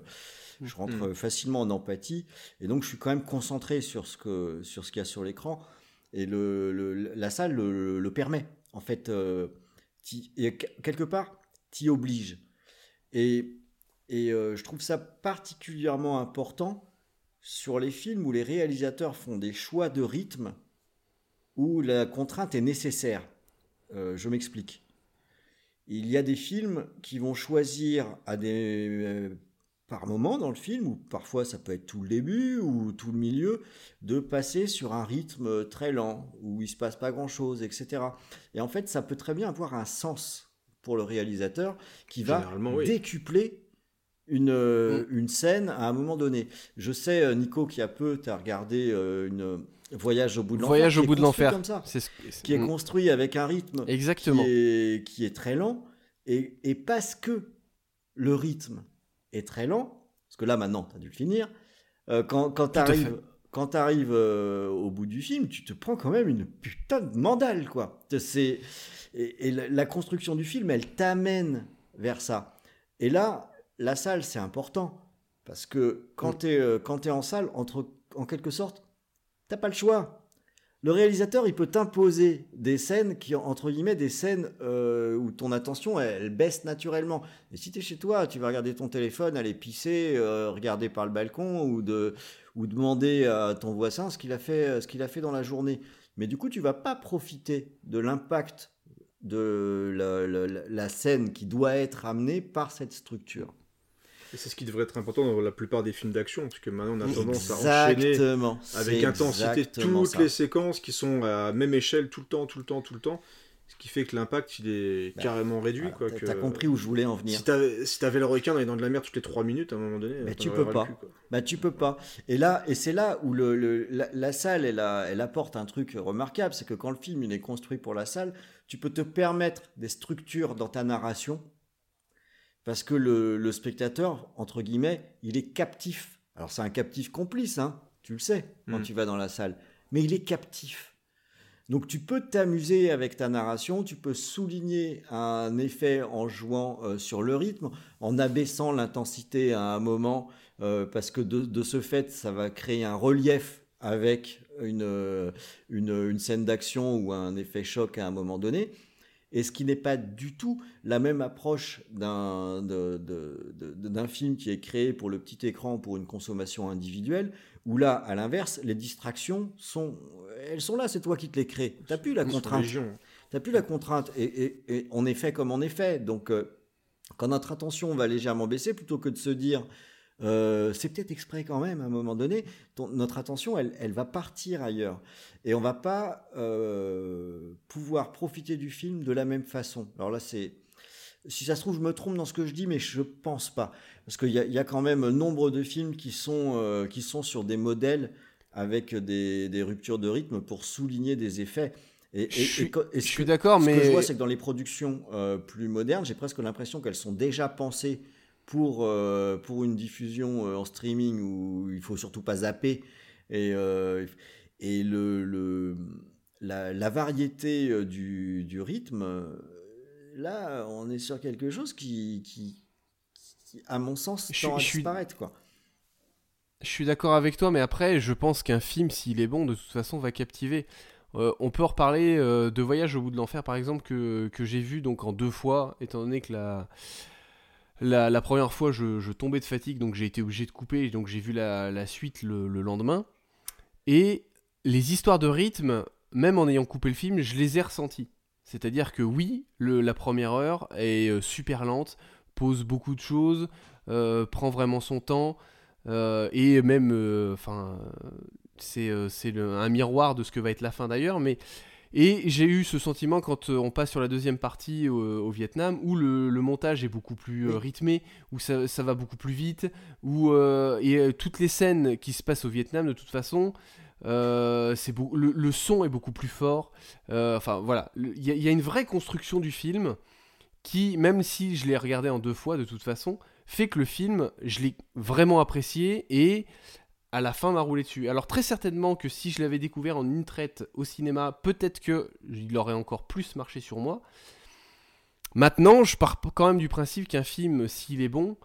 je rentre mm. facilement en empathie, et donc je suis quand même concentré sur ce que sur ce qu'il y a sur l'écran, et le, la salle le, permet. En fait, euh, quelque part, t'y oblige. Et et euh, je trouve ça particulièrement important sur les films où les réalisateurs font des choix de rythme où la contrainte est nécessaire. Euh, je m'explique. Il y a des films qui vont choisir à des par moment dans le film, ou parfois ça peut être tout le début ou tout le milieu, de passer sur un rythme très lent, où il se passe pas grand-chose, etc. Et en fait, ça peut très bien avoir un sens pour le réalisateur qui va décupler une, euh, mm. une scène à un moment donné. Je sais, euh, Nico, qui a peu, tu as regardé euh, une Voyage au bout de l'enfer. Voyage au bout de l'enfer. C'est ce... Qui est mm. construit avec un rythme Exactement. Qui, est, qui est très lent. Et, et, parce que le rythme est très lent, parce que là maintenant, tu as dû le finir, quand, quand tu arrives quand arrives au bout du film, tu te prends quand même une putain de mandale, quoi. C'est et, et, la construction du film, elle t'amène vers ça. Et là, la salle, c'est important. Parce que quand tu es, euh, es, en salle, entre, en quelque sorte, t'as pas le choix. Le réalisateur, il peut t'imposer des scènes qui, entre guillemets, des scènes euh, où ton attention, elle, baisse naturellement. Et si tu es chez toi, tu vas regarder ton téléphone, aller pisser, euh, regarder par le balcon ou, de, ou demander à ton voisin ce qu'il a, fait, ce qu'il a fait dans la journée. Mais du coup, tu vas pas profiter de l'impact de la, scène qui doit être amenée par cette structure. Et c'est ce qui devrait être important dans la plupart des films d'action, parce que maintenant on a tendance à enchaîner avec intensité toutes les séquences qui sont à même échelle tout le temps, tout le temps, tout le temps. Ce qui fait que l'impact, il est bah, carrément réduit. quoi. T'as compris où je voulais en venir. Si t'avais le requin dans de la mer toutes les 3 minutes, à un moment donné. Mais tu peux pas. bah tu peux pas. Et là, et c'est là où le, la, salle, elle, elle apporte un truc remarquable, c'est que quand le film il est construit pour la salle, tu peux te permettre des structures dans ta narration parce que le, spectateur, entre guillemets, il est captif. Alors c'est un captif complice, hein, tu le sais, quand mm. tu vas dans la salle, mais il est captif. Donc tu peux t'amuser avec ta narration, tu peux souligner un effet en jouant euh, sur le rythme, en abaissant l'intensité à un moment, euh, parce que de, ce fait, ça va créer un relief avec une, une, scène d'action ou un effet choc à un moment donné. Et ce qui n'est pas du tout la même approche d'un film qui est créé pour le petit écran, pour une consommation individuelle, où là, à l'inverse, les distractions sont elles sont là, c'est toi qui te les crées. T'as plus la contrainte. T'as plus la contrainte. Et, on est fait comme on est fait. Donc, euh, quand notre attention va légèrement baisser, plutôt que de se dire, euh, c'est peut-être exprès quand même, à un moment donné, notre attention, elle, va partir ailleurs. Et on va pas euh, pouvoir profiter du film de la même façon. Alors là, c'est. Si ça se trouve, je me trompe dans ce que je dis, mais je pense pas. Parce qu'il y, y, a quand même nombre de films qui sont, qui sont sur des modèles avec des, ruptures de rythme pour souligner des effets. Et, je suis, d'accord, mais. Ce que je vois, c'est que dans les productions euh, plus modernes, j'ai presque l'impression qu'elles sont déjà pensées pour, euh, pour une diffusion euh, en streaming où il faut surtout pas zapper. Et, et le, le la, variété du, du, rythme, là, on est sur quelque chose qui, qui, à mon sens, tend à disparaître. Quoi. Je suis d'accord avec toi, mais après, je pense qu'un film, s'il est bon, de toute façon, va captiver. Euh, on peut reparler euh, de Voyage au bout de l'enfer, par exemple, que, j'ai vu donc en deux fois, étant donné que la, la, première fois, je, tombais de fatigue, donc j'ai été obligé de couper, donc j'ai vu la, suite le, lendemain. Et les histoires de rythme, même en ayant coupé le film, je les ai ressenties. C'est-à-dire que oui, la première heure est euh, super lente, pose beaucoup de choses, prend vraiment son temps. Euh, et même, euh, enfin, c'est euh, un miroir de ce que va être la fin d'ailleurs, mais et j'ai eu ce sentiment quand on passe sur la deuxième partie au, Vietnam, où le, montage est beaucoup plus rythmé, où ça, ça, va beaucoup plus vite, où et toutes les scènes qui se passent au Vietnam, de toute façon, c'est le, le, son est beaucoup plus fort. enfin voilà, il y, y, a une vraie construction du film qui, même si je l'ai regardé en deux fois de toute façon, fait que le film, je l'ai vraiment apprécié et à la fin m'a roulé dessus. Alors très certainement que si je l'avais découvert en une traite au cinéma, peut-être que il aurait encore plus marché sur moi. Maintenant, je pars quand même du principe qu'un film, s'il est bon,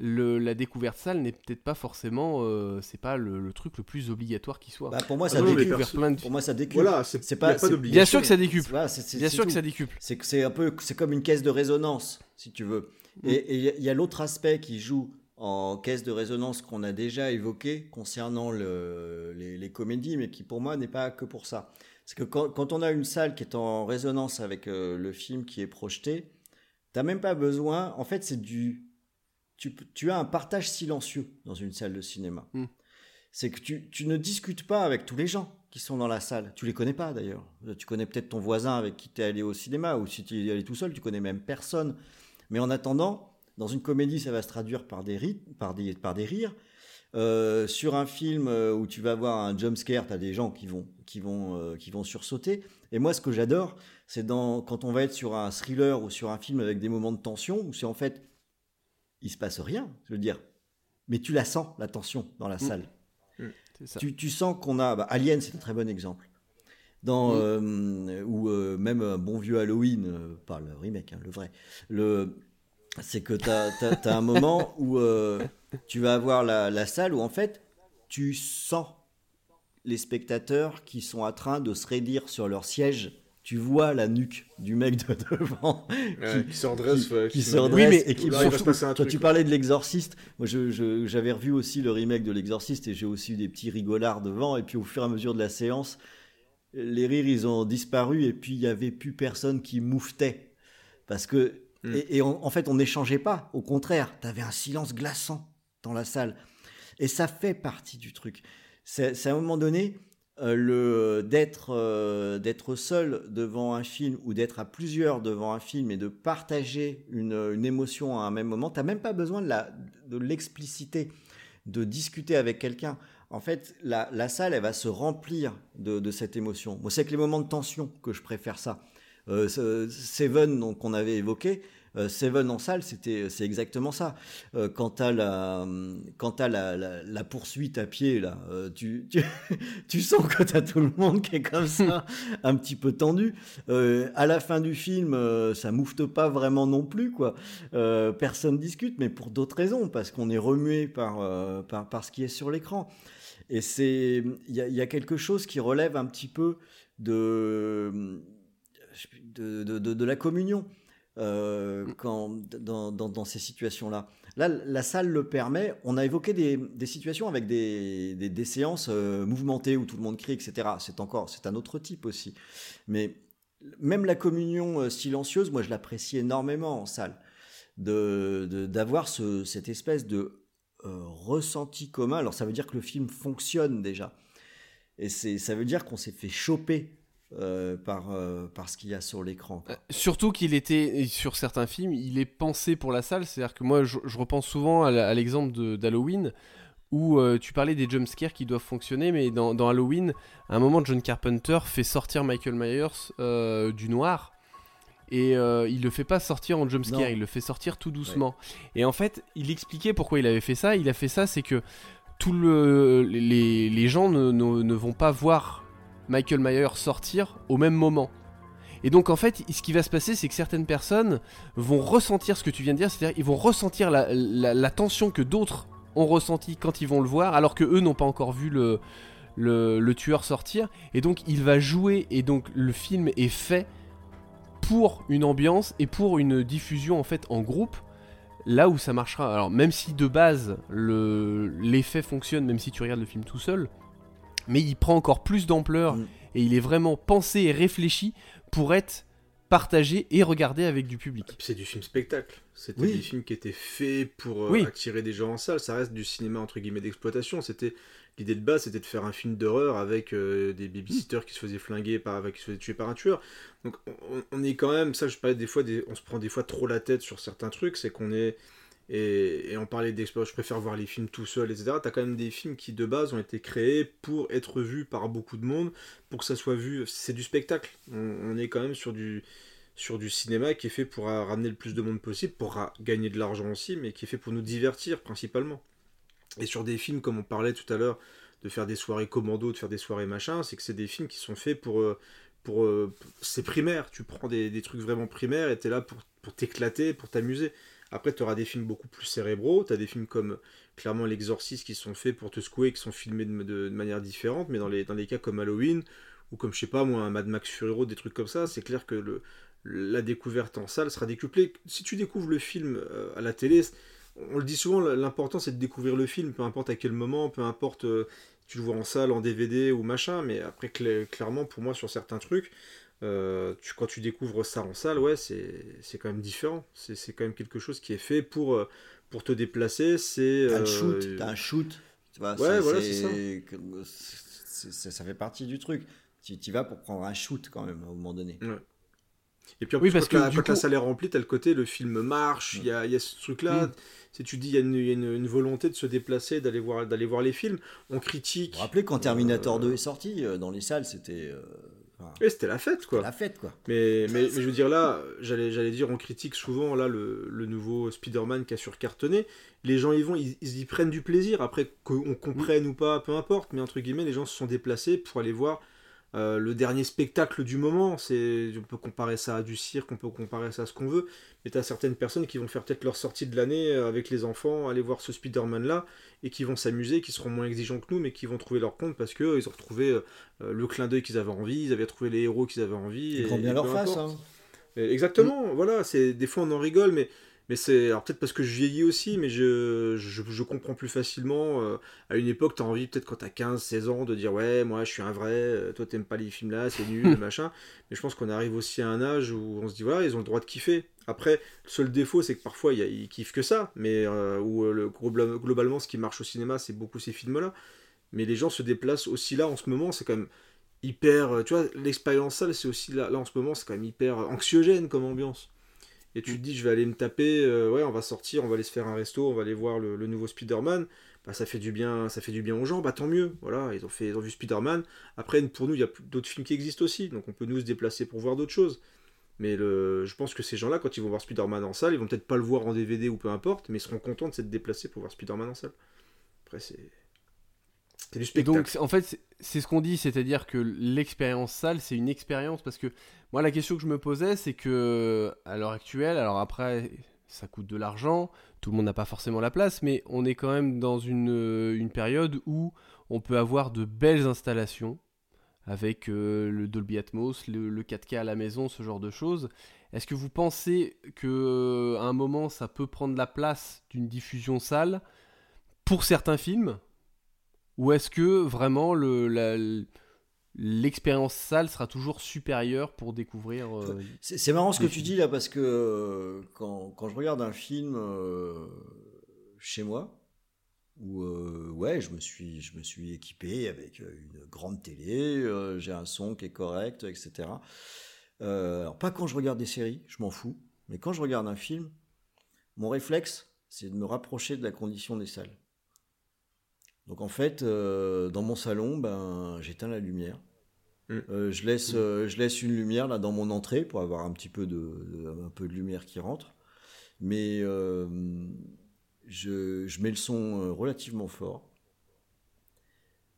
la découverte salle n'est peut-être pas forcément, euh, c'est pas le, truc le plus obligatoire qui soit. Bah, pour moi, ça décuple. Pour moi, ça décuple. Voilà, c'est pas, Bien sûr que ça décuple. Bien sûr que ça décuple. C'est que c'est un peu, c'est comme une caisse de résonance, si tu veux. Mm. Et il y a, l'autre aspect qui joue en caisse de résonance qu'on a déjà évoqué concernant les, comédies, mais qui pour moi n'est pas que pour ça. C'est que quand, on a une salle qui est en résonance avec euh, le film qui est projeté, t'as même pas besoin. En fait, c'est du. Tu, as un partage silencieux dans une salle de cinéma. Mm. C'est que tu, tu, ne discutes pas avec tous les gens qui sont dans la salle. Tu les connais pas d'ailleurs. Tu connais peut-être ton voisin avec qui tu es allé au cinéma, ou si tu es allé tout seul, tu connais même personne. Mais en attendant, dans une comédie, ça va se traduire par des, par des, par des rires. Euh, sur un film euh, où tu vas avoir un jump scare, tu as des gens qui vont, qui, vont, euh, qui vont sursauter. Et moi, ce que j'adore, c'est quand on va être sur un thriller ou sur un film avec des moments de tension, où c'est en fait, il se passe rien, je veux dire. Mais tu la sens, la tension, dans la mmh. salle. Mmh, tu, tu, sens qu'on a... Bah, Alien, c'est un très bon exemple. Dans, mmh. ou même un bon vieux Halloween, pas le remake, hein, le vrai. Le, c'est que tu as, un moment où euh, tu vas avoir la, salle où en fait tu sens les spectateurs qui sont en train de se raidir sur leur siège. Tu vois la nuque du mec de devant qui, se redresse, qui, se redresse et qui Toi, tu parlais de l'exorciste. Moi, j'avais revu aussi le remake de l'exorciste et j'ai aussi eu des petits rigolards devant. Et puis, au fur et à mesure de la séance, les rires, ils ont disparu et puis il y avait plus personne qui mouftait parce que Mm. Et, en fait, on n'échangeait pas. Au contraire, tu avais un silence glaçant dans la salle. Et ça fait partie du truc. C'est à un moment donné, euh, le d'être euh, d'être seul devant un film ou d'être à plusieurs devant un film et de partager une, émotion à un même moment, t'as même pas besoin de l'expliciter, de discuter avec quelqu'un. En fait, la, salle, elle va se remplir de, de cette émotion. Moi, c'est avec les moments de tension que je préfère ça. Euh, Seven, donc qu'on avait évoqué, euh, Seven en salle, c'était, c'est exactement ça. Euh, quant à la, quant à la, la, poursuite à pied, là, euh, tu, tu, <laughs> tu, sens que t'as tout le monde qui est comme ça, <laughs> un petit peu tendu. à la fin du film, ça moufte pas vraiment non plus, quoi. personne discute, mais pour d'autres raisons, parce qu'on est remué par, par, par ce qui est sur l'écran. Et c'est, il y a, y a, quelque chose qui relève un petit peu de, de, de, de, de la communion. Euh, quand, dans, dans, dans, ces situations-là. Là, la salle le permet. On a évoqué des, des situations avec des, des, des séances euh, mouvementées où tout le monde crie, etc. C'est encore, c'est un autre type aussi. Mais même la communion euh, silencieuse, moi, je l'apprécie énormément en salle. De, d'avoir ce, cette espèce de euh, ressenti commun. Alors, ça veut dire que le film fonctionne déjà. Et c'est, ça veut dire qu'on s'est fait choper euh, par, euh, par ce qu'il y a sur l'écran. Euh, surtout qu'il était, sur certains films, il est pensé pour la salle. C'est-à-dire que moi, je, je, repense souvent à l'exemple d'Halloween, où tu parlais des jumpscares qui doivent fonctionner, mais dans, dans, Halloween, à un moment, John Carpenter fait sortir Michael Myers du noir. Et il le fait pas sortir en jumpscare, il le fait sortir tout doucement. Ouais. Et en fait, il expliquait pourquoi il avait fait ça. Il a fait ça, c'est que tout le, les, les gens ne, ne, ne vont pas voir Michael Myers sortir au même moment. Et donc en fait, ce qui va se passer, c'est que certaines personnes vont ressentir ce que tu viens de dire, c'est-à-dire ils vont ressentir la, tension que d'autres ont ressenti quand ils vont le voir, alors que eux n'ont pas encore vu le, tueur sortir. Et donc il va jouer, et donc le film est fait pour une ambiance et pour une diffusion en fait en groupe. Là où ça marchera, alors même si de base l'effet fonctionne, même si tu regardes le film tout seul, mais il prend encore plus d'ampleur mmh. et il est vraiment pensé et réfléchi pour être partagé et regardé avec du public. C'est du film spectacle. C'était oui. des films qui étaient faits pour euh, oui. attirer des gens en salle. Ça reste du cinéma entre guillemets d'exploitation. C'était l'idée de base, c'était de faire un film d'horreur avec euh, des babysitters mmh. qui se faisaient flinguer par, qui se faisaient tuer par un tueur. Donc on, on, est quand même, ça je parlais des fois, des, on se prend des fois trop la tête sur certains trucs. C'est qu'on est et, et, on parlait d'exploitation, je préfère voir les films tout seul, etc. T'as quand même des films qui de base ont été créés pour être vus par beaucoup de monde, pour que ça soit vu. C'est du spectacle. On, est quand même sur du, sur du cinéma qui est fait pour ramener le plus de monde possible, pour gagner de l'argent aussi, mais qui est fait pour nous divertir principalement. Et sur des films, comme on parlait tout à l'heure, de faire des soirées commando, de faire des soirées machin, c'est que c'est des films qui sont faits pour. Euh, pour, euh, c'est primaire, tu prends des, des, trucs vraiment primaires et t'es là pour, pour t'éclater, pour t'amuser. Après, tu auras des films beaucoup plus cérébraux. Tu as des films comme clairement L'Exorciste qui sont faits pour te secouer, qui sont filmés de, manière différente. Mais dans les, cas comme Halloween, ou comme je sais pas moi, Mad Max Fury Road, des trucs comme ça, c'est clair que la découverte en salle sera décuplée. Si tu découvres le film euh, à la télé, on le dit souvent, l'important c'est de découvrir le film, peu importe à quel moment, peu importe euh, tu le vois en salle, en DVD ou machin. Mais après, cl clairement, pour moi, sur certains trucs, euh, tu, quand tu découvres ça en salle, ouais, c'est quand même différent. C'est quand même quelque chose qui est fait pour, euh, pour te déplacer. C'est euh... un shoot, t'as un shoot. Tu vois, ouais, voilà, c'est ça. ça. fait partie du truc. Tu y vas pour prendre un shoot quand même à un moment donné. Ouais. Et puis en plus, oui, parce quand, que, la, quand coup... la salle est remplie, t'as le côté le film marche, il ouais. y, a, y, a, ce truc-là. Mm. Si tu dis il y a, une, y a une, une, volonté de se déplacer, d'aller voir, voir les films, on critique. Vous vous rappelez quand Terminator euh... 2 est sorti dans les salles, c'était. Euh... Et c'était la fête, quoi. la fête, quoi. Mais, mais, mais, je veux dire, là, j'allais, j'allais dire, on critique souvent là le, le nouveau Spider-Man qui a surcartonné. Les gens y vont, ils, ils y prennent du plaisir. Après, qu'on comprenne ou pas, peu importe. Mais entre guillemets, les gens se sont déplacés pour aller voir euh, le dernier spectacle du moment. C'est, on peut comparer ça à du cirque, on peut comparer ça à ce qu'on veut. Mais tu as certaines personnes qui vont faire peut-être leur sortie de l'année euh, avec les enfants, aller voir ce Spider-Man là, et qui vont s'amuser, qui seront moins exigeants que nous, mais qui vont trouver leur compte parce qu'ils ont retrouvé euh, le clin d'œil qu'ils avaient envie, ils avaient trouvé les héros qu'ils avaient envie. Ils et, bien leur face. Hein. Exactement, mmh. voilà, c'est des fois on en rigole, mais mais c'est alors peut-être parce que je vieillis aussi, mais je, je, je comprends plus facilement. Euh, à une époque, tu as envie, peut-être quand tu as 15, 16 ans, de dire Ouais, moi je suis un vrai, euh, toi t'aimes pas les films là, c'est nul, <laughs> machin. Mais je pense qu'on arrive aussi à un âge où on se dit Voilà, ils ont le droit de kiffer. Après, le seul défaut, c'est que parfois ils, ils kiffent que ça, mais euh, où le, globalement, ce qui marche au cinéma, c'est beaucoup ces films-là. mais les gens se déplacent aussi là en ce moment. C'est quand même hyper. euh, Tu vois, l'expérience salle, c'est aussi là, là en ce moment, c'est quand même hyper anxiogène comme ambiance. Et tu te dis, je vais aller me taper, euh, ouais, on va sortir, on va aller se faire un resto, on va aller voir le, le nouveau Spider-Man. Bah, ça fait du bien, ça fait du bien aux gens, bah tant mieux. Voilà, ils ont fait, ils ont vu Spider-Man. Après, pour nous, il y a plus- d'autres films qui existent aussi, donc on peut nous se déplacer pour voir d'autres choses. Mais le, je pense que ces gens-là, quand ils vont voir Spider-Man en salle, ils vont peut-être pas le voir en DVD ou peu importe, mais ils seront contents de s'être déplacés pour voir Spider-Man en salle. Après, c'est. C'est du Et donc, en fait, c'est- ce qu'on dit, c'est-à-dire que l'expérience salle, c'est une expérience parce que moi, la question que je me posais, c'est que à l'heure actuelle, alors après, ça coûte de l'argent, tout le monde n'a pas forcément la place, mais on est quand même dans une, euh, une période où on peut avoir de belles installations avec euh, le Dolby Atmos, le, le 4K à la maison, ce genre de choses. Est-ce que vous pensez que euh, à un moment, ça peut prendre la place d'une diffusion salle pour certains films? Ou est-ce que vraiment le, la- l'expérience salle sera toujours supérieure pour découvrir euh, C'est marrant ce que tu dis là parce que euh, quand, quand je regarde un film euh, chez moi, où ouais, je me suis, je me suis équipé avec une grande télé, j'ai un son qui est correct, etc. Alors pas quand je regarde des séries, je m'en fous, mais quand je regarde un film, mon réflexe, c'est de me rapprocher de la condition des salles. Donc en fait, euh, dans mon salon, ben, j'éteins la lumière. Mm. Euh, je, laisse, euh, je laisse une lumière là dans mon entrée pour avoir un petit peu de, de- un peu de lumière qui rentre. Mais je, je mets le son relativement fort.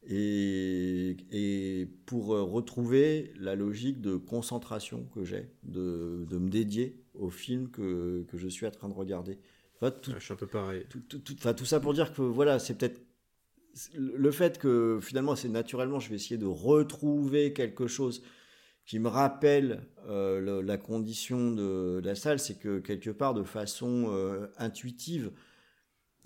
Et, et pour retrouver la logique de concentration que j'ai, de, de me dédier au film que, que je suis en train de regarder. Enfin, tout, je suis un peu pareil. tout, tout- tout- enfin, tout ça pour dire que voilà, c'est peut-être le fait que finalement, c'est naturellement, je vais essayer de retrouver quelque chose qui me rappelle euh, le- la condition de, la salle, c'est que quelque part, de façon euh, intuitive,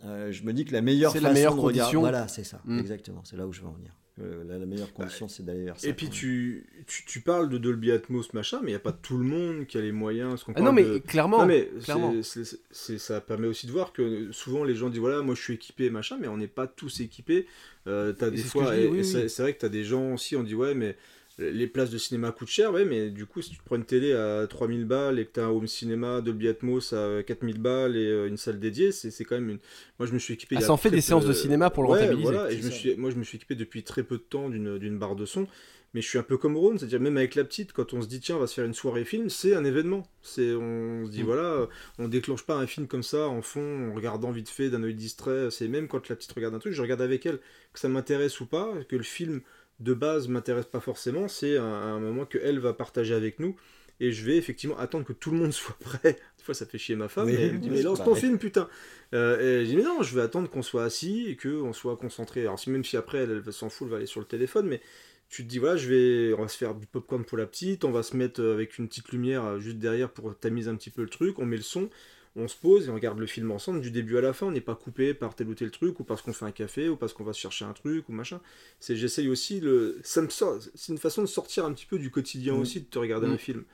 euh, je me dis que la meilleure C'est façon la meilleure de regarder, voilà, c'est ça, Mm. exactement, c'est là où je veux en venir. Euh, la, la meilleure condition, c'est d'aller vers ça. Et puis tu, tu, tu parles de Dolby Atmos, machin, mais il n'y a pas tout le monde qui a les moyens. Ah non mais de- clairement, Non, mais clairement. c'est- c'est- c'est- ça permet aussi de voir que souvent les gens disent voilà, moi je suis équipé, machin, mais on n'est pas tous équipés. Euh, t'as Et des fois, que je dis, et- oui, et oui. c'est c'est vrai que tu as des gens aussi, on dit ouais, mais les places de cinéma coûtent cher, ouais, mais du coup, si tu te prends une télé à 3000 balles et que tu as un home cinéma Dolby Atmos à 4000 balles et euh, une salle dédiée, c'est c'est quand même une. Moi je me suis équipé. Ah, ça en fait des peu- séances de cinéma pour le Ouais, rentabiliser. Voilà, et je C'est me ça. suis, moi je me suis équipé depuis très peu de temps d'une d'une barre de son. Mais je suis un peu comme Ron, c'est-à-dire même avec la petite, quand on se dit tiens, on va se faire une soirée film, c'est un événement. C'est, on se dit Mm. voilà, euh, on déclenche pas un film comme ça en fond, en regardant vite fait d'un œil distrait. C'est même quand la petite regarde un truc, je regarde avec elle, que ça m'intéresse ou pas, que le film de base m'intéresse pas forcément, c'est un, un moment que elle va partager avec nous. Et je vais effectivement attendre que tout le monde <laughs> soit prêt. Des fois, ça fait chier ma femme, Oui, mais elle me dit oui, Mais lance ton pareil. film, putain Euh, Et je dis Mais non, je vais attendre qu'on soit assis et qu'on soit concentré. Alors, si- même si après, elle, elle s'en fout, elle va aller sur le téléphone, mais tu te dis voilà je vais on va se faire du popcorn pour la petite on va se mettre euh, avec une petite lumière euh, juste derrière pour tamiser un petit peu le truc on met le son on se pose et on regarde le film ensemble du début à la fin on n'est pas coupé par tel ou tel truc ou parce qu'on fait un café ou parce qu'on va se chercher un truc ou machin c'est j'essaye aussi le ça me sort c'est une façon de sortir un petit peu du quotidien Mm. aussi de te regarder Mm. un film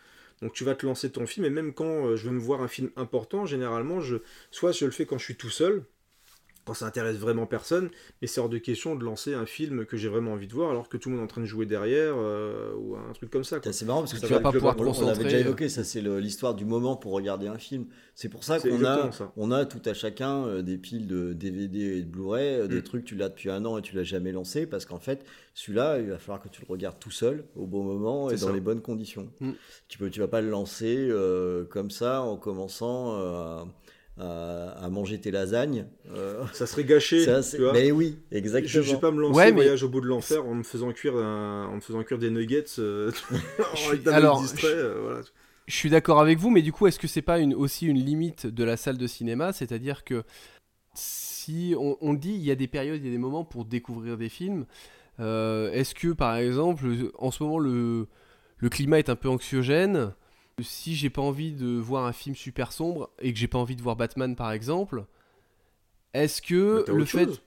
donc tu vas te lancer ton film et même quand euh, je veux me voir un film important généralement je soit je le fais quand je suis tout seul quand ça intéresse vraiment personne, mais c'est hors de question de lancer un film que j'ai vraiment envie de voir alors que tout le monde est en train de jouer derrière euh, ou un truc comme ça. C'est marrant parce que Tu ça vas va pas pouvoir te on- On l'avait concentrer. déjà évoqué, ça c'est l'histoire du moment pour regarder un film. C'est pour ça qu'on a, exactement ça. on a tout à chacun euh, des piles de DVD et de Blu-ray, euh, des Mm. trucs tu l'as depuis un an et tu l'as jamais lancé parce qu'en fait celui-là il va falloir que tu le regardes tout seul au bon moment et dans les bonnes conditions. Mm. Tu peux, tu vas pas le lancer euh, comme ça en commençant euh, à, à manger tes lasagnes. euh, Ça serait gâché, ça, c'est- tu vois. mais oui, exactement. je vais pas me lancer Ouais, mais- voyage au bout de l'enfer en me faisant cuire un- en me faisant cuire des nuggets euh, <laughs> Alors, distrait, euh, voilà. Je suis d'accord avec vous, mais du coup, est-ce que c'est pas une, aussi une limite de la salle de cinéma? C'est-à-dire que si on, on dit il y a des périodes, il y a des moments pour découvrir des films, euh, est-ce que par exemple, en ce moment, le, le climat est un peu anxiogène? Si j'ai pas envie de voir un film super sombre et que j'ai pas envie de voir Batman par exemple, est-ce que Bah, le fait. chose.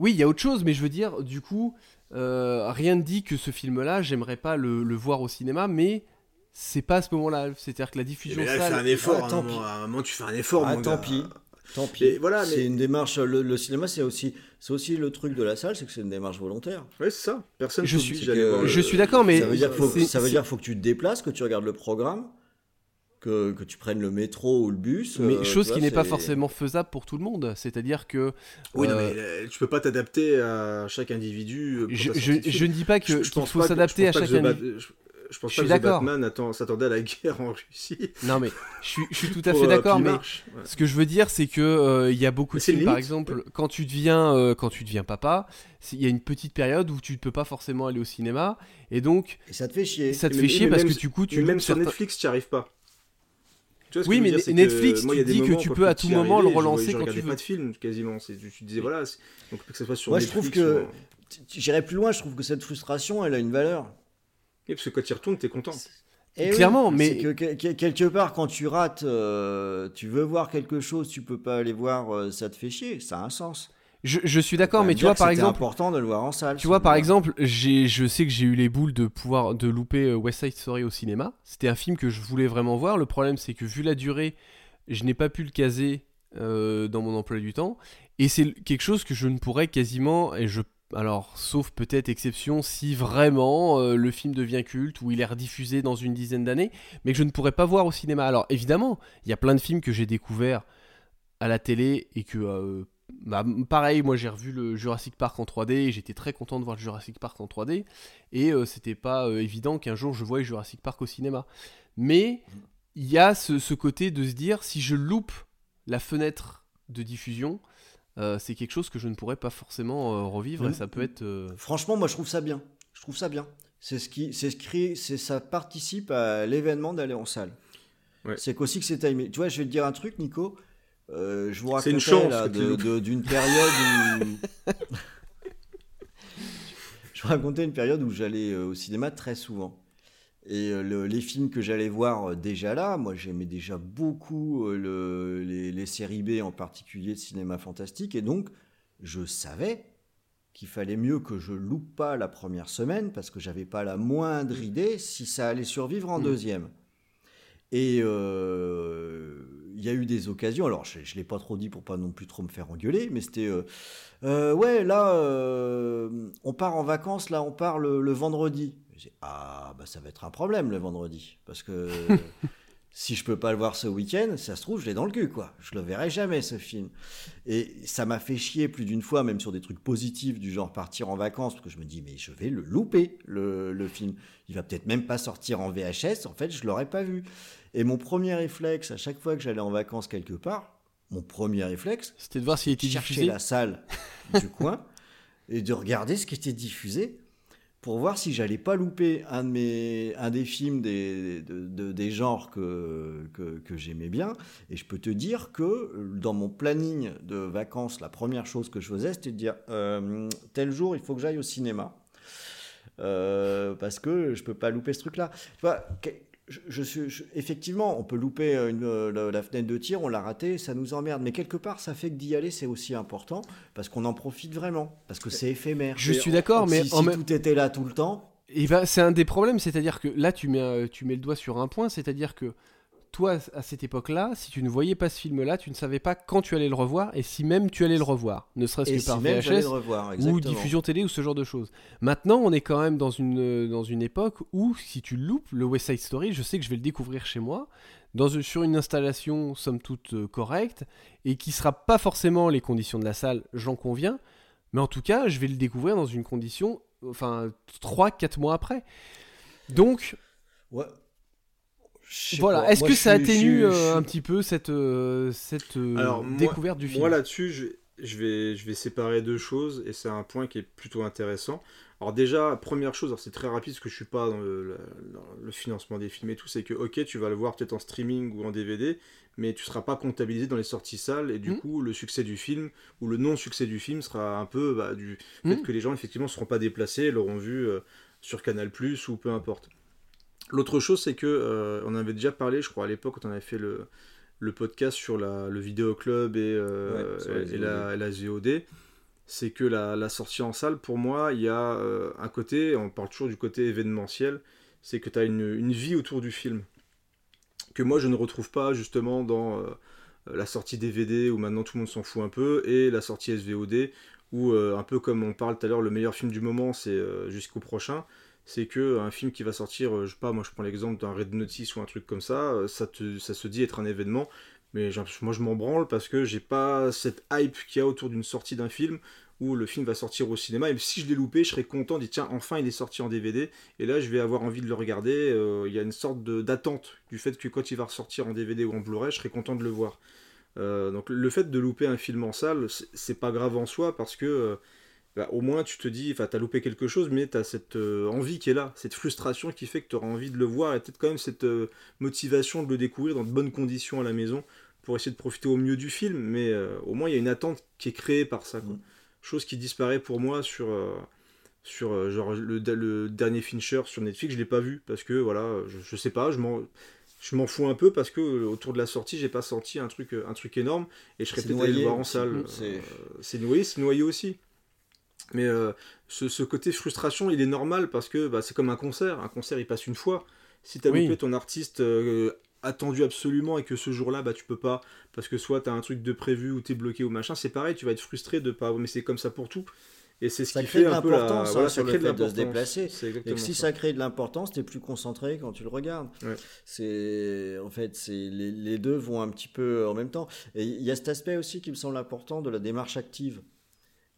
Oui, il y a autre chose, mais je veux dire, du coup, euh, rien ne dit que ce film-là, j'aimerais pas le, le voir au cinéma, mais c'est pas à ce moment-là. C'est-à-dire que la diffusion Mais là, salle. fais un effort, Ah, à, un tant moment, pis. à un moment, tu fais un effort, Ah, mon tant gars. pis. Tant pis. Et voilà, c'est mais- une démarche. Le, le cinéma, c'est aussi, c'est aussi le truc de la salle, c'est que c'est une démarche volontaire. Ouais, c'est ça. Personne Je t'oblige suis- aller que- voir le- Je suis d'accord, mais ça veut dire qu'il faut, c'est- ça veut c'est- dire faut que tu te déplaces, que tu regardes le programme, que, que tu prennes le métro ou le bus. Mais euh, chose qui n'est pas forcément faisable pour tout le monde. C'est-à-dire que. Oui, non, euh, mais euh, tu peux pas t'adapter à chaque individu. euh, pour je, ne dis pas que- Je- je qu'il pense faut s'adapter à chaque individu. Je, je pense Je pas suis que The d'accord. Batman attend- s'attendait à la guerre en Russie. <laughs> Non, mais je suis, je suis tout à fait euh, d'accord, mais marche. Ouais. ce que je veux dire, c'est que euh, il y a beaucoup Mais de films, par exemple, quand tu deviens, euh, quand tu deviens papa, il y a une petite période où tu ne peux pas forcément aller au cinéma, et donc Et ça te fait chier. ça te Mais- fait mais chier parce même- que du coup, tu même sur certains- Netflix, tu n'y arrives pas. Tu vois ce que Oui, mais dire, que Netflix, moi, tu dis que tu peux à tout moment le arrivé, relancer je quand tu veux. pas de film quasiment. c'est- Tu, tu disais voilà, donc que ce soit sur Moi, je trouve que- J'irais plus loin, je trouve que cette frustration, elle a une valeur. Oui, parce que quand tu y retournes, t'es content. Eh Clairement, oui, mais- que, que- que- quelque part, quand tu rates, euh, tu veux voir quelque chose, tu peux pas aller voir, euh, ça te fait chier, ça a un sens. Je, je suis d'accord, mais tu vois, par exemple, important de le voir en salle. Tu vois, par celui-là. exemple, je sais que j'ai eu les boules de pouvoir de louper euh, West Side Story au cinéma. C'était un film que je voulais vraiment voir. Le problème, c'est que vu la durée, je n'ai pas pu le caser euh, dans mon emploi du temps. Et c'est quelque chose que je ne pourrais quasiment, et je, alors, sauf peut-être exception, si vraiment euh, le film devient culte ou il est rediffusé dans une dizaine d'années, mais que je ne pourrais pas voir au cinéma. Alors, évidemment, il y a plein de films que j'ai découverts à la télé et que euh, bah, pareil, moi j'ai revu le Jurassic Park en 3D et j'étais très content de voir le Jurassic Park en 3D et euh, c'était pas euh, évident qu'un jour je voie Jurassic Park au cinéma. Mais il y a ce, ce côté de se dire si je loupe la fenêtre de diffusion, euh, c'est quelque chose que je ne pourrais pas forcément euh, revivre et Mhm. ça peut être. euh, Franchement, moi, je trouve ça bien. Je trouve ça bien. C'est ce qui, c'est ce qui, c'est ça participe à l'événement d'aller en salle. Ouais. C'est qu'aussi que c'est timé. Tu vois, je vais te dire un truc, Nico. Euh, je vous C'est racontais une chance là, tu de- d'une période où <laughs> je vous racontais une période où j'allais euh, au cinéma très souvent. Et euh, le- les films que j'allais voir déjà là, moi j'aimais déjà beaucoup le- les, les séries B en particulier de cinéma fantastique. Et donc, je savais qu'il fallait mieux que je loupe pas la première semaine parce que j'avais pas la moindre idée si ça allait survivre en Mm. deuxième. Et euh, il y a eu des occasions, alors je ne l'ai pas trop dit pour pas non plus trop me faire engueuler, mais c'était euh, euh, ouais là on part en vacances, là on part le, le vendredi. Ah bah ça va être un problème le vendredi parce que <laughs> si je peux pas le voir ce week-end, ça se trouve je l'ai dans le cul quoi. Je le verrai jamais ce film. Et ça m'a fait chier plus d'une fois, même sur des trucs positifs du genre partir en vacances, parce que je me dis, mais je vais le louper, le, le film. Il va peut-être même pas sortir en VHS, en fait, je l'aurais pas vu. Et mon premier réflexe, à chaque fois que j'allais en vacances quelque part, mon premier réflexe, C'était de voir s'il était chercher diffusé. la salle <laughs> du coin et de regarder ce qui était diffusé pour voir si j'allais pas louper un, de mes, un des films des, de- de- des genres que, que, j'aimais bien. Et je peux te dire que dans mon planning de vacances, la première chose que je faisais, c'était de dire euh, tel jour, il faut que j'aille au cinéma. Euh, parce que je peux pas louper ce truc-là. Tu vois, je, je effectivement, on peut louper une, euh, la, la fenêtre de tir, on l'a raté, ça nous emmerde. Mais quelque part, ça fait que d'y aller, c'est aussi important parce qu'on en profite vraiment, parce que c'est éphémère. Je Et suis d'accord, mais si, en si même- tout était là tout le temps, Et ben, c'est un des problèmes, c'est-à-dire que là, tu mets, euh, tu mets le doigt sur un point, c'est-à-dire que toi, à cette époque-là, si tu ne voyais pas ce film-là, tu ne savais pas quand tu allais le revoir et si même tu allais le revoir, ne serait-ce que si par VHS revoir, ou diffusion télé ou ce genre de choses. Maintenant, on est quand même dans une, euh, dans une époque où, si tu loupes le West Side Story, je sais que je vais le découvrir chez moi, dans, une- sur une installation somme toute euh, correcte, et qui sera pas forcément les conditions de la salle, j'en conviens, mais en tout cas, je vais le découvrir dans une condition, enfin, 3-4 mois après. Donc, Ouais. Voilà. Est-ce que ça je atténue euh, je un petit peu cette, euh, cette euh, moi- découverte du film Moi là-dessus, je, je vais, je vais séparer deux choses et c'est un point qui est plutôt intéressant. Alors déjà, première chose, c'est très rapide parce que je suis pas dans le, le- dans le financement des films et tout, c'est que ok, tu vas le voir peut-être en streaming ou en DVD, mais tu seras pas comptabilisé dans les sorties salles et du Mhm. coup, le succès du film ou le non-succès du film sera un peu bah, du fait Mhm. que les gens effectivement seront pas déplacés, et l'auront vu euh, sur Canal Plus ou peu importe. L'autre chose, c'est que euh, on avait déjà parlé, je crois à l'époque quand on avait fait le, le podcast sur la, le vidéoclub et, euh, Ouais, et, la, et la VOD, c'est que la, la sortie en salle, pour moi, il y a euh, un côté, on parle toujours du côté événementiel, c'est que tu as une, une vie autour du film que moi je ne retrouve pas justement dans, euh, la sortie DVD où maintenant tout le monde s'en fout un peu, et la sortie SVOD où, un peu comme on parle tout à l'heure, le meilleur film du moment, c'est jusqu'au prochain c'est que un film qui va sortir, je sais pas, moi je prends l'exemple d'un Red Notice ou un truc comme ça, ça, te, ça se dit être un événement, mais moi je m'en branle parce que j'ai pas cette hype qu'il y a autour d'une sortie d'un film où le film va sortir au cinéma. Et si je l'ai loupé, je serais content dire tiens, enfin il est sorti en DVD. Et là, je vais avoir envie de le regarder. Euh, il y a une sorte d'attente du fait que quand il va ressortir en DVD ou en Blu-ray, je serais content de le voir. Euh, donc le fait de louper un film en salle, c'est pas grave en soi parce que euh, bah, au moins tu te dis, enfin t'as loupé quelque chose, mais t'as cette envie qui est là, cette frustration qui fait que tu auras envie de le voir et peut-être quand même cette motivation de le découvrir dans de bonnes conditions à la maison pour essayer de profiter au mieux du film. Mais au moins il y a une attente qui est créée par ça. Quoi. Mm chose qui disparaît pour moi sur, euh, sur euh, genre le, le, dernier Fincher sur Netflix, je l'ai pas vu parce que voilà, je, je sais pas, je m'en je m'en fous un peu parce que euh, autour de la sortie, j'ai pas senti un truc un truc énorme et je serais peut-être allé le voir en salle. C'est noyé, c'est noyé aussi. Mais ce, ce, côté frustration, il est normal parce que bah, c'est comme un concert. Un concert, il passe une fois. Si tu as loupé ton artiste attendu absolument et que ce jour-là, bah, tu peux pas, parce que soit tu as un truc de prévu ou tu es bloqué ou machin, c'est pareil, tu vas être frustré de pas. Mais c'est comme ça pour tout. Et c'est ce qui fait un peu la... voilà, ça crée de, de se déplacer. Et si ça. crée de l'importance, tu es plus concentré quand tu le regardes. C'est en fait, c'est les, les, deux vont un petit peu en même temps. Et il y a cet aspect aussi qui me semble important de la démarche active.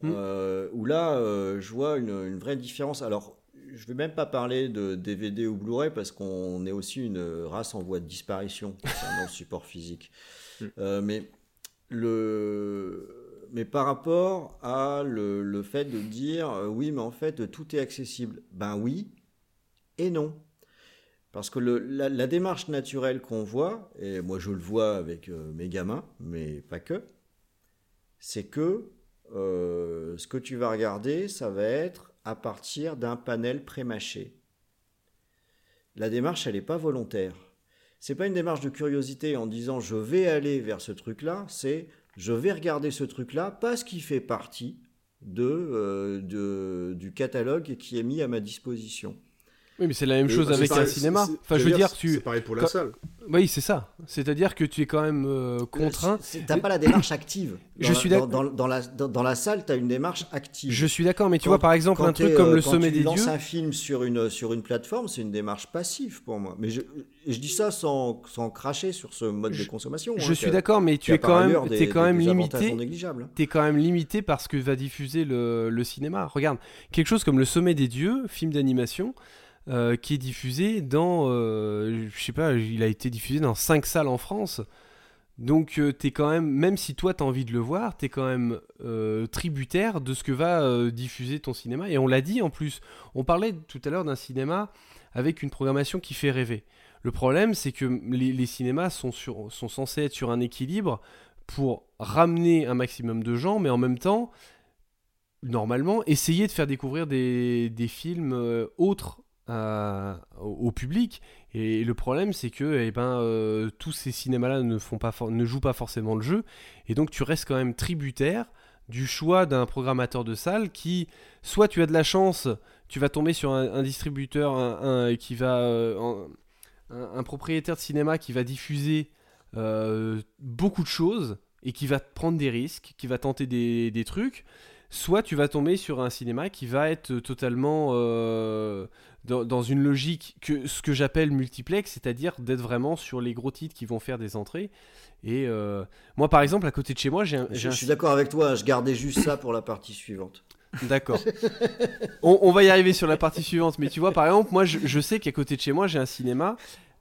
Hmm. Euh, où là, euh, je vois une, une, vraie différence. Alors, je ne vais même pas parler de DVD ou Blu-ray parce qu'on est aussi une race en voie de disparition concernant le support physique. Mm. Euh, mais, le, mais par rapport à le, le fait de dire oui, mais en fait tout est accessible. Ben oui et non. Parce que le, la, démarche naturelle qu'on voit, et moi je le vois avec mes gamins, mais pas que, c'est que ce que tu vas regarder, ça va être à partir d'un panel prémâché. La démarche, elle n'est pas volontaire. C'est pas une démarche de curiosité en disant je vais aller vers ce truc-là, c'est je vais regarder ce truc-là parce qu'il fait partie de, euh, du catalogue qui est mis à ma disposition. Oui, mais c'est la même chose avec un cinéma. Enfin, je veux dire, tu. C'est pareil pour la salle. Oui, c'est ça. C'est-à-dire que tu es quand même euh, contraint. T'as pas la démarche active. Dans je suis d'accord. Dans, dans, la, dans, la salle, tu as une démarche active. Je suis d'accord, mais tu vois, par exemple, un truc comme Le Sommet des Dieux. Quand tu lances un film sur une, sur une plateforme, c'est une démarche passive pour moi. Mais je, je dis ça sans, sans cracher sur ce mode de consommation. Je hein, suis d'accord, mais tu es quand même, es quand même limité. Tu es quand même limité par ce que va diffuser le, le cinéma. Regarde, quelque chose comme Le Sommet des Dieux, film d'animation. Euh, qui est diffusé dans, euh, je sais pas, il a été diffusé dans 5 salles en France. Donc euh, t'es quand même, même si toi t'as envie de le voir, t'es quand même tributaire de ce que va diffuser ton cinéma. Et on l'a dit en plus, on parlait tout à l'heure d'un cinéma avec une programmation qui fait rêver. Le problème c'est que les, cinémas sont, sur, sont censés être sur un équilibre pour ramener un maximum de gens, mais en même temps, normalement, essayer de faire découvrir des, des films autres au, public. Et le problème, c'est que eh ben, euh, tous ces cinémas-là ne, font pas ne jouent pas forcément le jeu. Et donc, tu restes quand même tributaire du choix d'un programmateur de salle qui, soit tu as de la chance, tu vas tomber sur un, distributeur un, qui va, euh, un, propriétaire de cinéma qui va diffuser euh, beaucoup de choses et qui va prendre des risques, qui va tenter des, des, trucs. Soit tu vas tomber sur un cinéma qui va être totalement dans, une logique que ce que j'appelle multiplex, c'est-à-dire d'être vraiment sur les gros titres qui vont faire des entrées. Et euh, moi, par exemple, à côté de chez moi, j'ai un. Je, suis d'accord avec toi, je gardais juste ça pour la partie suivante. D'accord. on, va y arriver sur la partie suivante, mais tu vois, par exemple, moi, je, sais qu'à côté de chez moi, j'ai un cinéma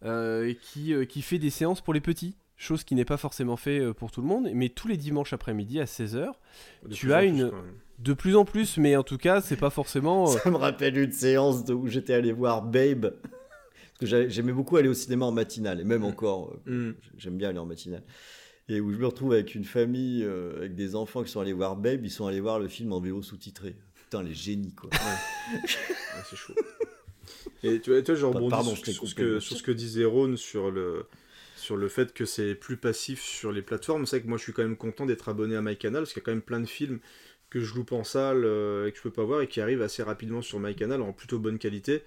euh, qui, euh, qui fait des séances pour les petits chose qui n'est pas forcément fait pour tout le monde, mais tous les dimanches après-midi à 16h, tu as une, de plus en plus, mais en tout cas, c'est pas forcément. Euh, <laughs> Ça me rappelle une séance où j'étais allé voir Babe. Parce que j'aimais beaucoup aller au cinéma en matinale, et même mm. encore, euh, mm. j'aime bien aller en matinale. Et où je me retrouve avec une famille, euh, avec des enfants qui sont allés voir Babe, ils sont allés voir le film en VO sous-titré. Putain, les génies, quoi. c'est chaud. Et tu vois, tu vois je rebondis sur, sur, ce que, sur ce que disait Ron sur le, sur le fait que c'est plus passif sur les plateformes. C'est que moi, je suis quand même content d'être abonné à MyCanal, parce qu'il y a quand même plein de films que je loupe en salle euh, et que je peux pas voir et qui arrive assez rapidement sur MyCanal en plutôt bonne qualité.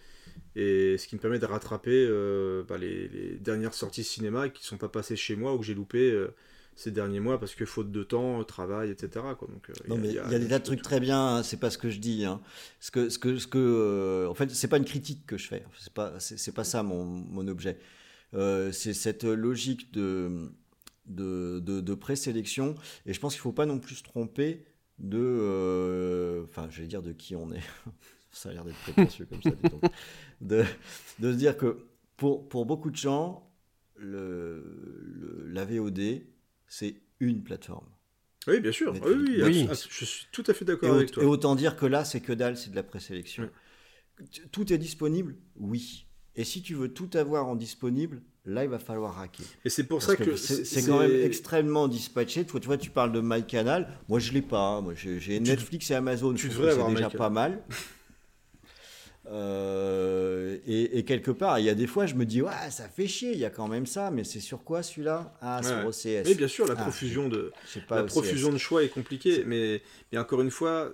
Et ce qui me permet de rattraper euh, bah, les, dernières sorties cinéma qui sont pas passées chez moi ou que j'ai loupé. Euh, ces derniers mois parce que faute de temps, travail, etc. Quoi. Donc, non, mais il y a, des tas de trucs très bien, hein, c'est pas ce que je dis. Hein. Ce que, ce que, ce que, en fait, c'est pas une critique que je fais, c'est pas, c'est, pas ça mon, mon objet. C'est cette logique de, de, de, de présélection, et je pense qu'il faut pas non plus se tromper de, enfin, j'allais dire de qui on est. <laughs> ça a l'air d'être prétentieux comme ça. De, de se dire que pour, pour beaucoup de gens, le, le, la VOD, c'est une plateforme. Oui, bien sûr. Oui, oui, je suis tout à fait d'accord avec toi. Et autant dire que là, c'est que dalle, c'est de la présélection. Tout est disponible? Oui. Et si tu veux tout avoir en disponible, là, il va falloir hacker. Et c'est pour ça que, c'est quand même extrêmement dispatché. Tu vois, tu, vois, tu parles de MyCanal. Moi, je l'ai pas. Hein. Moi, j'ai Netflix et Amazon. Tu devrais avoir déjà pas mal. <laughs> Euh, et, quelque part, il y a des fois, je me dis, ouais, ça fait chier, il y a quand même ça, mais c'est sur quoi celui-là? Ah, sur OCS. Oui, bien sûr, la ah, profusion, de, la profusion de choix est compliquée, mais, mais, encore une fois,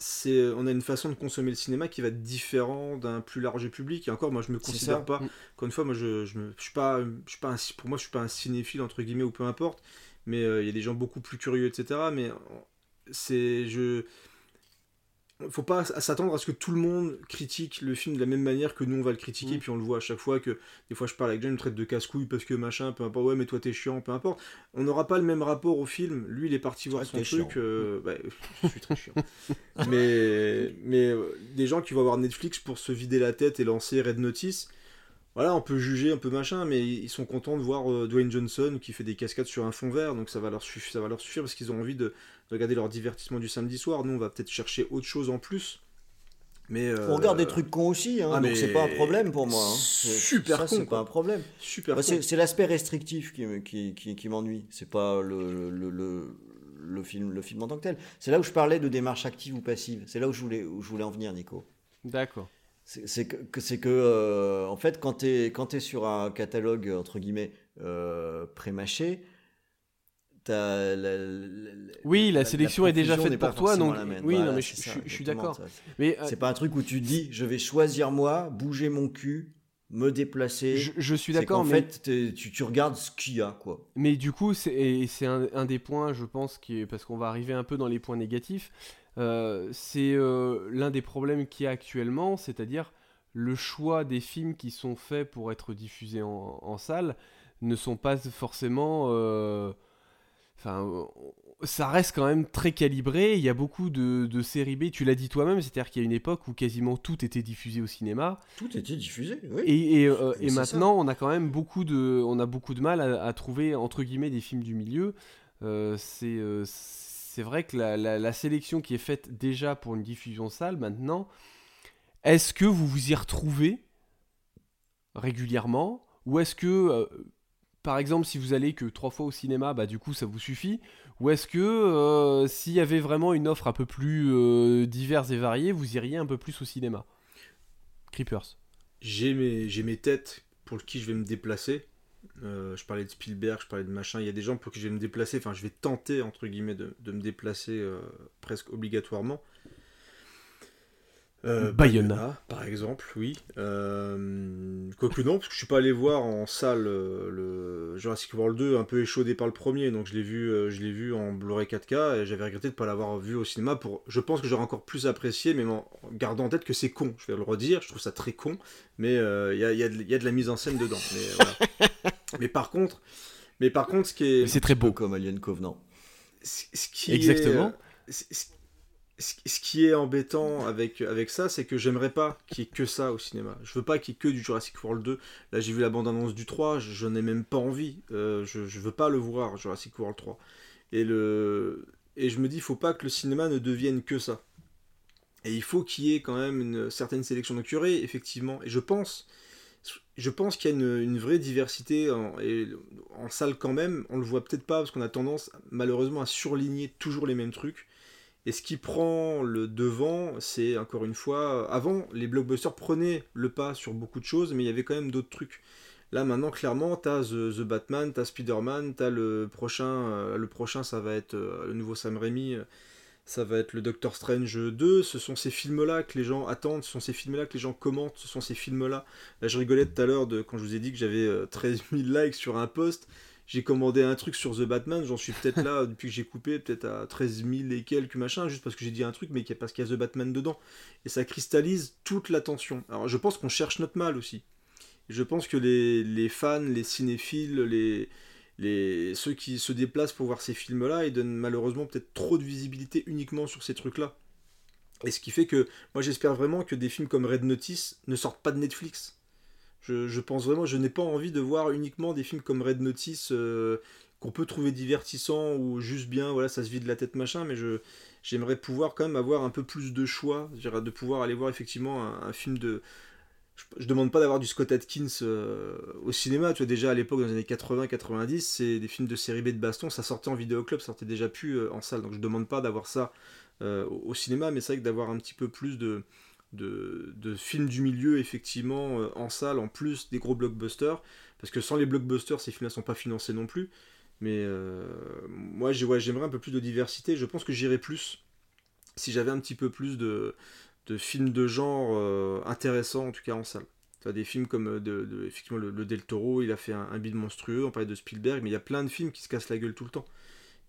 c'est, on a une façon de consommer le cinéma qui va être différent d'un plus large public. Et encore, moi, je me considère pas. Mm. Encore une fois, moi, je, je, me, je suis pas, je suis pas un, pour moi, je suis pas un cinéphile entre guillemets ou peu importe. Mais euh, il y a des gens beaucoup plus curieux, etc. Mais c'est, je faut pas s'attendre à ce que tout le monde critique le film de la même manière que nous on va le critiquer, mm. puis on le voit à chaque fois que des fois je parle avec John, il me traite de casse-couille parce que machin, peu importe, ouais, mais toi t'es chiant, peu importe. On n'aura pas le même rapport au film. Lui, il est parti voir son truc. Euh, bah, je suis très chiant. <laughs> mais mais euh, des gens qui vont avoir Netflix pour se vider la tête et lancer Red Notice, voilà, on peut juger un peu machin, mais ils sont contents de voir euh, Dwayne Johnson qui fait des cascades sur un fond vert, donc ça va leur, suffire, ça va leur suffire parce qu'ils ont envie de, regarder leur divertissement du samedi soir. Nous, on va peut-être chercher autre chose en plus. Mais euh, on regarde des trucs cons aussi, hein, ah, donc c'est pas un problème pour moi. Hein. Super c'est pas un problème. Super. Bah, c'est l'aspect restrictif qui, qui, qui, qui m'ennuie. C'est pas le, le, le, le, film, le film en tant que tel. C'est là où je parlais de démarche active ou passive. C'est là où je voulais, où je voulais en venir, Nico. D'accord. C'est que, c'est que euh, en fait, quand tu es, quand es sur un catalogue, entre guillemets, euh, pré-mâché, la, oui, la, sélection est déjà faite pour toi, donc oui, non, mais je, suis d'accord. Mais euh, c'est pas un truc où tu dis, je vais choisir moi, bouger mon cul, me déplacer. Je, suis d'accord, en fait, tu, tu, regardes ce qu'il y a, quoi. Mais du coup, c'est un, un, des points, je pense, qui est, parce qu'on va arriver un peu dans les points négatifs. Euh, c'est euh, l'un des problèmes qu'il y a actuellement, c'est-à-dire le choix des films qui sont faits pour être diffusés en, salle ne sont pas forcément... Euh, enfin, ça reste quand même très calibré. Il y a beaucoup de, séries B. Tu l'as dit toi-même, c'est-à-dire qu'il y a une époque où quasiment tout était diffusé au cinéma. Tout était diffusé, oui. Et, et, maintenant, on a quand même beaucoup de, on a beaucoup de mal à, à trouver entre guillemets des films du milieu. c'est c'est vrai que la, sélection qui est faite déjà pour une diffusion salle maintenant, est-ce que vous vous y retrouvez régulièrement Ou est-ce que, euh, par exemple, si vous allez que trois fois au cinéma, bah du coup ça vous suffit Ou est-ce que euh, s'il y avait vraiment une offre un peu plus euh, diverse et variée, vous iriez un peu plus au cinéma? Creepers. J'ai mes, têtes pour qui je vais me déplacer. Euh, je parlais de Spielberg, je parlais de machin. Il y a des gens pour qui je vais me déplacer, enfin je vais tenter entre guillemets de, me déplacer euh, presque obligatoirement. Euh, Bayona. par exemple, oui. Euh, quoique non, parce que je suis pas allé voir en salle le Jurassic World 2, un peu échaudé par le premier, donc je l'ai vu, je l'ai vu en Blu-ray 4K et j'avais regretté de ne pas l'avoir vu au cinéma. Pour, je pense que j'aurais encore plus apprécié, mais en gardant en tête que c'est con. Je vais le redire, je trouve ça très con, mais il y a, y, a de la mise en scène dedans. Mais, voilà. <laughs> Mais par contre, mais par contre, ce qui est. C'est très beau. Comme Alien Covenant. Ce, qui Exactement. Est, ce, qui est embêtant avec, avec ça, c'est que j'aimerais pas qu'il y ait que ça au cinéma. Je veux pas qu'il y ait que du Jurassic World 2. Là, j'ai vu la bande-annonce du 3, je, n'ai même pas envie. Euh, je, je veux pas le voir, Jurassic World 3. Et, le... et je me dis, il faut pas que le cinéma ne devienne que ça. Et il faut qu'il y ait quand même une certaine sélection de curés, effectivement. Et je pense je pense qu'il y a une, vraie diversité en, et en salle quand même. On le voit peut-être pas parce qu'on a tendance malheureusement à surligner toujours les mêmes trucs. Et ce qui prend le devant, c'est encore une fois, avant les blockbusters prenaient le pas sur beaucoup de choses, mais il y avait quand même d'autres trucs. Là maintenant, clairement, t'as The, The Batman, t'as Spider-Man, t'as le prochain, euh, le prochain, ça va être euh, le nouveau Sam Raimi. Euh, ça va être le Doctor Strange 2, ce sont ces films-là que les gens attendent, ce sont ces films-là que les gens commentent, ce sont ces films-là. Là, je rigolais tout à l'heure quand je vous ai dit que j'avais 13 euh, 000 <laughs> likes sur un post. j'ai commandé un truc sur The Batman, j'en suis peut-être là <laughs> depuis que j'ai coupé, peut-être à 13 000 et quelques machins, juste parce que j'ai dit un truc, mais parce qu'il y a The Batman dedans. Et ça cristallise toute l'attention. Alors je pense qu'on cherche notre mal aussi. je pense que les, les fans, les cinéphiles, les, ceux qui se déplacent pour voir ces films-là, ils donnent malheureusement peut-être trop de visibilité uniquement sur ces trucs-là. Et ce qui fait que moi j'espère vraiment que des films comme Red Notice ne sortent pas de Netflix. Je, pense vraiment, je n'ai pas envie de voir uniquement des films comme Red Notice euh, qu'on peut trouver divertissants ou juste bien, voilà, ça se vide la tête machin, mais j'aimerais pouvoir quand même avoir un peu plus de choix, de pouvoir aller voir effectivement un film de, je, demande pas d'avoir du Scott Atkins euh, au cinéma. Tu vois, déjà à l'époque, dans les années 80-90, c'est des films de série B de baston, ça sortait en vidéoclub, ça sortait déjà plus euh, en salle. Donc je demande pas d'avoir ça euh, au cinéma, mais c'est vrai que d'avoir un petit peu plus de, de, films du milieu, effectivement, en salle, en plus des gros blockbusters. Parce que sans les blockbusters, ces films-là sont pas financés non plus. Mais moi, j'aimerais un peu plus de diversité. Je pense que j'irais plus si j'avais un petit peu plus de de films de genre euh, intéressants, en tout cas en salle. Tu as des films comme euh, de, effectivement le, Del Toro, il a fait un, un bide monstrueux, on parlait de Spielberg, mais il y a plein de films qui se cassent la gueule tout le temps.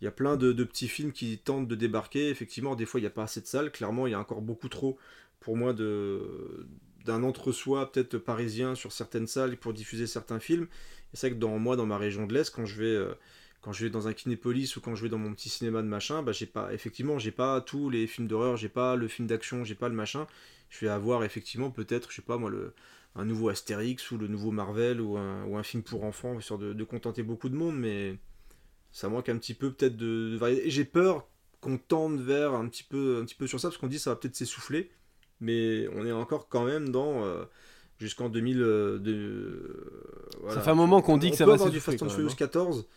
Il y a plein de, petits films qui tentent de débarquer, effectivement, des fois il n'y a pas assez de salles, clairement il y a encore beaucoup trop pour moi de d'un entre-soi peut-être parisien sur certaines salles pour diffuser certains films. C'est vrai que dans moi, dans ma région de l'Est, quand je vais euh, quand je vais dans un kinépolis ou quand je vais dans mon petit cinéma de machin, bah j'ai pas effectivement j'ai pas tous les films d'horreur, j'ai pas le film d'action, j'ai pas le machin. Je vais avoir effectivement peut-être, je sais pas moi, le, un nouveau Astérix ou le nouveau Marvel ou un, ou un film pour enfants, histoire de, de, contenter beaucoup de monde, mais ça manque un petit peu peut-être de, variété. Et j'ai peur qu'on tende vers un petit peu, un petit peu sur ça, parce qu'on dit ça va peut-être s'essouffler, mais on est encore quand même dans euh, jusqu'en 2000. Euh, de, voilà. Ça fait un moment qu'on dit que ça va s'essouffler. du Fast and Furious 14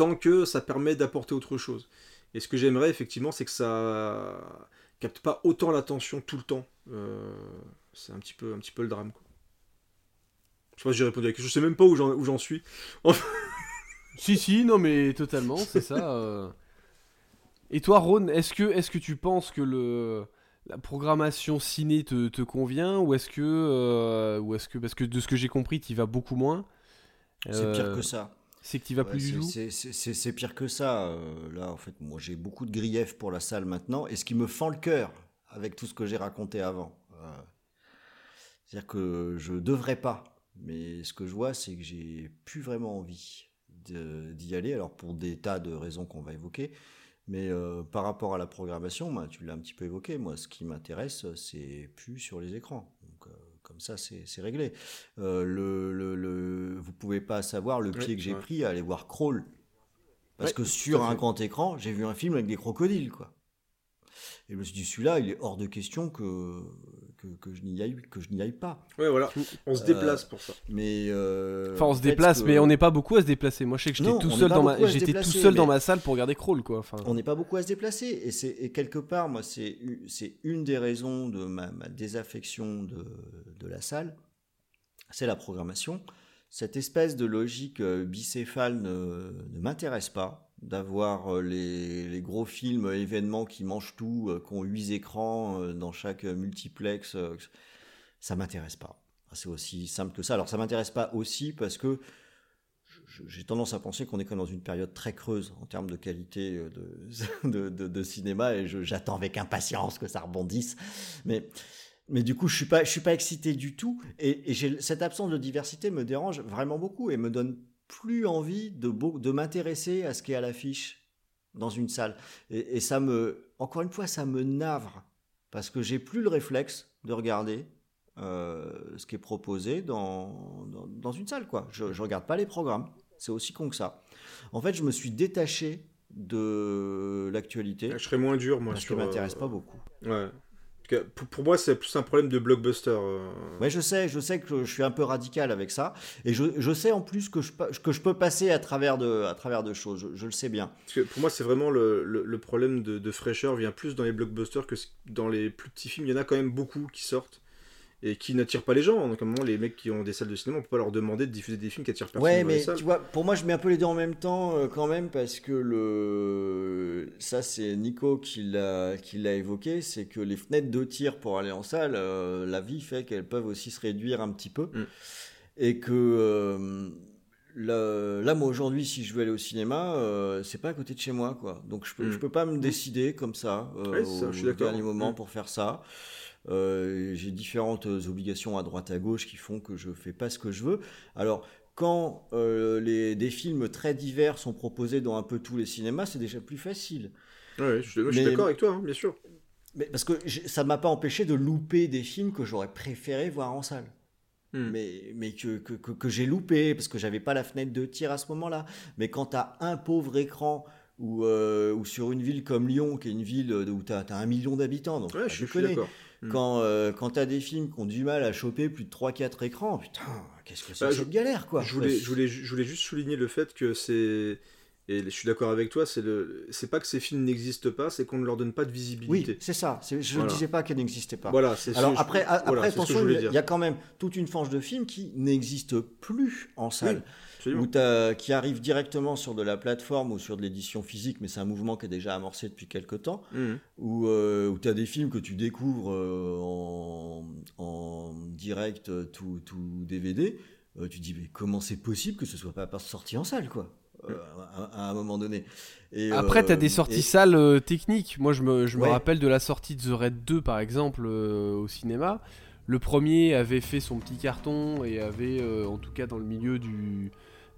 tant que ça permet d'apporter autre chose. Et ce que j'aimerais effectivement, c'est que ça capte pas autant l'attention tout le temps. Euh, c'est un petit peu, un petit peu le drame. Quoi. Je sais pas si j'ai répondu à quelque chose. Je sais même pas où j'en suis. <laughs> si si, non mais totalement, c'est ça. Euh. Et toi, Ron, est-ce que, est que tu penses que le la programmation ciné te, convient ou est-ce que, euh, ou est-ce que parce que de ce que j'ai compris, tu y vas beaucoup moins. C'est pire que ça. C'est que tu vas plus du tout C'est pire que ça. Euh, là, en fait, moi, j'ai beaucoup de griefs pour la salle maintenant. Et ce qui me fend le cœur avec tout ce que j'ai raconté avant. Euh, c'est-à-dire que je devrais pas. Mais ce que je vois, c'est que j'ai plus vraiment envie d'y aller. Alors, pour des tas de raisons qu'on va évoquer. Mais euh, par rapport à la programmation, tu l'as un petit peu évoqué. Moi, ce qui m'intéresse, c'est plus sur les écrans. Comme ça, c'est réglé. Euh, le, le, le, vous pouvez pas savoir le pied que j'ai pris à aller voir Crawl. Parce que sur un grand écran, j'ai vu un film avec des crocodiles, quoi. Et je me suis dit, celui-là, il est hors de question que, que, que je n'y aille, que je n'y aille pas. Ouais, voilà. On se déplace pour ça. Mais euh, enfin, on se déplace, mais on n'est pas beaucoup à se déplacer. Moi, je sais que j'étais tout seul dans ma, j'étais tout seul dans ma salle pour regarder Crawl, quoi. Enfin... On n'est pas beaucoup à se déplacer, et c'est quelque part, moi, c'est c'est une des raisons de ma, ma désaffection de, de la salle, c'est la programmation. Cette espèce de logique euh, bicéphale ne, ne m'intéresse pas d'avoir euh, les, gros films événements qui mangent tout, euh, qui ont huit écrans euh, dans chaque multiplex, ça m'intéresse pas. C'est aussi simple que ça. Alors ça m'intéresse pas aussi parce que j'ai tendance à penser qu'on est quand même dans une période très creuse en termes de qualité <laughs> de, cinéma et j'attends avec impatience que ça rebondisse. Mais, mais du coup, je suis pas, suis pas excité du tout et, et cette absence de diversité me dérange vraiment beaucoup et me donne plus envie de, de m'intéresser à ce qui est à l'affiche dans une salle. Et, ça me, encore une fois, ça me navre parce que j'ai plus le réflexe de regarder euh, ce qui est proposé dans, dans, une salle. Quoi. Je, ne regarde pas les programmes. C'est aussi con que ça. En fait, je me suis détaché de l'actualité. Je serais moins dur, moi. Parce sur, m'intéresse pas beaucoup. Ouais pour, moi, c'est plus un problème de blockbuster. Euh. Oui, je sais, je sais que je suis un peu radical avec ça. Et je, je sais en plus que je, que je peux passer à travers de, à travers de choses. Je, le sais bien. Parce que pour moi, c'est vraiment le, le, problème de, de, fraîcheur vient plus dans les blockbusters que dans les plus petits films. Il y en a quand même beaucoup qui sortent et qui n'attire pas les gens. Donc, à les mecs qui ont des salles de cinéma, on peut pas leur demander de diffuser des films qui attirent personne. Ouais, mais tu vois, pour moi, je mets un peu les deux en même temps euh, quand même parce que le ça, c'est Nico qui l'a évoqué, c'est que les fenêtres de tir pour aller en salle, euh, la vie fait qu'elles peuvent aussi se réduire un petit peu mm. et que euh, le- là, moi aujourd'hui, si je veux aller au cinéma, c'est pas à côté de chez moi, quoi. Donc je peux, Mm. je peux pas me décider comme ça Ouais, c'est ça, au je suis dernier moment Mm. pour faire ça. Euh, J'ai différentes obligations à droite à gauche qui font que je fais pas ce que je veux. Alors quand euh, les, des films très divers sont proposés dans un peu tous les cinémas, c'est déjà plus facile. Ouais, je, suis d'accord avec toi, hein, bien sûr. Mais parce que ça m'a pas empêché de louper des films que j'aurais préféré voir en salle. Hmm. mais, mais que, que, que, que j'ai loupé parce que j'avais pas la fenêtre de tir à ce moment-là. Mais quand tu as un pauvre écran ou, euh, ou sur une ville comme Lyon, qui est une ville où tu as, un million d'habitants, donc Ouais, je, je suis- je suis Hmm. Quand, euh, quand tu as des films qui ont du mal à choper plus de 3-4 écrans, putain, qu'est-ce que c'est Bah, que je- cette galère quoi. Je voulais, je, voulais, je voulais juste souligner le fait que c'est. Et je suis d'accord avec toi, c'est le, c'est pas que ces films n'existent pas, c'est qu'on ne leur donne pas de Oui, visibilité. c'est ça. Je ne Voilà. disais pas qu'elle n'existait pas. Voilà, c'est Alors ce- je- après, voilà, après attention, il y a quand même toute une fange de films qui n'existe plus en salle. Absolument. ou t'as- qui arrive directement sur de la plateforme ou sur de l'édition physique, mais c'est un mouvement qui est déjà amorcé depuis quelques temps, Mhm. où, euh, où tu as des films que tu découvres euh, en, en direct, euh, tout, tout DVD, euh, tu te dis mais comment c'est possible que ce soit pas sorti en salle quoi? Euh, à, à un moment donné. Et, Après, euh, t'as des sorties et- salles euh, techniques. Moi, je me, je me rappelle de la sortie de The Red 2, par exemple, euh, au cinéma. Le premier avait fait son petit carton et avait, euh, en tout cas dans le milieu du,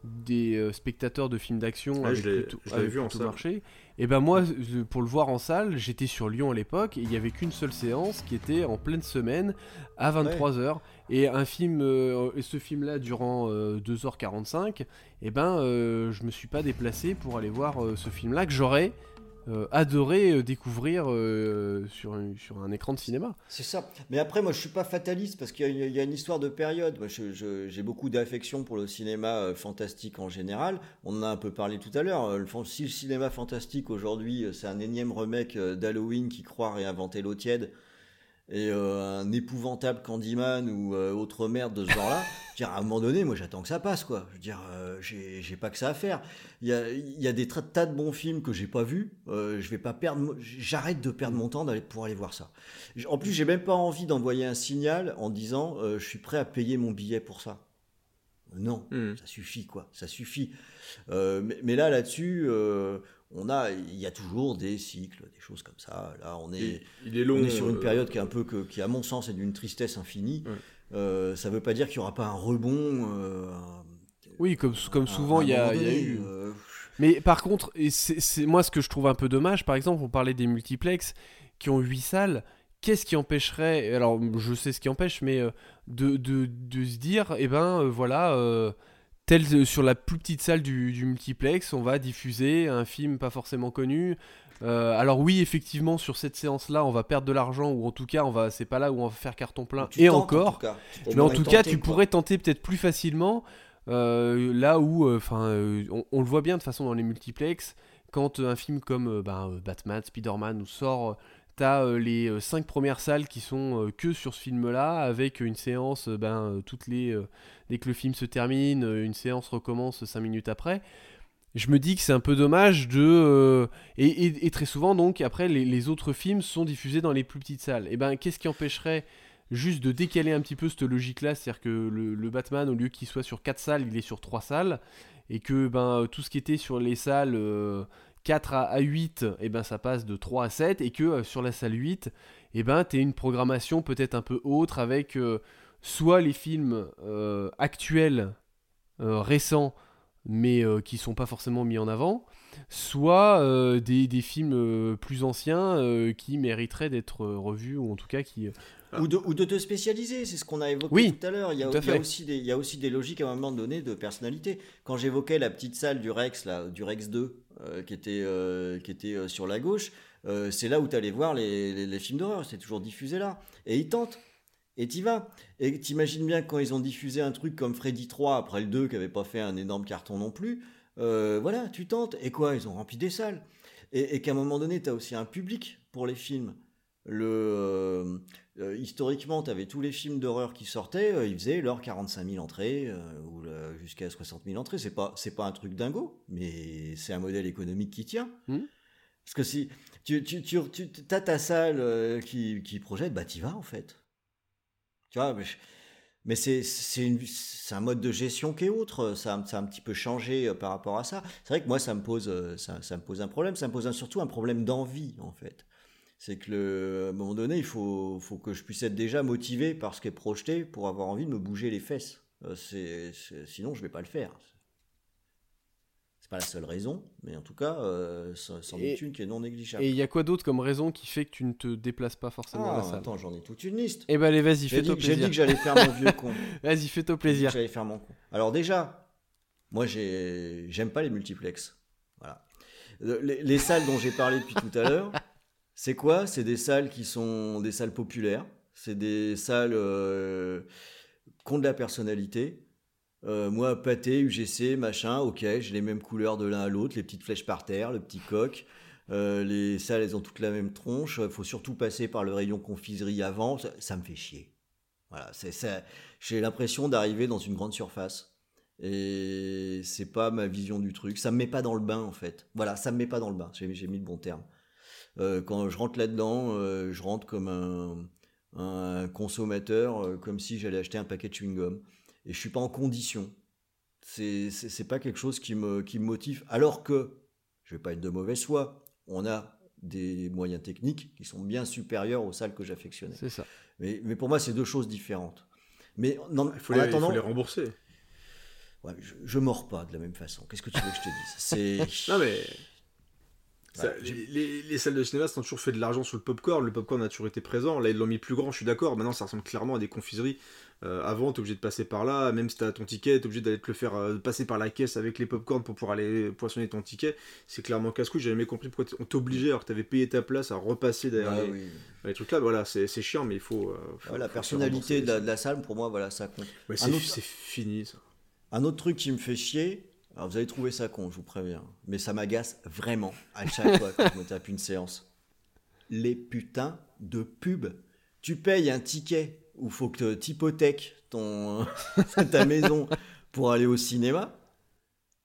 des euh, spectateurs de films d'action, plutôt, l'avais avait vu en plutôt salle. marché. Et ben moi, pour le voir en salle, j'étais sur Lyon à l'époque et il y avait qu'une seule séance qui était en pleine semaine à 23h. Et un film, euh, et ce film-là durant euh, 2h45, et ben euh, je me suis pas déplacé pour aller voir euh, ce film-là que j'aurais euh, adoré euh, découvrir euh, sur, un- sur un écran de cinéma. C'est ça. Mais après, moi, je suis pas fataliste parce qu'il y, a une- il y a une histoire de période. Moi, j'ai beaucoup d'affection pour le cinéma fantastique en général. On en a un peu parlé tout à l'heure. Si le cinéma fantastique aujourd'hui, c'est un énième remake d'Halloween qui croit réinventer l'eau tiède et euh, un épouvantable Candyman ou euh, autre merde de ce genre-là, dire, à un moment donné, moi, j'attends que ça passe, quoi. Je veux dire, euh, j'ai pas que ça à faire. Il y a, y a des tas de bons films que j'ai pas vus. Euh, je vais pas perdre, j'arrête de perdre mon temps d'aller pour aller voir ça. En plus, j'ai même pas envie d'envoyer un signal en disant je suis prêt à payer mon billet pour ça. Non, Hmm. ça suffit quoi, ça suffit. Mais, mais là, là-dessus, on a, il y a toujours des cycles, des choses comme ça. Là, on est, Il, il est long. on est sur une euh, période qui est un peu que, qui à mon sens est d'une tristesse infinie. Ouais. Euh, ça veut pas dire qu'il y aura pas un rebond. euh, un- Oui, comme, souvent il y a, y eu. euh, Mais par contre, et c'est c'est- moi ce que je trouve un peu dommage, par exemple, on parlait des multiplex qui ont 8 salles. Qu'est-ce qui empêcherait, alors je sais ce qui empêche, mais de, de, de se dire, eh ben voilà, euh, tel euh, sur la plus petite salle du, du multiplex, on va diffuser un film pas forcément connu. Euh, alors oui, effectivement, sur cette séance-là, on va perdre de l'argent, ou en tout cas, on va, c'est pas là où on va faire carton plein. tu Et encore, en mais en tout cas, tu pourrais tenter peut-être plus facilement euh, là où, enfin, on, on le voit bien de toute façon dans les multiplex, quand un film comme ben, Batman, Spider-Man nous sort, t'as euh, les euh, cinq premières salles qui sont euh, que sur ce film-là, avec une séance, ben, toutes les, dès que le film se termine, une séance recommence cinq minutes après. Je me dis que c'est un peu dommage de et, très souvent donc après les, autres films sont diffusés dans les plus petites salles. Et ben qu'est-ce qui empêcherait juste de décaler un petit peu cette logique-là, c'est-à-dire que le, le Batman, au lieu qu'il soit sur 4 salles, il est sur 3 salles, et que ben, tout ce qui était sur les salles 4 à, à 8, et ben, ça passe de 3 à 7, et que euh, sur la salle 8, et ben, tu une programmation peut-être un peu autre, avec euh, soit les films euh, actuels, récents, mais qui sont pas forcément mis en avant, soit des, films plus anciens qui mériteraient d'être revus, ou en tout cas qui... Ou de, ou de te spécialiser, c'est ce qu'on a évoqué Oui, tout à l'heure. Il, y a- il y aussi des- il y a aussi des logiques à un moment donné de personnalité. Quand j'évoquais la petite salle du Rex, là, du Rex 2, euh, qui était, euh, qui était euh, sur la gauche, c'est là où tu allais voir les, les- les films d'horreur. C'est toujours diffusé là. Et ils tentent. Et t'y vas. Et t'imagines bien quand ils ont diffusé un truc comme Freddy 3 après le 2 qui avait pas fait un énorme carton non plus, euh, voilà, tu tentes. Et quoi Ils ont rempli des salles. Et, et qu'à un moment donné, tu as aussi un public pour les films. Le, euh, euh, historiquement, tu avais tous les films d'horreur qui sortaient, euh, ils faisaient leurs 45 000 entrées euh, ou jusqu'à 60 000 entrées. C'est pas, c'est pas un truc dingo, mais c'est un modèle économique qui tient. Mhm. Parce que si tu, tu, tu, tu as ta salle qui, qui projette, bah t'y vas en fait. Tu vois, mais c'est c'est un mode de gestion qui est autre. Ça, a- ça a un petit peu changé par rapport à ça. C'est vrai que moi, ça me pose, ça, ça me pose un problème. Ça me pose un- surtout un problème d'envie, en fait. C'est que le, à un moment donné, il faut, faut que je puisse être déjà motivé par ce qui est projeté pour avoir envie de me bouger les fesses. Euh, c'est- sinon, je vais pas le faire. C'est pas la seule raison, mais en tout cas, euh, c'en est une qui est non négligeable. Et il y a quoi d'autre comme raison qui fait que tu ne te déplaces pas forcément à Ah, la salle? attends, j'en ai toute une liste. Eh ben allez, vas-y, fais-toi dit, j'ai dit plaisir. que j'allais faire mon <laughs> vieux con. Vas-y, fais-toi plaisir. J'allais faire mon con. Alors déjà, moi j'ai, j'aime pas les multiplex. Voilà. Euh, Les, les salles dont j'ai parlé depuis tout à l'heure, <laughs> c'est quoi? C'est des salles qui sont des salles populaires. C'est des salles euh, qui ont de la personnalité. Euh, moi, pâté, UGC, machin, ok, j'ai les mêmes couleurs de l'un à l'autre, les petites flèches par terre, le petit coq. Euh, les salles, elles ont toutes la même tronche. Il faut surtout passer par le rayon confiserie avant. Ça, me fait chier. Voilà. J'ai l'impression d'arriver dans une grande surface. Et c'est pas ma vision du truc. Ça me met pas dans le bain, en fait. Voilà, ça me met pas dans le bain. J'ai mis le bon terme. Euh, quand je rentre là-dedans, euh, je rentre comme un, un consommateur, euh, comme si j'allais acheter un paquet de chewing-gum. Et je suis pas en condition. C'est c'est- c'est pas quelque chose qui me, qui me motive. Alors que, je vais pas être de mauvaise foi, on a des moyens techniques qui sont bien supérieurs aux salles que j'affectionnais. C'est ça. Mais, mais pour moi, c'est deux choses différentes. Mais non, Il faut, en les, il attendant, faut les rembourser. ouais, je, je mords pas de la même façon. Qu'est-ce que tu veux que je te dise? C'est <laughs> Non mais. Ça, Ouais, les, les- les salles de cinéma, ont toujours fait de l'argent sur le popcorn. Le popcorn a toujours été présent. Là, ils l'ont mis plus grand, je suis d'accord. Maintenant, ça ressemble clairement à des confiseries. Euh, avant, t'es obligé de passer par là. Même si t'as ton ticket, t'es obligé d'aller te le faire euh, passer par la caisse avec les popcorn pour pouvoir aller poissonner ton ticket. C'est clairement casse-couille. J'ai jamais compris pourquoi on t'obligeait, alors que t'avais payé ta place, à repasser derrière Ah les, oui. les trucs là. Voilà, c'est chiant, mais il faut. euh, faut- Ouais, la personnalité de la, rembourser. de la salle, pour moi, voilà, ça compte. Ouais, Un c'est autre- c'est fini ça. Un autre truc qui me fait chier, alors vous allez trouver ça con, je vous préviens, mais ça m'agace vraiment à chaque fois quand je me tape une séance. Les putains de pubs. Tu payes un ticket où faut que tu hypothèques ton, <laughs> ta maison pour aller au cinéma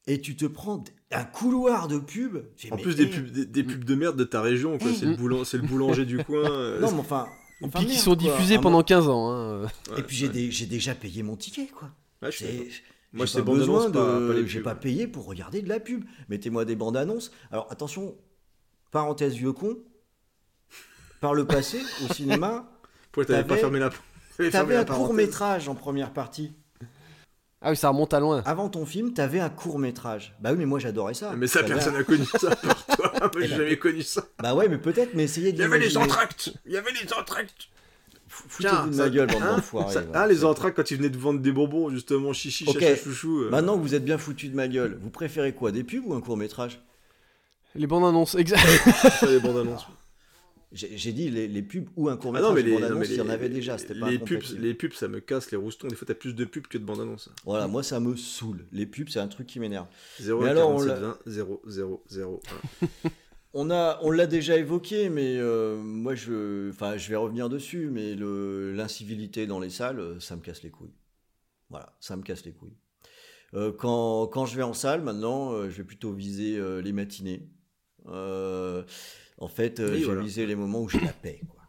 et tu te prends un couloir de pub. En plus des eh, pubs, des, des pubs de merde de ta région, quoi. Eh. C'est le, boulan- c'est le boulanger du coin. euh, Non, mais enfin. Et enfin, puis qui sont diffusés pendant mo- 15 ans. hein. ouais, Et puis j'ai ouais. des- j'ai déjà payé mon ticket, quoi. Ouais, je d'accord. j'ai Moi, pas besoin de, j'ai pas payé pour regarder de la pub. Mettez-moi des bandes annonces. Alors attention, parenthèse vieux con. Par le passé, au <laughs> cinéma, Pourquoi t'avais pas fermé la t'avais un court métrage en première partie. Ah oui, ça remonte à loin. Avant ton film, t'avais un court métrage. Bah oui, mais moi j'adorais ça. Mais ça, personne n'a connu ça par toi. <laughs> Moi, j'ai jamais connu ça. Bah ouais, mais peut-être, mais essayez de Il y avait les entractes Il y avait les entractes Foutez-vous de ma gueule, bande hein, d'enfoirés. voilà. Ah, les entractes quand ils venaient de vendre des bonbons, justement, chichi, chacha, chouchou. euh, Maintenant que vous êtes bien foutu de ma gueule, vous préférez quoi Des pubs ou un court métrage Les bandes annonces, exact. <laughs> les bandes annonces. J'ai j'ai dit les, les pubs ou un court Ah métrage. non, mais les les, bandes annonces, il y en avait déjà, c'était pas les pubs, incompatible. les pubs, ça me casse les roustons. Des fois, t'as plus de pubs que de bandes annonces. Voilà, moi ça me saoule. Les pubs, c'est un truc qui m'énerve. 0 Mais alors, on 47 l'a- 20 0 0 0 On a, on l'a déjà évoqué, mais euh, moi je, enfin, je vais revenir dessus, mais le, l'incivilité dans les salles, euh, ça me casse les couilles. Voilà, ça me casse les couilles. Euh, quand, quand je vais en salle, maintenant, euh, je vais plutôt viser euh, les matinées. Euh, en fait, euh, je vais voilà. viser les moments où j'ai la paix. Quoi.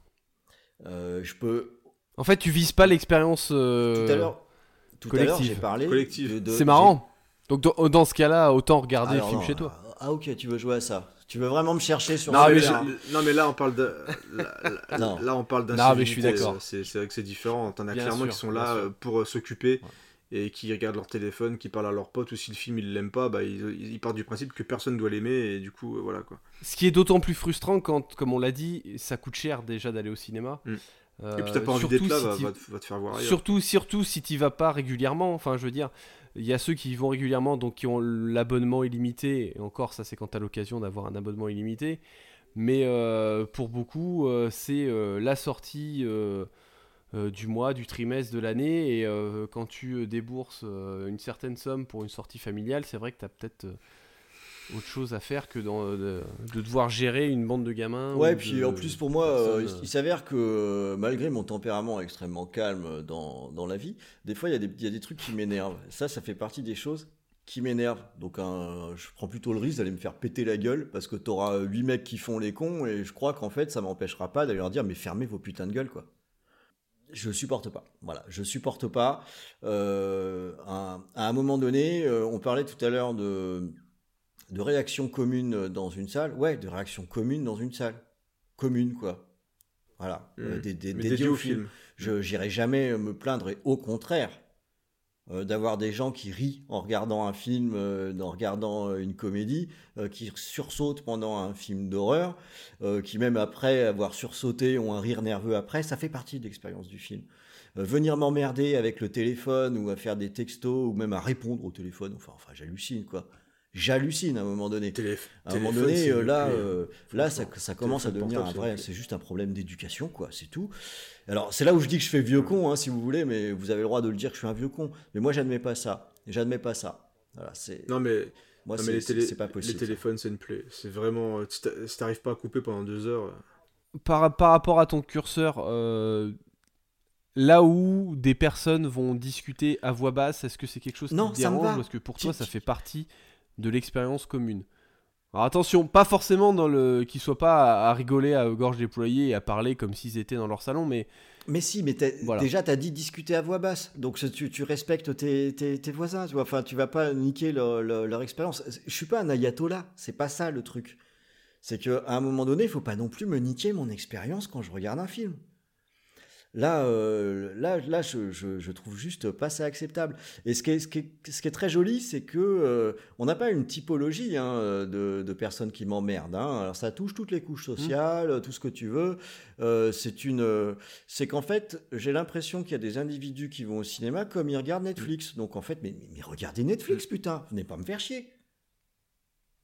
Euh, je peux. En fait, tu vises pas l'expérience. euh, Tout à l'heure, tout à l'heure, collective. j'ai parlé. Collective. de- de- C'est marrant. Donc dans, dans ce cas-là, autant regarder le film non, chez toi. Ah, ah, ok, tu veux jouer à ça. Tu veux vraiment me chercher sur Non mais, je- non, mais là, on parle de. Là, là- Non. là, on parle d'un. Non, mais je suis d'accord. C'est c'est vrai que c'est différent. T'en as Bien clairement sûr, qui sont là euh, pour euh, s'occuper et qui regardent leur téléphone, qui parlent à leurs potes, ou si le film ils l'aiment pas, bah, ils, ils partent du principe que personne doit l'aimer, et du coup, euh, voilà quoi. Ce qui est d'autant plus frustrant quand, comme on l'a dit, ça coûte cher déjà d'aller au cinéma. Mm. Euh, et puis t'as pas envie d'être là, si va, t'y- va te, va te faire voir ailleurs. Surtout, surtout si tu vas pas régulièrement. Enfin, je veux dire, il y a ceux qui y vont régulièrement, donc qui ont l'abonnement illimité. Et encore, ça, c'est quand t'as l'occasion d'avoir un abonnement illimité. Mais euh, pour beaucoup, euh, c'est euh, la sortie du mois, du trimestre, de l'année. Et quand tu débourses une certaine somme pour une sortie familiale, c'est vrai que t'as peut-être euh, autre chose à faire que dans, de, de devoir gérer une bande de gamins. Ouais, ou puis de en plus pour moi, euh, personnes, il, il s'avère que euh, malgré mon tempérament extrêmement calme dans, dans la vie, des fois il y, a des- il y a des trucs qui m'énervent. Ça, ça fait partie des choses qui m'énervent. Donc je prends plutôt le risque d'aller me faire péter la gueule parce que t'auras huit mecs qui font les cons et je crois qu'en fait ça m'empêchera pas d'aller leur dire mais fermez vos putains de gueules quoi. je supporte pas. Voilà, je supporte pas. Euh, à, un moment donné, euh, on parlait tout à l'heure de, de réaction commune dans une salle. Ouais, de réaction commune dans une salle. Commune, quoi. Voilà, Mmh. euh, des, des, dédiés dédié au film. film. Je n'irai jamais me plaindre, et au contraire, euh, d'avoir des gens qui rient en regardant un film, euh, en regardant une comédie, qui sursautent pendant un film d'horreur, qui même après avoir sursauté ont un rire nerveux après, ça fait partie de l'expérience du film. Venir m'emmerder avec le téléphone ou à faire des textos ou même à répondre au téléphone, enfin, enfin j'hallucine quoi. J'hallucine à un moment donné. Télé- À un moment donné, euh, là, euh, hein. là, ça, ça commence à devenir un vrai. c'est juste un problème d'éducation, quoi. C'est tout. Alors, c'est là où je dis que je fais vieux con, hein, si vous voulez, mais vous avez le droit de le dire que je suis un vieux con. Mais moi, j'admets pas ça. J'admets pas ça. Voilà, c'est. Non, mais, Moi, non, mais c'est les, télé- pas possible. les téléphones, c'est une plaie. C'est vraiment. euh, Si t'a- si t'arrives pas à couper pendant deux heures. Par, par rapport à ton curseur, euh, là où des personnes vont discuter à voix basse, est-ce que c'est quelque chose qui Non, te ça me dérange va. ou est-ce que pour toi ça fait partie de l'expérience commune Alors attention, pas forcément dans le qu'ils soient pas à, à rigoler à gorge déployée et à parler comme s'ils étaient dans leur salon, mais Mais si, mais t'as- Voilà. déjà, tu as dit discuter à voix basse. Donc, tu, tu respectes tes, tes- tes voisins. Tu vois. Enfin, tu vas pas niquer leur, leur- leur expérience. Je suis pas un ayatollah. C'est pas ça le truc. C'est qu'à un moment donné, il faut pas non plus me niquer mon expérience quand je regarde un film. Là, euh, là, là je, je- je trouve juste pas ça acceptable. Et ce qui est, ce qui est- ce qui est très joli, c'est que euh, on n'a pas une typologie hein, de, de personnes qui m'emmerdent. hein. Alors ça touche toutes les couches sociales, tout ce que tu veux. Euh, c'est une, c'est qu'en fait, j'ai l'impression qu'il y a des individus qui vont au cinéma comme ils regardent Netflix. Donc en fait, mais, mais, mais regardez Netflix, putain, venez pas me faire chier.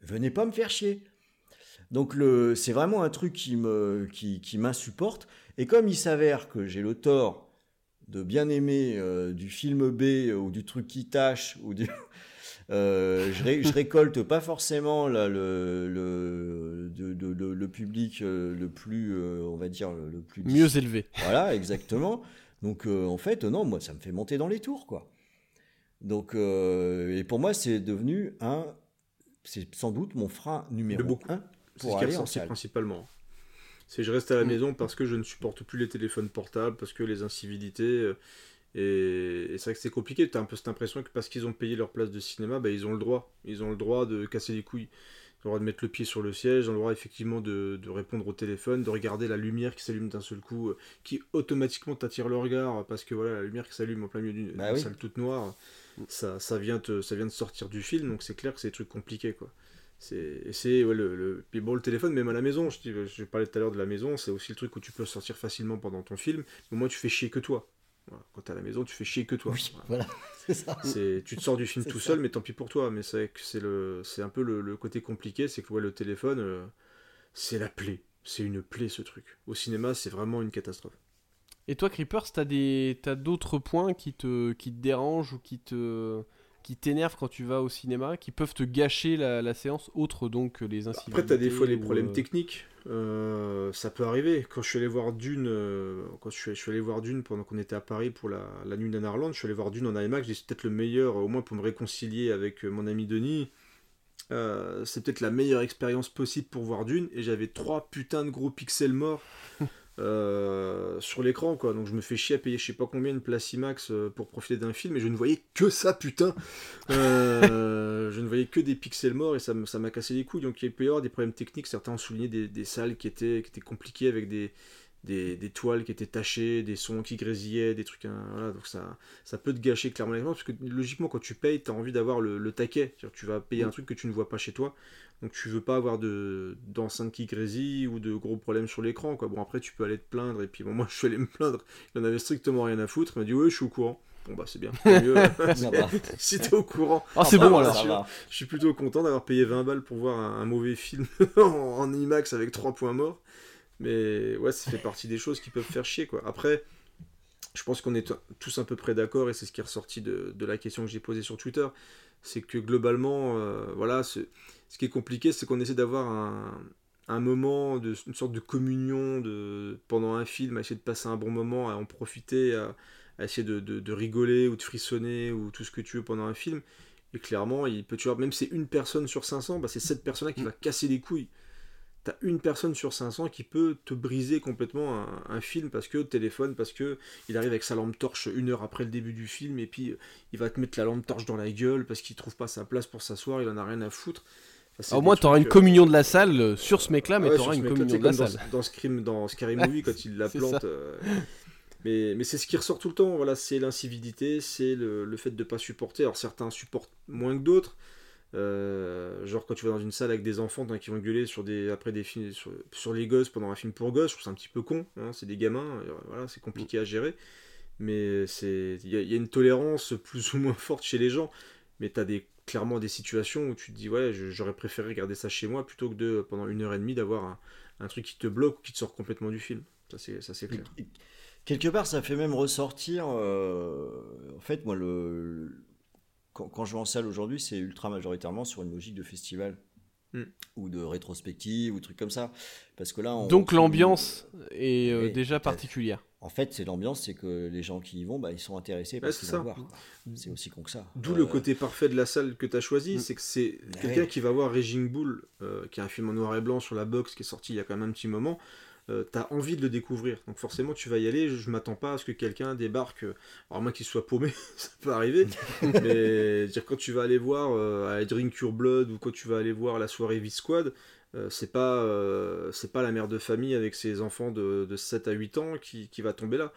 Venez pas me faire chier. Donc le, c'est vraiment un truc qui me, qui, qui m'insupporte. Et comme il s'avère que j'ai le tort de bien aimer euh, du film B ou du truc qui tâche ou du, <laughs> euh, je, ré- je récolte pas forcément là, le, le, de- de- de- le public euh, le plus, euh, on va dire le, le plus mieux élevé. <laughs> voilà, exactement. Donc euh, en fait, non, moi, ça me fait monter dans les tours, quoi. Donc, euh, et pour moi, c'est devenu un, c'est sans doute mon frein numéro un pour ce qui est aller en salle. principalement. C'est je reste à la Mm. maison parce que je ne supporte plus les téléphones portables, parce que les incivilités. euh, Et, et c'est vrai que c'est compliqué. Tu as un peu cette impression que parce qu'ils ont payé leur place de cinéma, bah, ils ont le droit. Ils ont le droit de casser les couilles. Ils ont le droit de mettre le pied sur le siège, ils ont le droit effectivement de, de répondre au téléphone, de regarder la lumière qui s'allume d'un seul coup, euh, qui automatiquement t'attire le regard, parce que voilà, la lumière qui s'allume en plein milieu d'une Bah oui. salle toute noire, ça, ça, vient te, ça vient de sortir du film, donc c'est clair que c'est des trucs compliqués. quoi. C'est, et c'est ouais, le, le, puis bon, le téléphone, même à la maison, je, dis- je parlais tout à l'heure de la maison, c'est aussi le truc où tu peux sortir facilement pendant ton film, mais au moins tu fais chier que toi. Voilà. Quand t'es à la maison, tu fais chier que toi. Oui, Voilà. voilà, <laughs> c'est ça. C'est, tu te sors du film tout ça. seul, mais tant pis pour toi. Mais c'est que c'est le, c'est un peu le, le côté compliqué, c'est que ouais, le téléphone, euh, c'est la plaie. C'est une plaie ce truc. Au cinéma, c'est vraiment une catastrophe. Et toi, Creepers, t'as des, t'as d'autres points qui te, qui te dérangent ou qui te, qui t'énervent quand tu vas au cinéma, qui peuvent te gâcher la, la séance, autre donc que les incivilités. Après, t'as des fois ou, problèmes euh, techniques. Euh, ça peut arriver. Quand je suis allé voir Dune, euh, quand je suis, je suis allé voir Dune pendant qu'on était à Paris pour la, la nuit d'Anarland, je suis allé voir Dune en IMAX. C'est peut-être le meilleur, au moins pour me réconcilier avec euh, mon ami Denis. Euh, c'est peut-être la meilleure expérience possible pour voir Dune. Et j'avais trois putains de gros pixels morts. <laughs> euh, sur l'écran quoi donc je me fais chier à payer je sais pas combien une place IMAX euh, pour profiter d'un film et je ne voyais que ça putain Euh, je ne voyais que des pixels morts et ça m'a cassé les couilles. Donc il peut y avoir des problèmes techniques. Certains ont souligné des, des salles qui étaient, qui étaient compliquées avec des, des, des toiles qui étaient tachées, des sons qui grésillaient, des trucs. hein, voilà, donc ça, ça peut te gâcher clairement parce que logiquement, quand tu payes, tu as envie d'avoir le, le taquet. Tu vas payer un truc que tu ne vois pas chez toi. Donc tu veux pas avoir de d'enceinte qui grésille ou de gros problèmes sur l'écran. quoi. Bon, après, tu peux aller te plaindre. Et puis bon, <laughs> moi, je suis allé me plaindre. Il en avait strictement rien à foutre. Il m'a dit, ouais, je suis au courant. Bon, bah, c'est bien. Mieux. <laughs> <laughs> Si t'es au courant. Ah, c'est bon alors. Je suis plutôt content d'avoir payé 20 balles pour voir un, un mauvais film en, en IMAX avec 3 points morts. Mais ouais, ça fait partie des choses qui peuvent faire chier quoi. Après, je pense qu'on est tous à peu près d'accord et c'est ce qui est ressorti de, de la question que j'ai posée sur Twitter. C'est que globalement, euh, voilà, ce, ce qui est compliqué, c'est qu'on essaie d'avoir un, un moment, de, une sorte de communion de, pendant un film, à essayer de passer un bon moment, à en profiter, à, à essayer de, de- de rigoler ou de frissonner ou tout ce que tu veux pendant un film. Et clairement, il peut avoir, même si c'est une personne sur 500, bah c'est cette personne-là qui va casser les couilles. t'as une personne sur 500 qui peut te briser complètement un, un, film parce que téléphone, parce que il arrive avec sa lampe torche une heure après le début du film et puis il va te mettre la lampe torche dans la gueule parce qu'il trouve pas sa place pour s'asseoir, il en a rien à foutre. Au moins, tu auras une communion de la salle euh, sur ce mec-là, mais ouais, tu auras une communion de la dans, salle. Dans Scream, dans Scary <laughs> Movie, quand il la plante. Euh... Mais, mais c'est ce qui ressort tout le temps, voilà, c'est l'incivilité, c'est le, le, fait de ne pas supporter. Alors certains supportent moins que d'autres. Euh, genre quand tu vas dans une salle avec des enfants qui vont gueuler sur des, après des films, sur, sur, les gosses pendant un film pour gosses, je trouve ça un petit peu con. Hein, c'est des gamins, voilà, c'est compliqué à gérer. Mais il y, y, a une tolérance plus ou moins forte chez les gens. Mais tu as des, clairement des situations où tu te dis, ouais, j'aurais préféré regarder ça chez moi plutôt que de, pendant une heure et demie, d'avoir un, un, truc qui te bloque ou qui te sort complètement du film. Ça, c'est clair. Et, quelque part, ça fait même ressortir. Euh, en fait, moi, le, le quand, quand, je vais en salle aujourd'hui, c'est ultra majoritairement sur une logique de festival. Mm. ou de rétrospective ou trucs comme ça parce que là on donc l'ambiance est euh, déjà particulière en fait c'est l'ambiance c'est que les gens qui y vont bah, ils sont intéressés parce qu'ils vont voir c'est aussi con que ça d'où euh... le côté parfait de la salle que tu as choisi mm. c'est que c'est quelqu'un ouais. qui va voir Raging Bull euh, qui est un film en noir et blanc sur la box qui est sorti il y a quand même un petit moment euh, t'as envie de le découvrir. Donc forcément, tu vas y aller. Je, je m'attends pas à ce que quelqu'un débarque, euh, alors moins qu'il soit paumé, <laughs> ça peut arriver. <laughs> mais dire, quand tu vas aller voir euh, à Drink Your Blood ou quand tu vas aller voir la soirée V-Squad, euh, c'est pas, euh, pas la mère de famille avec ses enfants de, de 7 à 8 ans qui, qui va tomber là.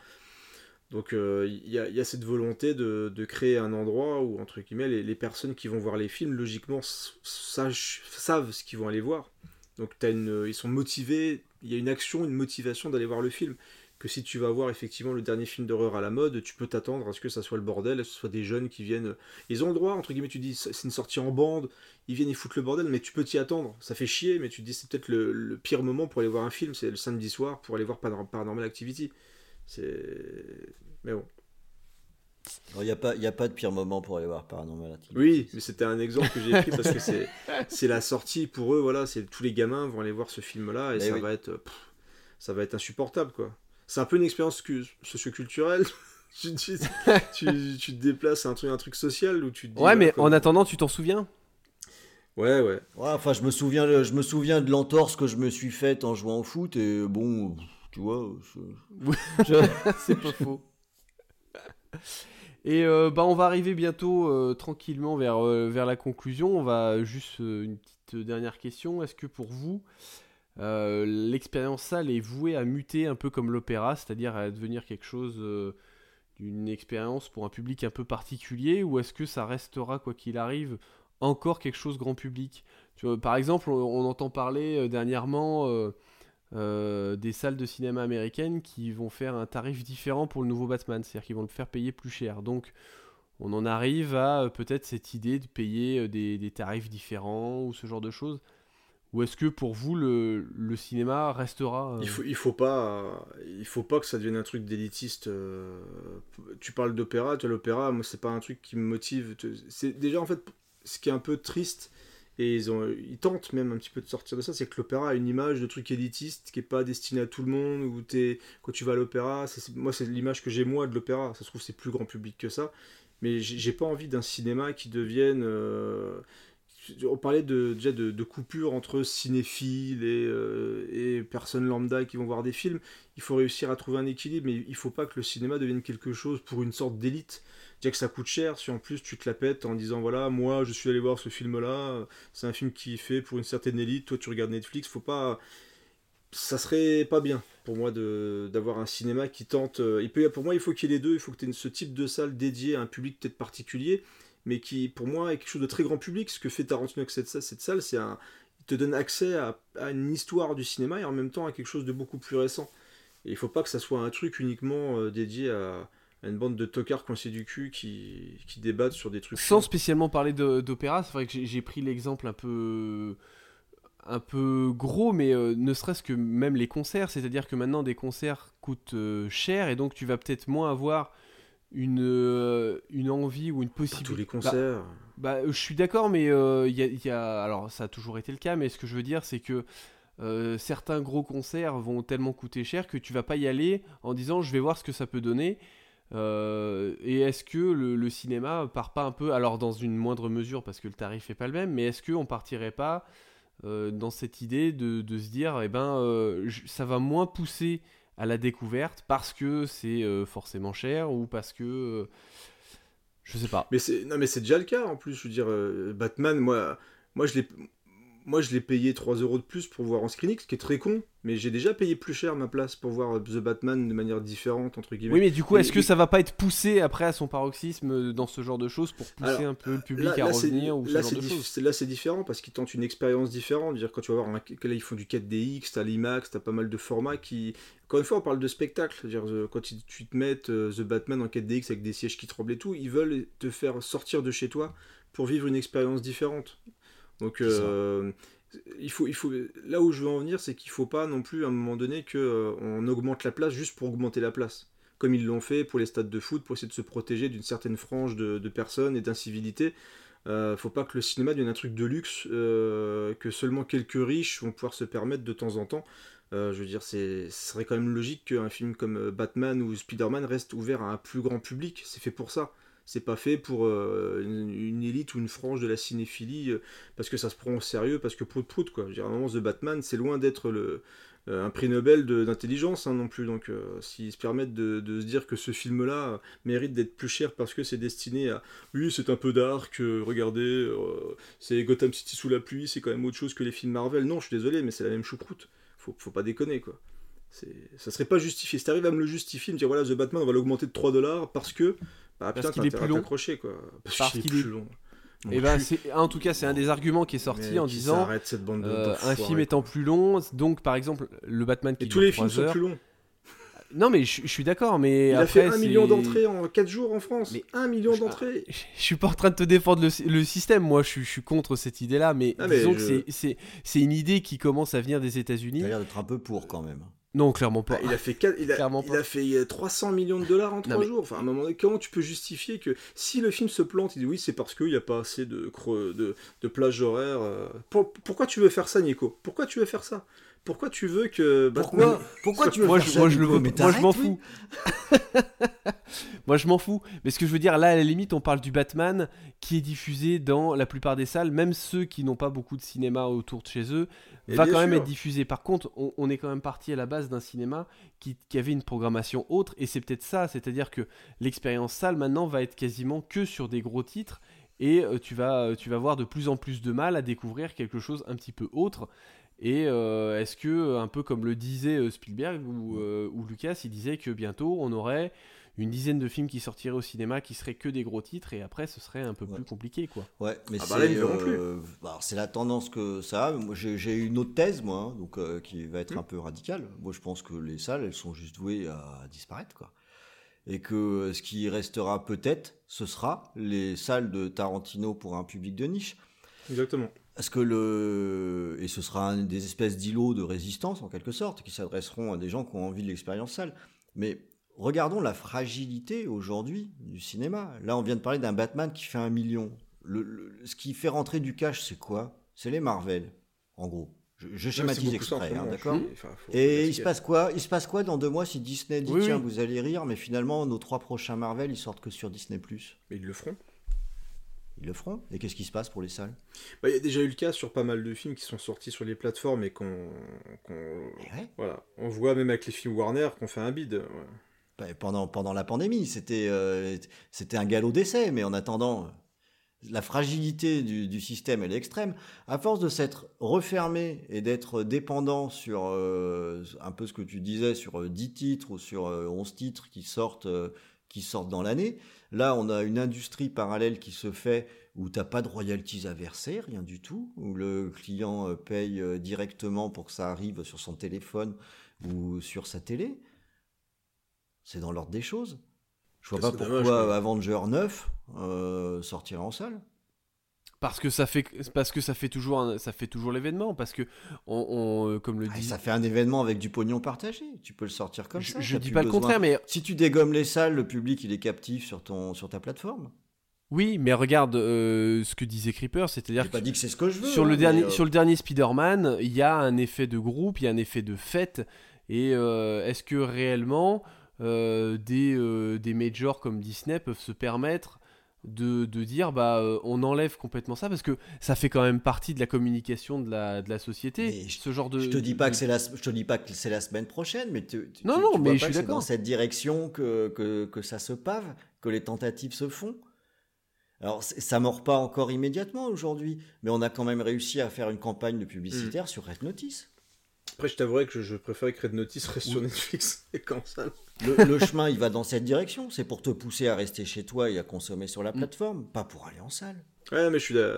Donc il euh, y, y, a cette volonté de, de, créer un endroit où, entre guillemets, les, les, personnes qui vont voir les films, logiquement, sachent, savent ce qu'ils vont aller voir. Donc une, ils sont motivés, il y a une action, une motivation d'aller voir le film. Que si tu vas voir effectivement le dernier film d'horreur à la mode, tu peux t'attendre à ce que ça soit le bordel, à ce soit des jeunes qui viennent. Ils ont le droit, entre guillemets, tu dis c'est une sortie en bande, ils viennent, ils foutent le bordel, mais tu peux t'y attendre. Ça fait chier, mais tu te dis c'est peut-être le, le, pire moment pour aller voir un film, c'est le samedi soir pour aller voir Paranormal Activity. C'est. Mais bon. Il n'y a, pas, a pas de pire moment pour aller voir Paranormal Activity. Oui, mais c'était un exemple que j'ai pris parce que c'est la sortie pour eux, voilà, c'est tous les gamins vont aller voir ce film-là et mais ça, oui. va être, pff, ça va être insupportable, quoi. C'est un peu une expérience socioculturelle. <laughs> tu, tu, tu, tu, te déplaces à un truc, un truc social où tu te dis, Ouais, mais comme... en attendant, tu t'en souviens? Ouais, ouais. Ouais, enfin, je me souviens, je me souviens de l'entorse que je me suis faite en jouant au foot et bon, tu vois. <laughs> c'est pas faux. Et euh, bah, on va arriver bientôt euh, tranquillement vers, euh, vers la conclusion. On va juste euh, une petite dernière question. Est-ce que pour vous, euh, l'expérience salle est vouée à muter un peu comme l'opéra, c'est-à-dire à devenir quelque chose d'une expérience pour un public un peu particulier, ou est-ce que ça restera, quoi qu'il arrive, encore quelque chose grand public? Par exemple, on, entend parler dernièrement euh, des salles de cinéma américaines qui vont faire un tarif différent pour le nouveau Batman, c'est-à-dire qu'ils vont le faire payer plus cher. Donc on en arrive à euh, peut-être cette idée de payer euh, des, tarifs différents ou ce genre de choses. Ou est-ce que pour vous le, cinéma restera euh... il faut il faut pas il faut pas que ça devienne un truc d'élitiste. Euh... Tu parles d'opéra, tu vois l'opéra, moi c'est pas un truc qui me motive. C'est déjà en fait ce qui est un peu triste et ils, ont, ils tentent même un petit peu de sortir de ça, c'est que l'opéra a une image de truc élitiste qui est pas destiné à tout le monde, où es, quand tu vas à l'opéra, moi c'est l'image que j'ai moi de l'opéra, ça se trouve c'est plus grand public que ça, mais j'ai pas envie d'un cinéma qui devienne... Euh, on parlait déjà de, de coupure entre cinéphiles et, euh, et, personnes lambda qui vont voir des films, il faut réussir à trouver un équilibre, mais il faut pas que le cinéma devienne quelque chose pour une sorte d'élite déjà que ça coûte cher, si en plus tu te la pètes en disant voilà, moi je suis allé voir ce film là, c'est un film qui est fait pour une certaine élite, toi tu regardes Netflix, faut pas. Ça serait pas bien pour moi d'avoir un cinéma qui tente. Euh, pour moi, il faut qu'il y ait les deux. Il faut que tu aies ce type de salle dédiée à un public peut-être particulier, mais qui, pour moi, est quelque chose de très grand public. Ce que fait Tarantino avec cette, cette salle, c'est un. Il te donne accès à, à, une histoire du cinéma et en même temps à quelque chose de beaucoup plus récent. Et il faut pas que ça soit un truc uniquement euh, dédié à, une bande de tocards coincés du cul qui, qui débattent sur des trucs. Sans spécialement parler d'opéra, c'est vrai que j'ai pris l'exemple un peu un peu gros, mais euh, ne serait-ce que même les concerts, c'est-à-dire que maintenant des concerts coûtent euh, cher et donc tu vas peut-être moins avoir une, euh, une envie ou une possibilité. tous les concerts. Bah, bah je suis d'accord, mais il euh, y, y, a. Alors ça a toujours été le cas, mais ce que je veux dire, c'est que. certains gros concerts vont tellement coûter cher que tu vas pas y aller en disant je vais voir ce que ça peut donner euh, et est-ce que le, le, cinéma part pas un peu, alors dans une moindre mesure parce que le tarif est pas le même, mais est-ce qu'on partirait pas euh, dans cette idée de, de se dire, eh ben, euh, ça va moins pousser à la découverte parce que c'est euh, forcément cher ou parce que. euh, je sais pas. Mais c'est non mais c'est déjà le cas en plus. Je veux dire, euh, Batman, moi, moi je l'ai, moi je l'ai payé 3 euros de plus pour voir en screening, ce qui est très con. Mais j'ai déjà payé plus cher ma place pour voir euh, The Batman de manière différente entre guillemets. Oui, mais du coup, est-ce que mais- ça va pas être poussé après à son paroxysme euh, dans ce genre de choses pour pousser Alors, un peu le public Là, à là, revenir ou ce là, genre c'est de dif- choses? c'est- Là, c'est différent parce qu'ils tentent une expérience différente. Je veux dire, quand tu vas voir, un, là, ils font du 4DX, t'as l'IMAX, t'as pas mal de formats qui. Encore une fois, on parle de spectacle. C'est-à-dire, euh, quand tu te mets The Batman en 4DX avec des sièges qui tremblent et tout, ils veulent te faire sortir de chez toi pour vivre une expérience différente. Donc, euh, il faut, il faut, là où je veux en venir, c'est qu'il faut pas non plus à un moment donné que euh, on augmente la place juste pour augmenter la place. Comme ils l'ont fait pour les stades de foot, pour essayer de se protéger d'une certaine frange de, de personnes et d'incivilité. Euh, faut pas que le cinéma devienne un truc de luxe euh, que seulement quelques riches vont pouvoir se permettre de temps en temps. Euh, je veux dire, ce serait quand même logique qu'un film comme Batman ou Spider-Man reste ouvert à un plus grand public. C'est fait pour ça. C'est pas fait pour euh, une, élite ou une frange de la cinéphilie euh, parce que ça se prend au sérieux, parce que prout prout quoi. Un moment, The Batman, c'est loin d'être euh, un prix Nobel d'intelligence hein, non plus. Donc, s'ils se permettent de, se dire que ce film-là mérite d'être plus cher parce que c'est destiné à oui, c'est un peu dark, regardez, c'est Gotham City sous la pluie, c'est quand même autre chose que les films Marvel. Non, je suis désolé, mais c'est la même choucroute. Faut, pas déconner, quoi. Ça serait pas justifié. Si t'arrives à me le justifier, me dire voilà, The Batman, on va l'augmenter de 3 dollars parce que. Bah, Parce putain, qu'il est plus long. quoi. Parce, Parce qu'il est plus long. Mon Et ben, cul. c'est en tout cas, c'est un des arguments qui est sorti Mais en disant cette bande de- euh, un film étant plus long, donc par exemple le Batman qui Et tous les 3 films sont plus longs. Non, mais je, je suis d'accord, mais Il a après fait 1 c'est- million d'entrées en 4 jours en France. Mais- 1 million d'entrées. Je <laughs> je suis pas en train de te défendre le, le système, moi je, suis- je suis contre cette idée-là, mais Ah, mais disons je- que c'est- une idée qui commence à venir des États-Unis. a l'air d'être un peu pour quand même. Non, clairement pas. Ah, il a fait, quatre- il a, Clairement il pas. a fait euh, 300 millions de dollars en 3 mais- jours. Enfin, à un moment donné, comment tu peux justifier que si le film se plante, il dit oui, c'est parce qu'il n'y a pas assez de, creux- de, de plages horaires. euh. Pour- pourquoi tu veux faire ça, Nico? Pourquoi tu veux faire ça? Pourquoi tu veux que. Batman- Pourquoi, pourquoi tu veux moi, faire je, ça, moi, je le veux, Mais moi je m'en oui. fous. <laughs> moi je m'en fous. Mais ce que je veux dire, là à la limite, on parle du Batman qui est diffusé dans la plupart des salles, même ceux qui n'ont pas beaucoup de cinéma autour de chez eux, Et va quand même être diffusé. Par contre, on, on est quand même parti à la base d'un cinéma qui, qui avait une programmation autre, et c'est peut-être ça, c'est-à-dire que l'expérience salle maintenant va être quasiment que sur des gros titres. Et euh, tu, vas, tu vas avoir de plus en plus de mal à découvrir quelque chose un petit peu autre. Et euh, est-ce que, un peu comme le disait euh, Spielberg ou, euh, ou Lucas, il disait que bientôt on aurait une dizaine de films qui sortiraient au cinéma qui seraient que des gros titres et après ce serait un peu Ouais. plus compliqué quoi. Ouais, mais Ah c'est bah euh, bah, c'est la tendance que ça a. Moi, j'ai une autre thèse, moi, hein, donc euh, qui va être Hmm. un peu radicale. Moi, je pense que les salles, elles sont juste vouées à disparaître, quoi. Et que euh, ce qui restera peut-être, ce sera les salles de Tarantino pour un public de niche. Exactement. Parce que le et ce sera un des espèces d'îlots de résistance en quelque sorte qui s'adresseront à des gens qui ont envie de l'expérience salle. Mais regardons la fragilité aujourd'hui du cinéma. Là, on vient de parler d'un Batman qui fait un million. Le, le- ce qui fait rentrer du cash, c'est quoi? C'est les Marvel, en gros. Je, je schématise exprès, hein, d'accord? enfin, Et il se passe quoi? Il se passe quoi dans deux mois si Disney dit Oui, tiens oui. vous allez rire, mais finalement nos trois prochains Marvel ils sortent que sur Disney Mais ils le feront. Ils le feront. Et qu'est-ce qui se passe pour les salles? Bah, Il y a déjà eu le cas sur pas mal de films qui sont sortis sur les plateformes et qu'on. Eh ouais. Voilà. On voit même avec les films Warner qu'on fait un bide. ouais. Bah, pendant, pendant la pandémie, c'était euh, c'était un galop d'essai, mais en attendant, euh, la fragilité du, du système, elle est extrême. À force de s'être refermé et d'être dépendant sur euh, un peu ce que tu disais, sur euh, 10 titres ou sur euh, 11 titres qui sortent, euh, qui sortent dans l'année, là, on a une industrie parallèle qui se fait où t'as pas de royalties à verser, rien du tout, où le client euh, paye euh, directement pour que ça arrive sur son téléphone ou sur sa télé. C'est dans l'ordre des choses. Je vois pas pourquoi dommage. Avenger 9 euh, sortirait en salle. Parce que ça fait parce que ça fait toujours un- ça fait toujours l'événement parce que on, on, euh, comme le Ah, dit ça fait un événement avec du pognon partagé. Tu peux le sortir comme je, ça. je dis pas le besoin- contraire mais Si tu dégommes les salles, le public il est captif sur, ton, sur ta plateforme. oui mais regarde euh, ce que disait Creeper c'est-à-dire pas dit que c'est ce que je veux. sur hein, le mais, dernier euh, sur le dernier Spider-Man il y a un effet de groupe il y a un effet de fête et euh, est-ce que réellement des des majors comme Disney peuvent se permettre de, de dire bah euh, on enlève complètement ça parce que ça fait quand même partie de la communication de la, de la société Mais je- ce genre de Je te dis pas de- que c'est la, je te dis pas que c'est la semaine prochaine, mais tu, tu- Non, tu- non, mais je suis d'accord. dans cette direction que, que, que ça se pave, que les tentatives se font. Alors ça mord pas encore immédiatement aujourd'hui, mais on a quand même réussi à faire une campagne de publicitaire Mm. sur Red Notice. Après, je t'avouerais que je, je préfère que Red Notice reste sur. Netflix et qu'en salle. Le, le chemin, il va dans cette direction. C'est pour te pousser à rester chez toi et à consommer sur la Mm. plateforme, pas pour aller en salle. Ouais, mais je suis là.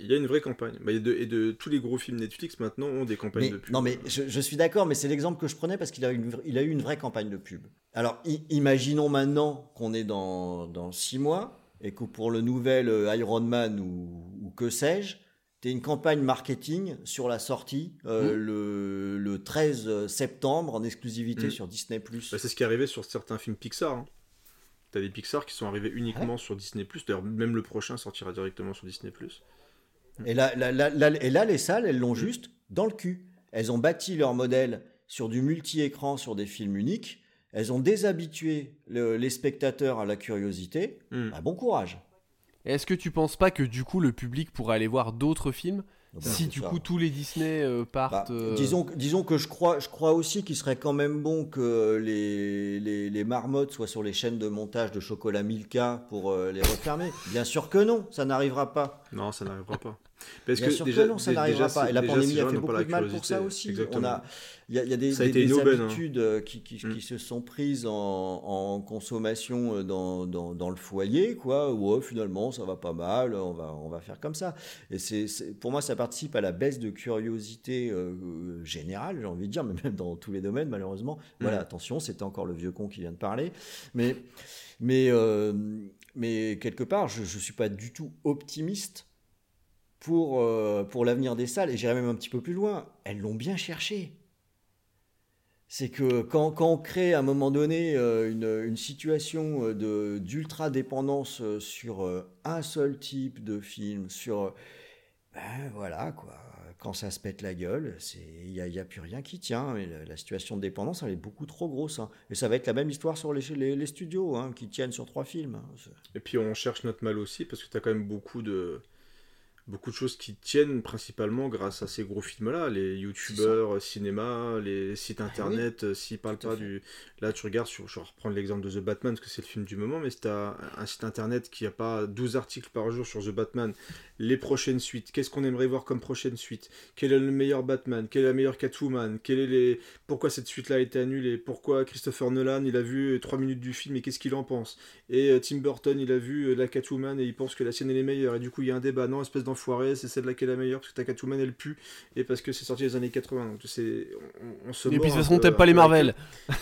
Il y a une vraie campagne. Bah, de- et de tous les gros films Netflix maintenant ont des campagnes Mais, de pub. non, mais je, je suis d'accord, mais c'est l'exemple que je prenais parce qu'il a, une vra- il a eu une vraie campagne de pub. Alors, i- imaginons maintenant qu'on est dans, dans six mois et que pour le nouvel euh, Iron Man ou, ou que sais-je, tu une campagne marketing sur la sortie euh, le, le 13 septembre en exclusivité Mm. sur Disney+. Bah, c'est ce qui est arrivé sur certains films Pixar. hein. T'as des Pixar qui sont arrivés uniquement sur Disney+. D'ailleurs, même le prochain sortira directement sur Disney+. Et là, là, là- et là, les salles, elles l'ont juste dans le cul. Elles ont bâti leur modèle sur du multi-écran, sur des films uniques. Elles ont déshabitué le- les spectateurs à la curiosité. Bah, bon courage. Est-ce que tu penses pas que du coup le public pourrait aller voir d'autres films Bah, si du ça. coup tous les Disney euh, Bah, partent euh, disons, que- disons que je crois, je crois aussi qu'il serait quand même bon que les, les, les marmottes soient sur les chaînes de montage de chocolat Milka pour euh, les refermer. Bien sûr que non, ça n'arrivera pas. Non, ça n'arrivera pas. Parce Bien que sûr déjà, que non, ça n'arrivera pas. Et la pandémie a fait beaucoup de mal pour ça aussi. Exactement. On a, il y a, il y a des, des- des aubaine, hein. habitudes euh, qui, qui- Mm. qui se sont prises en, en consommation euh, dans, dans, dans le foyer, quoi. Ouais, finalement, ça va pas mal, on va, on va faire comme ça. Et c'est, pour moi, ça participe à la baisse de curiosité euh, générale, j'ai envie de dire, mais <laughs> même dans tous les domaines, malheureusement. Voilà, Mm. attention, c'était encore le vieux con qui vient de parler. Mais, mais, euh, mais quelque part, je ne suis pas du tout optimiste pour, euh, pour l'avenir des salles. Et j'irai même un petit peu plus loin. Elles l'ont bien cherché. C'est que quand, quand on crée à un moment donné euh, une, une situation euh, d'ultra-dépendance sur un seul type de film, sur... Ben voilà, quoi. Quand ça se pète la gueule, il n'y a, a plus rien qui tient. Et la, situation de dépendance, elle est beaucoup trop grosse. hein. Et ça va être la même histoire sur les, les, studios, hein, qui tiennent sur trois films. hein. Et puis on cherche notre mal aussi parce que tu as quand même beaucoup de beaucoup de choses qui tiennent principalement grâce à ces gros films-là, les youtubeurs, euh, cinéma, les sites internet, euh, s'ils parlent pas fait. du... Là tu regardes, sur... je vais reprendre l'exemple de The Batman parce que c'est le film du moment, mais si tu as un site internet qui a pas 12 articles par jour sur The Batman, les prochaines suites, qu'est-ce qu'on aimerait voir comme prochaine suite, quel est le meilleur Batman, quelle est la meilleure Catwoman, quel est les... pourquoi cette suite-là a été annulée, pourquoi Christopher Nolan il a vu 3 minutes du film et qu'est-ce qu'il en pense, et euh, Tim Burton, il a vu euh, la Catwoman et il pense que la sienne elle est meilleure. Et du coup, il y a un débat. Non, espèce d'enfoiré, c'est celle-là qui est la meilleure parce que ta Catwoman elle pue et parce que c'est sorti les années 80. Donc, c'est, on, on se et puis de toute façon t'aimes pas les Marvel.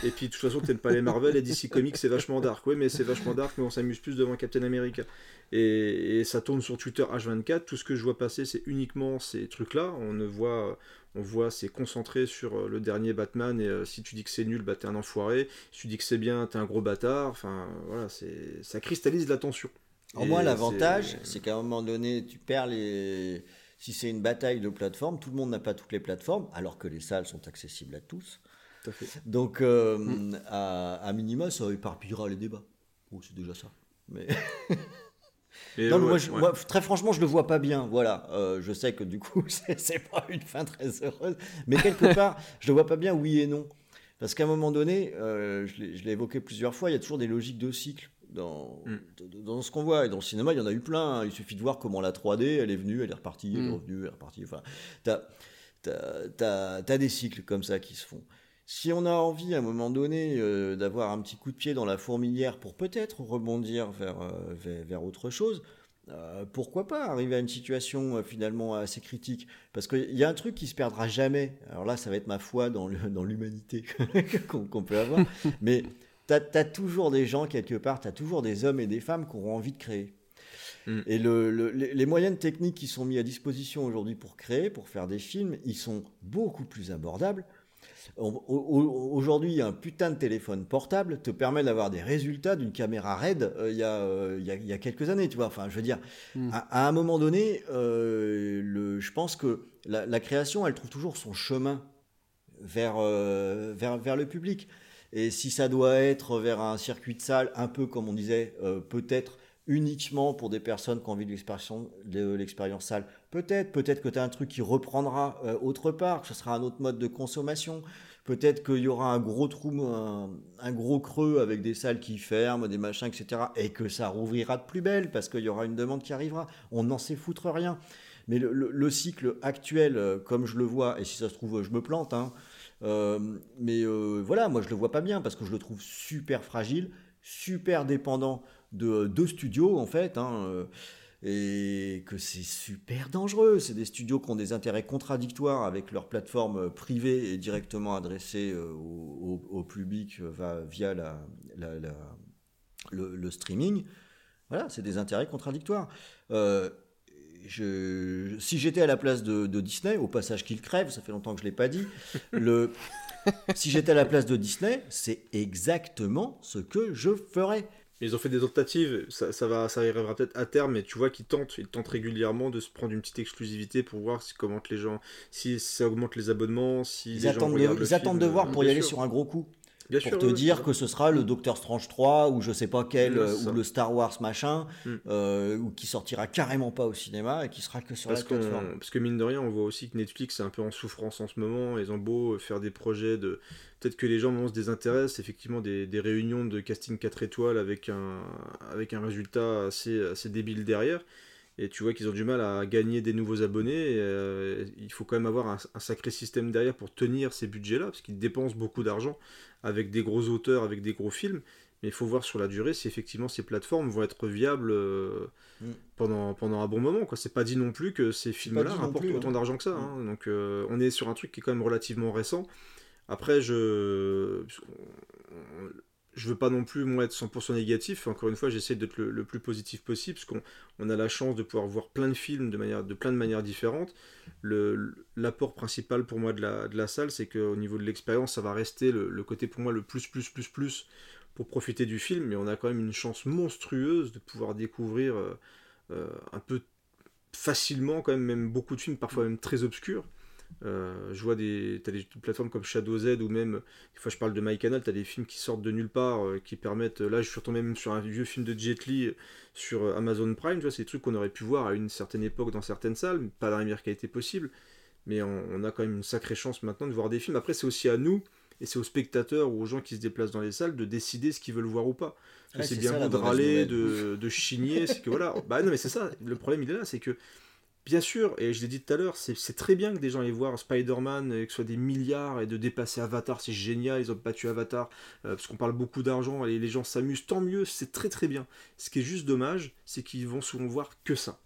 Et puis de toute façon, t'aimes pas les Marvel et DC Comics, c'est vachement dark. Oui, mais c'est vachement dark, mais on s'amuse plus devant Captain America. Et, et ça tourne sur Twitter H24. Tout ce que je vois passer, c'est uniquement ces trucs-là. On ne voit. On voit, c'est concentré sur euh, le dernier Batman, et euh, si tu dis que c'est nul, bah t'es un enfoiré. Si tu dis que c'est bien, t'es un gros bâtard. Enfin, voilà, c'est, ça cristallise l'attention. En Et moins, l'avantage, c'est- qu'à un moment donné, tu perds les. Si c'est une bataille de plateformes, tout le monde n'a pas toutes les plateformes, alors que les salles sont accessibles à tous. Tout à fait. Donc, euh, à, à minima, ça éparpillera les débats. Oh, c'est déjà ça. Mais... <laughs> Et non, mais ouais, moi, je- ouais. moi, très franchement, je le vois pas bien. Voilà, Euh, je sais que du coup, <laughs> c'est pas une fin très heureuse, mais quelque <laughs> part, je le vois pas bien, oui et non. Parce qu'à un moment donné, euh, je l'ai évoqué plusieurs fois, il y a toujours des logiques de cycle dans, Mm. dans- ce qu'on voit. Et dans le cinéma, il y en a eu plein. hein. Il suffit de voir comment la 3D, elle est venue, elle est repartie, elle est Mm. revenue, elle est repartie. Enfin, t'as as, des cycles comme ça qui se font. Si on a envie à un moment donné euh, d'avoir un petit coup de pied dans la fourmilière pour peut-être rebondir vers, euh, vers, vers autre chose, euh, pourquoi pas arriver à une situation finalement assez critique? Parce qu'il y a un truc qui se perdra jamais. Alors là, ça va être ma foi dans l'humanité <laughs> qu'on peut avoir. Mais tu as, toujours des gens quelque part, tu as toujours des hommes et des femmes qui auront envie de créer. Mm. Et le- le- les, les moyens techniques qui sont mis à disposition aujourd'hui pour créer, pour faire des films, ils sont beaucoup plus abordables. Aujourd'hui, un putain de téléphone portable te permet d'avoir des résultats d'une caméra RAID euh, il y, a, euh, il y a- il y a quelques années, tu vois. Enfin, je veux dire, Mm. à, à un moment donné, euh, le, je pense que la, la création, elle trouve toujours son chemin vers, vers, vers le public. Et si ça doit être vers un circuit de salle, un peu comme on disait, peut-être uniquement pour des personnes qui ont envie de l'expérience salle. Peut-être, peut-être que tu as un truc qui reprendra euh, autre part, que ce sera un autre mode de consommation. Peut-être qu'il y aura un gros trou, un, gros creux avec des salles qui ferment, des machins, etc. Et que ça rouvrira de plus belle parce qu'il y aura une demande qui arrivera. On n'en sait foutre rien. Mais le, cycle actuel, euh, comme je le vois, et si ça se trouve, je me plante, hein, euh, mais voilà, moi je le vois pas bien parce que je le trouve super fragile, super dépendant de deux studios en fait. Hein, et que c'est super dangereux. C'est des studios qui ont des intérêts contradictoires avec leur plateforme privée et directement adressée euh, au, public euh, via la, le, streaming. Voilà, c'est des intérêts contradictoires. je, si j'étais à la place de, Disney, au passage qu'il crève, ça fait longtemps que je ne l'ai pas dit, <laughs> le, si j'étais à la place de Disney, c'est exactement ce que je ferais. Ils ont fait des tentatives, ça, ça va, ça arrivera peut-être à terme, mais tu vois qu'ils tentent, ils tentent régulièrement de se prendre une petite exclusivité pour voir si, comment les gens, si ça augmente les abonnements, si ils les attendent gens de, Ils attendent de voir pour y aller sur un gros coup pour te dire que ce sera le Docteur Strange 3 ou je sais pas quel ou le Star Wars machin mm. euh, ou qui sortira carrément pas au cinéma et qui sera que sur parce la plateforme. Parce que mine de rien, on voit aussi que Netflix est un peu en souffrance en ce moment. Ils ont beau faire des projets de peut-être que les gens se désintéressent effectivement des, des, réunions de casting 4 étoiles avec un avec un résultat assez assez débile derrière et tu vois qu'ils ont du mal à gagner des nouveaux abonnés. Euh, il faut quand même avoir un, sacré système derrière pour tenir ces budgets-là, parce qu'ils dépensent beaucoup d'argent avec des gros auteurs, avec des gros films. Mais il faut voir sur la durée si effectivement ces plateformes vont être viables euh, mm. pendant, pendant un bon moment. Quoi. C'est pas dit non plus que ces films-là rapportent autant hein. d'argent que ça. Hein. Mm. Donc euh, on est sur un truc qui est quand même relativement récent. Après, je je veux pas non plus moi être 100% négatif. Encore une fois, j'essaie d'être le, plus positif possible parce qu'on on a la chance de pouvoir voir plein de films de, manière, de plein de manières différentes. L'apport principal pour moi de la, de la salle, c'est qu'au niveau de l'expérience, ça va rester le, côté pour moi le plus, plus, plus, plus pour profiter du film. Mais on a quand même une chance monstrueuse de pouvoir découvrir euh, euh, un peu facilement, quand même, même beaucoup de films, parfois même très obscurs. Euh, je vois des, as des plateformes comme Shadow Z ou même, des fois je parle de MyCanal, tu as des films qui sortent de nulle part, euh, qui permettent, là je suis retombé même sur un vieux film de Jet Li sur euh, Amazon Prime, tu vois, c'est des trucs qu'on aurait pu voir à une certaine époque dans certaines salles, pas dans la meilleure qualité possible, mais on, a quand même une sacrée chance maintenant de voir des films. Après c'est aussi à nous, et c'est aux spectateurs ou aux gens qui se déplacent dans les salles de décider ce qu'ils veulent voir ou pas. c'est bien beau de râler, de, de chigner, c'est que voilà, <laughs> bah non mais c'est ça, le problème il est là, c'est que Bien sûr, et je l'ai dit tout à l'heure, c'est très bien que des gens aillent voir Spider-Man et que ce soit des milliards et de dépasser Avatar, c'est génial, ils ont battu Avatar, euh, parce qu'on parle beaucoup d'argent et les gens s'amusent, tant mieux, c'est très très bien. Ce qui est juste dommage, c'est qu'ils vont souvent voir que ça.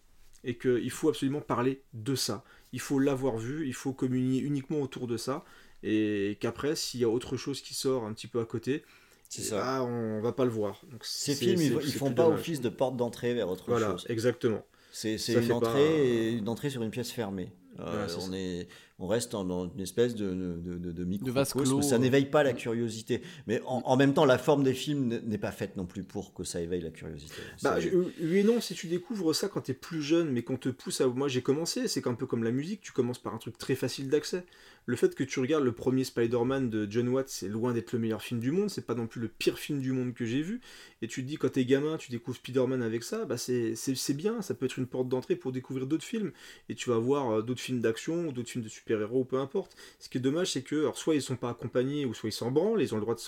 Et qu'il faut absolument parler de ça. Il faut l'avoir vu, il faut communier uniquement autour de ça, et qu'après, s'il y a autre chose qui sort un petit peu à côté, ça. Ah, on va pas le voir. Donc, Ces films, ils, ils font pas office de porte d'entrée vers autre voilà, chose. Exactement. C'est une, entrée, une entrée sur une pièce fermée. Euh, on, est, on reste dans, une espèce de, de, de, de microcosme. Ça n'éveille pas la curiosité. Mais en, même temps, la forme des films n'est pas faite non plus pour que ça éveille la curiosité. Bah, oui et non, si tu découvres ça quand tu es plus jeune, mais qu'on te pousse à. Moi, j'ai commencé, c'est un peu comme la musique, tu commences par un truc très facile d'accès le fait que tu regardes le premier Spider-Man de John Watts, c'est loin d'être le meilleur film du monde, c'est pas non plus le pire film du monde que j'ai vu. Et tu te dis, quand t'es gamin, tu découvres Spider-Man avec ça, bah c'est bien, ça peut être une porte d'entrée pour découvrir d'autres films. Et tu vas voir euh, d'autres films d'action, d'autres films de super-héros, peu importe. Ce qui est dommage, c'est que, soit ils sont pas accompagnés, ou soit ils s'en branlent, ils ont le droit de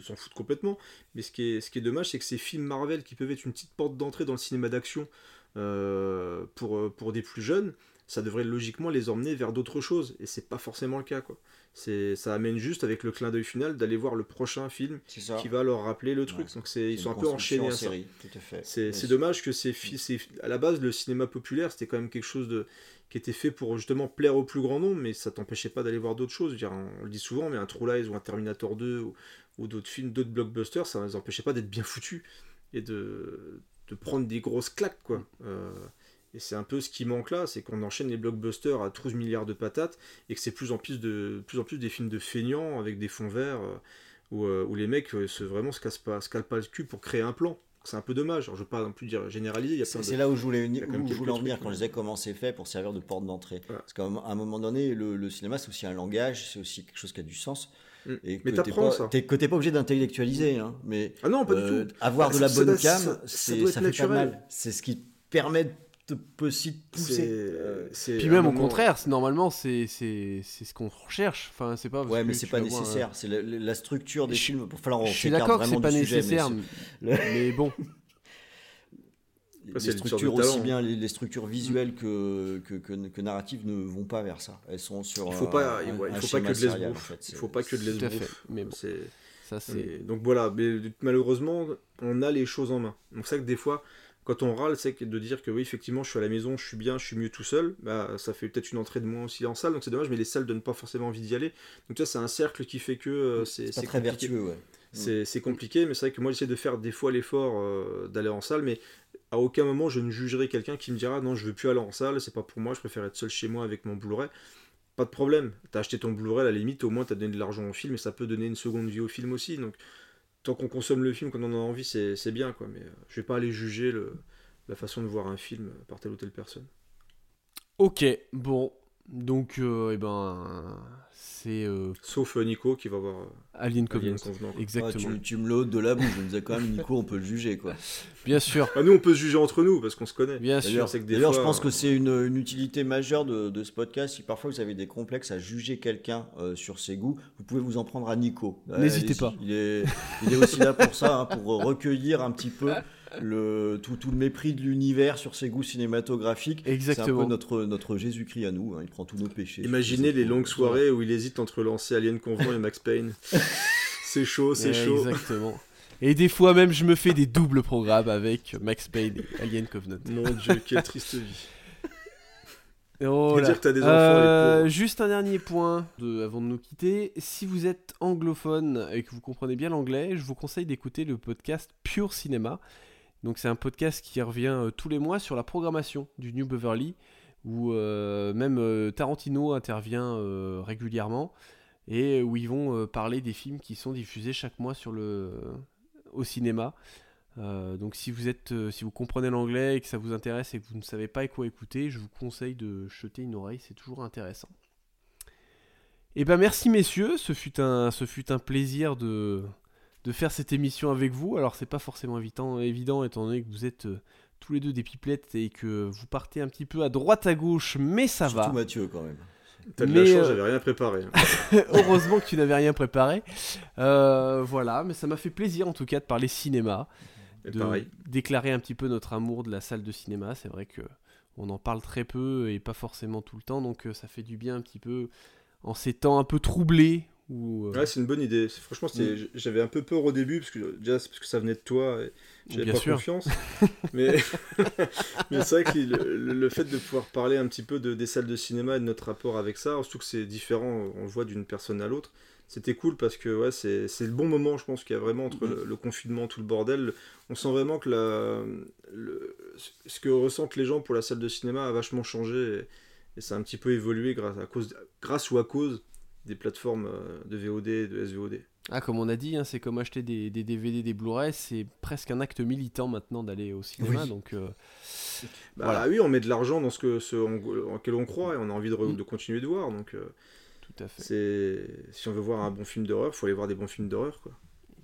s'en foutre complètement. Mais ce qui est, dommage, c'est que ces films Marvel qui peuvent être une petite porte d'entrée dans le cinéma d'action euh, euh, pour des plus jeunes, ça devrait logiquement les emmener vers d'autres choses. Et c'est pas forcément le cas, quoi. C'est, ça amène juste avec le clin d'œil final d'aller voir le prochain film qui va leur rappeler le truc. Donc c'est, ils sont un peu enchaînés à série, C'est, dommage que c'est, c'est, à la base le cinéma populaire c'était quand même quelque chose de qui était fait pour justement plaire au plus grand nombre, mais ça t'empêchait pas d'aller voir d'autres choses. Dire, on, le dit souvent, mais un True Lies ou un Terminator 2 ou, d'autres films, d'autres blockbusters, ça ne les empêchait pas d'être bien foutus et de, de prendre des grosses claques, quoi. Euh, et c'est un peu ce qui manque là, c'est qu'on enchaîne les blockbusters à 12 milliards de patates et que c'est plus en plus de plus en plus des films de feignants avec des fonds verts euh, où, euh, où, les mecs euh, se, vraiment se cassent pas, se calent pas le cul pour créer un plan. C'est un peu dommage. Alors, je veux pas non plus dire généraliser. C'est de- là où je voulais, où je voulais en venir quand je disais comment c'est fait pour servir de porte d'entrée. Parce qu'à un moment donné, le, le cinéma, c'est aussi un langage, c'est aussi quelque chose qui a du sens. Mm. Et Mais t'apprends pas, ça. que t'es pas obligé d'intellectualiser. Hein, mais Ah non, pas euh, du tout. avoir de la bonne cam, ça- ça fait pas mal. C'est ce qui permet te pousser. Euh, c'est Puis même au contraire, normalement c'est ce qu'on recherche. Enfin c'est pas. parce Ouais, mais c'est pas voir un- nécessaire. C'est la, la structure des Je- films. Pour falloir on Je suis d'accord que c'est pas du sujet, mais nécessaire, mais, mais bon. <laughs> Ouais, les structures aussi hein. bien les, les structures visuelles que, que, que, que narratives ne vont pas vers ça. Elles sont sur. Il faut un- pas, un- ouais, il un faut pas que de serial, l'esbrouf. en fait. Il faut pas que de Tout à l'esbrouf. fait, mais bon. C'est- Ça c'est. Et donc voilà, mais malheureusement, on a les choses en main. Donc c'est vrai que des fois, quand on râle, c'est de dire que oui, effectivement, je suis à la maison, je suis bien, je suis mieux tout seul, bah, ça fait peut-être une entrée de moins aussi en salle, donc c'est dommage, mais les salles donnent pas forcément envie d'y aller. Donc ça, c'est un cercle qui fait que euh, c'est très compliqué. vertueux, ouais. C'est c'est compliqué, mais c'est vrai que moi j'essaie de faire des fois l'effort euh, d'aller en salle, mais à aucun moment je ne jugerai quelqu'un qui me dira non, je veux plus aller en salle, c'est pas pour moi, je préfère être seul chez moi avec mon Blu-ray. Pas de problème, t'as acheté ton Blu-ray, à la limite, au moins t'as donné de l'argent au film et ça peut donner une seconde vie au film aussi. Donc tant qu'on consomme le film, quand on en a envie, c'est bien quoi, mais euh, je vais pas aller juger la façon de voir un film par telle ou telle personne. Ok, bon. Donc, euh, eh ben, c'est euh, Sauf euh, Nico qui va voir euh, Alien Covenant. Exactement. Ouais, tu, tu me l'ôtes de la bouche. Je me disais quand même, Nico, on peut le juger, quoi. <laughs> Bien sûr, Ah, nous on peut se juger entre nous parce qu'on se connaît. bien sûr. D'ailleurs, c'est que des d'ailleurs, je pense euh, que c'est une, une utilité majeure de, de ce podcast. Si parfois vous avez des complexes à juger quelqu'un euh, sur ses goûts, vous pouvez vous en prendre à Nico. Euh, N'hésitez pas. Il est, il est aussi là pour ça, hein, pour recueillir un petit peu <laughs> le, tout, tout le mépris de l'univers sur ses goûts cinématographiques. C'est un Exactement. peu notre, notre Jésus-Christ à nous. hein. Il prend tous nos péchés. Imaginez les longues soirées où il hésite entre lancer Alien Convenant et Max Payne. <laughs> c'est chaud, c'est Ouais, chaud. Exactement. Et des fois même, je me fais des doubles programmes avec Max Payne et Alien Covenant. Mon dieu, quelle triste vie. Oh là. dire que t'as des enfants, Euh, juste un dernier point de- avant de nous quitter. Si vous êtes anglophone et que vous comprenez bien l'anglais, je vous conseille d'écouter le podcast Pure Cinéma. Donc c'est un podcast qui revient euh, tous les mois sur la programmation du New Beverly, où euh, même euh, Tarantino intervient régulièrement et où ils vont parler des films qui sont diffusés chaque mois sur le au cinéma. Donc si vous êtes, si vous comprenez l'anglais et que ça vous intéresse et que vous ne savez pas quoi écouter, je vous conseille de jeter une oreille, c'est toujours intéressant. Et ben merci messieurs, ce fut un, ce fut un plaisir de, de faire cette émission avec vous. Alors c'est pas forcément évident, évident étant donné que vous êtes euh, tous les deux des pipelettes et que vous partez un petit peu à droite à gauche, mais ça Surtout va. Mathieu, quand même. T'as de mais, la chance, euh, j'avais rien préparé. <laughs> <laughs> Heureusement que tu n'avais rien préparé. Euh, voilà, mais ça m'a fait plaisir en tout cas de parler cinéma Et de pareil. déclarer un petit peu notre amour de la salle de cinéma. C'est vrai que on en parle très peu et pas forcément tout le temps, donc ça fait du bien un petit peu en ces temps un peu troublés. Où, euh, Ouais, c'est une bonne idée. Franchement, Mm. j'avais un peu peur au début, parce que déjà, parce que ça venait de toi, et j'avais pas sûr. confiance. <laughs> mais <laughs> mais c'est vrai que le, fait de pouvoir parler un petit peu de, des salles de cinéma et de notre rapport avec ça, surtout que c'est différent, on le voit d'une personne à l'autre, c'était cool parce que ouais, c'est c'est le bon moment, je pense, qu'il y a vraiment entre le, le confinement, tout le bordel. On sent vraiment que la, le- ce que ressentent les gens pour la salle de cinéma a vachement changé et, et ça a un petit peu évolué grâce, à cause, grâce ou à cause des plateformes euh, de VOD de SVOD. Ah, comme on a dit, hein, c'est comme acheter des, des DVD, des Blu-ray, c'est presque un acte militant maintenant d'aller au cinéma. Oui. Donc, euh, Bah Voilà. oui, on met de l'argent dans ce, que, ce en, en quel on croit et on a envie de, re- Mm. de continuer de voir. Donc, euh, tout à fait. c'est si on veut voir un bon film d'horreur, faut aller voir des bons films d'horreur. quoi.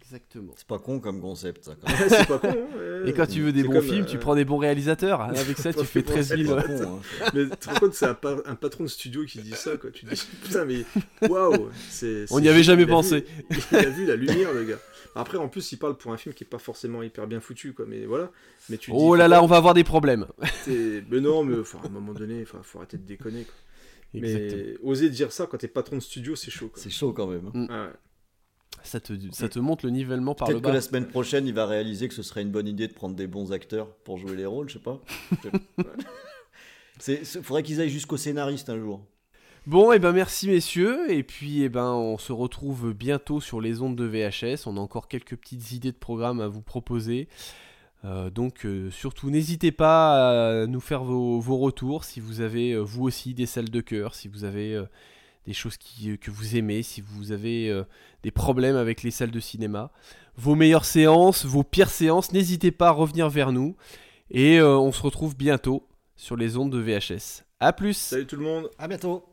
Exactement. C'est pas con comme concept, ça. Quand <laughs> même. c'est pas con. hein, ouais. Et quand tu veux des C'est bons comme, films, euh, tu prends des bons réalisateurs. <laughs> Avec ça, tu fais 13 C'est 000. pas con, hein. Mais tu te rends compte, c'est un, pa- un patron de studio qui dit ça. Quoi. Tu te dis, putain, mais waouh c'est- On n'y avait jamais il pensé. vu- il a vu la lumière, le gars. Après, en plus, il parle pour un film qui est pas forcément hyper bien foutu. Quoi. Mais voilà. Mais tu Oh dis, là là, on va avoir des problèmes. t'es- Mais non, mais enfin, à un moment donné, il faut arrêter de déconner. Quoi. Exactement. Mais oser dire ça quand t'es patron de studio, c'est chaud. Quoi. C'est chaud quand même. hein. Ah ouais. Ça te, ça te montre le nivellement par le Peut-être que bas. la semaine prochaine, il va réaliser que ce serait une bonne idée de prendre des bons acteurs pour jouer les rôles, je sais pas. <laughs> C'est- faudrait qu'ils aillent jusqu'au scénariste un jour. Bon, et ben merci messieurs, et puis eh ben on se retrouve bientôt sur les ondes de VHS. On a encore quelques petites idées de programmes à vous proposer. Euh, donc euh, surtout n'hésitez pas à nous faire vos, vos retours si vous avez euh, vous aussi des salles de cœur, si vous avez euh, des choses qui, euh, que vous aimez, si vous avez euh, des problèmes avec les salles de cinéma. vos meilleures séances, vos pires séances. N'hésitez pas à revenir vers nous. Et euh, on se retrouve bientôt sur les ondes de VHS. A plus Salut tout le monde À bientôt.